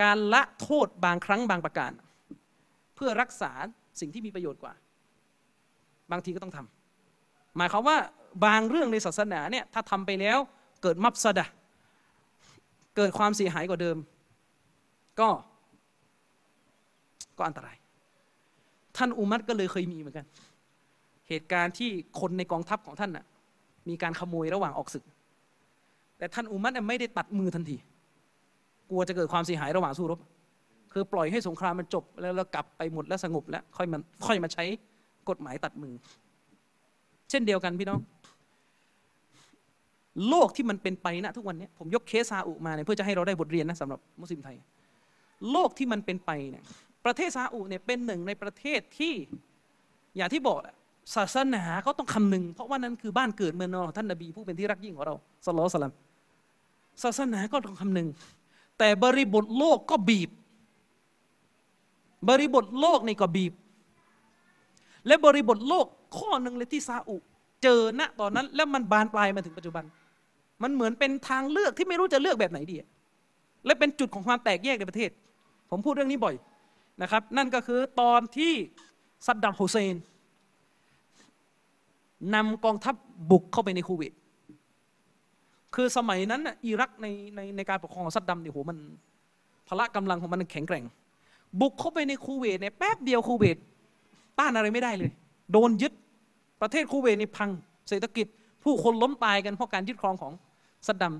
การละโทษบางครั้งบางประการ เพื่อรักษาสิ่งที่มีประโยชน์กว่า บางทีก็ต้องทำหมายความว่าบางเรื่องในศาสนาเนี่ยถ้าทำไปแล้วเกิดมับสดะเกิดความเสียหายกว่าเดิม ก็ก็อันตราย ท่านอุมัตก็เลยเคยมีเหมือนกัน เหตุการณ์ที่คนในกองทัพของท่านน่ะ มีการขโมยระหว่างออกศึก แต่ท่านอุมัตไม่ได้ตัดมือทันที กลัวจะเกิดความเสียหายระหว่างสู้รบ คือปล่อยให้สงครามมันจบ แล้วเรากลับไปหมดแล้วสงบแล้วค่อยมันค่อยมาใช้กฎหมายตัดมือ เช่นเดียวกันพี่น้อง โลกที่มันเป็นไปนะทุกวันนี้ผมยกเคสซาอุมาเนี่ยเพื่อจะให้เราได้บทเรียนนะสำหรับมุสลิมไทย โลกที่มันเป็นไปเนี่ยประเทศซาอุเนี่ยเป็นหนึ่งในประเทศที่อย่างที่บอกแหละ ศาสนาเขาต้องคำนึง เพราะว่านั้นคือบ้านเกิดเมืองนอนของท่านนบีผู้เป็นที่รักยิ่งของเราสลลลอสลัมศาสนาก็ต้องคำนึง แต่บริบทโลกก็บีบ บริบทโลกนี่ก็บีบ และบริบทโลกข้อหนึ่งเลยที่ซาอุ เจอณตอนนั้น แล้วมันบานปลายมาถึงปัจจุบัน มันเหมือนเป็นทางเลือกที่ไม่รู้จะเลือกแบบไหนดีและเป็นจุดของความแตกแยกในประเทศ ผมพูดเรื่องนี้บ่อยนะครับ นั่นก็คือตอนที่ซัดดัมฮุเซน นำกองทัพบุกเข้าไปในคูเวตคือสมัยนั้นอิรักในในในการปกครองของซัดดัมเนี่ยโหมันพละกำลังของมันแข็งแกร่ง บุกเข้าไปในคูเวตเนี่ยแป๊บเดียวคูเวตต้านอะไรไม่ได้เลย โดนยึดประเทศคูเวตนี่พัง เศรษฐกิจผู้คนล้มตายกันเพราะการยึดครองของซัดดัม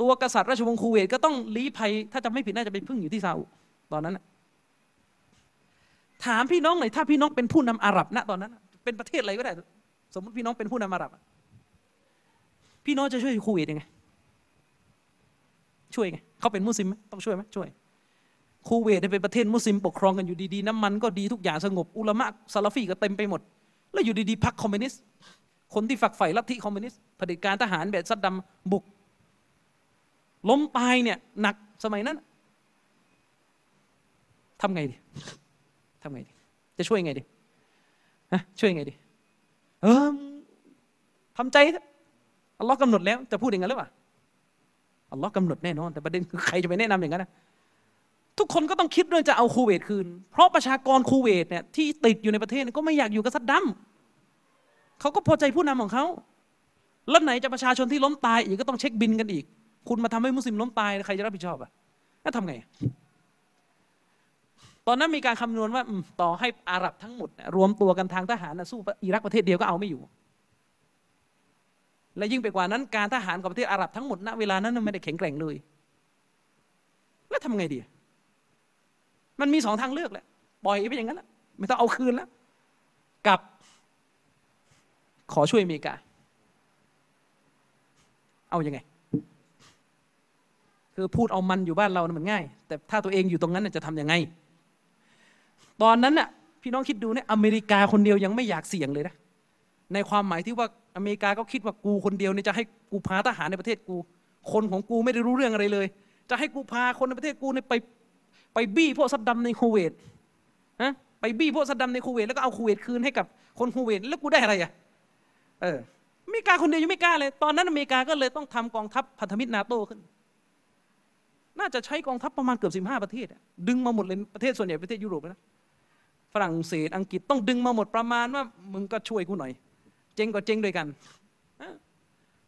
ตัวกษัตริย์ราชวงศ์คูเวตก็ต้องลี้ภัย ถ้าจำไม่ผิดน่าจะไปพึ่งอยู่ที่ซาอุตอนนั้นถามพี่น้องหน่อยถ้าพี่น้องเป็นผู้นำอาหรับณตอนนั้น เป็นประเทศอะไรก็ได้ สมมติพี่น้องเป็นผู้นำอาหรับอะพี่น้องจะช่วยคูเวตยังไง ช่วยไงเขาเป็นมุสลิมไหมต้องช่วยไหมช่วยคูเวตเนี่ยเป็นประเทศมุสลิมปกครองกันอยู่ดีๆน้ำมันก็ดีทุกอย่างสงบ อุลามะซาลาฟีก็เต็มไปหมด แล้วอยู่ดีๆพรรคคอมมิวนิสต์คนที่ฝักใฝ่ลัทธิคอมมิวนิสต์เผด็จการทหารแบบซัดดัมบุก ล้มตายเนี่ยหนักสมัยนั้นทำไงดีทำไงดี จะช่วยไงดีฮะช่วยไงดี เออทำใจเถอะอัลลอฮ์กำหนดแล้วจะพูดอย่างนั้นหรือเปล่าอัลลอฮ์กำหนดแน่นอนแต่ประเด็นคือใครจะไปแนะนำอย่างนั้นนะทุกคนก็ต้องคิดเรื่องจะเอาคูเวตคืน เพราะประชากรคูเวตเนี่ยที่ติดอยู่ในประเทศก็ไม่อยากอยู่กับซัดดัมเขาก็พอใจผู้นำของเขาแล้วไหนจะประชาชนที่ล้มตายอีกก็ต้องเช็คบินกันอีก คุณมาทำให้มุสลิมล้มตายใครจะรับผิดชอบอะแล้วทำไง ตอนนั้นมีการคำนวณว่าต่อให้อาหรับทั้งหมดรวมตัวกันทางทหารสู้อิรักประเทศเดียวก็เอาไม่อยู่ และยิ่งไปกว่านั้นการทหารของประเทศอาหรับทั้งหมดณเวลานั้นไม่ได้แข็งแกร่งเลย แล้วทำไงดี มันมีสองทางเลือกแหละปล่อยไปอย่างนั้นแหละไม่ต้องเอาคืนแล้วกับขอช่วยอเมริกา เอาอยัางไง คือพูดเอามันอยู่บ้านเรานะมันง่าย แต่ถ้าตัวเองอยู่ตรงนั้นจะทำยังไง ตอนนั้นน่ะพี่น้องคิดดูเนี่ยอเมริกาคนเดียวยังไม่อยากเสี่ยงเลยนะในความหมายที่ว่าอเมริกาก็คิดว่ากูคนเดียวเนี่ยจะให้กูพาทหารในประเทศกู คนของกูไม่ได้รู้เรื่องอะไรเลย จะให้กูพาคนในประเทศกูเนี่ยไปไปบี้พวกซัดดัมในคูเวตฮะไปบี้พวกซัดดัมในคูเวตแล้วก็เอาคูเวตคืนให้กับคนคูเวตแล้วกูได้อะไรอะเอออเมริกาคนเดียวยังไม่กล้าเลย ตอนนั้นอเมริกาก็เลยต้องทำกองทัพพันธมิตรนาโต้ขึ้น น่าจะใช้กองทัพประมาณเกือบสิบห้าประเทศดึงมาหมดเลยประเทศส่วนใหญ่ประเทศยุโรปนะ ฝรั่งเศสอังกฤษต้องดึงมาหมดประมาณว่ามึงก็ช่วยกูหน่อย เจ๊งก็เจ๊งด้วยกัน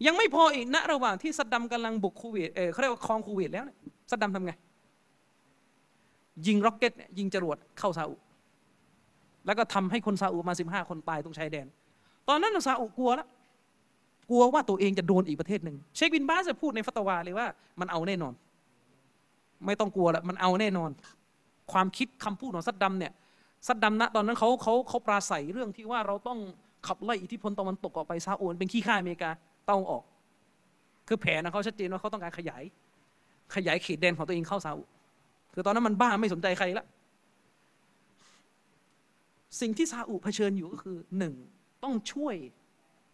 ยังไม่พออีกณระหว่างที่ซัดดัมกำลังบุกคูเวตเออเขาเรียกว่าครองคูเวตแล้วเนี่ยซัดดัมทำไง ยิง rocket เนี่ยยิงจรวดเข้าซาอุ แล้วก็ทำให้คนซาอุมาสิบห้าคนตายตรงชายแดน ตอนนั้นซาอุกลัวแล้วกลัวว่าตัวเองจะโดนอีกประเทศหนึ่งเชคบินบาสจะพูดในฟัตวาเลยว่า มันเอาแน่นอน ไม่ต้องกลัวละมันเอาแน่นอน ความคิดคำพูดของซัดดัมเนี่ย ซัดดัมนะตอนนั้นเขาเขาเขาปราศัยเรื่องที่ว่าเราต้องขับไล่อิทธิพลตะวันตกออกไปซาอุเป็นขี้ข้าอเมริกาต้องออก คือแผนของเขาชัดเจนว่าเขาต้องการขยาย ขยายเขตแดนของตัวเองเข้าซาอุคือตอนนั้นมันบ้าไม่สนใจใครละสิ่งที่ซาอุเผชิญอยู่ก็คือหนึ่งต้องช่วย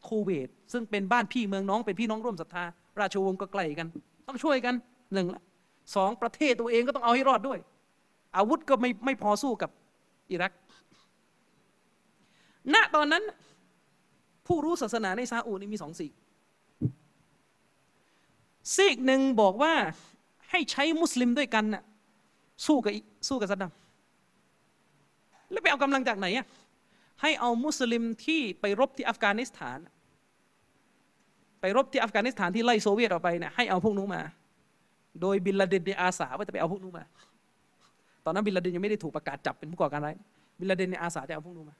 โคเวตซึ่งเป็นบ้านพี่เมืองน้องเป็นพี่น้องร่วมศรัทธา ราชวงศ์ก็ไกลกัน ต้องช่วยกันหนึ่งละสองประเทศตัวเองก็ต้องเอาให้รอดด้วย อาวุธก็ไม่ไม่พอสู้กับ อิรัก ณ ตอนนั้น ผู้รู้ศาสนาในซาอุนี่มีสองซีกซีกหนึ่งบอกว่าให้ใช้มุสลิมด้วยกันน่ะสู้กับสู้กับซัดดัมแล้วไปเอากำลังจากไหนอะให้เอามุสลิมที่ไปรบที่อัฟกานิสถาน ไปรบที่อัฟกานิสถานที่ไล่โซเวียตออกไปเนี่ยให้เอาพวกนู้นมา โดยบินลาเดนเนี่ยอาสาว่าจะไปเอาพวกนู้นมา ตอนนั้นบินลาเดนยังไม่ได้ถูกประกาศจับเป็นผู้ก่อการร้ายบินลาเดนเนี่ยอาสาจะเอาพวกนู้นมา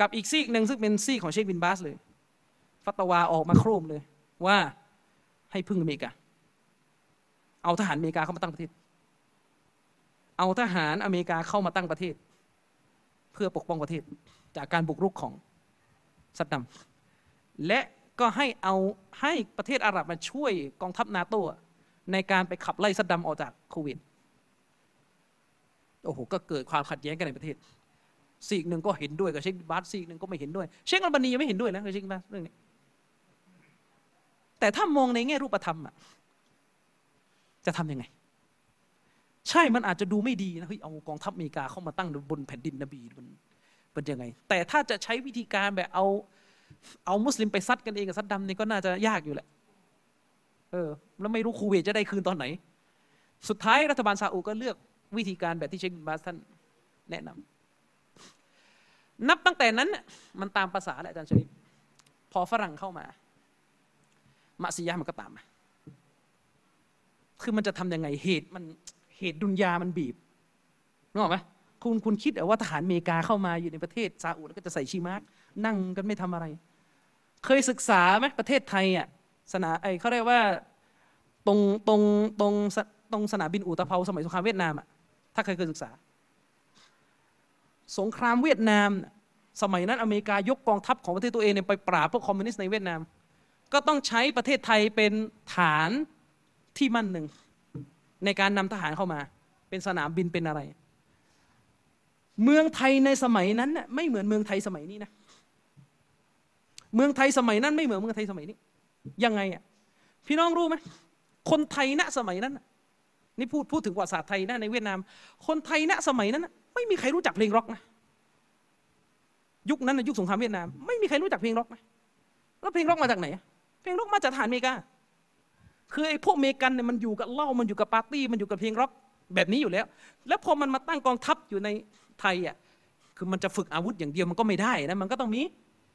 กับอีกซีกหนึ่งซึ่งเป็นซีกของเชคบินบาสเลย ฟัตวาออกมาโครมเลย ว่าให้พึ่งอเมริกา เอาทหารอเมริกาเข้ามาตั้งประเทศ เอาทหารอเมริกาเข้ามาตั้งประเทศ เพื่อปกป้องประเทศจากการบุกรุกของซัดดัมและก็ให้เอาให้ประเทศอาหรับมาช่วยกองทัพนาโตในการไปขับไล่ซัดดัมออกจากคูเวต โอ้โหก็เกิดความขัดแย้งกันในประเทศซีกหนึ่งก็เห็นด้วยกับเชคบาสซีกหนึ่งก็ไม่เห็นด้วย เชคอัลบานียังไม่เห็นด้วยนะกับเชคบาสเรื่องนี้แต่ถ้ามองในแง่รูปธรรมอะจะทำยังไง ใช่มันอาจจะดูไม่ดีนะเฮ้ยเอากองทัพอเมริกาเข้ามาตั้งบนแผ่นดินนบีมันเป็นยังไง แต่ถ้าจะใช้วิธีการแบบเอา เอามุสลิมไปซัดกันเองกับซัดดัมนี่ก็น่าจะยากอยู่แหละ เออ แล้วไม่รู้คูเวตจะได้คืนตอนไหน สุดท้ายรัฐบาลซาอุก็เลือก วิธีการแบบที่เชคบินบาสท่านแนะนำนับตั้งแต่นั้นน่ะมันตามภาษาแหละอาจารย์ชริฟพอฝรั่งเข้ามาمعصيةมันก็ตามมาคือมันจะทำยังไงเหตุมันเหตุدنياมันบีบนึกออกไหมคุณคุณคิดเหรอว่าทหารอเมริกาเข้ามาอยู่ในประเทศซาอุดแล้วก็จะใส่شماغนั่งกันไม่ทำอะไร เคยศึกษาไหมประเทศไทยอะสนาไอเขาเรียกว่าตรงตรงตรงสตรงสนามบินอูตะเภาสมัยสงครามเวียดนามอะ ถ้าเคยเคยศึกษา สงครามเวียดนาม สมัยนั้นอเมริกายกกองทัพของประเทศตัวเองไปปราบพวกคอมมิวนิสต์ในเวียดนาม ก็ต้องใช้ประเทศไทยเป็นฐานที่มั่นหนึ่ง ในการนำทหารเข้ามา เป็นสนามบินเป็นอะไร เมืองไทยในสมัยนั้นน่ะไม่เหมือนเมืองไทยสมัยนี้นะเมืองไทยสมัยนั้นไม่เหมือนเมืองไทยสมัยนี้ ยังไงอะพี่น้องรู้ไหมคนไทยณสมัยนั้น นี่พูดพูดถึงประวัติศาสตร์ไทยนะในเวียดนาม คนไทยณสมัยนั้น ไม่มีใครรู้จักเพลงร็อกนะยุคนั้นนะยุคสงครามเวียดนามไม่มีใครรู้จักเพลงร็อกนะแล้วเพลงร็อกมาจากไหนอะเพลงร็อกมาจากทหารอเมริกาคือไอ้พวกอเมริกันเนี่ยมันอยู่กับเหล้ามันอยู่กับปาร์ตี้มันอยู่กับเพลงร็อกแบบนี้อยู่แล้ว แล้วพอมันมาตั้งกองทัพอยู่ในไทยอะคือมันจะฝึกอาวุธอย่างเดียวมันก็ไม่ได้นะมันก็ต้องมี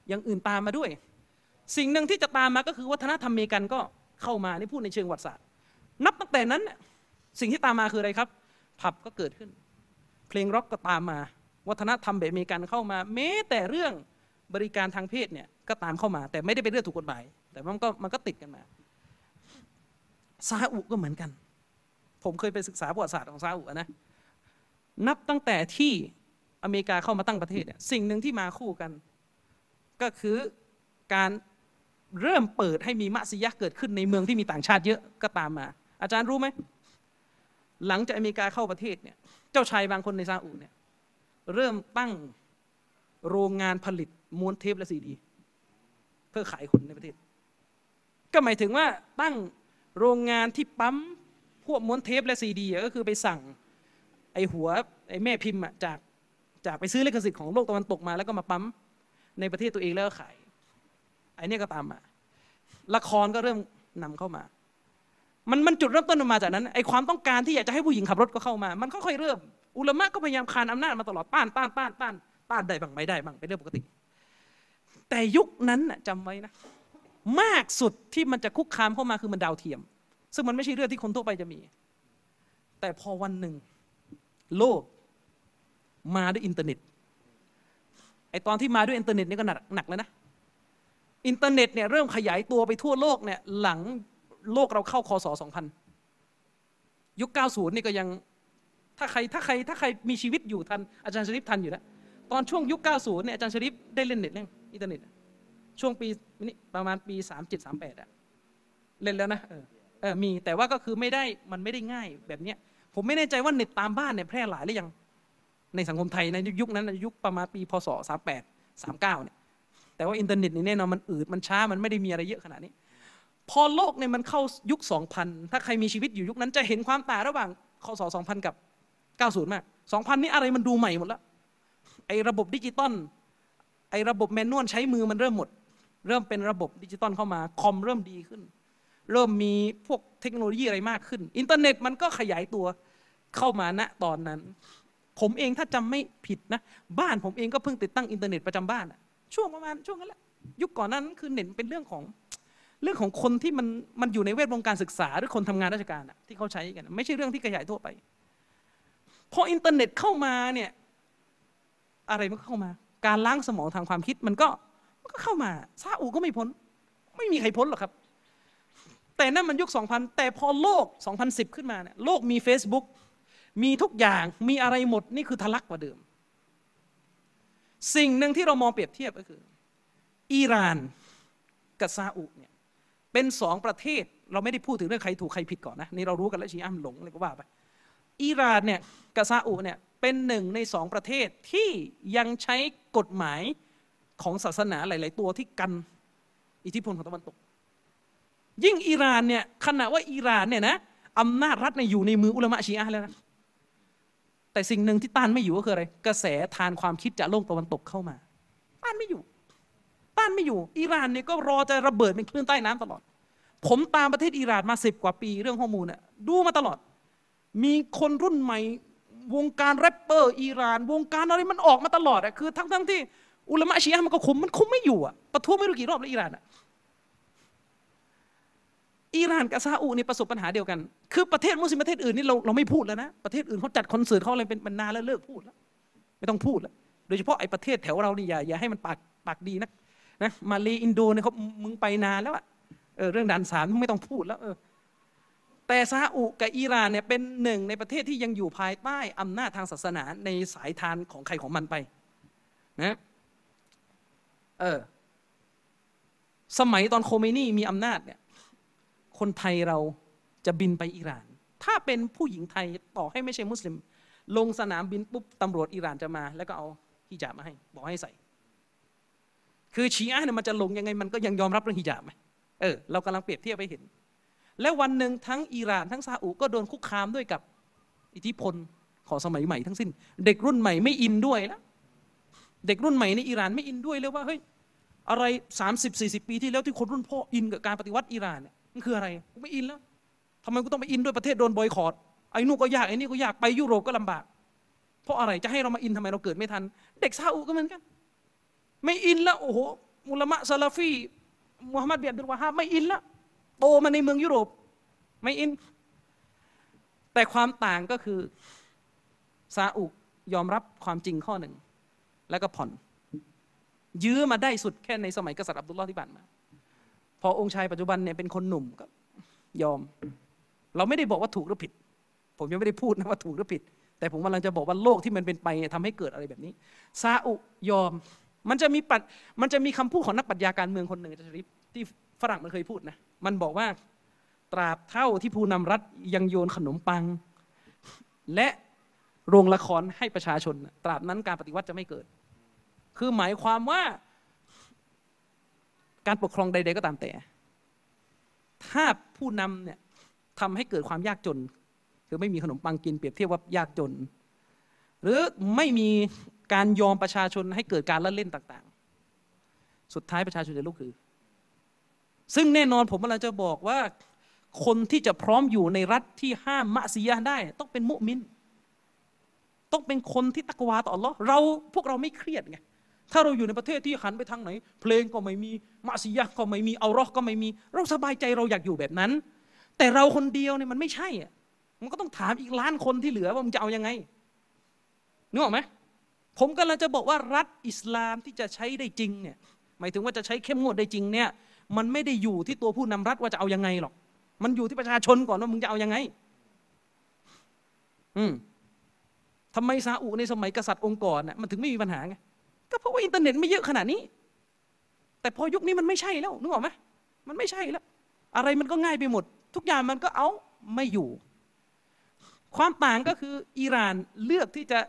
อย่างอื่นตามมาด้วย สิ่งหนึ่งที่จะตามมาก็คือวัฒนธรรมอเมริกันก็เข้ามานี่พูดในเชิงวัติศาสตร์ นับตั้งแต่นั้นน่ะ สิ่งที่ตามมาคืออะไรครับ ผับก็เกิดขึ้น เพลงร็อกก็ตามมา วัฒนธรรมแบบอเมริกันเข้ามา แม้แต่เรื่องบริการทางเพศเนี่ยก็ตามเข้ามา แต่ไม่ได้เป็นเรื่องถูกกฎหมาย แต่มันก็มันก็ติดกันมาซาอุก็เหมือนกัน ผมเคยไปศึกษาประวัติศาสตร์ของซาอุนะนับตั้งแต่ที่อเมริกาเข้ามาตั้งประเทศเนี่ยสิ่งหนึ่งที่มาคู่กัน ก็คือการเริ่มเปิดให้มีมัสยิดเกิดขึ้นในเมืองที่มีต่างชาติเยอะก็ตามมา อาจารย์รู้ไหม หลังจากอเมริกาเข้าประเทศเนี่ยเจ้าชายบางคนในซาอุเนี่ยเริ่มตั้งโรงงานผลิตม้วนเทปและซีดี เพื่อขายคนในประเทศ ก็หมายถึงว่าตั้งโรงงานที่ปั๊มพวกม้วนเทปและซีดีก็คือไปสั่งไอหัวไอแม่พิมพ์จากจากไปซื้อลิขสิทธิ์ของโลกตะวันตกมา แล้วก็มาปั๊มในประเทศตัวเองแล้วก็ขายไอเนี้ยก็ตามมาละครก็เริ่มนำเข้ามา มันมันจุดเริ่มต้นมันมาจากนั้นไอความต้องการที่อยากจะให้ผู้หญิงขับรถก็เข้ามา มันค่อยๆเริ่ม อุลามะก็พยายามคานอำนาจมาตลอดต้านต้านต้านต้านต้านได้บ้างไม่ได้บ้างเป็นเรื่องปกติ แต่ยุคนั้นน่ะจำไว้นะ มากสุดที่มันจะคุกคามเข้ามาคือมันดาวเทียม ซึ่งมันไม่ใช่เรื่องที่คนทั่วไปจะมี แต่พอวันหนึ่ง โลกมาด้วยอินเทอร์เน็ตไอตอนที่มาด้วยอินเทอร์เน็ตนี่ก็หนักหนักแล้วนะอินเทอร์เน็ตเนี่ยเริ่มขยายตัวไปทั่วโลกเนี่ยหลัง โลกเราเข้าคศ2000 ยุค 90 นี่ก็ยัง ถ้าใครถ้าใครถ้าใครมีชีวิตอยู่ทันอาจารย์ชริฟทันอยู่แล้วตอนช่วงยุค 90 เนี่ยอาจารย์ชริฟได้เล่นเน็ตเล่นอินเทอร์เน็ตช่วงปีนี้ประมาณปี 37 38อะเล่นแล้วนะเออเออมีแต่ว่าก็คือไม่ได้มันไม่ได้ง่ายแบบเนี้ยผมไม่แน่ใจว่าเน็ตตามบ้านเนี่ยแพร่หลายหรือยังในสังคมไทยในยุคนั้นยุคประมาณปีพศ38 39เนี่ยแต่ว่าอินเทอร์เน็ตนี่แน่นอนมันอืดมันช้ามันไม่ได้มีอะไรเยอะขนาดนี้ พอโลกเนี่ยมันเข้ายุค 2000 ถ้าใครมีชีวิตอยู่ยุคนั้นจะเห็นความต่างระหว่างคศ2000 กับ 90 มาก 2000 นี่อะไรมันดูใหม่หมดแล้วไอ้ระบบดิจิตอลไอ้ระบบ manual ใช้มือมันเริ่มหมด เริ่มเป็นระบบดิจิตอลเข้ามา คอมเริ่มดีขึ้น เริ่มมีพวกเทคโนโลยีอะไรมากขึ้น อินเทอร์เน็ตมันก็ขยายตัวเข้ามาณตอนนั้น ผมเองถ้าจำไม่ผิดนะ บ้านผมเองก็เพิ่งติดตั้งอินเทอร์เน็ตประจำบ้านอะช่วงประมาณช่วงนั้นแหละยุคก่อนนั้นคือเน็ตเป็นเรื่องของ เรื่องของคนที่มันมันอยู่ในเวทวงการศึกษา หรือคนทำงานราชการอะที่เขาใช้กัน ไม่ใช่เรื่องที่ขยายทั่วไปพออินเทอร์เน็ตเข้ามาเนี่ยอะไรมันก็เข้ามา การล้างสมองทางความคิดมันก็มันก็เข้ามาซาอุก็ไม่พ้น ไม่มีใครพ้นหรอกครับ แต่นั่นมันยุค 2000 แต่พอโลก 2010 ขึ้นมาเนี่ยโลกมี Facebook มีทุกอย่างมีอะไรหมดนี่คือทะลักกว่าเดิม สิ่งหนึ่งที่เรามองเปรียบเทียบก็คือ อิหร่านกับซาอุเนี่ย เป็นสองประเทศเราไม่ได้พูดถึงเรื่องใครถูกใครผิดก่อนนะนี่เรารู้กันแล้วชีอะห์มันหลงอะไรก็ว่าไปอิหร่านเนี่ยกับซาอุเนี่ยเป็นหนึ่งในสองประเทศที่ยังใช้กฎหมายของศาสนาหลาย ๆ ตัวที่กันอิทธิพลของตะวันตก ยิ่งอิหร่านเนี่ยขณะว่าอิหร่านเนี่ยนะอำนาจรัฐเนี่ยอยู่ในมืออุลามะชีอะห์แล้วนะแต่สิ่งหนึ่งที่ต้านไม่อยู่ก็คืออะไร กระแสธารความคิดจากโลกตะวันตกเข้ามา ต้านไม่อยู่ ต้านไม่อยู่ อิหร่านเนี่ยก็รอจะระเบิดเป็นคลื่นใต้น้ำตลอด ผมตามประเทศอิหร่านมาสิบกว่าปีเรื่องข้อมูลน่ะดูมาตลอด มีคนรุ่นใหม่ วงการแรปเปอร์อิหร่าน วงการอะไรมันออกมาตลอดอะคือทั้งทั้งที่อุลามะชีอะห์มันก็คุมมันคุมไม่อยู่อะประท้วงไม่รู้กี่รอบแล้วอิหร่านอะอิหร่านกับซาอุนี่ประสบปัญหาเดียวกัน คือประเทศมุสลิมประเทศอื่นนี่เราเราไม่พูดแล้วนะ ประเทศอื่นเขาจัดคอนเสิร์ตเขาอะไรเป็นมันนานแล้วเลิกพูดแล้ว ไม่ต้องพูดแล้ว โดยเฉพาะไอ้ประเทศแถวเรานี่อย่าอย่าให้มันปากปากดีนัก นะมาเลอินโดเนี่ยเขามึงไปนานแล้วอะเออเรื่องด่านสามไม่ต้องพูดแล้วเออแต่ซาอุกับอิหร่านเนี่ยเป็นหนึ่งในประเทศที่ยังอยู่ภายใต้อำนาจทางศาสนาในสายทานของใครของมันไปนะเออสมัยตอนโคเมนีมีอำนาจเนี่ยคนไทยเราจะบินไปอิหร่าน ถ้าเป็นผู้หญิงไทยต่อให้ไม่ใช่มุสลิม ลงสนามบินปุ๊บตำรวจอิหร่านจะมา แล้วก็เอาฮิญาบมาให้ บอกให้ใส่ คือชีอะเนี่ยมันจะลงยังไงมันก็ยังยอมรับเรื่องฮิญาบไหมเออเรากำลังเปรียบเทียบไปเห็น และวันหนึ่งทั้งอิหร่านทั้งซาอุก็โดนคุกคามด้วยกับอิทธิพลของสมัยใหม่ทั้งสิ้น เด็กรุ่นใหม่ไม่อินด้วยแล้วเด็กรุ่นใหม่ในอิหร่านไม่อินด้วยเลยว่าเฮ้ยอะไรสามสิบสี่สิบปีที่แล้วที่คนรุ่นพ่ออินกับการปฏิวัติอิหร่านเนี่ยมันคืออะไรกูไม่อินแล้วทำไมกูต้องไปอินด้วยประเทศโดนบอยคอรดไอ้นู่นก็ยากไอ้นี่ก็ยากไปยุโรปก็ลำบาก เพราะอะไรจะให้เรามาอินทำไมเราเกิดไม่ทัน เด็กซาอุก็เหมือนกัน ไม่อินแล้วโอ้โหมุลามะซาลาฟีมุฮัมหมัดเบียดดุลวาฮาไม่อินแล้วโตมาในเมืองยุโรป ไม่อิน แต่ความต่างก็คือซาอุยอมรับความจริงข้อหนึ่ง แล้วก็ผ่อน ยื้อมาได้สุดแค่ในสมัยกษัตริย์อับดุลลอฮ์ที่ผ่านมา พอองค์ชายปัจจุบันเนี่ยเป็นคนหนุ่มก็ยอม เราไม่ได้บอกว่าถูกหรือผิด ผมยังไม่ได้พูดนะว่าถูกหรือผิด แต่ผมกำลังจะบอกว่าโลกที่มันเป็นไปทำให้เกิดอะไรแบบนี้ซาอุยอม มันจะมีปัดมันจะมีคำพูดของนักปรัชญาการเมืองคนหนึ่งอาจารย์ชริฟที่ฝรั่งมันเคยพูดนะมันบอกว่าตราบเท่าที่ผู้นำรัฐยังโยนขนมปัง และโรงละครให้ประชาชน ตราบนั้นการปฏิวัติจะไม่เกิด คือหมายความว่า การปกครองใด ๆ ก็ตามแต่ ถ้าผู้นำเนี่ยทำให้เกิดความยากจน คือไม่มีขนมปังกินเปรียบเทียบว่ายากจน หรือไม่มี การยอมประชาชนให้เกิดการละเล่นต่าง ๆ สุดท้ายประชาชนจะลุกคือ ซึ่งแน่นอนผมกำลังจะบอกว่า คนที่จะพร้อมอยู่ในรัฐที่ห้ามมะซียะได้ ต้องเป็นมุมิน ต้องเป็นคนที่ตักวาต่ออัลลอฮ์เราพวกเราไม่เครียดไงถ้าเราอยู่ในประเทศที่หันไปทางไหน เพลงก็ไม่มีมะซียะห์ก็ไม่มีเอารอห์ก็ไม่มี เราสบายใจเราอยากอยู่แบบนั้น แต่เราคนเดียวเนี่ยมันไม่ใช่อะมันก็ต้องถามอีกล้านคนที่เหลือว่ามึงจะเอายังไงนึกออกไหม ผมกำลังจะบอกว่ารัฐอิสลามที่จะใช้ได้จริงเนี่ยหมายถึงว่าจะใช้เข้มงวดได้จริงเนี่ยมันไม่ได้อยู่ที่ตัวผู้นำรัฐว่าจะเอายังไงหรอก มันอยู่ที่ประชาชนก่อนว่ามึงจะเอายังไง อืมทำไมซาอุในสมัยกษัตริย์องค์ก่อนน่ะมันถึงไม่มีปัญหาไงก็เพราะว่าอินเทอร์เน็ตไม่เยอะขนาดนี้ แต่พอยุคนี้มันไม่ใช่แล้วนึกออกไหมมันไม่ใช่แล้ว อะไรมันก็ง่ายไปหมด ทุกอย่างมันก็เอาไม่อยู่ ความต่างก็คืออิหร่านเลือกที่จะ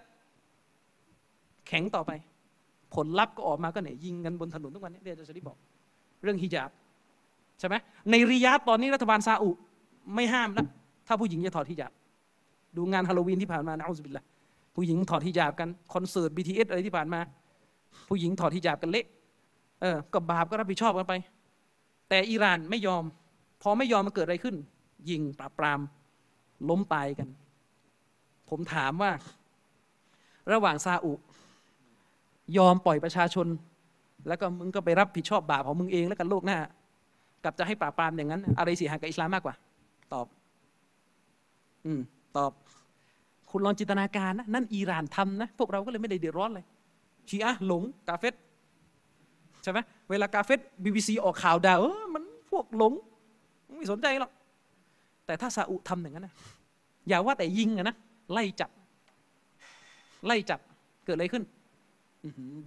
ข็งต่อไป ผลลัพธ์ก็ออกมาก็เนี่ยยิงกันบนถนนทุกวันนี้เดี๋ยวจะชริบอก เรื่องฮิญาบใช่ไหมในริยาดตอนนี้รัฐบาลซาอุไม่ห้ามแล้วถ้าผู้หญิงจะถอดฮิญาบดูงานฮาโลวีนที่ผ่านมานะอัลลอฮฺบิลละผู้หญิงถอดฮิญาบกันคอนเสิร์ต BTS อะไรที่ผ่านมา ผู้หญิงถอดฮิญาบกันเละเออก็บาปก็รับผิดชอบกันไป แต่อิหร่านไม่ยอม พอไม่ยอมมันเกิดอะไรขึ้น ยิงปราบปรามล้มตายกัน ผมถามว่า ระหว่างซาอุ ยอมปล่อยประชาชน แล้วก็มึงก็ไปรับผิดชอบบาปของมึงเองแล้วกันโลกหน้า กับจะให้ปราบปรามอย่างนั้น อะไรเสียหายกับอิสลามมากกว่า ตอบ อืม ตอบ คุณลองจินตนาการนะนั่นอิหร่านทำนะ พวกเราก็เลยไม่ได้เดือดร้อนเลยชีอะหลงกาเฟตใช่ไหมเวลากาเฟตบีบีซีออกข่าวด่าเออมันพวกหลงไม่สนใจหรอกแต่ถ้าซาอุทำอย่างนั้นนะอย่าว่าแต่ยิงอะนะไล่จับ ไล่จับเกิดอะไรขึ้น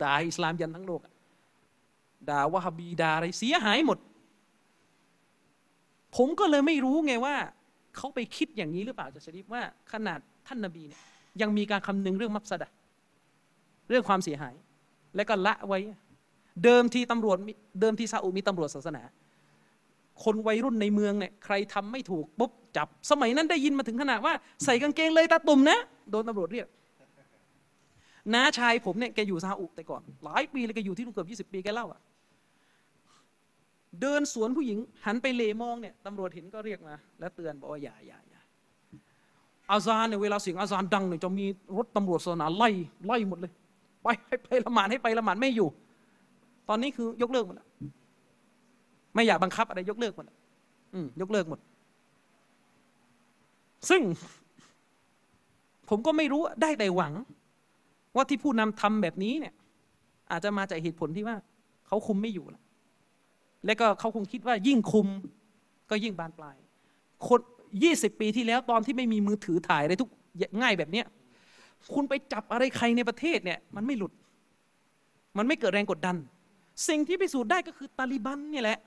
ด่าอิสลามยันทั้งโลกด่าวะฮบีด่าอะไรเสียหายหมด ผมก็เลยไม่รู้ไงว่าเขาไปคิดอย่างนี้หรือเปล่าจะชริฟว่าขนาดท่านนบีเนี่ยยังมีการคำนึงเรื่องมัฟสดะเรื่องความเสียหาย และก็ละไว้ เดิมทีตำรวจเดิมทีซาอุมีตำรวจศาสนา คนวัยรุ่นในเมืองเนี่ยใครทำไม่ถูกปุ๊บจับ สมัยนั้นได้ยินมาถึงขนาดว่า ใส่กางเกงเลยตาตุ่มนะ โดนตำรวจเรียก น้าชายผมเนี่ยแกอยู่ซาอุแต่ก่อน หลายปีเลยแกอยู่ที่นู่นเกือบยี่สิบปีแกเล่าอะเดินสวนผู้หญิง หันไปเลมองเนี่ยตำรวจเห็นก็เรียกมา แล้วเตือนบอกว่าอย่าอย่าอย่าอาซานเนี่ยเวลาเสียงอาซานดังเนี่ยจะมีรถตำรวจศาสนาไล่ไล่หมดเลย ไปให้ไปละหมาดให้ไปละหมาดไม่อยู่ ตอนนี้คือยกเลิกหมดแล้วไม่อยากบังคับอะไรยกเลิกหมดอืมยกเลิกหมด ซึ่ง ผมก็ไม่รู้ได้แต่หวัง ว่าที่ผู้นำทำแบบนี้เนี่ย อาจจะมาจากเหตุผลที่ว่า เขาคุมไม่อยู่แล้วและก็เขาคงคิดว่ายิ่งคุมก็ยิ่งบานปลาย คนยี่สิบปีที่แล้วตอนที่ไม่มีมือถือถ่ายอะไรทุกง่ายแบบเนี้ยคุณไปจับอะไรใครในประเทศเนี่ย มันไม่หลุด มันไม่เกิดแรงกดดัน สิ่งที่พิสูจน์ได้ก็คือตาลิบันนี่แหละ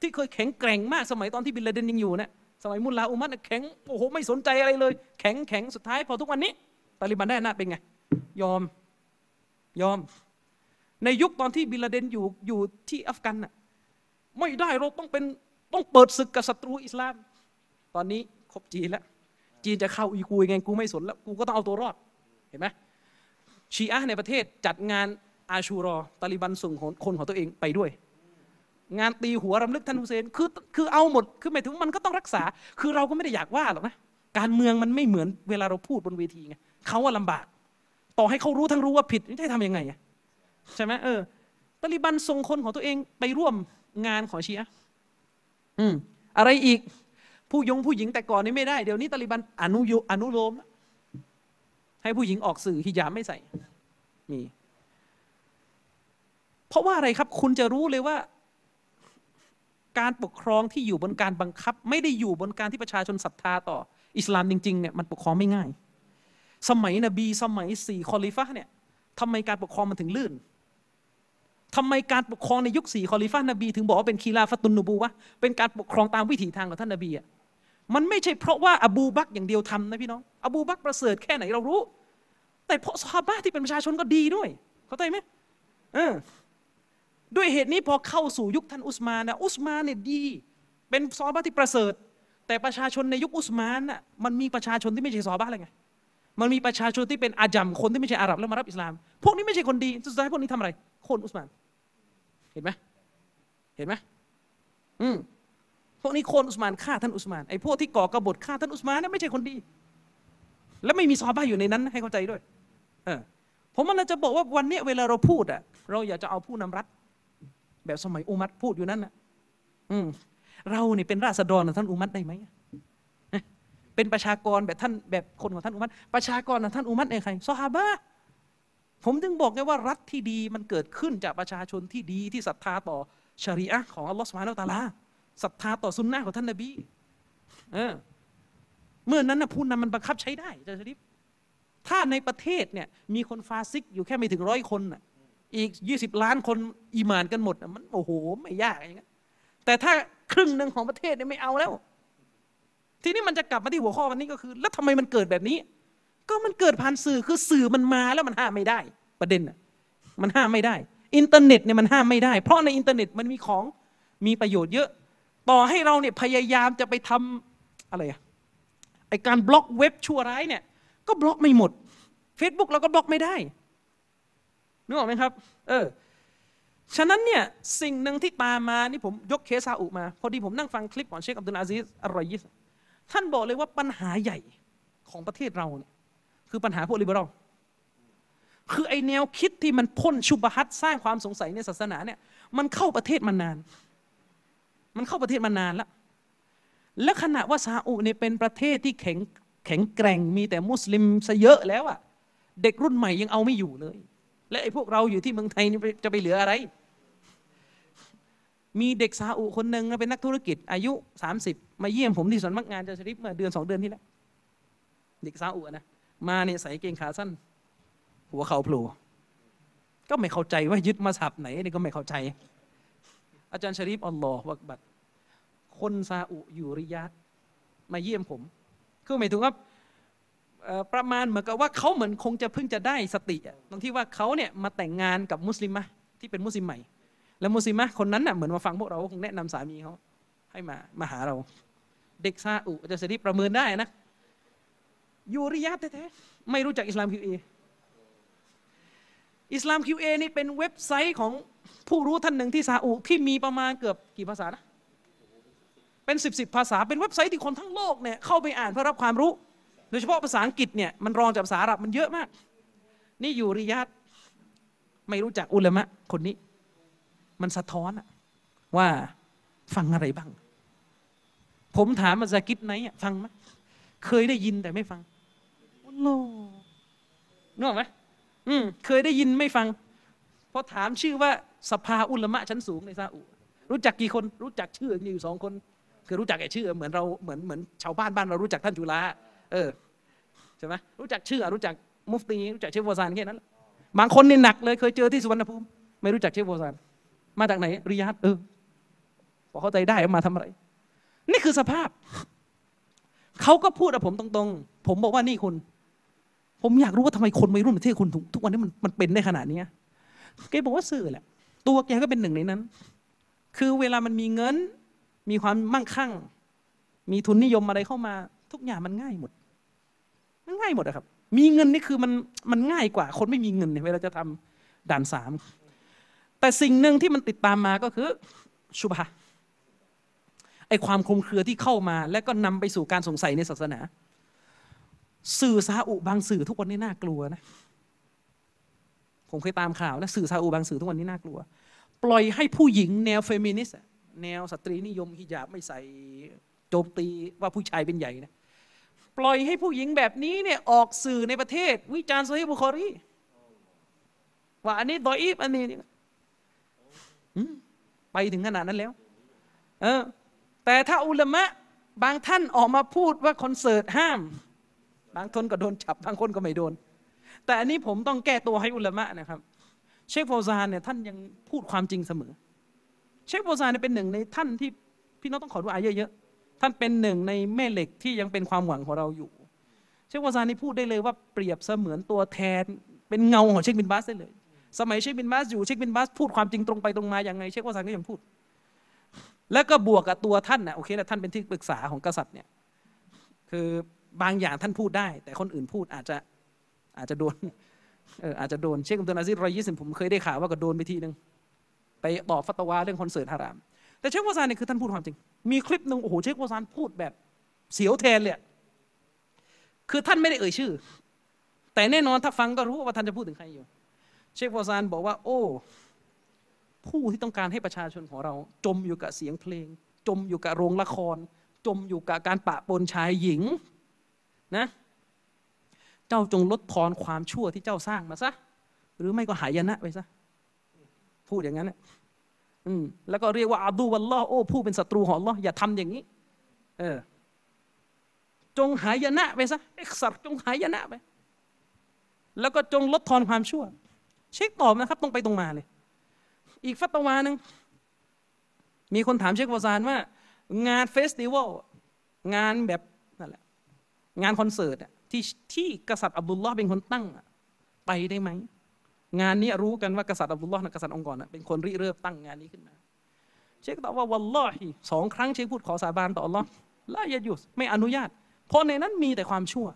ที่เคยแข็งแกร่งมากสมัยตอนที่บินลาเดนยังอยู่เนี่ยสมัยมุลลาอุมัดแข็งโอ้โหไม่สนใจอะไรเลย แข็งแข็งสุดท้ายพอทุกวันนี้ ตาลิบันได้อำนาจเป็นไง ยอมยอม ในยุคตอนที่บิลาเดนอยู่อยู่ที่อัฟกันน่ะไม่ได้เราต้องเป็นต้องเปิดศึกกับศัตรูอิสลาม ตอนนี้ครบจีนแล้ว จีนจะเข้าอีกูยังไงกูไม่สนแล้ว กูก็ต้องเอาตัวรอดเห็นไหมชีอะในประเทศจัดงานอาชูรอตาลิบันส่งของคนของตัวเองไปด้วย งานตีหัวรำลึกท่านฮุเซนคือคือเอาหมดคือหมายถึงมันก็ต้องรักษา คือเราก็ไม่ได้อยากว่าหรอกนะการเมืองมันไม่เหมือนเวลาเราพูดบนเวทีไงเขาว่าลำบาก ต่อให้เขารู้ทั้งรู้ว่าผิดจะให้ทำยังไงใช่ไหมเออตาลิบันส่งคนของตัวเองไปร่วมงานของชีอะอืมอะไรอีก ผู้ยงผู้หญิงแต่ก่อนนี้ไม่ได้ เดี๋ยวนี้ตาลิบันอนุโยอนุโลม ให้ผู้หญิงออกสื่อฮิญาบไม่ใส่มีเพราะว่าอะไรครับ คุณจะรู้เลยว่า การปกครองที่อยู่บนการบังคับ ไม่ได้อยู่บนการที่ประชาชนศรัทธาต่อ อิสลามจริงๆเนี่ยมันปกครองไม่ง่าย สมัยนบีสมัยสี่คอลิฟะเนี่ยทำไมการปกครองมันถึงลื่นทำไมการปกครองในยุคสี่คอลิฟะนบีถึงบอกว่าเป็นخلافة النبوةเป็นการปกครองตามวิถีทางของท่านนบีอะมันไม่ใช่เพราะว่าอบูบักอย่างเดียวทำนะพี่น้อง อบูบักประเสริฐแค่ไหนเรารู้ แต่เพราะصحابةที่เป็นประชาชนก็ดีด้วย เข้าใจไหมเออด้วยเหตุนี้พอเข้าสู่ยุคท่านอุสมานนะอุสมานเนี่ยดี เป็นซอฮาบะที่ประเสริฐ แต่ประชาชนในยุคอุสมานน่ะมันมีประชาชนที่ไม่ใช่ซอฮาบะห์เลยไง มันมีประชาชนที่เป็นอาจัมคนที่ไม่ใช่อาหรับแล้วมารับอิสลาม พวกนี้ไม่ใช่คนดีสุดท้ายพวกนี้ทำอะไรโค่นอุสมาน เห็นไหมเห็นไหมอืมพวกนี้โค่นอุสมานฆ่าท่านอุสมานไอ้พวกที่ก่อกบฏฆ่าท่านอุสมานนี่ไม่ใช่คนดี และไม่มีซอฮาบะห์อยู่ในนั้นให้เข้าใจด้วย เออผมมันจะบอกว่าวันนี้เวลาเราพูดอะเราอยากจะเอาผู้นำรัฐ แบบสมัยอุมัดพูดอยู่นั่นนะอืมเราเนี่ยเป็นราษฎรของท่านอุมัดได้ไหมเเป็นประชากรแบบท่านแบบคนของท่านอุมัดประชากรของท่านอุมัดเนี่ยใครซอฮาบะผมถึงบอกไงว่ารัฐที่ดีมันเกิดขึ้นจากประชาชนที่ดีที่ศรัทธาต่อชริอะห์ของอัลลอฮฺสุบฮานะฮูวะตะอาลาศรัทธาต่อสุนนะของท่านนบีเออเมื่อนั้นนะผู้นำมันบังคับใช้ได้จาชริฟถ้าในประเทศเนี่ยมีคนفاسقอยู่แค่ไม่ถึงร้อยคนน่ะอีก20ล้านคนإيمانกันหมดมันโอ้โหไม่ยากอย่างเงี้ยแต่ถ้าครึ่งหนึ่งของประเทศเนี่ยไม่เอาแล้ว ทีนี้มันจะกลับมาที่หัวข้อวันนี้ก็คือ แล้วทำไมมันเกิดแบบนี้ ก็มันเกิดผ่านสื่อคือสื่อมันมาแล้วมันห้ามไม่ได้ ประเด็นน่ะมันห้ามไม่ได้ อินเทอร์เน็ตเนี่ยมันห้ามไม่ได้ เพราะในอินเทอร์เน็ตมันมีของมีประโยชน์เยอะ ต่อให้เราเนี่ยพยายามจะไปทำอะไรอะไอการบล็อกเว็บชั่วร้ายเนี่ย ก็บล็อกไม่หมด Facebook เราก็บล็อกไม่ได้นึกออกไหมครับ เออ ฉะนั้นเนี่ยสิ่งหนึ่งที่ตามมา นี่ผมยกเคสซาอุมา พอดีผมนั่งฟังคลิปของเชคอับดุลอาซิสอัลรอยิส ท่านบอกเลยว่าปัญหาใหญ่ของประเทศเราเนี่ยคือปัญหาพวก liberal คือไอแนวคิดที่มันพ่นشبهاتสร้างความสงสัยในศาสนาเนี่ยมันเข้าประเทศมานาน มันเข้าประเทศมานานแล้ว และขณะว่าซาอุเนี่ยเป็นประเทศที่แข็งแข็งแกร่งมีแต่มุสลิมซะเยอะแล้วอะเด็กรุ่นใหม่ยังเอาไม่อยู่เลย และไอ้พวกเราอยู่ที่เมืองไทยนี่จะไปเหลืออะไร มีเด็กซาอุคนหนึ่งเป็นนักธุรกิจ อายุ 30 มาเยี่ยมผมที่สำนักงานจาชริฟเมื่อเดือนสองเดือนที่แล้วเด็กซาอุนะมาเนี่ยใส่เกงขาสั้น หัวเข่าโผล่ก็ไม่เข้าใจว่ายึดมาสับไหนนี่ก็ไม่เข้าใจ อาจารย์ชริฟอัลลอฮฺวักบัดคนซาอุอยู่ริยาดมาเยี่ยมผม คือหมายถึงว่าประมาณเหมือนกับว่าเขาเหมือนคงจะเพิ่งจะได้สติตรงที่ว่าเขาเนี่ยมาแต่งงานกับมุสลิมะที่เป็นมุสลิมใหม่ แล้วมุสลิมะคนนั้นน่ะเหมือนมาฟังพวกเราคงแนะนำสามีเขาให้มามาหาเรา เด็กซาอุจะสติประเมินได้นะยูริยาดแท้ๆไม่รู้จักอิสลามคิวเออิสลามคิวเอนี่เป็นเว็บไซต์ของผู้รู้ท่านหนึ่งที่ซาอุที่มีประมาณเกือบกี่ภาษานะเป็นสิบสิบภาษาเป็นเว็บไซต์ที่คนทั้งโลกเนี่ยเข้าไปอ่านเพื่อรับความรู้ โดยเฉพาะภาษาอังกฤษเนี่ยมันรองจากภาษาอาหรับมันเยอะมาก นี่อยู่ริยาดไม่รู้จักอุลามะคนนี้ มันสะท้อนอะว่าฟังอะไรบ้าง ผมถามมาซากิดไหนอะฟังไหมเคยได้ยินแต่ไม่ฟังอัลโลนึกออกไหมอืมเคยได้ยินไม่ฟังพอถามชื่อว่าสภาอุลามะชั้นสูงในซาอุ รู้จักกี่คนรู้จักชื่ออยู่สองคน คือรู้จักไอ้ชื่อเหมือนเราเหมือนเหมือนชาวบ้านบ้านเรารู้จักท่านจุฬาเออใช่ไหมรู้จักชื่อรู้จักมุฟตีรู้จักเชฟโวซานแค่นั้นแหละบางคนนี่หนักเลยเคยเจอที่สุวรรณภูมิ ไม่รู้จักเชฟโวซาน มาจากไหน ริยาดเออพอเข้าใจได้มาทำอะไร นี่คือสภาพ เขาก็พูดกับผมตรงๆ ผมบอกว่านี่คุณ ผมอยากรู้ว่าทำไมคนวัยรุ่นประเทศคุณทุกทุกวันนี้มันมันเป็นได้ขนาดนี้แกบอกว่าสื่อแหละ ตัวแกก็เป็นหนึ่งในนั้น คือเวลามันมีเงิน มีความมั่งคั่ง มีทุนนิยมอะไรเข้ามา ทุกอย่างมันง่ายหมด มันง่ายหมดอะครับ มีเงินนี่คือมันมันง่ายกว่า คนไม่มีเงินเนี่ยเวลาจะทำด่านสาม แต่สิ่งหนึ่งที่มันติดตามมาก็คือشبهةไอความคลุมเครือที่เข้ามา และก็นำไปสู่การสงสัยในศาสนา สื่อซาอุบางสื่อทุกวันนี้น่ากลัวนะผมเคยตามข่าวนะสื่อซาอุบางสื่อทุกวันนี้น่ากลัว ปล่อยให้ผู้หญิงแนวเฟมินิสต์แนวสตรีนิยมฮิญาบไม่ใส่โจมตีว่าผู้ชายเป็นใหญ่นะปล่อยให้ผู้หญิงแบบนี้เนี่ยออกสื่อในประเทศ วิจารณ์โซฮีบุคอรีว่าอันนี้ดอยอีฟอันนี้ ไปถึงขนาดนั้นแล้ว เออ แต่ถ้าอุลามะ บางท่านออกมาพูดว่าคอนเสิร์ตห้าม บางคนก็โดนจับบางคนก็ไม่โดน แต่อันนี้ผมต้องแก้ตัวให้อุลามะนะครับ เชคโฟซานเนี่ยท่านยังพูดความจริงเสมอ เชคโฟซานเนี่ยเป็นหนึ่งในท่านที่พี่น้องต้องขอดุอาอ์เยอะๆ ท่านเป็นหนึ่งในแม่เหล็กที่ยังเป็นความหวังของเราอยู่ เชคเฟาซานนี่พูดได้เลยว่าเปรียบเสมือนตัวแทน เป็นเงาของเชคบินบาซได้เลย สมัยเชคบินบาซอยู่เชคบินบาซพูดความจริงตรงไปตรงมาอย่างไง เชคเฟาซานก็ยังพูด แล้วก็บวกกับตัวท่านนะโอเคนะท่านเป็นที่ปรึกษาของกษัตริย์เนี่ยคือบางอย่างท่านพูดได้ แต่คนอื่นพูดอาจจะอาจจะโดนเอออาจจะโดนเชคอับดุลอาซิรอยยิสผมเคยได้ข่าวว่าก็โดนไปทีนึงไปตอบฟัตวาเรื่องคอนเสิร์ตฮาราม แต่เชควาซานเนี่ยคือท่านพูดความจริง มีคลิปหนึ่งโอ้โหเชควาซานพูดแบบเสียวแทนเลยคือท่านไม่ได้เอ่ยชื่อ แต่แน่นอนถ้าฟังก็รู้ว่าท่านจะพูดถึงใครอยู่ เชควาซานบอกว่า โอ้ ผู้ที่ต้องการให้ประชาชนของเรา จมอยู่กับเสียงเพลง จมอยู่กับโรงละคร จมอยู่กับการปะปนชายหญิงนะเจ้าจงลดทอนความชั่วที่เจ้าสร้างมาซะหรือไม่ก็หายนะไปซะพูดอย่างนั้นอืมแล้วก็เรียกว่าอาดูวัลลอฮ์โอ้ผู้เป็นศัตรูของอัลลอฮ์อย่าทำอย่างนี้ เออ จงหายนะไปซะเอ็กซัรจงหายนะไป แล้วก็จงลดทอนความชั่ว เช็คตอบนะครับ ตรงไปตรงมาเลย อีกฟัตวาหนึ่งมีคนถามเชควาซานว่า งานเฟสติวัลงานแบบนั่นแหละงานคอนเสิร์ตที่ที่กษัตริย์อับดุลลอฮ์เป็นคนตั้งไปได้ไหมงานนี้รู้กันว่ากษัตริย์อับดุลลอฮ์นะกษัตริย์องค์ก่อนะเป็นคนริเริ่มตั้งงานนี้ขึ้นมา เชคตอบว่าวัลลอฮิสองครั้งเชคพูดขอสาบานต่ออัลลอฮ์ละยะยุสไม่อนุญาต เพราะในนั้นมีแต่ความชั่ว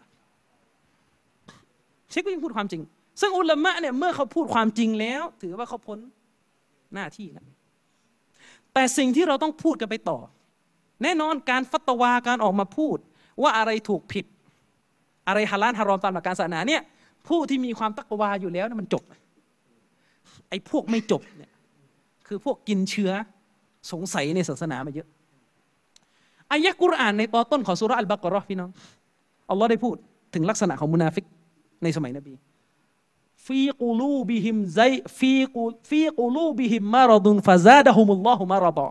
เชคก็ยังพูดความจริง ซึ่งอุลามะเนี่ยเมื่อเขาพูดความจริงแล้ว ถือว่าเขาพ้นหน้าที่แล้วแต่สิ่งที่เราต้องพูดกันไปต่อ แน่นอนการฟัตวาการออกมาพูด ว่าอะไรถูกผิด อะไรฮาลาลฮารอมตามหลักการศาสนาเนี่ยผู้ที่มีความตักวาอยู่แล้วนะมันจบ ไอ้พวกไม่จบเนี่ยคือพวกกินเชื้อสงสัยในศาสนามาเยอะอายะกุรอานในตอนต้นของสูเราะฮ์อัลบากอเราะฮ์พี่น้องอัลลอฮ์ได้พูดถึงลักษณะของมุนาฟิกในสมัยนบี في قلوبهم ไซ في في قلوبهم مرض فزادهم الله مرضا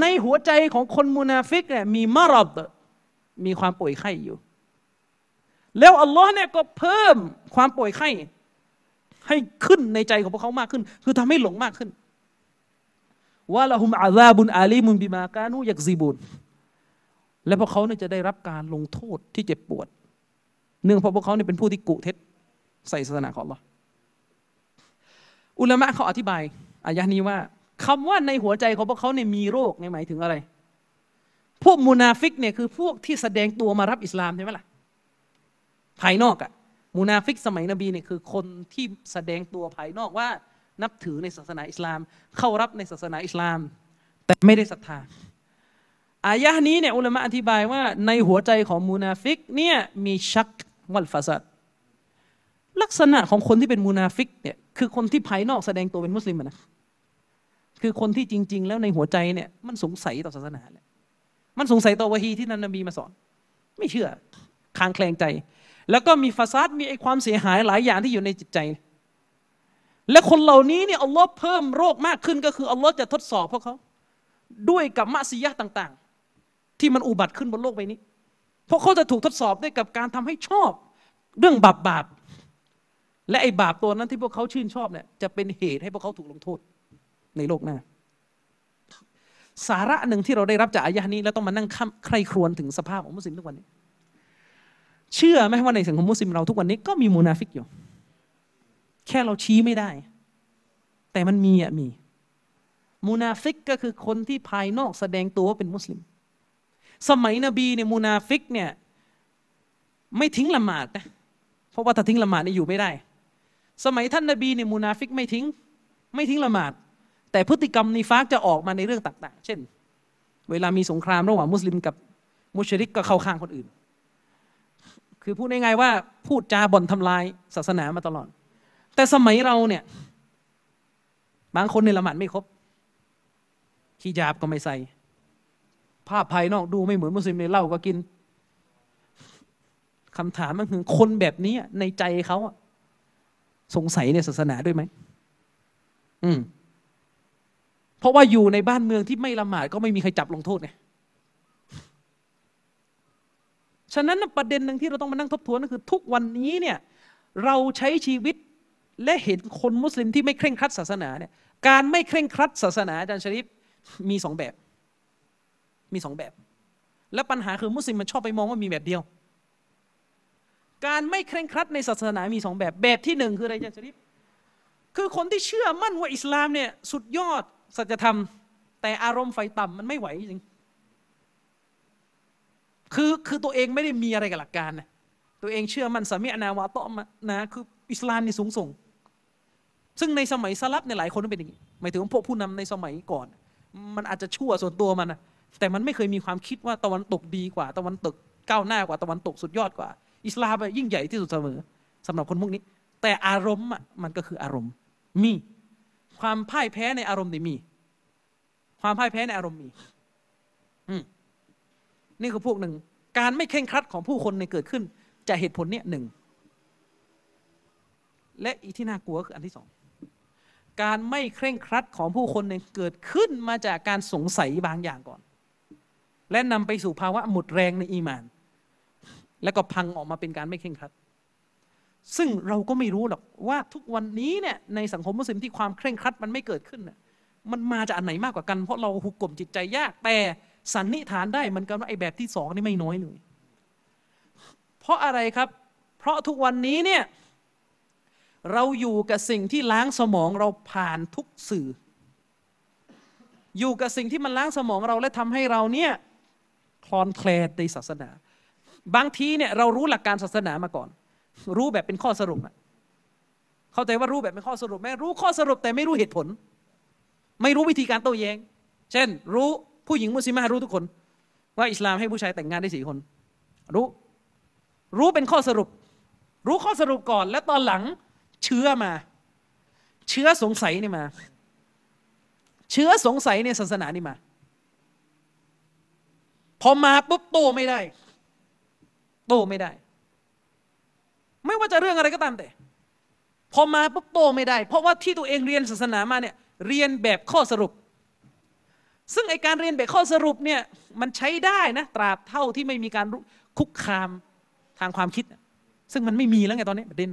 ในหัวใจของคนมุนาฟิกเนี่ยมี مرض มีความป่วยไข้อยู่ แล้วอัลลอฮ์เนี่ยก็เพิ่มความป่วยไข้ ให้ขึ้นในใจของพวกเขามากขึ้น คือทำให้หลงมากขึ้นولهم عذاب أليم بما كانوا يكذبون และพวกเขาเนี่ยจะได้รับการลงโทษที่เจ็บปวด เนื่องเพราะพวกเขาเนี่ยเป็นผู้ที่กุเท็จ ใส่ศาสนาของ อัลลอฮ์ อุลามะเขาอธิบายอายะนี้ว่าคำว่าในหัวใจของพวกเขาเนี่ยมีโรคเนี่ยหมายถึงอะไร พวกมุนาฟิกเนี่ยคือพวกที่แสดงตัวมารับอิสลามใช่ไหมล่ะภายนอกอะมุนาฟิกสมัยนบีเนี่ยคือคนที่แสดงตัวภายนอกว่านับถือในศาสนาอิสลาม เข้ารับในศาสนาอิสลาม แต่ไม่ได้ศรัทธาอายะนี้เนี่ยอุลามะอธิบายว่าในหัวใจของมุนาฟิกเนี่ยมี شك والفساد ลักษณะของคนที่เป็นมุนาฟิกเนี่ยคือคนที่ภายนอกแสดงตัวเป็นมุสลิมนะคือคนที่จริง ๆ แล้วในหัวใจเนี่ยมันสงสัยต่อศาสนาแหละมันสงสัยต่อวะฮีที่นันนบีมาสอน ไม่เชื่อคลางแคลงใจ แล้วก็มี فساد มีไอ้ความเสียหายหลายอย่างที่อยู่ในจิตใจ และคนเหล่านี้เนี่ยอัลลอฮ์เพิ่มโรคมากขึ้นก็คืออัลลอฮ์จะทดสอบพวกเขา ด้วยกับมะอ์ซิยะฮ์ต่าง ๆ ที่มันอุบัติขึ้นบนโลกใบนี้เพราะเขาจะถูกทดสอบด้วยกับการทำให้ชอบ เรื่องบาปบาป และไอ้บาปตัวนั้นที่พวกเขาชื่นชอบเนี่ยจะเป็นเหตุให้พวกเขาถูกลงโทษในโลกหน้า สาระหนึ่งที่เราได้รับจากอายะนี้ แล้วต้องมานั่งใคร่ครวญถึงสภาพของมุสลิมทุกวันนี้ เชื่อไหมว่าในสังคมมุสลิมเราทุกวันนี้ก็มีมูนาฟิกอยู่ แค่เราชี้ไม่ได้ แต่มันมีอะมีมูนาฟิกก็คือคนที่ภายนอกแสดงตัวว่าเป็นมุสลิม สมัยนบีเนี่ยมูนาฟิกเนี่ยไม่ทิ้งละหมาดนะเพราะว่าถ้าทิ้งละหมาดนี่อยู่ไม่ได้ สมัยท่านนบีเนี่ยมูนาฟิกไม่ทิ้ง ไม่ทิ้งละหมาด แต่พฤติกรรมนีฟากจะออกมาในเรื่องต่าง ๆ เช่น เวลามีสงครามระหว่างมุสลิมกับมุชริกก็เข้าข้างคนอื่น คือพูดง่ายๆว่าพูดจาบ่อนทำลายศาสนามาตลอด แต่สมัยเราเนี่ย บางคนในละหมาดไม่ครบขี้ยาบก็ไม่ใส่ ภาพภายนอกดูไม่เหมือนมุสลิมในเหล้าก็กินคำถามมันคือคนแบบนี้ในใจเขาอะ สงสัยในศาสนาด้วยไหมอืมเพราะว่าอยู่ในบ้านเมืองที่ไม่ละหมาดก็ไม่มีใครจับลงโทษไงฉะนั้นประเด็นหนึ่งที่เราต้องมานั่งทบทวนก็คือ ทุกวันนี้เนี่ยเราใช้ชีวิตและเห็นคนมุสลิมที่ไม่เคร่งครัดศาสนาเนี่ยการไม่เคร่งครัดศาสนาอาจารย์ชริฟมีสองแบบ มีสองแบบ และปัญหาคือมุสลิมมันชอบไปมองว่ามีแบบเดียว การไม่เคร่งครัดในศาสนามีสองแบบ แบบที่หนึ่งคืออะไรอาจารย์ชริฟคือคนที่เชื่อมั่นว่าอิสลามเนี่ยสุดยอดสัจธรรม แต่อารมณ์ไฟต่ำมันไม่ไหวจริงคือคือตัวเองไม่ได้มีอะไรกับหลักการนะตัวเองเชื่อมันสามีอนาวาตอมานะคืออิสลามนี่สูงส่ง ซึ่งในสมัยสลับเนี่ยหลายคนเป็นอย่างนี้หมายถึงพวกผู้นำในสมัยก่อน มันอาจจะชั่วส่วนตัวมันนะแต่มันไม่เคยมีความคิดว่าตะวันตกดีกว่า ตะวันตกก้าวหน้ากว่าตะวันตกสุดยอดกว่า อิสลามอะยิ่งใหญ่ที่สุดเสมอสำหรับคนพวกนี้ แต่อารมณ์อะมันก็คืออารมณ์ มี ความพ่ายแพ้ในอารมณ์นี่มี ความพ่ายแพ้ในอารมณ์มี อืมนี่คือพวกหนึ่ง การไม่เคร่งครัดของผู้คนในเกิดขึ้นจากเหตุผลเนี่ยหนึ่งและอีกที่น่ากลัวคืออันที่สองการไม่เคร่งครัดของผู้คนเนี่ยเกิดขึ้นมาจากการสงสัยบางอย่างก่อน และนำไปสู่ภาวะหมดแรงในอีมาน แล้วก็พังออกมาเป็นการไม่เคร่งครัด ซึ่งเราก็ไม่รู้หรอกว่าทุกวันนี้เนี่ยในสังคมมุสลิมที่ความเคร่งครัดมันไม่เกิดขึ้นน่ะมันมาจากอันไหนมากกว่ากัน เพราะเราหุกกลมจิตใจยาก แต่สันนิษฐานได้มันกันว่าไอ้แบบที่สองนี่ไม่น้อยเลย เพราะอะไรครับ เพราะทุกวันนี้เนี่ยเราอยู่กับสิ่งที่ล้างสมองเราผ่านทุกสื่อ อยู่กับสิ่งที่มันล้างสมองเราและทำให้เราเนี่ยคลอนแคลนในศาสนา บางทีเนี่ยเรารู้หลักการศาสนามาก่อน รู้แบบเป็นข้อสรุปอะเข้าใจว่ารู้แบบเป็นข้อสรุปไหมรู้ข้อสรุปแต่ไม่รู้เหตุผล ไม่รู้วิธีการโต้แย้ง เช่น รู้ผู้หญิงมุสลิมรู้ทุกคน ว่าอิสลามให้ผู้ชายแต่งงานได้สี่คน รู้รู้เป็นข้อสรุป รู้ข้อสรุปก่อน แล้วตอนหลังเชื้อมา เชื้อสงสัยนี่มา เชื้อสงสัยในศาสนานี่มา พอมาปุ๊บโตไม่ได้ โตไม่ได้ ไม่ว่าจะเรื่องอะไรก็ตามแต่ พอมาปุ๊บโตไม่ได้ เพราะว่าที่ตัวเองเรียนศาสนามาเนี่ยเรียนแบบข้อสรุป ซึ่งไอการเรียนแบบข้อสรุปเนี่ยมันใช้ได้นะตราบเท่าที่ไม่มีการคุกคามทางความคิด ซึ่งมันไม่มีแล้วไงตอนนี้ประเด็น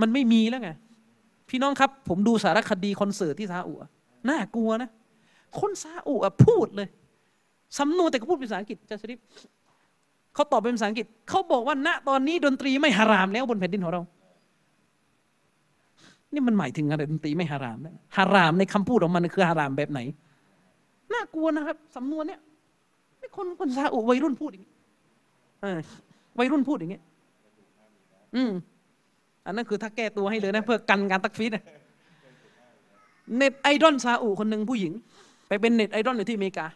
มันไม่มีแล้วไงพี่น้องครับ ผมดูสารคดีคอนเสิร์ตที่ซาอุน่ากลัวนะ คนซาอุพูดเลยสำนวนแต่ก็พูดเป็นภาษาอังกฤษจะชริฟ เขาตอบเป็นภาษาอังกฤษเขาบอกว่าณตอนนี้ดนตรีไม่ฮารามแล้วบนแผ่นดินของเรา นี่มันหมายถึงอะไรดนตรีไม่ฮารามนะฮารามในคำพูดของมันคือฮารามแบบไหนน่ากลัวนะครับสำนวนเนี้ยไม่คนคนซาอุวัยรุ่นพูดอย่างนี้วัยรุ่นพูดอย่างนี้อืมอันนั้นคือถ้าแก้ตัวให้เลยนะ เพื่อกันการตักฟีดเน็ตไอดอลซาอุคนหนึ่งผู้หญิง ไปเป็นเน็ตไอดอลอยู่ที่อเมริกา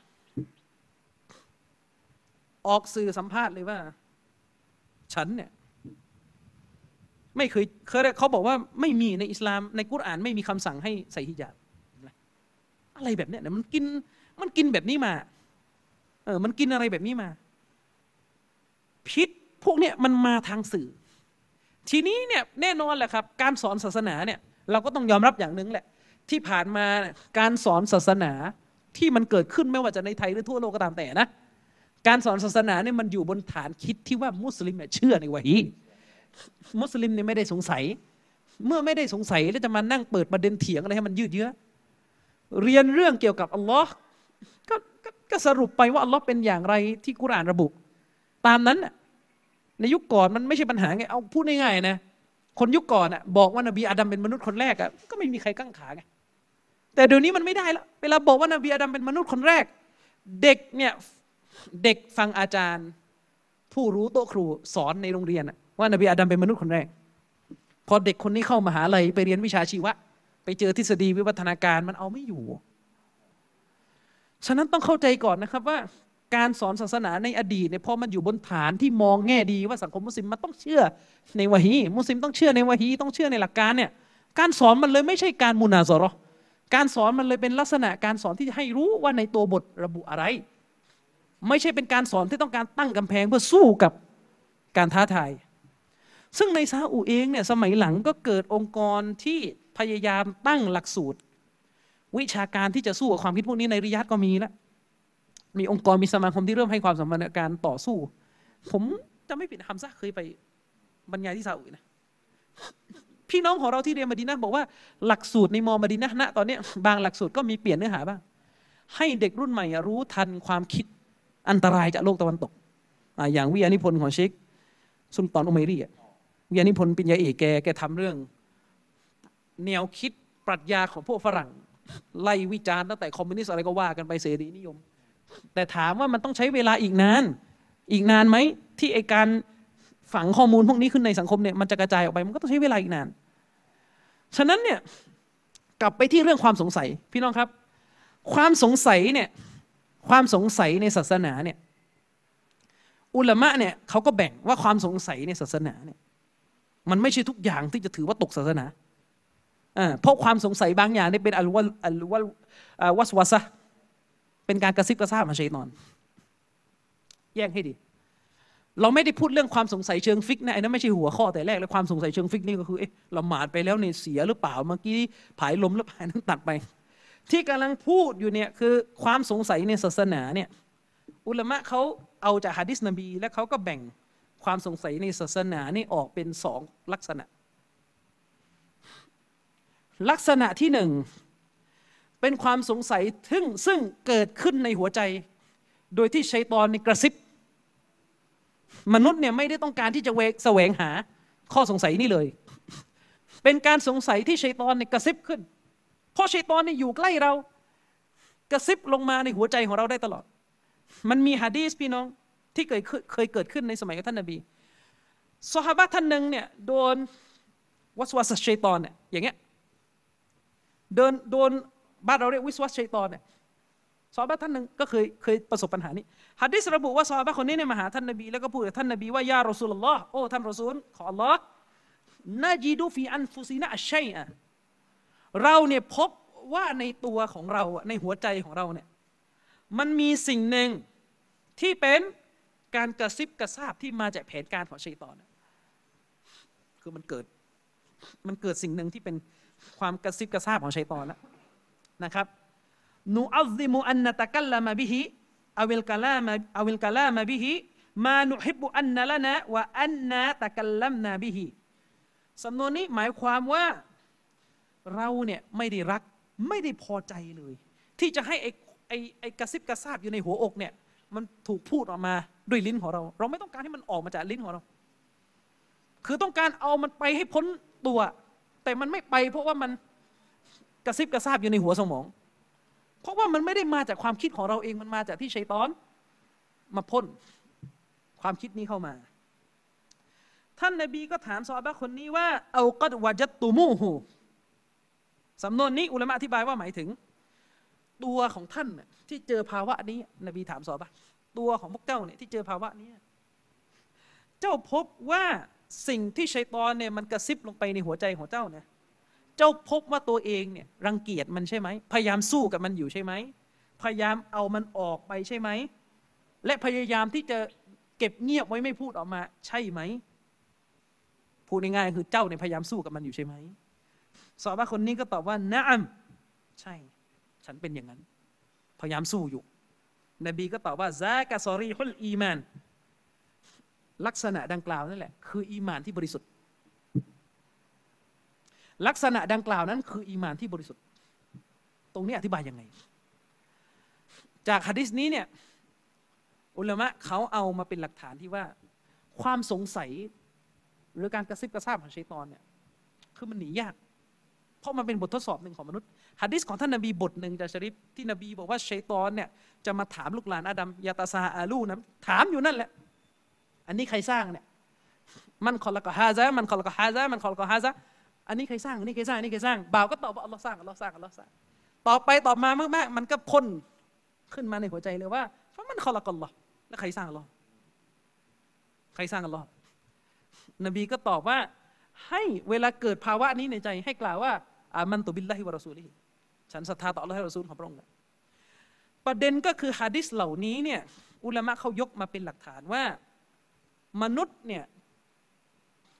ออกสื่อสัมภาษณ์เลยว่า ฉันเนี่ยไม่เคยเคยเขาบอกว่าไม่มีในอิสลามในกุรอานไม่มีคำสั่งให้ใส่ฮิญาบอะไรแบบเนี้ยมันกินมันกินแบบนี้มา เออ มันกินอะไรแบบนี้มา พิษพวกเนี้ยมันมาทางสื่อ ทีนี้เนี่ยแน่นอนแหละครับ การสอนศาสนาเนี่ย เราก็ต้องยอมรับอย่างหนึ่งแหละ ที่ผ่านมาการสอนศาสนาที่มันเกิดขึ้นไม่ว่าจะในไทยหรือทั่วโลกก็ตามแต่นะ การสอนศาสนาเนี่ยมันอยู่บนฐานคิดที่ว่ามุสลิมเชื่อในวะฮีมุสลิมเนี่ยไม่ได้สงสัย เมื่อไม่ได้สงสัยแล้วจะมานั่งเปิดประเด็นเถียงอะไรให้มันยืดเยื้อเรียนเรื่องเกี่ยวกับอัลลอฮ์กก็สรุปไปว่าอัลลอฮ์เป็นอย่างไรที่กุรานระบุ ตามนั้นในยุคก่อนมันไม่ใช่ปัญหาไงเอาพูดง่ายๆนะคนยุคก่อนอะบอกว่านบีอาดัมเป็นมนุษย์คนแรกอะก็ไม่มีใครกั้งขาไงแต่เดี๋ยวนี้มันไม่ได้แล้วเวลาบอกว่านบีอาดัมเป็นมนุษย์คนแรก เด็กเนี่ย เด็กฟังอาจารย์ ผู้รู้โต๊ะครูสอนในโรงเรียนว่านบีอาดัมเป็นมนุษย์คนแรก พอเด็กคนนี้เข้ามหาลัยไปเรียนวิชาชีวะ ไปเจอทฤษฎีวิวัฒนาการมันเอาไม่อยู่ ฉะนั้นต้องเข้าใจก่อนนะครับว่าการสอนศาสนาในอดีตเนี่ยพอมันอยู่บนฐานที่มองแง่ดีว่าสังคมมุสลิมมันต้องเชื่อในวะฮีมุสลิมต้องเชื่อในวะฮีต้องเชื่อในหลักการเนี่ยการสอนมันเลยไม่ใช่การมุนาซอราะห์การสอนมันเลยเป็นลักษณะการสอนที่ให้รู้ว่าในตัวบทระบุอะไร ไม่ใช่เป็นการสอนที่ต้องการตั้งกำแพงเพื่อสู้กับการท้าทาย ซึ่งในซาอุเองเนี่ยสมัยหลังก็เกิดองค์กรที่พยายามตั้งหลักสูตร วิชาการที่จะสู้กับความคิดพวกนี้ในริยาดก็มีแล้วมีองค์กรมีสมาคมที่เริ่มให้ความสำคัญกับการต่อสู้ ผมจะไม่ผิดฮัมซะห์เคยไปบรรยายที่ซาอุนะพี่น้องของเราที่เรียนมาดีนะบอกว่าหลักสูตรในมอมาดีนะณตอนนี้บางหลักสูตรก็มีเปลี่ยนเนื้อหาบ้าง ให้เด็กรุ่นใหม่รู้ทันความคิด อันตรายจากโลกตะวันตก อย่างวิทยานิพนธ์ของเชคสุลตานอุมัยรีอะวิทยานิพนธ์ปิญญาเอกแกแกทำเรื่อง แนวคิดปรัชญาของพวกฝรั่ง ไล่วิจารณ์ตั้งแต่คอมมิวนิสต์อะไรก็ว่ากันไปเสรีนิยม แต่ถามว่ามันต้องใช้เวลาอีกนาน อีกนานไหมที่ไอการฝังข้อมูลพวกนี้ขึ้นในสังคมเนี่ยมันจะกระจายออกไปมันก็ต้องใช้เวลาอีกนาน ฉะนั้นเนี่ยกลับไปที่เรื่องความสงสัย พี่น้องครับ ความสงสัยเนี่ย ความสงสัยในศาสนาเนี่ยอุลามะเนี่ยเขาก็แบ่งว่าความสงสัยในศาสนาเนี่ยมันไม่ใช่ทุกอย่างที่จะถือว่าตกศาสนาอ่าเพราะความสงสัยบางอย่างเนี่ยเป็นอัลวะอัลวะอ่าวัสวาสะห์เป็นการกระซิบกระซาบมาชัยตอน แยกให้ดี เราไม่ได้พูดเรื่องความสงสัยเชิงฟิกนะไอ้นั้นไม่ใช่หัวข้อแต่แรกเลยความสงสัยเชิงฟิกนี่ก็คือเอ๊ะละหมาดไปแล้วเนี่ยเสียหรือเปล่าเมื่อกี้ผายลมแล้วผายนั้นตัดไป ที่กำลังพูดอยู่เนี่ยคือความสงสัยในศาสนาเนี่ยอุลามะเขาเอาจากฮะดิษนบี และเขาก็แบ่งความสงสัยในศาสนานี่ออกเป็นสองลักษณะ ลักษณะที่หนึ่งเป็นความสงสัยซึ่งซึ่งเกิดขึ้นในหัวใจ โดยที่ชัยตอนในกระซิบ มนุษย์เนี่ยไม่ได้ต้องการที่จะเวกแสวงหาข้อสงสัยนี่เลย เป็นการสงสัยที่ชัยตอนในกระซิบขึ้น ราะชัยตอนนี่อยู่ใกล้เรา กระซิบลงมาในหัวใจของเราได้ตลอด มันมีฮะดีสพี่น้องที่เคยเคยเกิดขึ้นในสมัยของท่านนบีซอฮาบะท่านหนึ่งเนี่ยโดนวัสวาสชัยตอนเนี่ยอย่างเงี้ยเดินโดนบ้านเราเรียกวิสวัสชัยตอนเนี่ยซอฮาบะท่านหนึ่งก็เคยเคยประสบปัญหานี้ฮะดีสระบุว่าซอฮาบะคนนี้เนี่ยมาหาท่านนบีแล้วก็พูดกับท่านนบีว่ายารอซูลลอฮ์โอ้ท่านรอซูลขออัลลอฮ์นาจีดูฟีอันฟุซีนะอัชชัยอะ เราเนี่ยพบว่าในตัวของเราในหัวใจของเราเนี่ยมันมีสิ่งหนึ่งที่เป็นการกระซิบกระซาบที่มาจากแผนการของชัยตอนคือมันเกิดมันเกิดสิ่งหนึ่งที่เป็นความกระซิบกระซาบของชัยตอนแล้วนะครับนูอัลซิมุอันนตะกัลลามะบิฮิอวิลกะลามะอวิลกะลามะบิฮิมานุฮิบุอันนะละนะวะอันนาตะกัลลัมนาบิฮิสำนวนนี้หมายความว่า เราเนี่ยไม่ได้รักไม่ได้พอใจเลย ที่จะให้ไอ้ไอ้ไอ้กระซิบกระซาบอยู่ในหัวอกเนี่ยมันถูกพูดออกมาด้วยลิ้นของเรา เราไม่ต้องการให้มันออกมาจากลิ้นของเรา คือต้องการเอามันไปให้พ้นตัว แต่มันไม่ไป เพราะว่ามันกระซิบกระซาบอยู่ในหัวสมอง เพราะว่ามันไม่ได้มาจากความคิดของเราเองมันมาจากที่ชัยตอน มาพ่นความคิดนี้เข้ามา ท่านนบีก็ถามซอฮาบะคนนี้ว่าเอากัดวาจัตตูมูฮู สำนวนนี้อุลามะอธิบายว่าหมายถึง ตัวของท่านที่เจอภาวะนี้ นบีถามสอบะตัวของพวกเจ้าเนี่ยที่เจอภาวะนี้ เจ้าพบว่าสิ่งที่ชัยตอนเนี่ยมันกระซิบลงไปในหัวใจของเจ้าเนี่ยเจ้าพบว่าตัวเองเนี่ยรังเกียจมันใช่ไหม พยายามสู้กับมันอยู่ใช่ไหม พยายามเอามันออกไปใช่ไหม และพยายามที่จะเก็บเงียบไว้ไม่พูดออกมา ใช่ไหมพูดง่ายๆคือเจ้าเนี่ยพยายามสู้กับมันอยู่ใช่ไหม สอบว่าคนนี้ก็ตอบว่านะอัมใช่ ฉันเป็นอย่างนั้น พยายามสู้อยู่ นบีก็ตอบว่าซากะซอรีฮุลอีมาน ลักษณะดังกล่าวนั่นแหละ คืออีมานที่บริสุทธิ์ ลักษณะดังกล่าวนั้นคืออีมานที่บริสุทธิ์ ตรงนี้อธิบายยังไง จากฮะดิษนี้เนี่ยอุลามะเขาเอามาเป็นหลักฐานที่ว่า ความสงสัยหรือการกระซิบกระซาบของชัยตอนเนี่ยคือมันหนียาก เพราะมันเป็นบททดสอบหนึ่งของมนุษย์ฮะดิษของท่านนบีบทหนึ่งจากชริฟที่นบีบอกว่าชัยตอนเนี่ยจะมาถามลูกหลานอาดัมยาตาซาอาลูนะถามอยู่นั่นแหละ อันนี้ใครสร้างเนี่ยمن خلق هذا من خلق هذا من خلق هذا อันนี้ใครสร้างอันนี้ใครสร้างอันนี้ใครสร้างบ่าวก็ตอบว่าอัลลอฮ์สร้างอัลลอฮ์สร้างอัลลอฮ์สร้างต่อไปตอบมามากๆมันก็พ่นขึ้นมาในหัวใจเลยว่าเพราะ من خلق الله แล้วใครสร้างอัลลอฮ์ใครสร้างอัลลอฮ์นบีก็ตอบว่าให้เวลาเกิดภาวะนี้ในใจให้กล่าวว่า آمنت بالله ورسوله ฉันศรัทธาต่ออัลลอฮ์และรอซูลของพระองค์ประเด็นก็คือฮะดิษเหล่านี้เนี่ยอุลามะเขายกมาเป็นหลักฐานว่า มนุษย์เนี่ย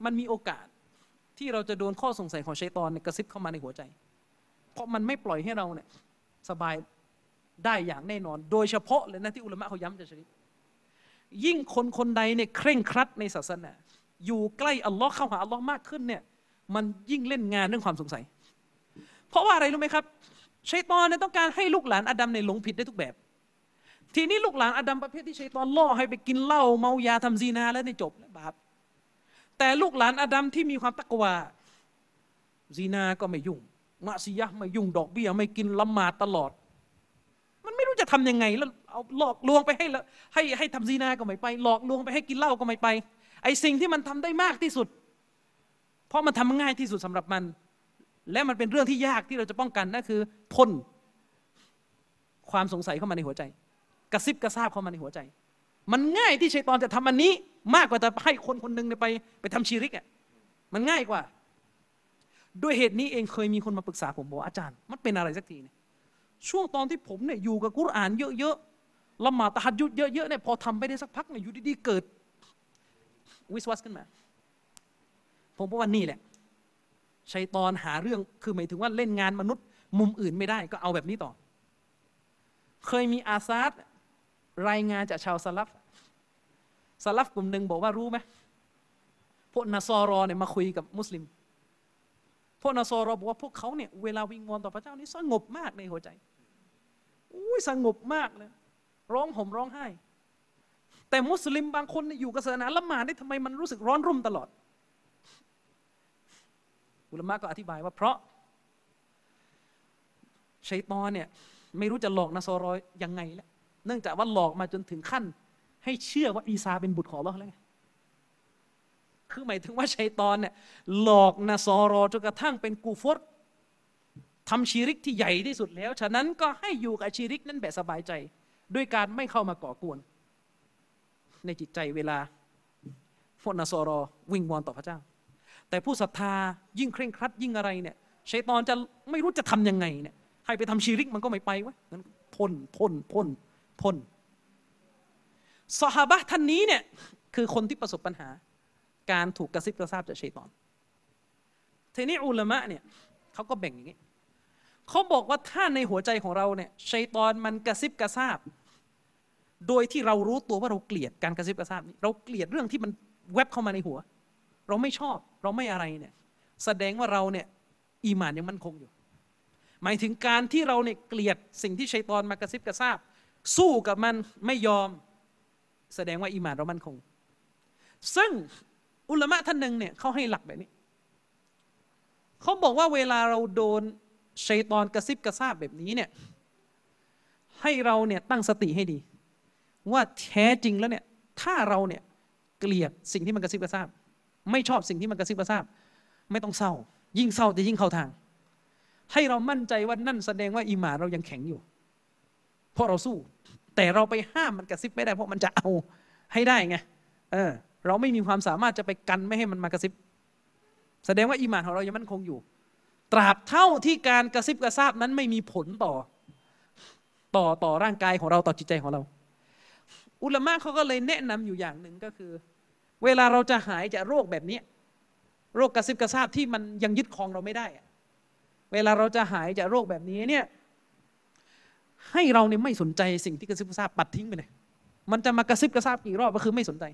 มันมีโอกาสที่เราจะโดนข้อสงสัยของชัยตอนเนี่ยกระซิบเข้ามาในหัวใจ เพราะมันไม่ปล่อยให้เราเนี่ยสบายได้อย่างแน่นอน โดยเฉพาะเลยนะที่อุลามะเขาย้ำจะชริยิ่งคนคนใดเนี่ยเคร่งครัดในศาสนาอยู่ใกล้อัลลอฮ์เข้าหาอัลลอฮ์มากขึ้นเนี่ยมันยิ่งเล่นงานเรื่องความสงสัย เพราะว่าอะไรรู้ไหมครับชัยตอนเนี่ยต้องการให้ลูกหลานอดัมในหลงผิดได้ทุกแบบ ทีนี้ลูกหลานอดัมประเภทที่ชัยตอนล่อให้ไปกินเหล้าเมายาทำซีนาแล้วในจบแล้วบาปแต่ลูกหลานอดัมที่มีความตักวาซีนาก็ไม่ยุ่งมะซียะไม่ยุ่งดอกเบี้ยไม่กินละหมาดตลอด มันไม่รู้จะทำยังไงแล้วเอาหลอกลวงไปให้ละให้ให้ทำซีนาก็ไม่ไป หลอกลวงไปให้กินเหล้าก็ไม่ไปไอ้สิ่งที่มันทำได้มากที่สุด เพราะมันทำง่ายที่สุดสำหรับมัน และมันเป็นเรื่องที่ยากที่เราจะป้องกันนั่นคือพ่นความสงสัยเข้ามาในหัวใจ กระซิบกระซาบเข้ามาในหัวใจ มันง่ายที่ชัยตอนจะทำอันนี้ มากกว่าจะให้คนคนหนึ่งไปไปทำชีริกอะมันง่ายกว่า ด้วยเหตุนี้เองเคยมีคนมาปรึกษาผมบอกอาจารย์ มันเป็นอะไรสักทีเนี่ยช่วงตอนที่ผมเนี่ยอยู่กับกุรอานเยอะๆละหมาดตะฮัดยุดเยอะๆเนี่ยพอทำไปได้สักพักเนี่ยอยู่ดีๆเกิด วิสวัสขึ้นมา ผมบอกว่านี่แหละ ชัยตอนหาเรื่องคือหมายถึงว่าเล่นงานมนุษย์ มุมอื่นไม่ได้ก็เอาแบบนี้ต่อ เคยมีอาซาดรายงานจากชาวสลับสลับกลุ่มหนึ่งบอกว่ารู้ไหมพวกนาซอรอเนี่ยมาคุยกับมุสลิม พวกนาซอรอบอกว่าพวกเขาเนี่ยเวลาวิงวอนต่อพระเจ้านี่สงบมากในหัวใจอุ้ยสงบมากเลย ร้องห่มร้องไห้ แต่มุสลิมบางคนเนี่ยอยู่กับศาสนาละหมาดนี่ทำไมมันรู้สึกร้อนรุ่มตลอด อุลมะก็อธิบายว่าเพราะชัยตอนเนี่ยไม่รู้จะหลอกนาซอรอยยังไงแล้วเนื่องจากว่าหลอกมาจนถึงขั้น ให้เชื่อว่าอีซาเป็นบุตรของอัลเลอแล้วไงคือหมายถึงว่าชัยตอนเนี่ยหลอกนาซอรอจนกระทั่งเป็นกูฟรทำชีริกที่ใหญ่ที่สุดแล้ว ฉะนั้นก็ให้อยู่กับชีริกนั้นแบบสบายใจ ด้วยการไม่เข้ามาก่อกวน ในจิตใจเวลาพวกนาซอรอ วิงวอนต่อพระเจ้า แต่ผู้ศรัทธายิ่งเคร่งครัดยิ่งอะไรเนี่ยชัยตอนจะไม่รู้จะทำยังไงเนี่ยให้ไปทำชีริกมันก็ไม่ไปวะงั้นพ่นพ่นพ่นพ่นสหบะท่านนี้เนี่ยคือคนที่ประสบปัญหา การถูกกระซิบกระซาบจากชัยตอนทีนี้อุลามะเนี่ยเขาก็แบ่งอย่างนี้เขาบอกว่าถ้าในหัวใจของเราเนี่ยชัยตอนมันกระซิบกระซาบ โดยที่เรารู้ตัวว่าเราเกลียดการกระซิบกระซาบนี้เราเกลียดเรื่องที่มันแวบเข้ามาในหัว เราไม่ชอบ เราไม่อะไรเนี่ยแสดงว่าเราเนี่ยอีหมานยังมั่นคงอยู่ หมายถึงการที่เราเนี่ยเกลียดสิ่งที่ชัยตอนมากระซิบกระซาบ สู้กับมันไม่ยอม แสดงว่าอีหมานเรามั่นคง ซึ่งอุลมะท่านหนึ่งเนี่ยเขาให้หลักแบบนี้เขาบอกว่าเวลาเราโดนชัยตอนกระซิบกระซาบแบบนี้เนี่ยให้เราเนี่ยตั้งสติให้ดี ว่าแท้จริงแล้วเนี่ยถ้าเราเนี่ยเกลียดสิ่งที่มันกระซิบกระซาบ ไม่ชอบสิ่งที่มันกระซิบกระซาบ ไม่ต้องเศร้า ยิ่งเศร้าจะยิ่งเข้าทาง ให้เรามั่นใจว่านั่นแสดงว่าอีหมาเรายังแข็งอยู่ เพราะเราสู้ แต่เราไปห้ามมันกระซิบไม่ได้ เพราะมันจะเอาให้ได้ไงเออ เราไม่มีความสามารถจะไปกันไม่ให้มันมากระซิบ แสดงว่าอีหมานของเรายังมั่นคงอยู่ ตราบเท่าที่การกระซิบกระซาบนั้นไม่มีผลต่อ ต่อต่อร่างกายของเราต่อจิตใจของเรา อุลามะเขาก็เลยแนะนำอยู่อย่างหนึ่งก็คือ เวลาเราจะหายจากโรคแบบนี้ โรคกระซิบกระซาบที่มันยังยึดครองเราไม่ได้ เวลาเราจะหายจากโรคแบบนี้เนี่ยให้เราเนี่ยไม่สนใจสิ่งที่กระซิบกระซาบปัดทิ้งไปเลยมันจะมากระซิบกระซาบกี่รอบก็คือไม่สนใจ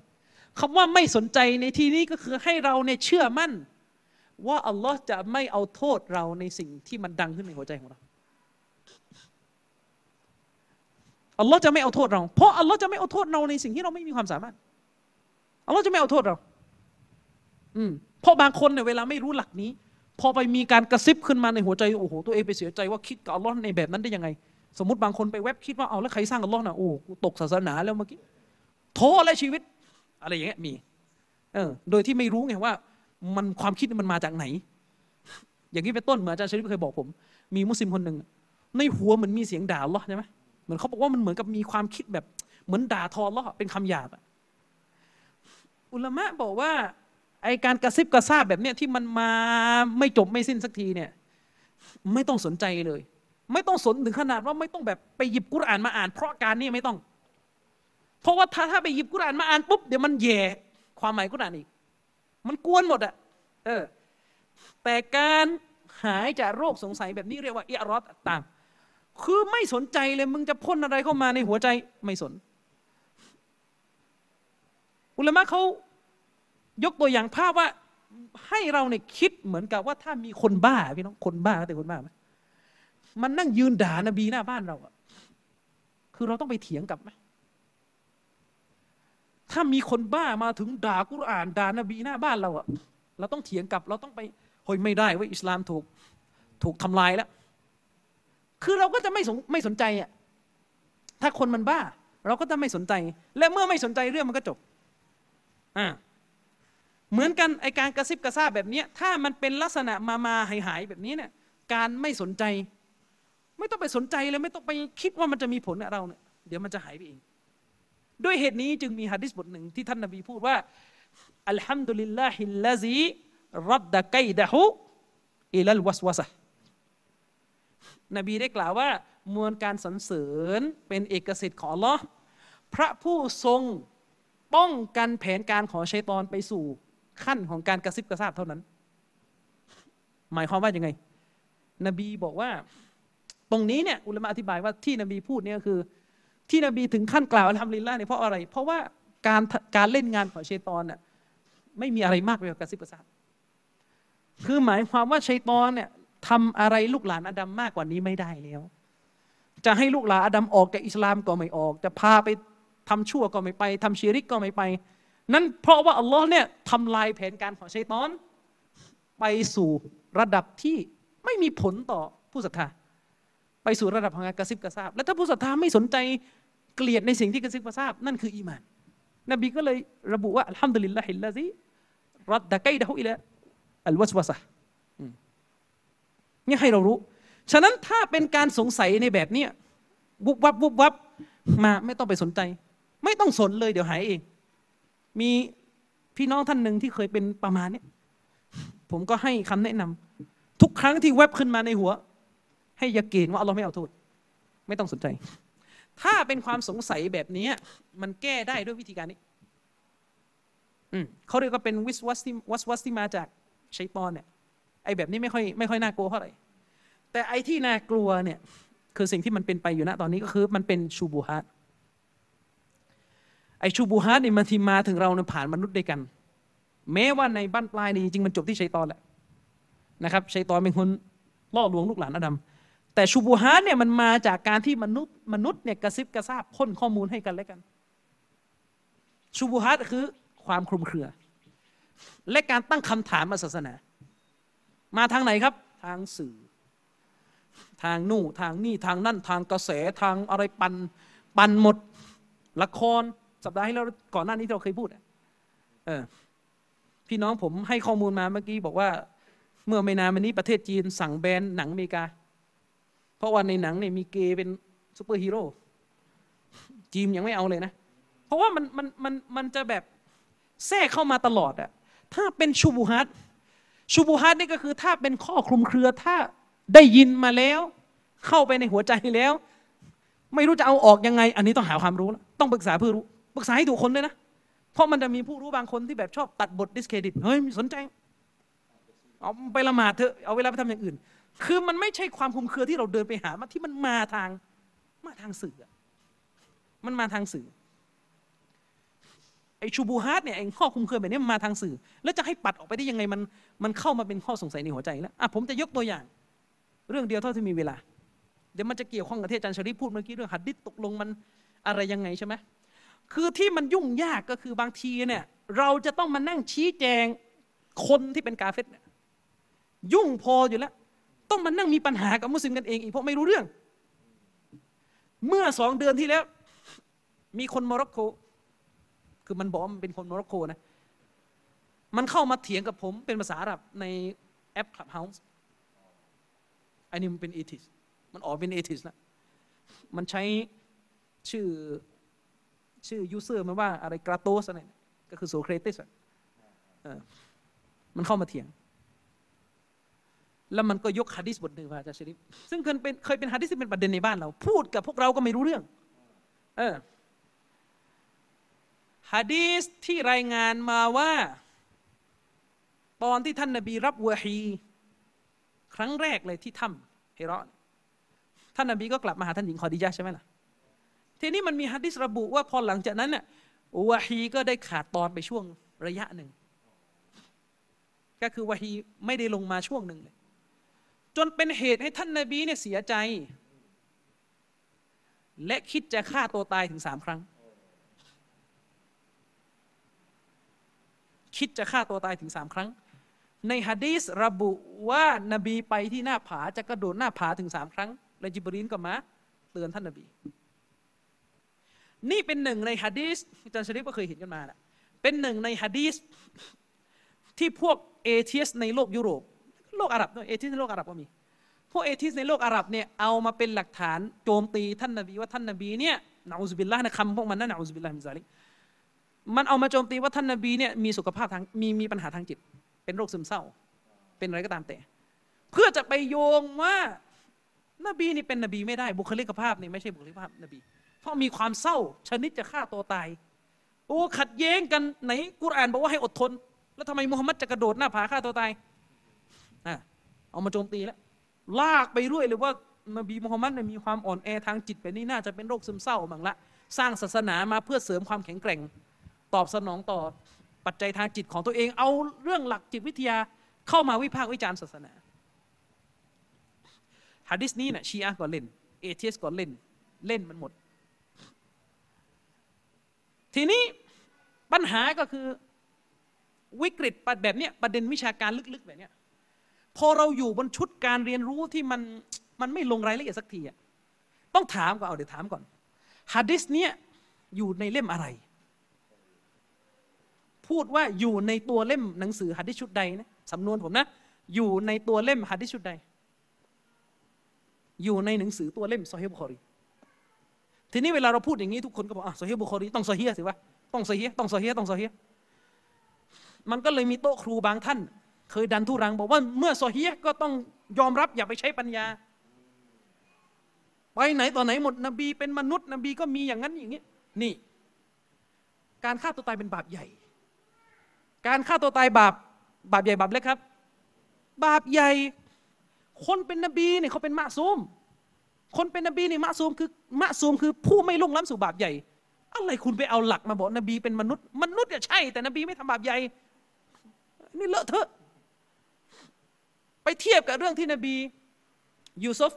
คำว่าไม่สนใจในที่นี้ก็คือให้เราเนี่ยเชื่อมั่น ว่าอัลลอฮ์จะไม่เอาโทษเราในสิ่งที่มันดังขึ้นในหัวใจของเราอัลลอฮ์จะไม่เอาโทษเรา เพราะอัลลอฮ์จะไม่เอาโทษเราในสิ่งที่เราไม่มีความสามารถ อัลลอฮ์จะไม่เอาโทษเรา อืมเพราะบางคนเนี่ยเวลาไม่รู้หลักนี้ พอไปมีการกระซิบขึ้นมาในหัวใจโอ้โหตัวเองไปเสียใจว่าคิดกับอัลลอฮ์ในแบบนั้นได้ยังไง สมมติบางคนไปเว็บคิดว่าเอาแล้วใครสร้างอัลลอฮ์นะโอ้กูตกศาสนาแล้วเมื่อกี้โทษและชีวิต อะไรอย่างเงี้ยมีเออโดยที่ไม่รู้ไงว่า มันความคิดมันมาจากไหน อย่างนี้เป็นต้นเหมือนอาจารย์ชริปเคยบอกผม มีมุสลิมคนหนึ่งในหัวเหมือนมีเสียงด่าอัลเลาะห์ใช่ไหมเหมือนเขาบอกว่ามันเหมือนกับมีความคิดแบบเหมือนด่าทออัลเลาะห์เป็นคำหยาบอะ อุลามะบอกว่าไอการกระซิบกระซาบแบบเนี้ยที่มันมาไม่จบไม่สิ้นสักทีเนี่ยไม่ต้องสนใจเลย ไม่ต้องสนถึงขนาดว่าไม่ต้องแบบไปหยิบกุรอานมาอ่าน เพราะการนี้ไม่ต้อง เพราะว่าถ้าถ้าไปหยิบกุรอานมาอ่านปุ๊บเดี๋ยวมันแย่ความหมายกุรอานอีก มันกวนหมดอะเออแต่การหายจากโรคสงสัยแบบนี้เรียกว่าอิอรอดต่าง คือไม่สนใจเลยมึงจะพ่นอะไรเข้ามาในหัวใจไม่สน อุลามะเขา ยกตัวอย่างภาพว่าให้เราเนี่ยคิดเหมือนกับว่าถ้ามีคนบ้าพี่น้องคนบ้าแต่คนบ้าไหมมันนั่งยืนด่านบีหน้าบ้านเราอะคือเราต้องไปเถียงกับไหมถ้ามีคนบ้ามาถึงด่ากุรอานด่านบีหน้าบ้านเราอะเราต้องเถียงกับเราต้องไปเฮ้ยไม่ได้เว่าอิสลามถูกถูกทำลายแล้ว คือเราก็จะไม่สนไม่สนใจอะถ้าคนมันบ้า เราก็จะไม่สนใจ และเมื่อไม่สนใจเรื่องมันก็จบอ่า เหมือนกันไอการกระซิบกระซาบแบบนี้ถ้ามันเป็นลักษณะมามาหายหายแบบนี้เนี่ยการไม่สนใจ ไม่ต้องไปสนใจเลยไม่ต้องไปคิดว่ามันจะมีผลกับเราเนี่ยเดี๋ยวมันจะหายไปเอง ด้วยเหตุนี้จึงมีฮะดิษบทหนึ่งที่ท่านนบีพูดว่าอัลฮัมดุลิลลาฮิลลาซีรัดดะไกดะฮุอิลัลวัสวะซะนบีได้กล่าวว่า มวลการสรรเสริญเป็นเอกสิทธิ์ของอัลลอฮ์พระผู้ทรงป้องกันแผนการของชัยตอนไปสู่ ขั้นของการกระซิบกระซาบเท่านั้น หมายความว่ายังไง นบีบอกว่า ตรงนี้เนี่ยอุลมะอธิบายว่าที่นบีพูดเนี่ยคือ ที่นบีถึงขั้นกล่าวอัลฮัมดุลิลละเนี่ยเพราะอะไร เพราะว่าการการเล่นงานของชัยตอนน่ะไม่มีอะไรมากไปกว่ากระซิบกระซาบคือหมายความว่าชัยตอนเนี่ยทำอะไรลูกหลานอาดัมมากกว่านี้ไม่ได้แล้ว จะให้ลูกหลานอาดัมออกจากอิสลามก็ไม่ออก จะพาไปทำชั่วก็ไม่ไปทำชีริกก็ไม่ไป นั่นเพราะว่าอัลลอฮ์เนี่ยทำลายแผนการของชัยตอน ไปสู่ระดับที่ไม่มีผลต่อผู้ศรัทธา ไปสู่ระดับของการกระซิบกระซาบ และถ้าผู้ศรัทธาไม่สนใจเกลียดในสิ่งที่กระซิบกระซาบ นั่นคืออีมาน นบีก็เลยระบุว่าอัลฮัมดุลิลลาฮิลลาซิรัดดะไกดะฮุอิละอัลวัสวะซะนี่ให้เรารู้ ฉะนั้นถ้าเป็นการสงสัยในแบบเนี้ยวุบวับวุบวับมาไม่ต้องไปสนใจ ไม่ต้องสนเลยเดี๋ยวหายเอง มีพี่น้องท่านหนึ่งที่เคยเป็นประมาณเนี้ยผมก็ให้คำแนะนำทุกครั้งที่แวบขึ้นมาในหัว ให้ยาเกณฑ์ว่าอัลลอฮ์ไม่เอาโทษ ไม่ต้องสนใจ ถ้าเป็นความสงสัยแบบนี้มันแก้ได้ด้วยวิธีการนี้อืมเขาเรียกว่าเป็นวิสวัสที่วัสวัสที่มาจากชัยตอนเนี่ยไอ้แบบนี้ไม่ค่อยไม่ค่อยน่ากลัวเท่าไหร่แต่ไอ้ที่น่ากลัวเนี่ย คือสิ่งที่มันเป็นไปอยู่ณตอนนี้ก็คือมันเป็นชูบูฮัต ไอ้ชูบูฮัตนี่มันทีมาถึงเราเนี่ยผ่านมนุษย์ด้วยกัน แม้ว่าในบ้านปลายนี่จริงๆมันจบที่ชัยตอนแหละนะครับชัยตอนเป็นคนล่อลวงลูกหลานอาดัมแต่ชูบูฮัตเนี่ยมันมาจากการที่มนุษย์มนุษย์เนี่ยกระซิบกระซาบพ่นข้อมูลให้กันและกันชูบูฮัตคือความคลุมเครือ และการตั้งคำถามมาศาสนา มาทางไหนครับ ทางสื่อ ทางนู่นทางนี่ทางนั่นทางกระแสทางอะไรปันปันหมดละคร สัปดาห์ที่เราก่อนหน้านี้เราเคยพูดเออพี่น้องผมให้ข้อมูลมาเมื่อกี้บอกว่า เมื่อไม่นานมานี้ประเทศจีนสั่งแบนหนังอเมริกา เพราะว่าในหนังเนี่ยมีเกย์เป็นซูเปอร์ฮีโร่จีนยังไม่เอาเลยนะ เพราะว่ามันมันมันมันจะแบบแทรกเข้ามาตลอดอะถ้าเป็น شبهات شبهات นี่ก็คือถ้าเป็นข้อคลุมเครือถ้าได้ยินมาแล้ว เข้าไปในหัวใจแล้ว ไม่รู้จะเอาออกยังไง อันนี้ต้องหาความรู้แล้วต้องปรึกษาเพื่อรู้ ปรึกษาให้ถูกคนด้วยนะ เพราะมันจะมีผู้รู้บางคนที่แบบชอบตัดบท discredit เฮ้ยไม่สนใจ เอาไปละหมาดเถอะ เอาเวลาไปทำอย่างอื่น คือมันไม่ใช่ความคลุมเครือที่เราเดินไปหามาที่มันมาทางมาทางสื่อ มันมาทางสื่อ ไอ้ شبهات เนี่ยไอ้ข้อคลุมเครือแบบนี้มันมาทางสื่อ แล้วจะให้ปัดออกไปได้ยังไงมันมันเข้ามาเป็นข้อสงสัยในหัวใจแล้วอะผมจะยกตัวอย่าง เรื่องเดียวเท่าที่มีเวลาเดี๋ยวมันจะเกี่ยวข้องกับที่อาจารย์ชริฟพูดเมื่อกี้เรื่องฮะดิษตกลงมันอะไรยังไงใช่ไหม คือที่มันยุ่งยากก็คือบางทีเนี่ยเราจะต้องมานั่งชี้แจงคนที่เป็นกาเฟรยุ่งพออยู่แล้ว ต้องมานั่งมีปัญหากับมุสลิมกันเองอีกเพราะไม่รู้เรื่อง เมื่อสองเดือนที่แล้ว มีคนโมร็อกโก คือมันบอกว่ามันเป็นคนโมร็อกโกนะมันเข้ามาเถียงกับผมเป็นภาษาอาหรับในแอป Clubhouse อันนี้มันเป็น atheist มันออกเป็น atheist แล้วมันใช้ชื่อ ชื่อ user มันว่าอะไรกราโตสอะไรก็คือโซเครติสอะมันเข้ามาเถียง แล้วมันก็ยกฮะดิษบทหนึ่งมาจากชริฟซึ่งเคยเป็นเคยเป็นฮะดิษที่เป็นประเด็นในบ้านเรา พูดกับพวกเราก็ไม่รู้เรื่อง เออฮะดีษที่รายงานมาว่า ตอนที่ท่านนบีรับวะฮีครั้งแรกเลยที่ถ้ำเฮราะห์ท่านนบีก็กลับมาหาท่านหญิงคอดียะใช่ไหมล่ะ ทีนี้มันมีฮะดิษระบุว่าพอหลังจากนั้นน่ะวะฮีก็ได้ขาดตอนไปช่วงระยะหนึ่ง ก็คือวะฮีไม่ได้ลงมาช่วงหนึ่งเลย จนเป็นเหตุให้ท่านนบีเนี่ยเสียใจ และคิดจะฆ่าตัวตายถึงสามครั้ง คิดจะฆ่าตัวตายถึงสามครั้ง ในฮะดีษระบุว่านบีไปที่หน้าผาจะกระโดดหน้าผาถึงสามครั้ง และจิบรีลก็มาเตือนท่านนบี นี่เป็นหนึ่งในฮะดีษอาจารย์ชริฟก็เคยเห็นกันมาแหละเป็นหนึ่งในฮะดีษที่พวก atheist ในโลกยุโรป โลกอาหรับด้วย atheist ในโลกอาหรับก็มี พวก atheist ในโลกอาหรับเนี่ยเอามาเป็นหลักฐานโจมตีท่านนบีว่าท่านนบีเนี่ยนะอูซบิลละนะคำพวกมันนั่น نعوذ بالله من ذلكมันเอามาโจมตีว่าท่านนบีเนี่ยมีสุขภาพทางมีมีปัญหาทางจิต เป็นโรคซึมเศร้า เป็นอะไรก็ตามแต่ เพื่อจะไปโยงว่า นบีนี่เป็นนบีไม่ได้บุคลิกภาพนี่ไม่ใช่บุคลิกภาพนบี เพราะมีความเศร้า ชนิดจะฆ่าตัวตาย โอ้ขัดแย้งกันไหนกุรอานบอกว่าให้อดทน แล้วทำไมมุฮัมหมัดจะกระโดดหน้าผาฆ่าตัวตายอะเอามาโจมตีแล้วลากไปเรื่อยเลยว่านบีมุฮัมหมัดมีความอ่อนแอทางจิตแบบนี้น่าจะเป็นโรคซึมเศร้าบ้างละ สร้างศาสนามาเพื่อเสริมความแข็งแกร่ง ตอบสนองต่อปัจจัยทางจิตของตัวเอง เอาเรื่องหลักจิตวิทยาเข้ามาวิพากษ์วิจารณ์ศาสนาฮะดิษนี้นะชีอะห์ก็เล่น เอเทียสก็เล่น เล่นมันหมด ทีนี้ปัญหาก็คือวิกฤตแบบเนี้ยประเด็นวิชาการลึกๆแบบเนี้ยพอเราอยู่บนชุดการเรียนรู้ที่มันมันไม่ลงรายละเอียดสักทีอะต้องถามก่อนเอาเดี๋ยวถามก่อนฮะดิษเนี้ยอยู่ในเล่มอะไร พูดว่าอยู่ในตัวเล่มหนังสือฮะดิษชุดใดนะสำนวนผมนะ อยู่ในตัวเล่มฮะดิษชุดใด อยู่ในหนังสือตัวเล่มซอฮีบุคอรี ทีนี้เวลาเราพูดอย่างนี้ทุกคนก็บอกอะโซอฮียบุคอรีต้องโซอฮียสิวะต้องโซอฮียต้องโซอฮียต้องโซอฮียมันก็เลยมีโต๊ะครูบางท่าน เคยดันทุรังบอกว่าเมื่อโซอฮียก็ต้องยอมรับอย่าไปใช้ปัญญา ไปไหนต่อไหนหมดนบีเป็นมนุษย์นบีก็มีอย่างนั้นอย่างนี้นี่ การฆ่าตัวตายเป็นบาปใหญ่ การฆ่าตัวตายบาปบาปใหญ่บาปเล็กครับ บาปใหญ่ คนเป็นนบีเนี่ยเขาเป็นมะซูม คนเป็นนบีนี่มะซูมคือมะซูมคือผู้ไม่ล่วงล้ำสู่บาปใหญ่ อะไรคุณไปเอาหลักมาบอกนบีเป็นมนุษย์ มนุษย์เนี่ยใช่ แต่นบีไม่ทำบาปใหญ่นี่เลอะเทอะ ไปเทียบกับเรื่องที่นบียูซุฟ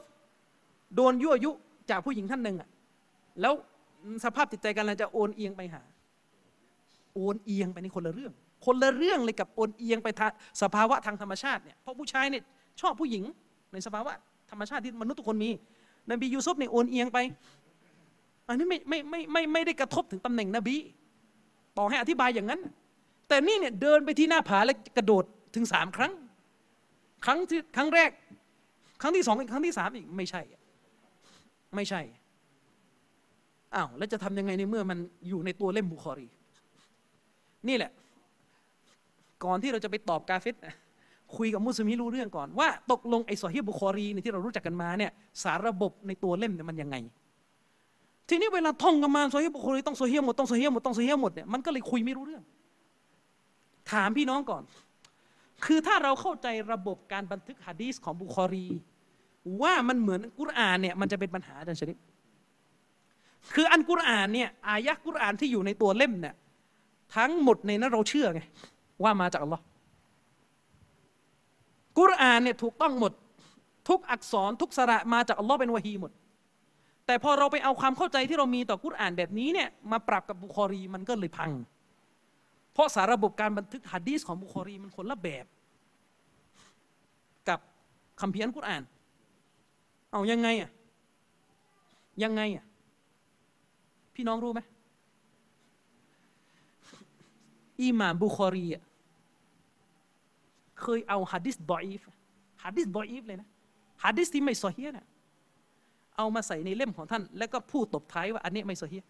โดนยั่วยุจากผู้หญิงท่านหนึ่งอะแล้วสภาพจิตใจกันเราจะโอนเอียงไปหา โอนเอียงไปนี่คนละเรื่อง คนละเรื่องเลยกับโอนเอียงไปทางสภาวะทางธรรมชาติเนี่ยเพราะผู้ชายเนี่ยชอบผู้หญิงในสภาวะธรรมชาติที่มนุษย์ทุกคนมี นบียูซุฟเนี่ยโอนเอียงไป อันนี้ไม่ไม่ไม่ไม่ไม่ได้กระทบถึงตำแหน่งนบี ต่อให้อธิบายอย่างนั้น แต่นี่เนี่ยเดินไปที่หน้าผาแล้วกระโดดถึงสามครั้ง ครั้งที่ครั้งแรก ครั้งที่สองอีกครั้งที่สามอีกไม่ใช่ ไม่ใช่อ้าวแล้วจะทำยังไงในเมื่อมันอยู่ในตัวเล่มบุคอรี นี่แหละ ก่อนที่เราจะไปตอบกาเฟตนะ คุยกับมุสลิมให้รู้เรื่องก่อนว่าตกลงไอ้ซอฮีบุคอรีเนี่ยที่เรารู้จักกันมาเนี่ยสารระบบในตัวเล่มเนี่ยมันยังไง ทีนี้เวลาท่องกันมาซอฮีบุคอรีต้องซอฮีหมดต้องซอฮีหมดต้องซอฮีหมดเนี่ยมันก็เลยคุยไม่รู้เรื่อง ถามพี่น้องก่อน คือถ้าเราเข้าใจระบบการบันทึกฮะดีษของบุคอรี ว่ามันเหมือนกุรอานเนี่ยมันจะเป็นปัญหาอาจารย์ชริปคืออันกุรอานเนี่ยอายะกุรอานที่อยู่ในตัวเล่มเนี่ยทั้งหมดในนั้นเราเชื่อไงว่ามาจากอัลลอฮ์ กุรอานเนี่ยถูกต้องหมด ทุกอักษรทุกสระมาจากอัลลอฮ์เป็นวะฮีหมด แต่พอเราไปเอาความเข้าใจที่เรามีต่อกุรอานแบบนี้เนี่ยมาปรับกับบุคอรีมันก็เลยพัง เพราะสารระบบการบันทึกฮะดีษของบุคอรีมันคนละแบบ กับคัมภีร์อัลกุรอาน เอายังไงอะยังไงอะพี่น้องรู้ไหมอิหม่ามบุคอรีอะ เคยเอาฮะดิษดออีฟฮะดิษดออีฟเลยนะฮะดิษที่ไม่ซอฮีห์น่ะเอามาใส่ในเล่มของท่าน แล้วก็พูดตบท้ายว่าอันนี้ไม่ซอฮีห์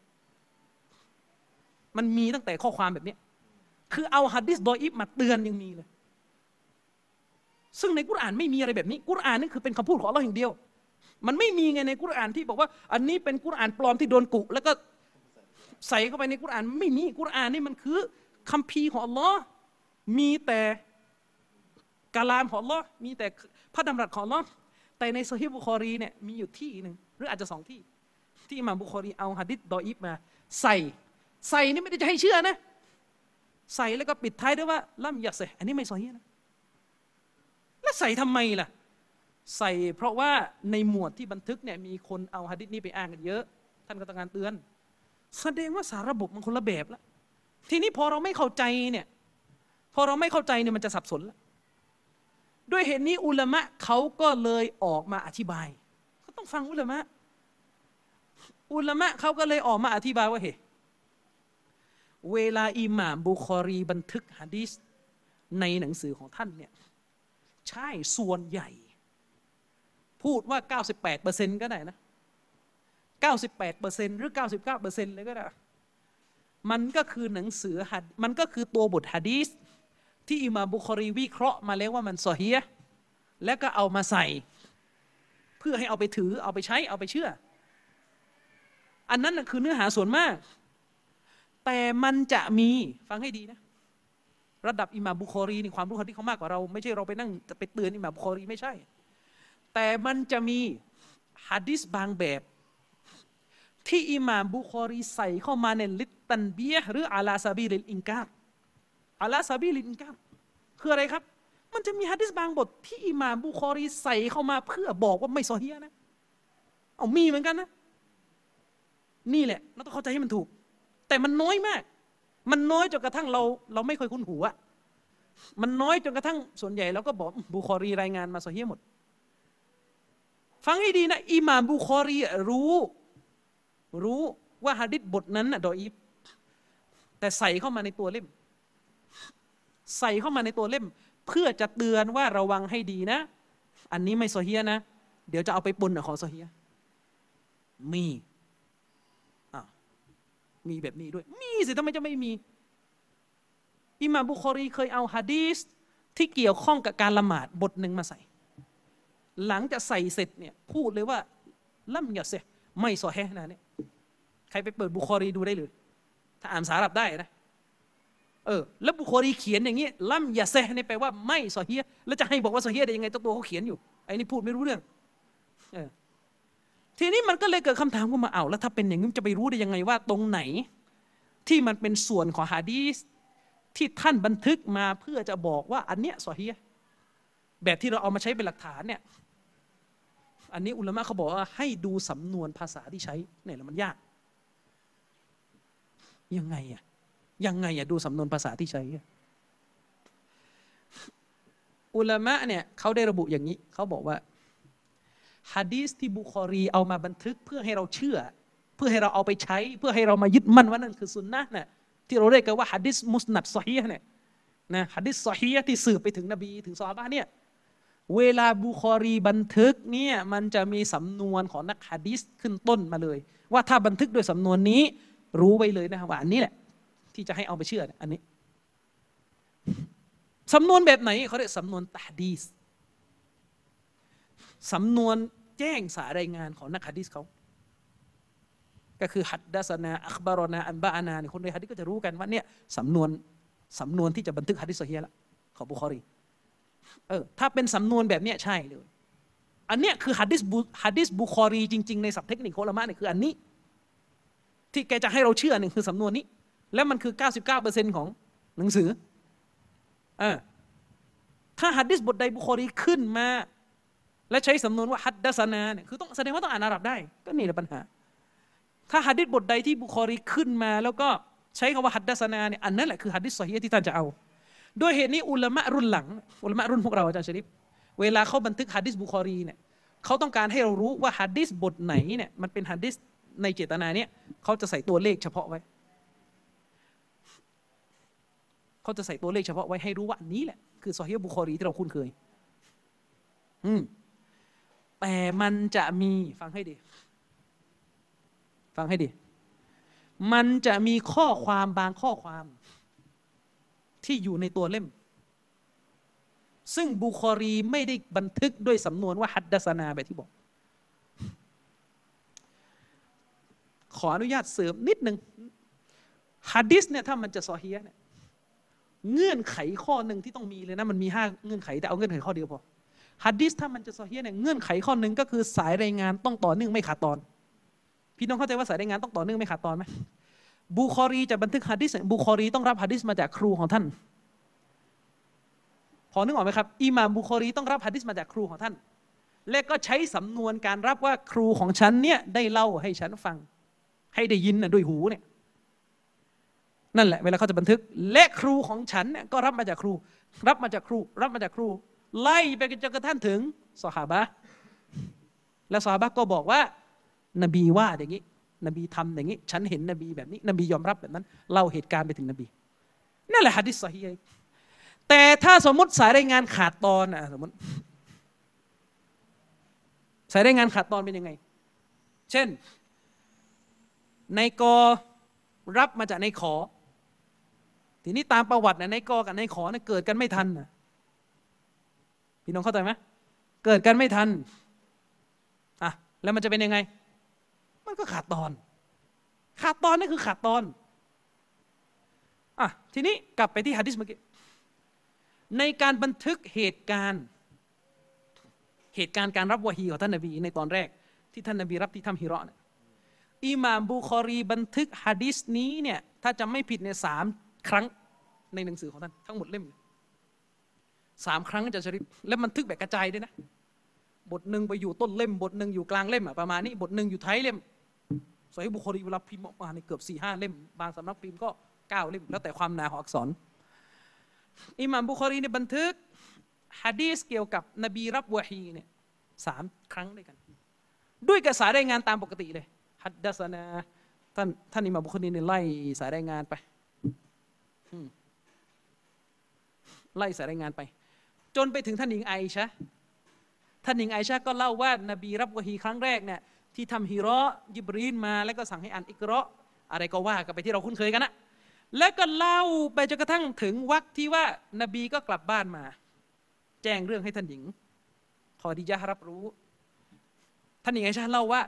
มันมีตั้งแต่ข้อความแบบนี้ คือเอาฮะดิษดออีฟมาเตือนยังมีเลย ซึ่งในกุรอานไม่มีอะไรแบบนี้ กุรอานนี่คือเป็นคำพูดของอัลลอฮ์อย่างเดียว มันไม่มีไงในกุรอานที่บอกว่า อันนี้เป็นกุรอานปลอมที่โดนกุ แล้วก็ใส่เข้าไปในกุรอาน ไม่มีกุรอานนี่มันคือคัมภีร์ของอัลลอฮ์มีแต่ กาลามของลอมีแต่พระดำรัสของลอแต่ในโซฮีบุคอรีเนี่ยมีอยู่ที่หนึ่งหรืออาจจะสองที่ ที่อิหม่ามบุคอรีเอาหะดิษดออีฟมา ใส่ ใส่นี่ไม่ได้จะให้เชื่อนะ ใส่แล้วก็ปิดท้ายด้วยว่าล่ำยาเซอันนี้ไม่โซฮีนะแล้วใส่ทำไมล่ะ ใส่เพราะว่าในหมวดที่บันทึกเนี่ยมีคนเอาหะดิษนี้ไปอ้างกันเยอะ ท่านก็ต้องการเตือน แสดงว่าสารระบบมันคนละแบบแล้วทีนี้พอเราไม่เข้าใจเนี่ยพอเราไม่เข้าใจเนี่ยมันจะสับสนแล้ว ด้วยเหตุนี้อุลามะเขาก็เลยออกมาอธิบายเขาต้องฟังอุลามะอุลามะเขาก็เลยออกมาอธิบายว่าเฮ้เวลาอิหม่ามบุคอรีบันทึกฮะดีษในหนังสือของท่านเนี่ยใช่ส่วนใหญ่ พูดว่า 98%ก็ได้นะ 98%หรือ 99%เลยก็ได้ มันก็คือหนังสือหัดมันก็คือตัวบทฮะดีษ ที่อิมามบุคอรีวิเคราะห์มาแล้วว่ามันซอฮียแล้วก็เอามาใส่ เพื่อให้เอาไปถือเอาไปใช้เอาไปเชื่อ อันนั้นคือเนื้อหาส่วนมาก แต่มันจะมีฟังให้ดีนะ ระดับอิมามบุคอรีนี่ความรู้ฮะดีษเขามากกว่าเรา ไม่ใช่เราไปนั่งจะไปเตือนอิมามบุคอรีไม่ใช่ แต่มันจะมีฮะดิษบางแบบที่อิหม่ามบุคอรีใส่เข้ามาในللتنبيهหรือعلى سبيل الإنكار على سبيل الإنكارคืออะไรครับ มันจะมีฮะดิษบางบทที่อิหม่ามบุคอรีใส่เข้ามาเพื่อบอกว่าไม่ซอเฮียะนะ เอามีเหมือนกันนะ นี่แหละเราต้องเข้าใจให้มันถูก แต่มันน้อยมาก มันน้อยจนกระทั่งเราเราไม่เคยคุ้นหูอะมันน้อยจนกระทั่งส่วนใหญ่เราก็บอกบุคอรีรายงานมาซอฮียะห์หมด ฟังให้ดีนะอิหม่ามบุคอรีรู้ รู้ว่าฮะดิษบทนั้นน่ะดออีฟแต่ใส่เข้ามาในตัวเล่ม ใส่เข้ามาในตัวเล่ม เพื่อจะเตือนว่าระวังให้ดีนะ อันนี้ไม่โซเฮียนะ เดี๋ยวจะเอาไปปนกับของซเฮียมีอะมีแบบนี้ด้วย มีสิทำไมจะไม่มี อิมามบุคอรีเคยเอาฮะดีษที่เกี่ยวข้องกับการละหมาดบทหนึ่งมาใส่ หลังจากใส่เสร็จเนี่ยพูดเลยว่าلم يصحไม่ซอเฮียะนะเนี่ยใครไปเปิดบุคอรีดูได้เลย ถ้าอ่านอาหรับได้นะ เออแล้วบุคอรีเขียนอย่างนี้لم يصحนี่แปลว่าไม่ซอเฮียแล้วจะให้บอกว่าซอเฮียได้ยังไงตัวเขาเขียนอยู่ไอ้นี่พูดไม่รู้เรื่องเออทีนี้มันก็เลยเกิดคำถามขึ้นมาเอาแล้วถ้าเป็นอย่างนี้จะไปรู้ได้ยังไงว่าตรงไหน ที่มันเป็นส่วนของฮะดีสที่ท่านบันทึกมาเพื่อจะบอกว่าอันเนี้ยซอเฮียแบบที่เราเอามาใช้เป็นหลักฐานเนี่ยอันนี้อุลามะเขาบอกว่าให้ดูสำนวนภาษาที่ใช้เนี่ยแล้วมันยาก ยังไงอะ ยังไงอะดูสำนวนภาษาที่ใช้ อุลามะเนี่ยเขาได้ระบุอย่างนี้ เขาบอกว่าฮะดีสที่บุคอรีเอามาบันทึกเพื่อให้เราเชื่อ เพื่อให้เราเอาไปใช้ เพื่อให้เรามายึดมั่นว่านั่นคือสุนนะเนี่ยที่เราเรียกกันว่าฮะดิษมุสนัดซอฮีฮ์เนี่ยนะฮะดิษซอฮีที่สืบไปถึงนบีถึงซอฮาบะเนี่ยเวลาบุคอรีบันทึกเนี่ยมันจะมีสำนวนของนักฮะดิษขึ้นต้นมาเลย ว่าถ้าบันทึกโดยสำนวนนี้รู้ไว้เลยนะว่าอันนี้แหละ ที่จะให้เอาไปเชื่อ อันนี้ สำนวนแบบไหนเขาเรียกสำนวนتحديثสำนวนแจ้งสารรายงานของนักฮะดิษเขา ก็คือحدثنا أخبرنا أنبأناเนี่ยคนในฮะดิษก็จะรู้กันว่าเนี่ยสำนวนสำนวนที่จะบันทึกฮะดิษซอเฮียะละของบุคอรีเออถ้าเป็นสำนวนแบบเนี้ยใช่เลย อันเนี้ยคือฮัดดิสบุฮัดดิสบุคอรีจริง ๆ ในศัพท์เทคนิคของอุลามะเนี่ยคืออันนี้ ที่แกจะให้เราเชื่อหนึ่งคือสำนวนนี้ แล้วมันคือ 99%ของหนังสือถ้าฮัดดิสบทใดบุคอรีขึ้นมา และใช้สำนวนว่าحدثناเนี่ยคือต้องแสดงว่าต้องอ่านอาหรับได้ ก็นี่แหละปัญหา ถ้าฮัดดิสบทใดที่บุคอรีขึ้นมา แล้วก็ใช้คำว่าحدثناเนี่ยอันนั้นแหละคือฮัดดิสซอฮีที่ท่านจะเอาด้วยเหตุนี้อุลามะรุ่นหลัง อุลามะรุ่นพวกเราอาจารย์ชริปเวลาเขาบันทึกฮะดิษบุคอรีเนี่ยเขาต้องการให้เรารู้ว่าฮะดิษบทไหนเนี่ยมันเป็นฮะดิษในเจตนาเนี่ยเขาจะใส่ตัวเลขเฉพาะไว้ เขาจะใส่ตัวเลขเฉพาะไว้ให้รู้ว่าอันนี้แหละ คือซอฮีฮ์บุคอรีที่เราคุ้นเคย อืมแต่มันจะมีฟังให้ดี ฟังให้ดี มันจะมีข้อความบางข้อความ ที่อยู่ในตัวเล่ม ซึ่งบุคอรีไม่ได้บันทึกด้วยสำนวนว่าحدثناแบบที่บอก ขออนุญาตเสริมนิดหนึ่งฮัดดิสเนี่ยถ้ามันจะซอฮียะเนี่ย เงื่อนไขข้อหนึ่งที่ต้องมีเลยนะมันมีห้าเงื่อนไขแต่เอาเงื่อนไขข้อเดียวพอฮัดดิสถ้ามันจะซอฮียะเนี่ยเงื่อนไขข้อหนึ่งก็คือสายรายงานต้องต่อเนื่องไม่ขาดตอน พี่น้องเข้าใจว่าสายรายงานต้องต่อเนื่องไม่ขาดตอนไหมบุคอรีจะบันทึกฮัดดิสบุคอรีต้องรับฮัดดิสมาจากครูของท่าน พอนึกออกไหมครับอิหม่ามบุคอรีต้องรับฮัดดิสมาจากครูของท่าน และก็ใช้สำนวนการรับว่าครูของฉันเนี่ยได้เล่าให้ฉันฟัง ให้ได้ยินนะด้วยหูเนี่ย นั่นแหละเวลาเขาจะบันทึกและครูของฉันเนี่ยก็รับมาจากครู รับมาจากครู รับมาจากครู ไล่ไปจนกระทั่งถึงสหาบะและสหาบะก็บอกว่า นบีว่าอย่างนี้ นบีทำอย่างนี้ ฉันเห็นนบีแบบนี้ นบียอมรับแบบนั้นเล่าเหตุการณ์ไปถึงนบี นั่นแหละฮะดิษซอฮีแต่ถ้าสมมติสายรายงานขาดตอนอะสมมติสายรายงานขาดตอนเป็นยังไง เช่น ในกอรับมาจากในขอ ทีนี้ตามประวัตินะในกอกับในขอนี่เกิดกันไม่ทันนะพี่น้องเข้าใจไหมเกิดกันไม่ทันอะแล้วมันจะเป็นยังไง มันก็ขาดตอน ขาดตอนนี่คือขาดตอนอะทีนี้กลับไปที่ฮะดิษเมื่อกี้ในการบันทึกเหตุการณ์ เหตุการณ์การรับวะฮีของท่านนบีในตอนแรก ที่ท่านนบีรับที่ถ้ำฮิราะเนี่ยอิหม่ามบุคอรีบันทึกฮะดิษนี้เนี่ยถ้าจำไม่ผิดเนี่ยสาม ครั้งในหนังสือของท่านทั้งหมดเล่มสามครั้งจะชริฟและบันทึกแบบกระจายด้วยนะ บทหนึ่งไปอยู่ต้นเล่ม บทหนึ่งอยู่กลางเล่มอะประมาณนี้ บทหนึ่งอยู่ท้ายเล่มสอยบุคอรีเวลาพิมพ์ออกมาเนี่ยเกือบสี่ห้าเล่ม บางสำนักพิมพ์ก็เก้าเล่ม แล้วแต่ความหนาของอักษร อิหม่ามบุคอรีเนี่ยบันทึกฮะดีสเกี่ยวกับนบีรับวะฮีเนี่ยสามครั้งด้วยกัน ด้วยกับสายรายงานตามปกติเลยฮัดดัสนาท่านท่านอิหม่ามบุคอรีเนี่ยไล่สายรายงานไป ไล่สายรายงานไป จนไปถึงท่านหญิงไอชะท่านหญิงไอชะก็เล่าว่านบีรับวะฮีครั้งแรกเนี่ยที่ทำฮิเราะห์ยิบรีนมาแล้วก็สั่งให้อ่านอิกเราะอะไรก็ว่ากันไปที่เราคุ้นเคยกันนะแล้วก็เล่าไปจนกระทั่งถึงวักที่ว่านบีก็กลับบ้านมา แจ้งเรื่องให้ท่านหญิงขอดียะรับรู้ ท่านหญิงไอชาเล่าว่า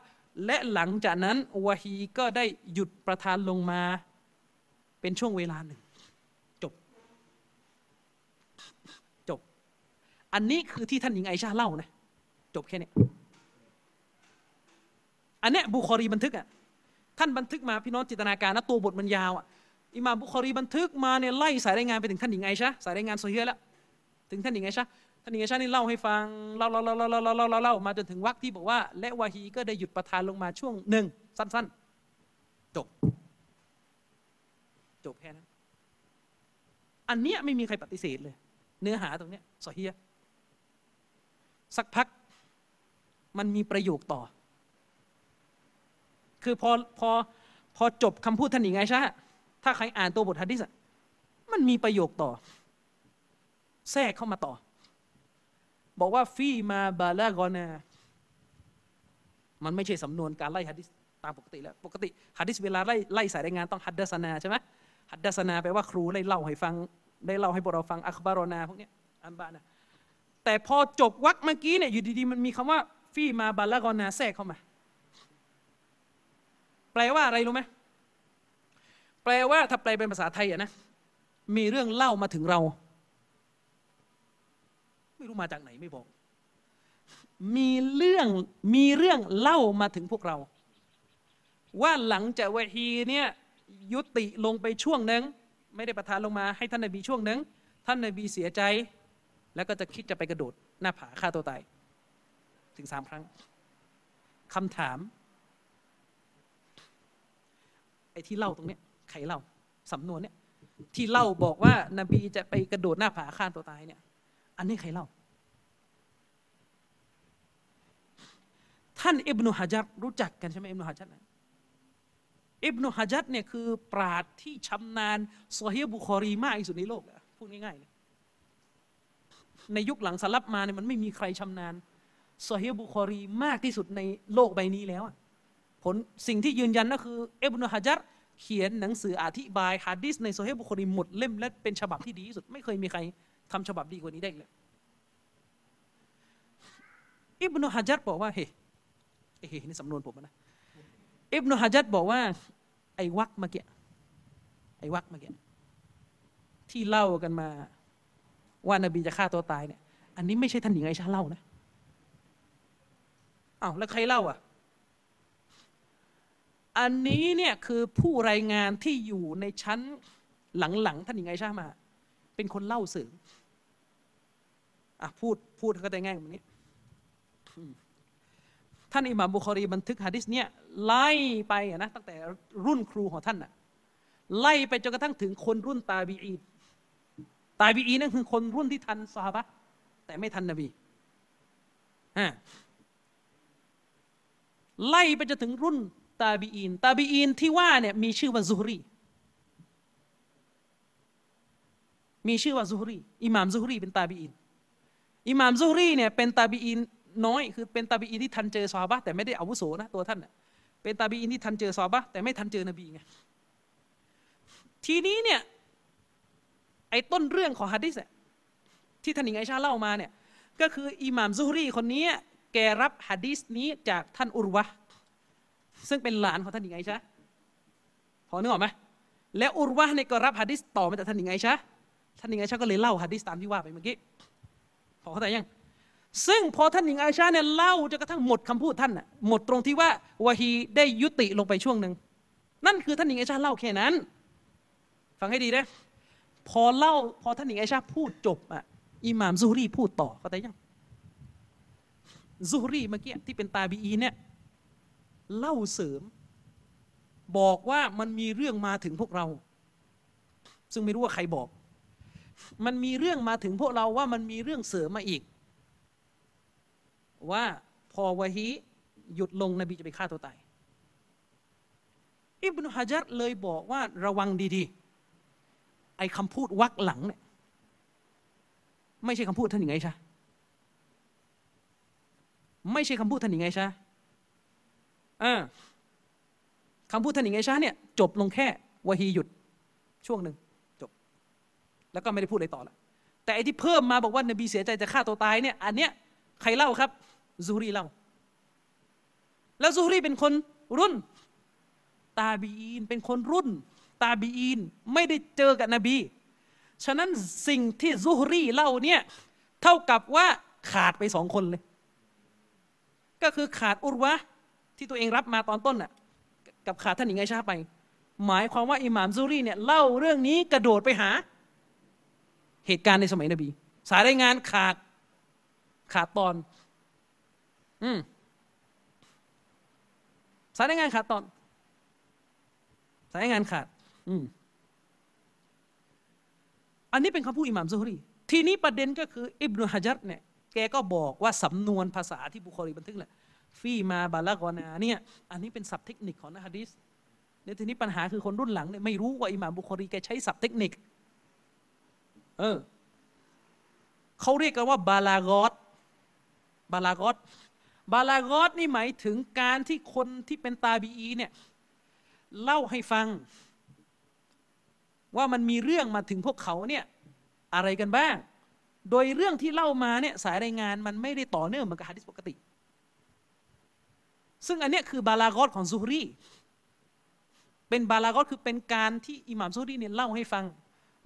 และหลังจากนั้นวะฮีก็ได้หยุดประทานลงมา เป็นช่วงเวลาหนึ่ง อันนี้คือที่ท่านหญิงไอชาเล่านะ จบแค่นี้ อันนี้บุคอรีบันทึกอะ ท่านบันทึกมาพี่น้องจินตนาการนะตัวบทมันยาวอะ อิมามบุคอรีบันทึกมาเนี่ยไล่สายรายงานไปถึงท่านหญิงไอชาสายรายงานโซเฮียแล้ว ถึงท่านหญิงไอชาท่านหญิงไอชานี่เล่าให้ฟังเล่าเล่าเล่าเล่าเล่าเล่าเล่ามาจนถึงวักที่บอกว่า และวะฮีก็ได้หยุดประทานลงมาช่วงหนึ่งสั้น ๆ จบ จบแค่นั้น อันเนี้ยไม่มีใครปฏิเสธเลย เนื้อหาตรงเนี้ยสเฮีย สักพักมันมีประโยคต่อ คือพอพอพอจบคำพูดท่านหญิงไอชะห์ถ้าใครอ่านตัวบทฮะดิษมันมีประโยคต่อ แทรกเข้ามาต่อ บอกว่าฟีมาบาลากอนามันไม่ใช่สำนวนการไล่ฮะดิษตามปกติแล้วปกติฮะดิษเวลาไล่ไล่สายรายงานต้องฮัดดัสนาใช่ไหมฮัดดัสนาแปลว่าครูได้เล่าให้ฟัง ได้เล่าให้พวกเราฟังอัคบารอนาพวกนี้อันบานะ แต่พอจบวรรคเมื่อกี้เนี่ยอยู่ดีๆ มันมีคำว่าฟี่มาบาลากอนาแทรกเข้ามา แปลว่าอะไรรู้ไหมแปลว่าถ้าแปลเป็นภาษาไทยอะนะ มีเรื่องเล่ามาถึงเรา ไม่รู้มาจากไหนไม่บอก มีเรื่องมีเรื่องเล่ามาถึงพวกเรา ว่าหลังจากวะฮีเนี่ยยุติลงไปช่วงหนึ่งไม่ได้ประทานลงมาให้ท่านนบีช่วงหนึ่งท่านนบีเสียใจ แล้วก็จะคิดจะไปกระโดดหน้าผาฆ่าตัวตาย ถึงสามครั้งคำถาม ไอ้ที่เล่าตรงเนี้ยใครเล่าสำนวนเนี้ยที่เล่าบอกว่านบีจะไปกระโดดหน้าผาฆ่าตัวตายเนี่ย อันนี้ใครเล่า ท่านอิบนุฮะจัรรู้จักกันใช่ไหมอิบนุฮะจัรนะอิบนุฮะจัดเนี่ยคือปราดที่ชำนาญซอฮีบุคอรีมากที่สุดในโลกพูดง่ายๆเลย ในยุคหลังสลับมาเนี่ยมันไม่มีใครชำนาญซอฮีบุคอรีมากที่สุดในโลกใบนี้แล้วอะผลสิ่งที่ยืนยันก็คืออิบนุฮะจัดเขียนหนังสืออธิบายฮะดิษในโซอฮีฮ์บุคอรีหมดเล่มและเป็นฉบับที่ดีที่สุด ไม่เคยมีใครทำฉบับดีกว่านี้ได้เลยอิบนุฮะจัดบอกว่าเฮ้เฮ้นี่สำนวนผมนะอิบนุฮะจัดบอกว่า ไอ้วักเมื่อกี้ไอ้วักเมื่อกี้ที่เล่ากันมา ว่านบีจะฆ่าตัวตายเนี่ย อันนี้ไม่ใช่ท่านหญิงไอชาเล่านะอ้าวแล้วใครเล่าอะ อันนี้เนี่ยคือผู้รายงานที่อยู่ในชั้นหลังๆท่านหญิงไอชามา เป็นคนเล่าสื่ออะพูดพูดก็ได้ง่ายแบบนี้ ท่านอิหม่ามบุคอรีบันทึกฮะดิษเนี่ยไล่ไปะนะตั้งแต่รุ่นครูของท่านอะไล่ไปจนกระทั่งถึงคนรุ่นตาบีอีน ตาบีอีนั่นคือคนรุ่นที่ทันซอฮาบะแต่ไม่ทันนบีไล่ไปจนถึงรุ่นตาบีอีน ตาบีอีนที่ว่าเนี่ยมีชื่อว่าซุฮรี มีชื่อว่าซุฮรี อิหม่ามซุฮรีเป็นตาบีอีน อิหม่ามซุฮรีเนี่ยเป็นตาบีอีนน้อย คือเป็นตาบีอีนที่ทันเจอซอฮาบะแต่ไม่ได้อาวุโสนะตัวท่านเป็นตาบีอีนที่ทันเจอซอฮาบะแต่ไม่ทันเจอนบีไงทีนี้เนี่ย ไอ้ต้นเรื่องของฮะดิษที่ท่านหญิงไอชาเล่ามาเนี่ยก็คืออิหม่ามซุฮรีคนนี้แกรับฮะดิษนี้จากท่านอุรวะซึ่งเป็นหลานของท่านหญิงไอชาพอนึกออกไหมแล้วอุรวะเนี่ยก็รับฮะดิษต่อมาจากท่านหญิงไอชาท่านหญิงไอชาก็เลยเล่าฮะดิษตามที่ว่าไปเมื่อกี้พอเข้าใจยังซึ่งพอท่านหญิงอาอิชาเนี่ยเล่าจนกระทั่งหมดคำพูดท่านน่ะหมดตรงที่ว่าวะฮีได้ยุติลงไปช่วงหนึ่งนั่นคือท่านหญิงอาอิชาเล่าแค่นั้น ฟังให้ดีนะ พอเล่าพอท่านหญิงอาอิชาพูดจบอะอิหม่ามซูฮรีพูดต่อเข้าใจยังซูฮรีเมื่อกี้ที่เป็นตาบีอีเนี่ยเล่าเสริม บอกว่ามันมีเรื่องมาถึงพวกเรา ซึ่งไม่รู้ว่าใครบอก มันมีเรื่องมาถึงพวกเราว่ามันมีเรื่องเสริมมาอีก ว่าพอวะฮีหยุดลงนบีจะไปฆ่าตัวตายอิบนุฮะจัดเลยบอกว่าระวังดีๆ ไอ้คำพูดวักหลังเนี่ยไม่ใช่คำพูดท่านหญิงไงชาไม่ใช่คำพูดท่านหญิงไงชาอ่าคำพูดท่านหญิงไงชาเนี่ยจบลงแค่วะฮีหยุดช่วงหนึ่งจบ แล้วก็ไม่ได้พูดอะไรต่อละแต่ไอ้ที่เพิ่มมาบอกว่านบีเสียใจจะฆ่าตัวตายเนี่ยอันเนี้ยใครเล่าครับซูรีเล่า แล้วซูรีเป็นคนรุ่น ตาบีอีนเป็นคนรุ่น ตาบีอีน ไม่ได้เจอกับนบี ฉะนั้นสิ่งที่ซูฮรีเล่าเนี่ย เท่ากับว่าขาดไปสองคนเลย ก็คือขาดอุรวะที่ตัวเองรับมาตอนต้นน่ะกับขาดท่านหญิงไอชาไป หมายความว่าอิหม่ามซูรีเนี่ยเล่าเรื่องนี้กระโดดไปหา เหตุการณ์ในสมัยนบี สายรายงานขาดขาดตอน อืมสายรายงานขาดตอน สายรายงานขาด อันนี้เป็นคำพูดอิหม่ามซุฮรี ทีนี้ประเด็นก็คืออิบนุฮะจัดเนี่ย แกก็บอกว่าสำนวนภาษาที่บุคอรีบันทึกแหละ ฟีมาบาลากอนาเนี่ย อันนี้เป็นศัพท์เทคนิคของนักฮะดีษเนี่ยทีนี้ปัญหาคือคนรุ่นหลังเนี่ยไม่รู้ว่าอิหม่ามบุคอรีแกใช้ศัพท์เทคนิค เออ เขาเรียกกันว่าบาลากอตบาลากอตบาลากอตนี่หมายถึงการที่คนที่เป็นตาบีอีเนี่ย เล่าให้ฟัง ว่ามันมีเรื่องมาถึงพวกเขาเนี่ยอะไรกันบ้าง โดยเรื่องที่เล่ามาเนี่ยสายรายงานมันไม่ได้ต่อเนื่องเหมือนกับฮะดิษปกติ ซึ่งอันเนี้ยคือบาลากอตของซูฮรีเป็นบาลากอตคือเป็นการที่อิหม่ามซูฮรีเนี่ยเล่าให้ฟัง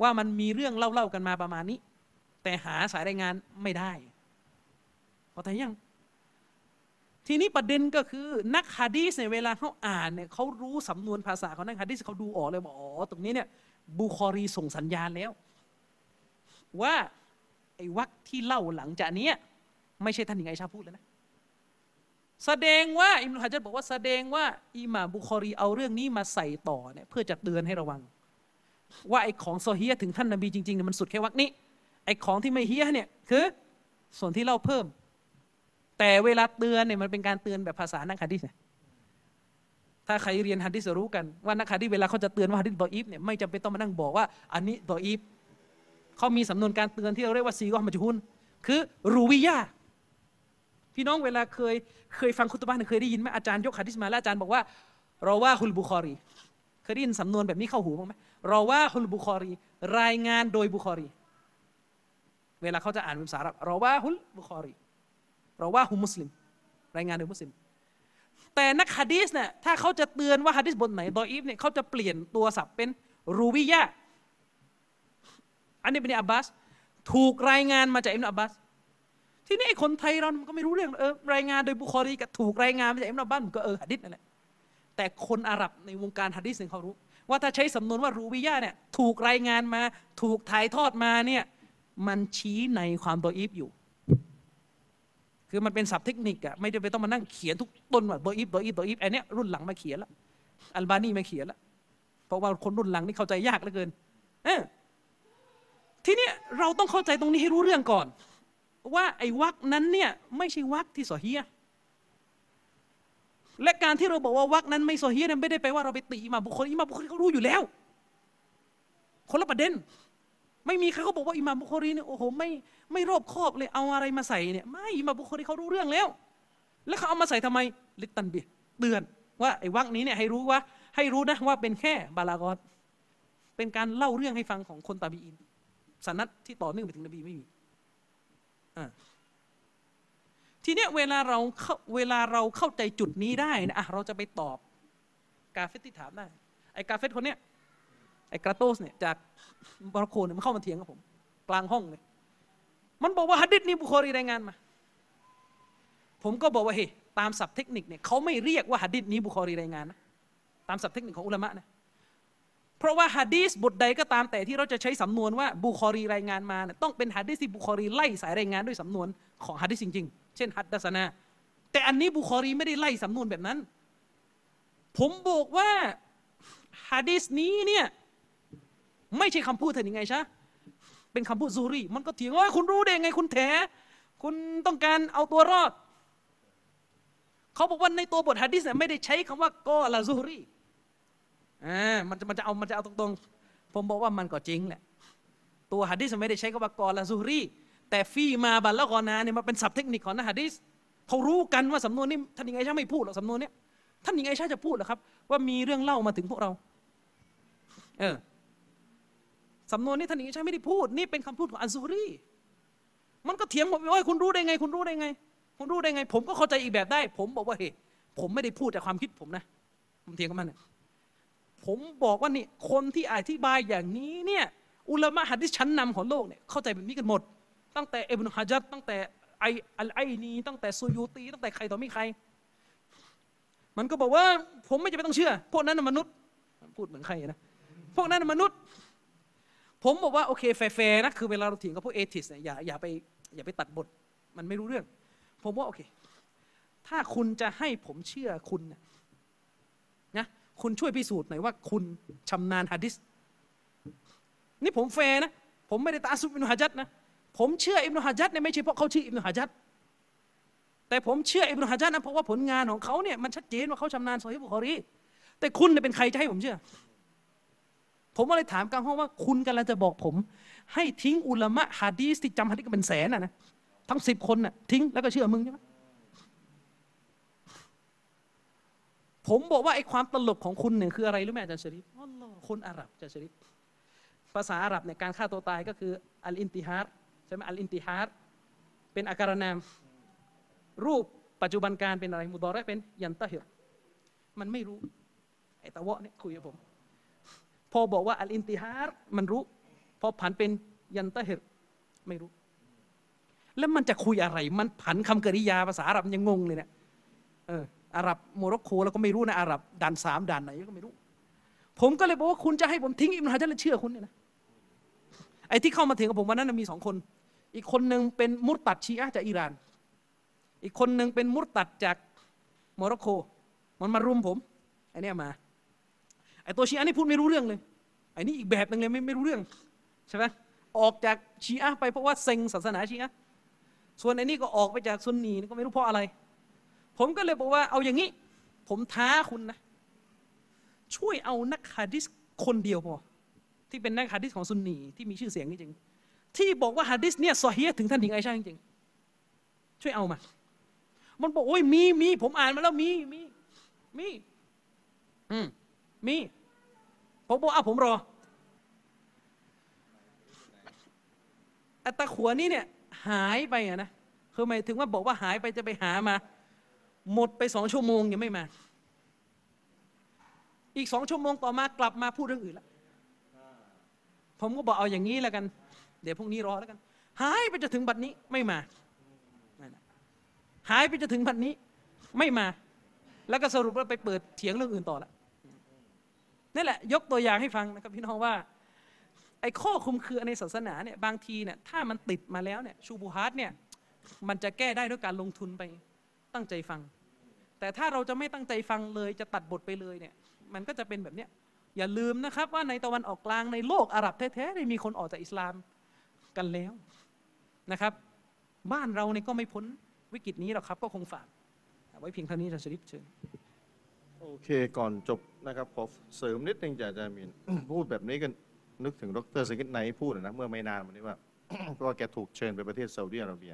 ว่ามันมีเรื่องเล่าๆกันมาประมาณนี้ แต่หาสายรายงานไม่ได้พอแต่ยังทีนี้ประเด็นก็คือนักฮะดีษเนี่ยเวลาเขาอ่านเนี่ยเขารู้สำนวนภาษาของนักฮะดีษเขาดูออกเลยบอกอ๋อตรงนี้เนี่ย บุคอรีส่งสัญญาณแล้ว ว่าไอ้วักที่เล่าหลังจากนี้ไม่ใช่ท่านหญิงไอชาพูดแล้วนะแสดงว่าอิบนุฮะจัรบอกว่าแสดงว่าอิหม่ามบุคอรีเอาเรื่องนี้มาใส่ต่อเนี่ยเพื่อจะเตือนให้ระวัง ว่าไอ้ของซอเฮียะถึงท่านนบีจริงๆเนี่ยมันสุดแค่วรรคนี้ไอ้ของที่ไม่ซอเฮียะเนี่ยคือ ส่วนที่เล่าเพิ่ม แต่เวลาเตือนเนี่ยมันเป็นการเตือนแบบภาษานักฮะดีษเนี่ย ถ้าใครเรียนฮัดดิษรู้กันว่านักฮัดดิษเวลาเขาจะเตือนว่าฮัดดิษดออีฟเนี่ยไม่จำเป็นต้องมานั่งบอกว่าอันนี้ดออีฟเขามีสำนวนการเตือนที่เราเรียกว่าصيغة مجهولคือرويพี่น้องเวลาเคยเคยฟังคุตบะห์เคยได้ยินไหมอาจารย์ยกฮัดดิษมาแล้วอาจารย์บอกว่าرواه البخاريเคยได้ยินสำนวนแบบนี้เข้าหูบ้างไหมرواه البخاري รายงานโดยบุคอรี เวลาเขาจะอ่านเป็นภาษาอาหรับرواه البخاري رواه مسلم รายงานโดยมุสลิม แต่นักฮะดีษเนี่ยถ้าเขาจะเตือนว่าฮะดีษบทไหนดออีฟเนี่ยเขาจะเปลี่ยนตัวศัพท์เป็นرويอันนี้เป็นอับบาสถูกรายงานมาจากอิมนุอับบาสทีนี้ไอ้คนไทยเรามันก็ไม่รู้เรื่องเออรายงานโดยบุคอรีกับถูกรายงานมาจากอิมนุอับบาสมันก็เออฮะดิษนั่นแหละแต่คนอาหรับในวงการฮะดิษเนี่ยเขารู้ ว่าถ้าใช้สำนวนว่ารูวิยะเนี่ยถูกรายงานมา ถูกถ่ายทอดมาเนี่ยมันชี้ในความดออีฟอยู่ คือมันเป็นศัพท์เทคนิคอะไม่จำเป็นต้องมานั่งเขียนทุกต้นว่าดออีฟดออีฟดออีฟอันเนี้ยรุ่นหลังมาเขียนละอัลบานีมาเขียนละเพราะว่าคนรุ่นหลังนี่เข้าใจยากเหลือเกินเออทีเนี้ยเราต้องเข้าใจตรงนี้ให้รู้เรื่องก่อน ว่าไอ้วักนั้นเนี่ยไม่ใช่วักที่สอฮียและการที่เราบอกว่าวักนั้นไม่สอฮียะห์เนี่ยไม่ได้แปลว่าเราไปตีอิมาบุคคลอิมาบุคคลเขารู้อยู่แล้ว คนละประเด็น ไม่มีใครเขาบอกว่าอิมาบุคอรีเนี่ยโอ้โหไม่ ไม่รอบคอบเลยเอาอะไรมาใส่เนี่ยไม่มาบุคอรีเขารู้เรื่องแล้ว แล้วเขาเอามาใส่ทำไมลิตตันเบียเตือนว่าไอ้วักนี้เนี่ยให้รู้ว่าให้รู้นะว่าเป็นแค่บาลากอตเป็นการเล่าเรื่องให้ฟังของคนตาบีอินสนัดที่ต่อเนื่องไปถึงนบีไม่มีทีเนี้ยเวลาเราเวลาเราเข้าใจจุดนี้ได้นะะเราจะไปตอบกาเฟตที่ถามได้ไอ้กาเฟตคนเนี้ยไอ้กราโตสเนี่ยจากโมร็อกโกเนี่ยมันเข้ามาเถียงกับผม กลางห้องเลย มันบอกว่าฮัดดิษนี้บุคอรีรายงานมา ผมก็บอกว่าเฮ้ตามศัพท์เทคนิคเนี่ยเขาไม่เรียกว่าฮัดดิษนี้บุคอรีรายงานนะตามศัพท์เทคนิคของอุลามะนะเพราะว่าฮัดดีสบทใดก็ตามแต่ที่เราจะใช้สำนวนว่าบุคอรีรายงานมาเนี่ยต้องเป็นฮัดดีสที่บุคอรีไล่สายรายงานด้วยสำนวนของฮัดดีสจริง ๆ เช่นحدثنا แต่อันนี้บุคอรีไม่ได้ไล่สำนวนแบบนั้น ผมบอกว่าฮัดดีสนี้เนี่ยไม่ใช่คำพูดเธอยังไงใช่ เป็นคำพูดซูรีมันก็เถียงว่าคุณรู้ได้ไงคุณแถ คุณต้องการเอาตัวรอด เขาบอกว่าในตัวบทฮะดิษเนี่ยไม่ได้ใช้คำว่ากอละซูรีอ่ามันจะมันจะเอามันจะเอาตรงๆ ผมบอกว่ามันก็จริงแหละ ตัวฮะดิษไม่ได้ใช้คำว่ากอละซูรีแต่ฟีมาบัลละกอนาเนี่ยมันเป็นศัพท์เทคนิคของนะฮะดิษเขารู้กันว่าสำนวนนี้ท่านยังไงใช่ไม่พูดหรอกสำนวนเนี้ยท่านยังไงใช่จะพูดหรอครับ ว่ามีเรื่องเล่ามาถึงพวกเรา เออ สำนวนนี้ท่านอิชัยไม่ได้พูด นี่เป็นคำพูดของอันซูรีมันก็เถียงผมว่าคุณรู้ได้ไง คุณรู้ได้ไง คุณรู้ได้ไง ผมก็เข้าใจอีกแบบได้ ผมบอกว่าเฮ้ยผมไม่ได้พูดจากความคิดผมนะผมเถียงกับมันเนี่ยผมบอกว่านี่คนที่อธิบายอย่างนี้เนี่ยอุลามะฮัดดิษชั้นนำของโลกเนี่ยเข้าใจแบบนี้กันหมด ตั้งแต่เอบนุฮะจัดตั้งแต่ไออัลไอนีตั้งแต่ซูยูตี ตั้งแต่ใครต่อไม่ใคร มันก็บอกว่า ผมไม่จำเป็นต้องเชื่อ พวกนั้นมนุษย์ พูดเหมือนใครนะ พวกนั้นมนุษย์ ผมบอกว่าโอเคแฟร์นะคือเวลาเราเถียงกับพวก atheist เนี่ยอย่าอย่าไปอย่าไปตัดบท มันไม่รู้เรื่อง ผมว่าโอเค ถ้าคุณจะให้ผมเชื่อคุณนะคุณช่วยพิสูจน์หน่อยว่าคุณชำนาญฮะดิษนี่ผมแฟร์นะ ผมไม่ได้تعصبอิบนุฮะจัรนะผมเชื่ออิบนุฮะจัรเนี่ยไม่ใช่เพราะเขาชื่ออิบนุฮะจัรแต่ผมเชื่ออิบนุฮะจัดนะเพราะว่าผลงานของเขาเนี่ยมันชัดเจนว่าเขาชำนาญซอฮีบุคอรีแต่คุณเนี่ยเป็นใครจะให้ผมเชื่อ ผมก็เลยถามกลางห้องว่าคุณกำลังจะบอกผม ให้ทิ้งอุลามะฮะดีสที่จำฮะดีสกันเป็นแสนน่ะนะทั้งสิบคนน่ะทิ้งแล้วก็เชื่อมึงใช่ไหมผมบอกว่าไอ้ความตลกของคุณเนี่ยคืออะไรรู้ไหมอาจารย์ชริฟอัลลอฮ์คนอาหรับอาจารย์ชริฟภาษาอาหรับเนี่ยการฆ่าตัวตายก็คือالانتحارใช่ไหมالانتحارเป็นอาการนาม รูปปัจจุบันการเป็นอะไรمضارعเป็นينتحرมันไม่รู้ ไอ้ตะวะเนี่ยคุยกับผมพ อบอกว่าอัลอินติฮาร์มันรู้ พอผันเป็นينتحرไม่รู้ แล้วมันจะคุยอะไร มันผันคำกริยาภาษาอาหรับยังงงเลยเนี่ยเอออาหรับโมร็อกโกแล้วก็ไม่รู้นะอาหรับด่านสามด่านไหนก็ไม่รู้ ผมก็เลยบอกว่าคุณจะให้ผมทิ้งอิบนุฮะจัรและเชื่อคุณเนี่ยนะไอ้ที่เข้ามาถึงกับผมวันนั้นมีสองคน อีกคนหนึ่งเป็นมุรตัดชีอะจากอิหร่าน อีกคนหนึ่งเป็นมุรตัดจากโมร็อกโกมันมารุมผมไอ้นี่มา ไอ้ตัวชีอะนี่พูดไม่รู้เรื่องเลยไอ้นี่อีกแบบหนึ่งเลยไม่ไม่รู้เรื่องใช่ไหมออกจากชีอะห์ไปเพราะว่าเซ็งศาสนาชีอะห์ส่วนไอ้นี่ก็ออกไปจากซุนนีนี่ก็ไม่รู้เพราะอะไร ผมก็เลยบอกว่าเอาอย่างนี้ ผมท้าคุณนะ ช่วยเอานักฮะดิษคนเดียวพอที่เป็นนักฮะดิษของซุนนีที่มีชื่อเสียงจริงที่บอกว่าฮะดิษเนี่ยซอฮีถึงท่านหญิงไอชาจริงช่วยเอามามันบอกโอ้ยมีมีผมอ่านมาแล้วมีมีมีอืมมี ผมบอกอะผมรอตตะขวนี่เนี่ยหายไปอะนะคือหมายถึงว่าบอกว่าหายไปจะไปหามา หมดไปสองชั่วโมงยังไม่มา อีกสองชั่วโมงต่อมากลับมาพูดเรื่องอื่นละผมก็บอกเอาอย่างนี้แล้วกัน เดี๋ยวพรุ่งนี้รอแล้วกัน หายไปจะถึงบัดนี้ไม่มา หายไปจะถึงบัดนี้ไม่มา แล้วก็สรุปว่าไปเปิดเถียงเรื่องอื่นต่อละ นั่นแหละยกตัวอย่างให้ฟังนะครับพี่น้องว่าไอ้ข้อคุมคือในศาสนาเนี่ยบางทีเนี่ยถ้ามันติดมาแล้วเนี่ยشبهاتเนี่ยมันจะแก้ได้ด้วยการลงทุนไปตั้งใจฟัง แต่ถ้าเราจะไม่ตั้งใจฟังเลยจะตัดบทไปเลยเนี่ยมันก็จะเป็นแบบเนี้ยอย่าลืมนะครับว่าในตะวันออกกลางในโลกอาหรับแท้ๆได้มีคนออกจากอิสลามกันแล้วนะครับ บ้านเราเนี่ยก็ไม่พ้นวิกฤตนี้หรอกครับ ก็คงฝากไว้เพียงเท่านี้จะชริปเชิญ โอเคก่อนจบนะครับขอเสริมนิดนึงจากอาจารย์มิน พูดแบบนี้ก็นึกถึงดร.ซากิร ไนค์พูดนะเมื่อไม่นานมานี้ว่าก็แกถูกเชิญไปประเทศซาอุดิอาระเบีย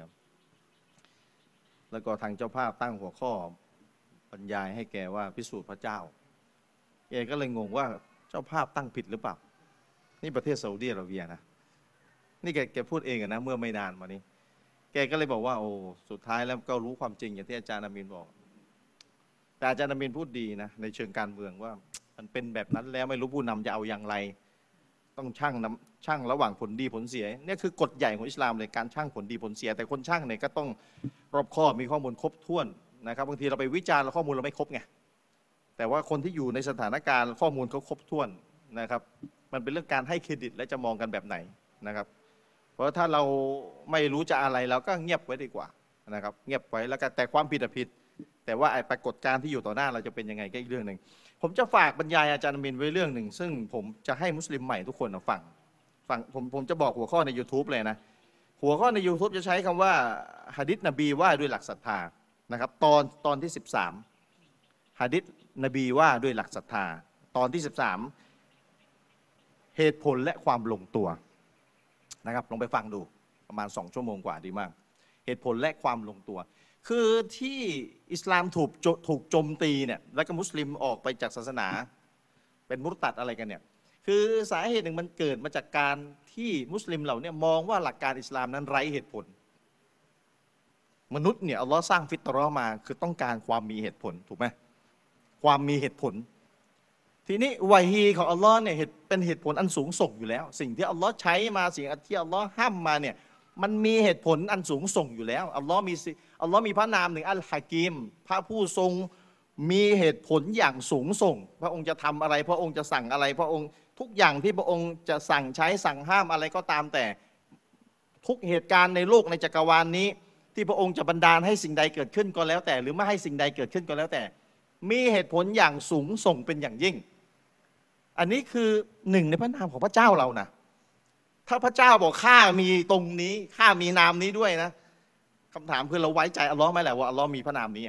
แล้วก็ทางเจ้าภาพตั้งหัวข้อบรรยายให้แกว่าพิสูจน์พระเจ้าแกก็เลยงงว่าเจ้าภาพตั้งผิดหรือเปล่า นี่ประเทศซาอุดิอาระเบียนะนี่แกแกพูดเองนะเมื่อไม่นานมานี้ แกก็เลยบอกว่าโอ้สุดท้ายแล้วก็รู้ความจริงอย่างที่อาจารย์อามินบอก แต่อาจารย์อามินพูดดีนะในเชิงการเมืองว่า มันเป็นแบบนั้นแล้วไม่รู้ผู้นำจะเอาอย่างไร ต้องช่างนำช่างระหว่างผลดีผลเสียเนี่ยคือกฎใหญ่ของอิสลามเลยการช่างผลดีผลเสีย แต่คนช่างเนี่ยก็ต้องรอบคอบมีข้อมูลครบถ้วนนะครับบางทีเราไปวิจารณ์แล้วข้อมูลเราไม่ครบไงแต่ว่าคนที่อยู่ในสถานการณ์ข้อมูลเขาครบถ้วนนะครับ มันเป็นเรื่องการให้เครดิตและจะมองกันแบบไหนนะครับ เพราะถ้าเราไม่รู้จะอะไรเราก็เงียบไว้ดีกว่านะครับ เงียบไว้แล้วก็แต่ความผิดอะผิด แต่ว่าไอ้ปรากฏการณ์ที่อยู่ต่อหน้าเราจะเป็นยังไงก็อีกเรื่องหนึ่งผมจะฝากบรรยายอาจารย์มินไว้เรื่องหนึ่งซึ่งผมจะให้มุสลิมใหม่ทุกคนฟังฟังผมผมจะบอกหัวข้อใน YouTube เลยนะ หัวข้อใน YouTube จะใช้คำว่าหะดิษนบีว่าด้วยหลักศรัทธานะครับ ตอนตอนที่ 13หะดิษนบีว่าด้วยหลักศรัทธา ตอนที่ 13 เหตุผลและความลงตัวนะครับลองไปฟังดูประมาณ 2 ชั่วโมงกว่าดีมาก เหตุผลและความลงตัว คือที่อิสลามถูกถูกโจมตีเนี่ยแล้วก็มุสลิมออกไปจากศาสนา เป็นมุรตัดอะไรกันเนี่ยคือสาเหตุหนึ่งมันเกิดมาจากการที่มุสลิมเหล่าเนี้มองว่าหลักการอิสลามนั้นไร้เหตุผล มนุษย์เนี่ยอัลลอฮ์สร้างฟิตรอมาคือต้องการความมีเหตุผลถูกไหมความมีเหตุผล ทีนี้วะฮีของอัลลอฮ์เนี่ยเป็นเหตุผลอันสูงส่งอยู่แล้ว สิ่งที่อัลลอฮ์ใช้มาสิ่งที่อัลลอฮ์ห้ามมาเนี่ย มันมีเหตุผลอันสูงส่งอยู่แล้วอัลลอฮ์มีอัลลอฮ์มีพระนามหนึ่งอัลฮะกีมพระผู้ทรงมีเหตุผลอย่างสูงส่ง พระองค์จะทำอะไร พระองค์จะสั่งอะไร พระองค์ทุกอย่างที่พระองค์จะสั่งใช้สั่งห้ามอะไรก็ตามแต่ ทุกเหตุการณ์ในโลกในจักรวาลนี้ ที่พระองค์จะบันดาลให้สิ่งใดเกิดขึ้นก็แล้วแต่ หรือไม่ให้สิ่งใดเกิดขึ้นก็แล้วแต่ มีเหตุผลอย่างสูงส่งเป็นอย่างยิ่ง อันนี้คือหนึ่งในพระนามของพระเจ้าเรานะ ถ้าพระเจ้าบอกข้ามีตรงนี้ข้ามีนามนี้ด้วยนะคำถามคือเราไว้ใจอัลลอฮ์ไหมแหละว่าอัลลอฮ์มีพระนามนี้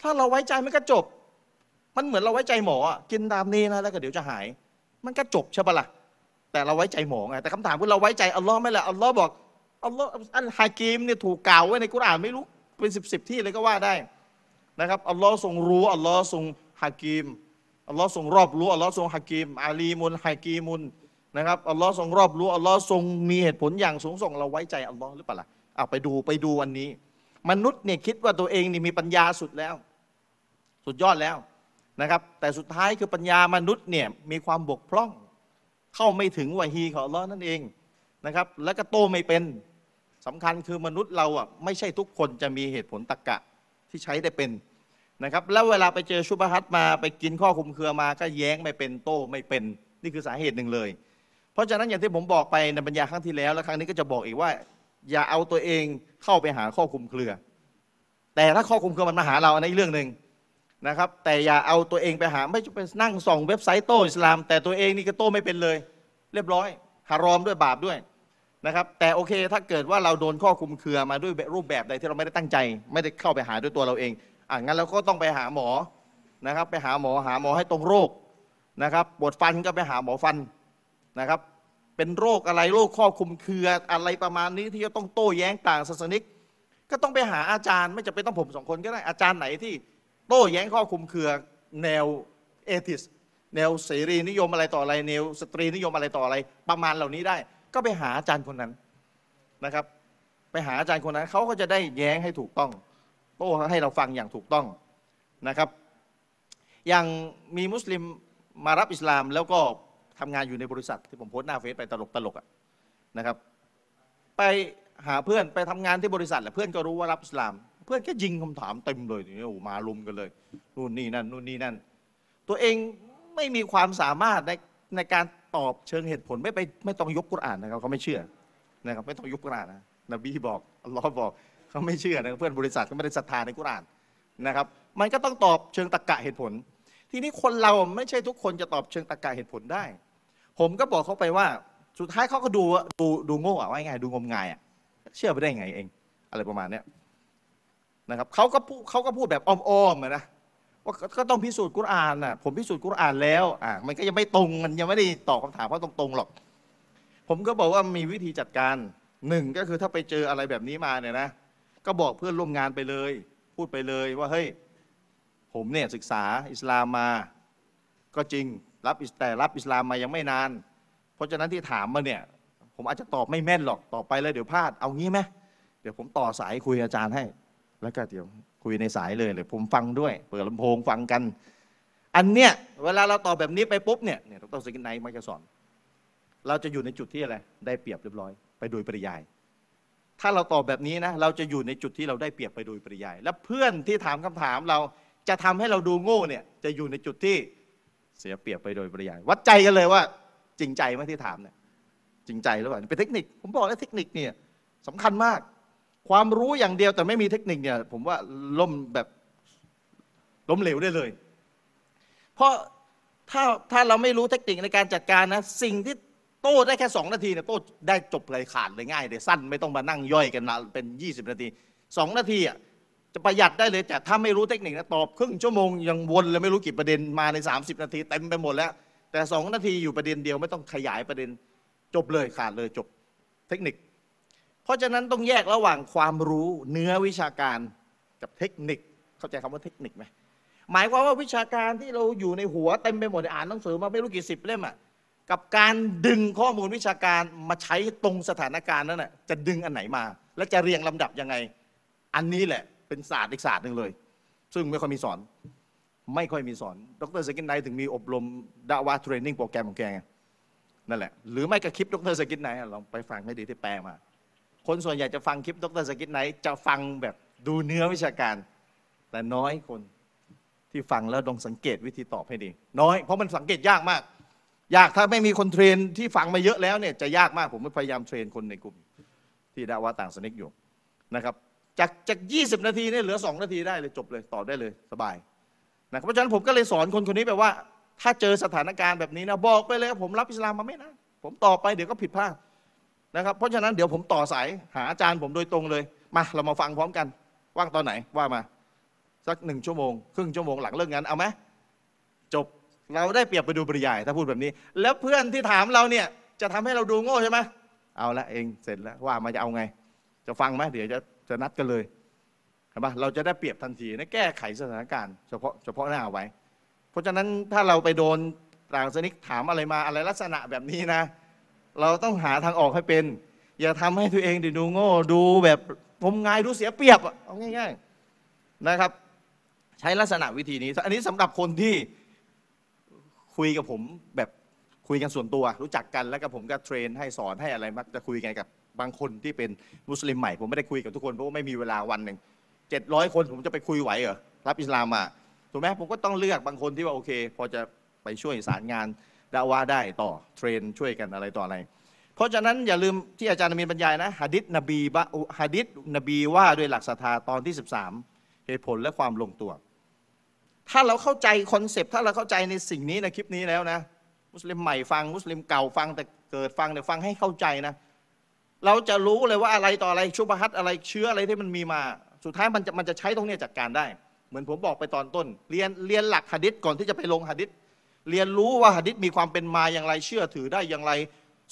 ถ้าเราไว้ใจมันก็จบ มันเหมือนเราไว้ใจหมอกินตามนี้นะแล้วก็เดี๋ยวจะหาย มันก็จบใช่ปะล่ะแต่เราไว้ใจหมอไงแต่คำถามคือเราไว้ใจอัลลอฮ์ไหมแหละอัลลอฮ์บอกอัลลอฮ์อัลฮากิมเนี่ยถูกกล่าวไว้ในกุรอานไม่รู้เป็นสิบสิบที่เลยก็ว่าได้นะครับอัลลอฮ์ทรงรู้อัลลอฮ์ทรงฮากิมอัลลอฮ์ทรงรอบรู้อัลลอฮ์ทรงฮากิมอาลีมุนฮากิมุน นะครับอัลลอฮ์ทรงรอบรู้อัลลอฮ์ทรงมีเหตุผลอย่างสูงส่งเราไว้ใจอัลลอฮ์หรือเปล่าล่ะเอาไปดูไปดูวันนี้ มนุษย์เนี่ยคิดว่าตัวเองนี่มีปัญญาสุดแล้ว สุดยอดแล้วนะครับ แต่สุดท้ายคือปัญญามนุษย์เนี่ยมีความบกพร่อง เข้าไม่ถึงวะฮีของอัลลอฮ์นั่นเองนะครับ แล้วก็โตไม่เป็นสำคัญคือมนุษย์เราอะไม่ใช่ทุกคนจะมีเหตุผลตรรกะที่ใช้ได้เป็นนะครับ แล้วเวลาไปเจอชุบะฮัตมาไปกินข้อคุมเครือมาก็แย้งไม่เป็นโต้ไม่เป็น นี่คือสาเหตุหนึ่งเลย เพราะฉะนั้นอย่างที่ผมบอกไปในบรรยายครั้งที่แล้ว และครั้งนี้ก็จะบอกอีกว่า อย่าเอาตัวเองเข้าไปหาข้อคุมเครือ แต่ถ้าข้อคุมเครือมันมาหาเราอันนี้เรื่องหนึ่งนะครับ แต่อย่าเอาตัวเองไปหาไม่ใช่ไปนั่งส่องเว็บไซต์โต้อิสลาม แต่ตัวเองนี่ก็โต้ไม่เป็นเลย เรียบร้อยฮารอมด้วยบาปด้วยนะครับแต่โอเคถ้าเกิดว่าเราโดนข้อคุมเครือมาด้วยรูปแบบใดที่เราไม่ได้ตั้งใจ ไม่ได้เข้าไปหาด้วยตัวเราเองอะงั้นเราก็ต้องไปหาหมอนะครับ ไปหาหมอหาหมอให้ตรงโรคนะครับปวดฟันก็ไปหาหมอฟัน นะครับ เป็นโรคอะไรโรคข้อคุมเครืออะไรประมาณนี้ที่จะต้องโต้แย้งต่างศาสนิก ก็ต้องไปหาอาจารย์ ไม่จำเป็นต้องผมสองคนก็ได้อาจารย์ไหนที่โต้แย้งข้อคุมเครือแนวเอทิสแนวเสรีนิยมอะไรต่ออะไรแนวสตรีนิยมอะไรต่ออะไร ประมาณเหล่านี้ได้ ก็ไปหาอาจารย์คนนั้นนะครับ ไปหาอาจารย์คนนั้นเขาก็จะได้แย้งให้ถูกต้อง โต้ให้เราฟังอย่างถูกต้องนะครับ อย่างมีมุสลิมมารับอิสลามแล้วก็ ทำงานอยู่ในบริษัทที่ผมโพสต์หน้าเฟซไปตลกตลกๆอะนะครับ ไปหาเพื่อนไปทำงานที่บริษัทแหละเพื่อนก็รู้ว่ารับอิสลาม เพื่อนก็ยิงคำถามเต็มเลยนี้โอ้มาลุมกันเลยนู่นนี่นั่นนู่นนี่นั่น ตัวเองไม่มีความสามารถในในการตอบเชิงเหตุผลไม่ไปไม่ต้องยกกุรอานนะครับเขาไม่เชื่อนะครับไม่ต้องยกกุรอานนะนบีบอกอัลลอฮ์บอกเขาไม่เชื่อนะเพื่อนบริษัทก็ไม่ได้ศรัทธาในกุรอานนะครับ มันก็ต้องตอบเชิงตรรกะเหตุผล ทีนี้คนเราไม่ใช่ทุกคนจะตอบเชิงตรรกะเหตุผลได้ ผมก็บอกเขาไปว่า สุดท้ายเขาก็ดูดูดูโง่อะว่าไงดูงมงายอะเชื่อไปได้ไงเอง อะไรประมาณเนี้ยนะครับเขาก็พูดเขาก็พูดแบบอ้อมๆนะว่าก็ต้องพิสูจน์กุรอานน่ะผมพิสูจน์กุรอานแล้วอะมันก็ยังไม่ตรงมันยังไม่ได้ตอบคำถามเขาตรงๆหรอก ผมก็บอกว่ามีวิธีจัดการหนึ่งก็คือถ้าไปเจออะไรแบบนี้มาเนี่ยนะ ก็บอกเพื่อนร่วมงานไปเลย พูดไปเลยว่าเฮ้ย ผมเนี่ยศึกษาอิสลามมาก็จริงรับแต่รับอิสลามมายังไม่นาน เพราะฉะนั้นที่ถามมาเนี่ย ผมอาจจะตอบไม่แม่นหรอกตอบไปแล้วเดี๋ยวพลาดเอางี้ไหมเดี๋ยวผมต่อสายคุยอาจารย์ให้ แล้วก็เดี๋ยวคุยในสายเลยเดี๋ยวผมฟังด้วย เปิดลำโพงฟังกัน อันเนี้ยเวลาเราตอบแบบนี้ไปปุ๊บเนี่ยเนี่ยดรสกินไนมักจะสอน เราจะอยู่ในจุดที่อะไรได้เปรียบเรียบร้อย ไปโดยปริยาย ถ้าเราตอบแบบนี้นะเราจะอยู่ในจุดที่เราได้เปรียบไปโดยปริยาย และเพื่อนที่ถามคำถามเรา จะทำให้เราดูโง่เนี่ยจะอยู่ในจุดที่เสียเปรียบไปโดยปริยาย วัดใจกันเลยว่า จริงใจไหมที่ถามเนี่ยจริงใจหรือเปล่าเป็นเทคนิค ผมบอกแล้วเทคนิคเนี่ยสำคัญมาก ความรู้อย่างเดียวแต่ไม่มีเทคนิคเนี่ย ผมว่าล่มแบบล้มเหลวได้เลย เพราะถ้าถ้าเราไม่รู้เทคนิคในการจัดการนะ สิ่งที่โต้ได้แค่สองนาทีเนี่ยโต้ได้จบเลยขาดเลยง่ายเลยสั้น ไม่ต้องมานั่งย่อยกันนะเป็น 20 นาทีสองนาทีอะ จะประหยัดได้เลยแต่ถ้าไม่รู้เทคนิคนะตอบครึ่งชั่วโมงยังวนเลยไม่รู้กี่ประเด็นมาใน 30 นาทีเต็มไปหมดแล้ว แต่สองนาทีอยู่ประเด็นเดียวไม่ต้องขยายประเด็นจบเลยขาดเลยจบเทคนิค เพราะฉะนั้นต้องแยกระหว่างความรู้เนื้อวิชาการกับเทคนิคเข้าใจคำว่าเทคนิคไหมหมายความว่าวิชาการที่เราอยู่ในหัวเต็มไปหมดอ่านหนังสือมาไม่รู้กี่สิบเล่มอะกับการดึงข้อมูลวิชาการมาใช้ตรงสถานการณ์นั้นน่ะจะดึงอันไหนมา และจะเรียงลำดับยังไง อันนี้แหละ เป็นศาสตร์อีกศาสตร์หนึ่งเลย ซึ่งไม่ค่อยมีสอน ไม่ค่อยมีสอน ดร.ซากิร ไนค์ถึงมีอบรมดาวา training program ของแกไงนั่นแหละ หรือไม่ก็คลิปดร.ซากิร ไนค์ลองไปฟังให้ดีที่แปลมา คนส่วนใหญ่จะฟังคลิปดร.ซากิร ไนค์จะฟังแบบดูเนื้อวิชาการ แต่น้อยคนที่ฟังแล้วลองสังเกตวิธีตอบให้ดี น้อย เพราะมันสังเกตยากมาก ยากถ้าไม่มีคน train ที่ฟังมาเยอะแล้วเนี่ยจะยากมากผมพยายาม train คนในกลุ่ม ที่ดาวาต่างศาสนิกอยู่นะครับ จากจาก20นาทีเนี่ยเหลือ2นาทีได้เลยจบเลยตอบได้เลยสบายนะเพราะฉะนั้นผมก็เลยสอนคนคนนี้แบบว่า ถ้าเจอสถานการณ์แบบนี้นะบอกไปเลยผมรับอิสลามมาไม่นานผมตอบไปเดี๋ยวก็ผิดพลาดนะครับเพราะฉะนั้นเดี๋ยวผมต่อสายหาอาจารย์ผมโดยตรงเลยมาเรามาฟังพร้อมกันว่างตอนไหนว่ามาสักหนึ่งชั่วโมงครึ่งชั่วโมงหลังเลิกงานเอาไหมจบเราได้เปรียบไปดูปริยายถ้าพูดแบบนี้ แล้วเพื่อนที่ถามเราเนี่ยจะทำให้เราดูโง่ใช่ไหมเอาละเองเสร็จแล้วว่ามาจะเอาไง จะฟังไหมเดี๋ยวจะ จะนัดกันเลยเห็นปะเราจะได้เปรียบทันทีนะแก้ไขสถานการณ์เฉพาะเฉพาะหน้าเอาไว้ เพราะฉะนั้นถ้าเราไปโดนต่างสนิกถามอะไรมาอะไรลักษณะแบบนี้นะ เราต้องหาทางออกให้เป็น อย่าทำให้ตัวเองดูโง่ดูแบบงมงายดูเสียเปรียบอะเอาง่าย ๆนะครับ ใช้ลักษณะวิธีนี้ อันนี้สำหรับคนที่คุยกับผมแบบคุยกันส่วนตัว รู้จักกันแล้วก็ผมก็เทรนให้สอนให้อะไรมักจะคุยกันกับ บางคนที่เป็นมุสลิมใหม่ ผมไม่ได้คุยกับทุกคนเพราะว่าไม่มีเวลาวันหนึ่งเจ็ดร้อยคนผมจะไปคุยไหวเหรอรับอิสลามมาถูกไหมผมก็ต้องเลือกบางคนที่ว่าโอเค พอจะไปช่วยสารงานดาวาได้ต่อเทรนช่วยกันอะไรต่ออะไร เพราะฉะนั้นอย่าลืมที่อาจารย์อามีนบรรยายนะฮะดิษนบีบะฮะดิษนบีว่าด้วยหลักศรัทธาตอนที่ 13 เหตุผลและความลงตัว ถ้าเราเข้าใจคอนเซปต์ถ้าเราเข้าใจในสิ่งนี้ในคลิปนี้แล้วนะ มุสลิมใหม่ฟังมุสลิมเก่าฟังแต่เกิดฟังเนี่ยฟังให้เข้าใจนะ เราจะรู้เลยว่าอะไรต่ออะไรชุบฮัตอะไรเชื้ออะไรที่มันมีมา สุดท้ายมันจะมันจะใช้ตรงนี้จัดการได้ เหมือนผมบอกไปตอนต้น เรียนเรียนหลักหะดิษก่อนที่จะไปลงหะดิษเรียนรู้ว่าหะดิษมีความเป็นมาอย่างไรเชื่อถือได้อย่างไร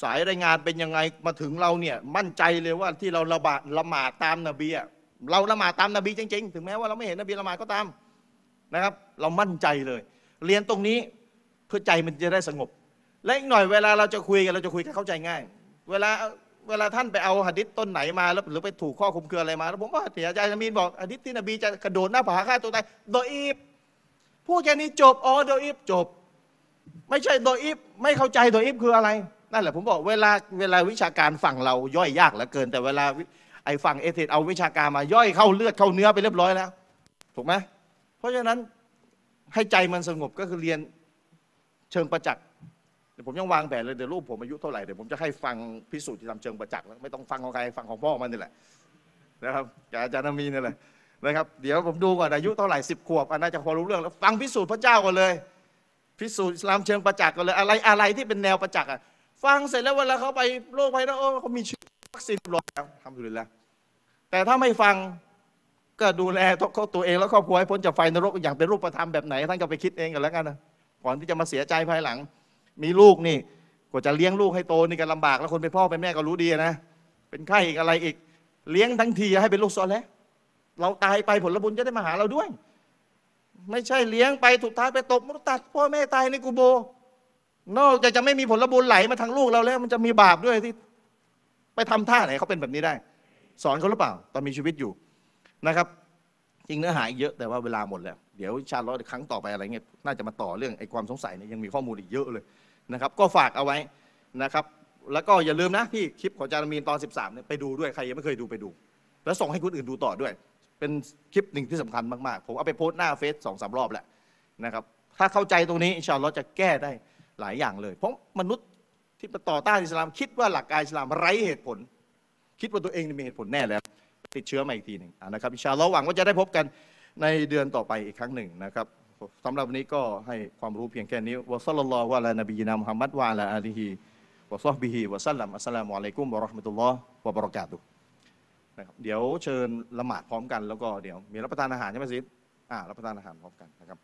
สายรายงานเป็นยังไงมาถึงเราเนี่ยมั่นใจเลยว่าที่เราละบาดละหมาดตามนบีอะเราละหมาดตามนบีจริง ๆ ถึงแม้ว่าเราไม่เห็นนบีละหมาดก็ตามนะครับ เรามั่นใจเลย เรียนตรงนี้เพื่อใจมันจะได้สงบ และอีกหน่อยเวลาเราจะคุยกันเราจะคุยกันเข้าใจง่าย เวลา เวลาท่านไปเอาหะดิษต้นไหนมาแล้วหรือไปถูกข้อคุมเครืออะไรมาแล้วผมว่าเถียอาจารย์อามีนบอกหะดิษที่นบีจะกระโดดหน้าผาฆ่าตัวตายโดยอีฟพูดแค่นี้จบอ๋อโดยอีฟจบ ไม่ใช่โดยอีฟไม่เข้าใจโดยอีฟคืออะไรนั่นแหละผมบอกเวลาเวลาวิชาการฝั่งเราย่อยยากเหลือเกิน แต่เวลาไอ้ฝั่งเอเธนเอาวิชาการมาย่อยเข้าเลือดเข้าเนื้อไปเรียบร้อยแล้ว ถูกไหมเพราะฉะนั้นให้ใจมันสงบก็คือเรียนเชิงประจักษ์ ผมยังวางแผนเลยเดี๋ยวลูกผมอายุเท่าไหร่เดี๋ยวผมจะให้ฟังพิสูจน์ที่ทำเชิงประจักษ์แล้วไม่ต้องฟังของใครฟังของพ่อมันนี่แหละนะครับกับอาจารย์นามีนี่แหละนะครับ เดี๋ยวผมดูก่อนอายุเท่าไหร่สิบขวบอันน่าจะพอรู้เรื่องแล้วฟังพิสูจน์พระเจ้าก่อนเลย พิสูจน์อิสลามเชิงประจักษ์กันเลยอะไรอะไรที่เป็นแนวประจักษ์อะฟังเสร็จแล้วเวลาเขาไปโรคภัยนะโอ้เขามีชื้อวัคซีนเรียบร้อแล้วทำอยู่แล้วแต่ถ้าไม่ฟังก็ดูแลตัวตัวเองแล้วครอบครัวให้พ้นจากไฟนรกอย่างเป็นรูปธรรมแบบไหนท่านก็ไปคิดเองกันแล้วกันนะก่อนที่จะมาเสียใจภายหลัง มีลูกนี่กว่าจะเลี้ยงลูกให้โตนี่ก็ลำบาก แล้วคนเป็นพ่อเป็นแม่ก็รู้ดีนะ เป็นไข้อีกอะไรอีก เลี้ยงทั้งทีให้เป็นลูกซอแล้วเราตายไปผลบุญจะได้มาหาเราด้วย ไม่ใช่เลี้ยงไปถูกท้ายไปตบมุตัดพ่อแม่ตายในกูโบ นอกจากจะไม่มีผลบุญไหลมาทางลูกเราแล้ว มันจะมีบาปด้วยที่ ไปทำท่าไหนเขาเป็นแบบนี้ได้ สอนเขาหรือเปล่า ตอนมีชีวิตอยู่นะครับ จริงเนื้อหาเยอะแต่ว่าเวลาหมดแล้ว เดี๋ยวชาลอตครั้งต่อไปอะไรเงี้ยน่าจะมาต่อเรื่องไอ้ความสงสัยเนี่ยยังมีข้อมูลอีกเยอะเลย นะครับ ก็ฝากเอาไว้นะครับ แล้วก็อย่าลืมนะพี่คลิปของจารมีนตอน 13เนี่ยไปดูด้วยใครยังไม่เคยดูไปดู แล้วส่งให้คนอื่นดูต่อด้วย เป็นคลิปหนึ่งที่สำคัญมากๆ ผมเอาไปโพสต์หน้าเฟซสองสามรอบแหล้วนะครับถ้าเข้าใจตรงนี้อินชาอัลลอฮ์จะแก้ได้หลายอย่างเลย เพราะมนุษย์ที่มาต่อต้านอิสลาม คิดว่าหลักการอิสลามไร้เหตุผล คิดว่าตัวเองมีเหตุผลแน่แล้ว ติดเชื้อมาอีกทีหนึ่งะนะครับอินชาอัลลอฮ์หวังว่าจะได้พบกันในเดือนต่อไปอีกครั้งหนึ่งนะครับ สำหรับวันนี้ก็ให้ความรู้เพียงแค่นี้วะซัลลัลลอฮุอะลานบีนามุฮัมมัดวะอะลาอาลีฮิวะซอฮบิฮิวะซัลลัมอัสสลามุอะลัยกุมวะเราะห์มะตุลลอฮ์วะบะเราะกาตุนะครับเดี๋ยวเชิญละหมาดพร้อมกันแล้วก็เดี๋ยวมีรับประทานอาหารใช่ไหมซิดอ่ารับประทานอาหารพร้อมกันนะครับ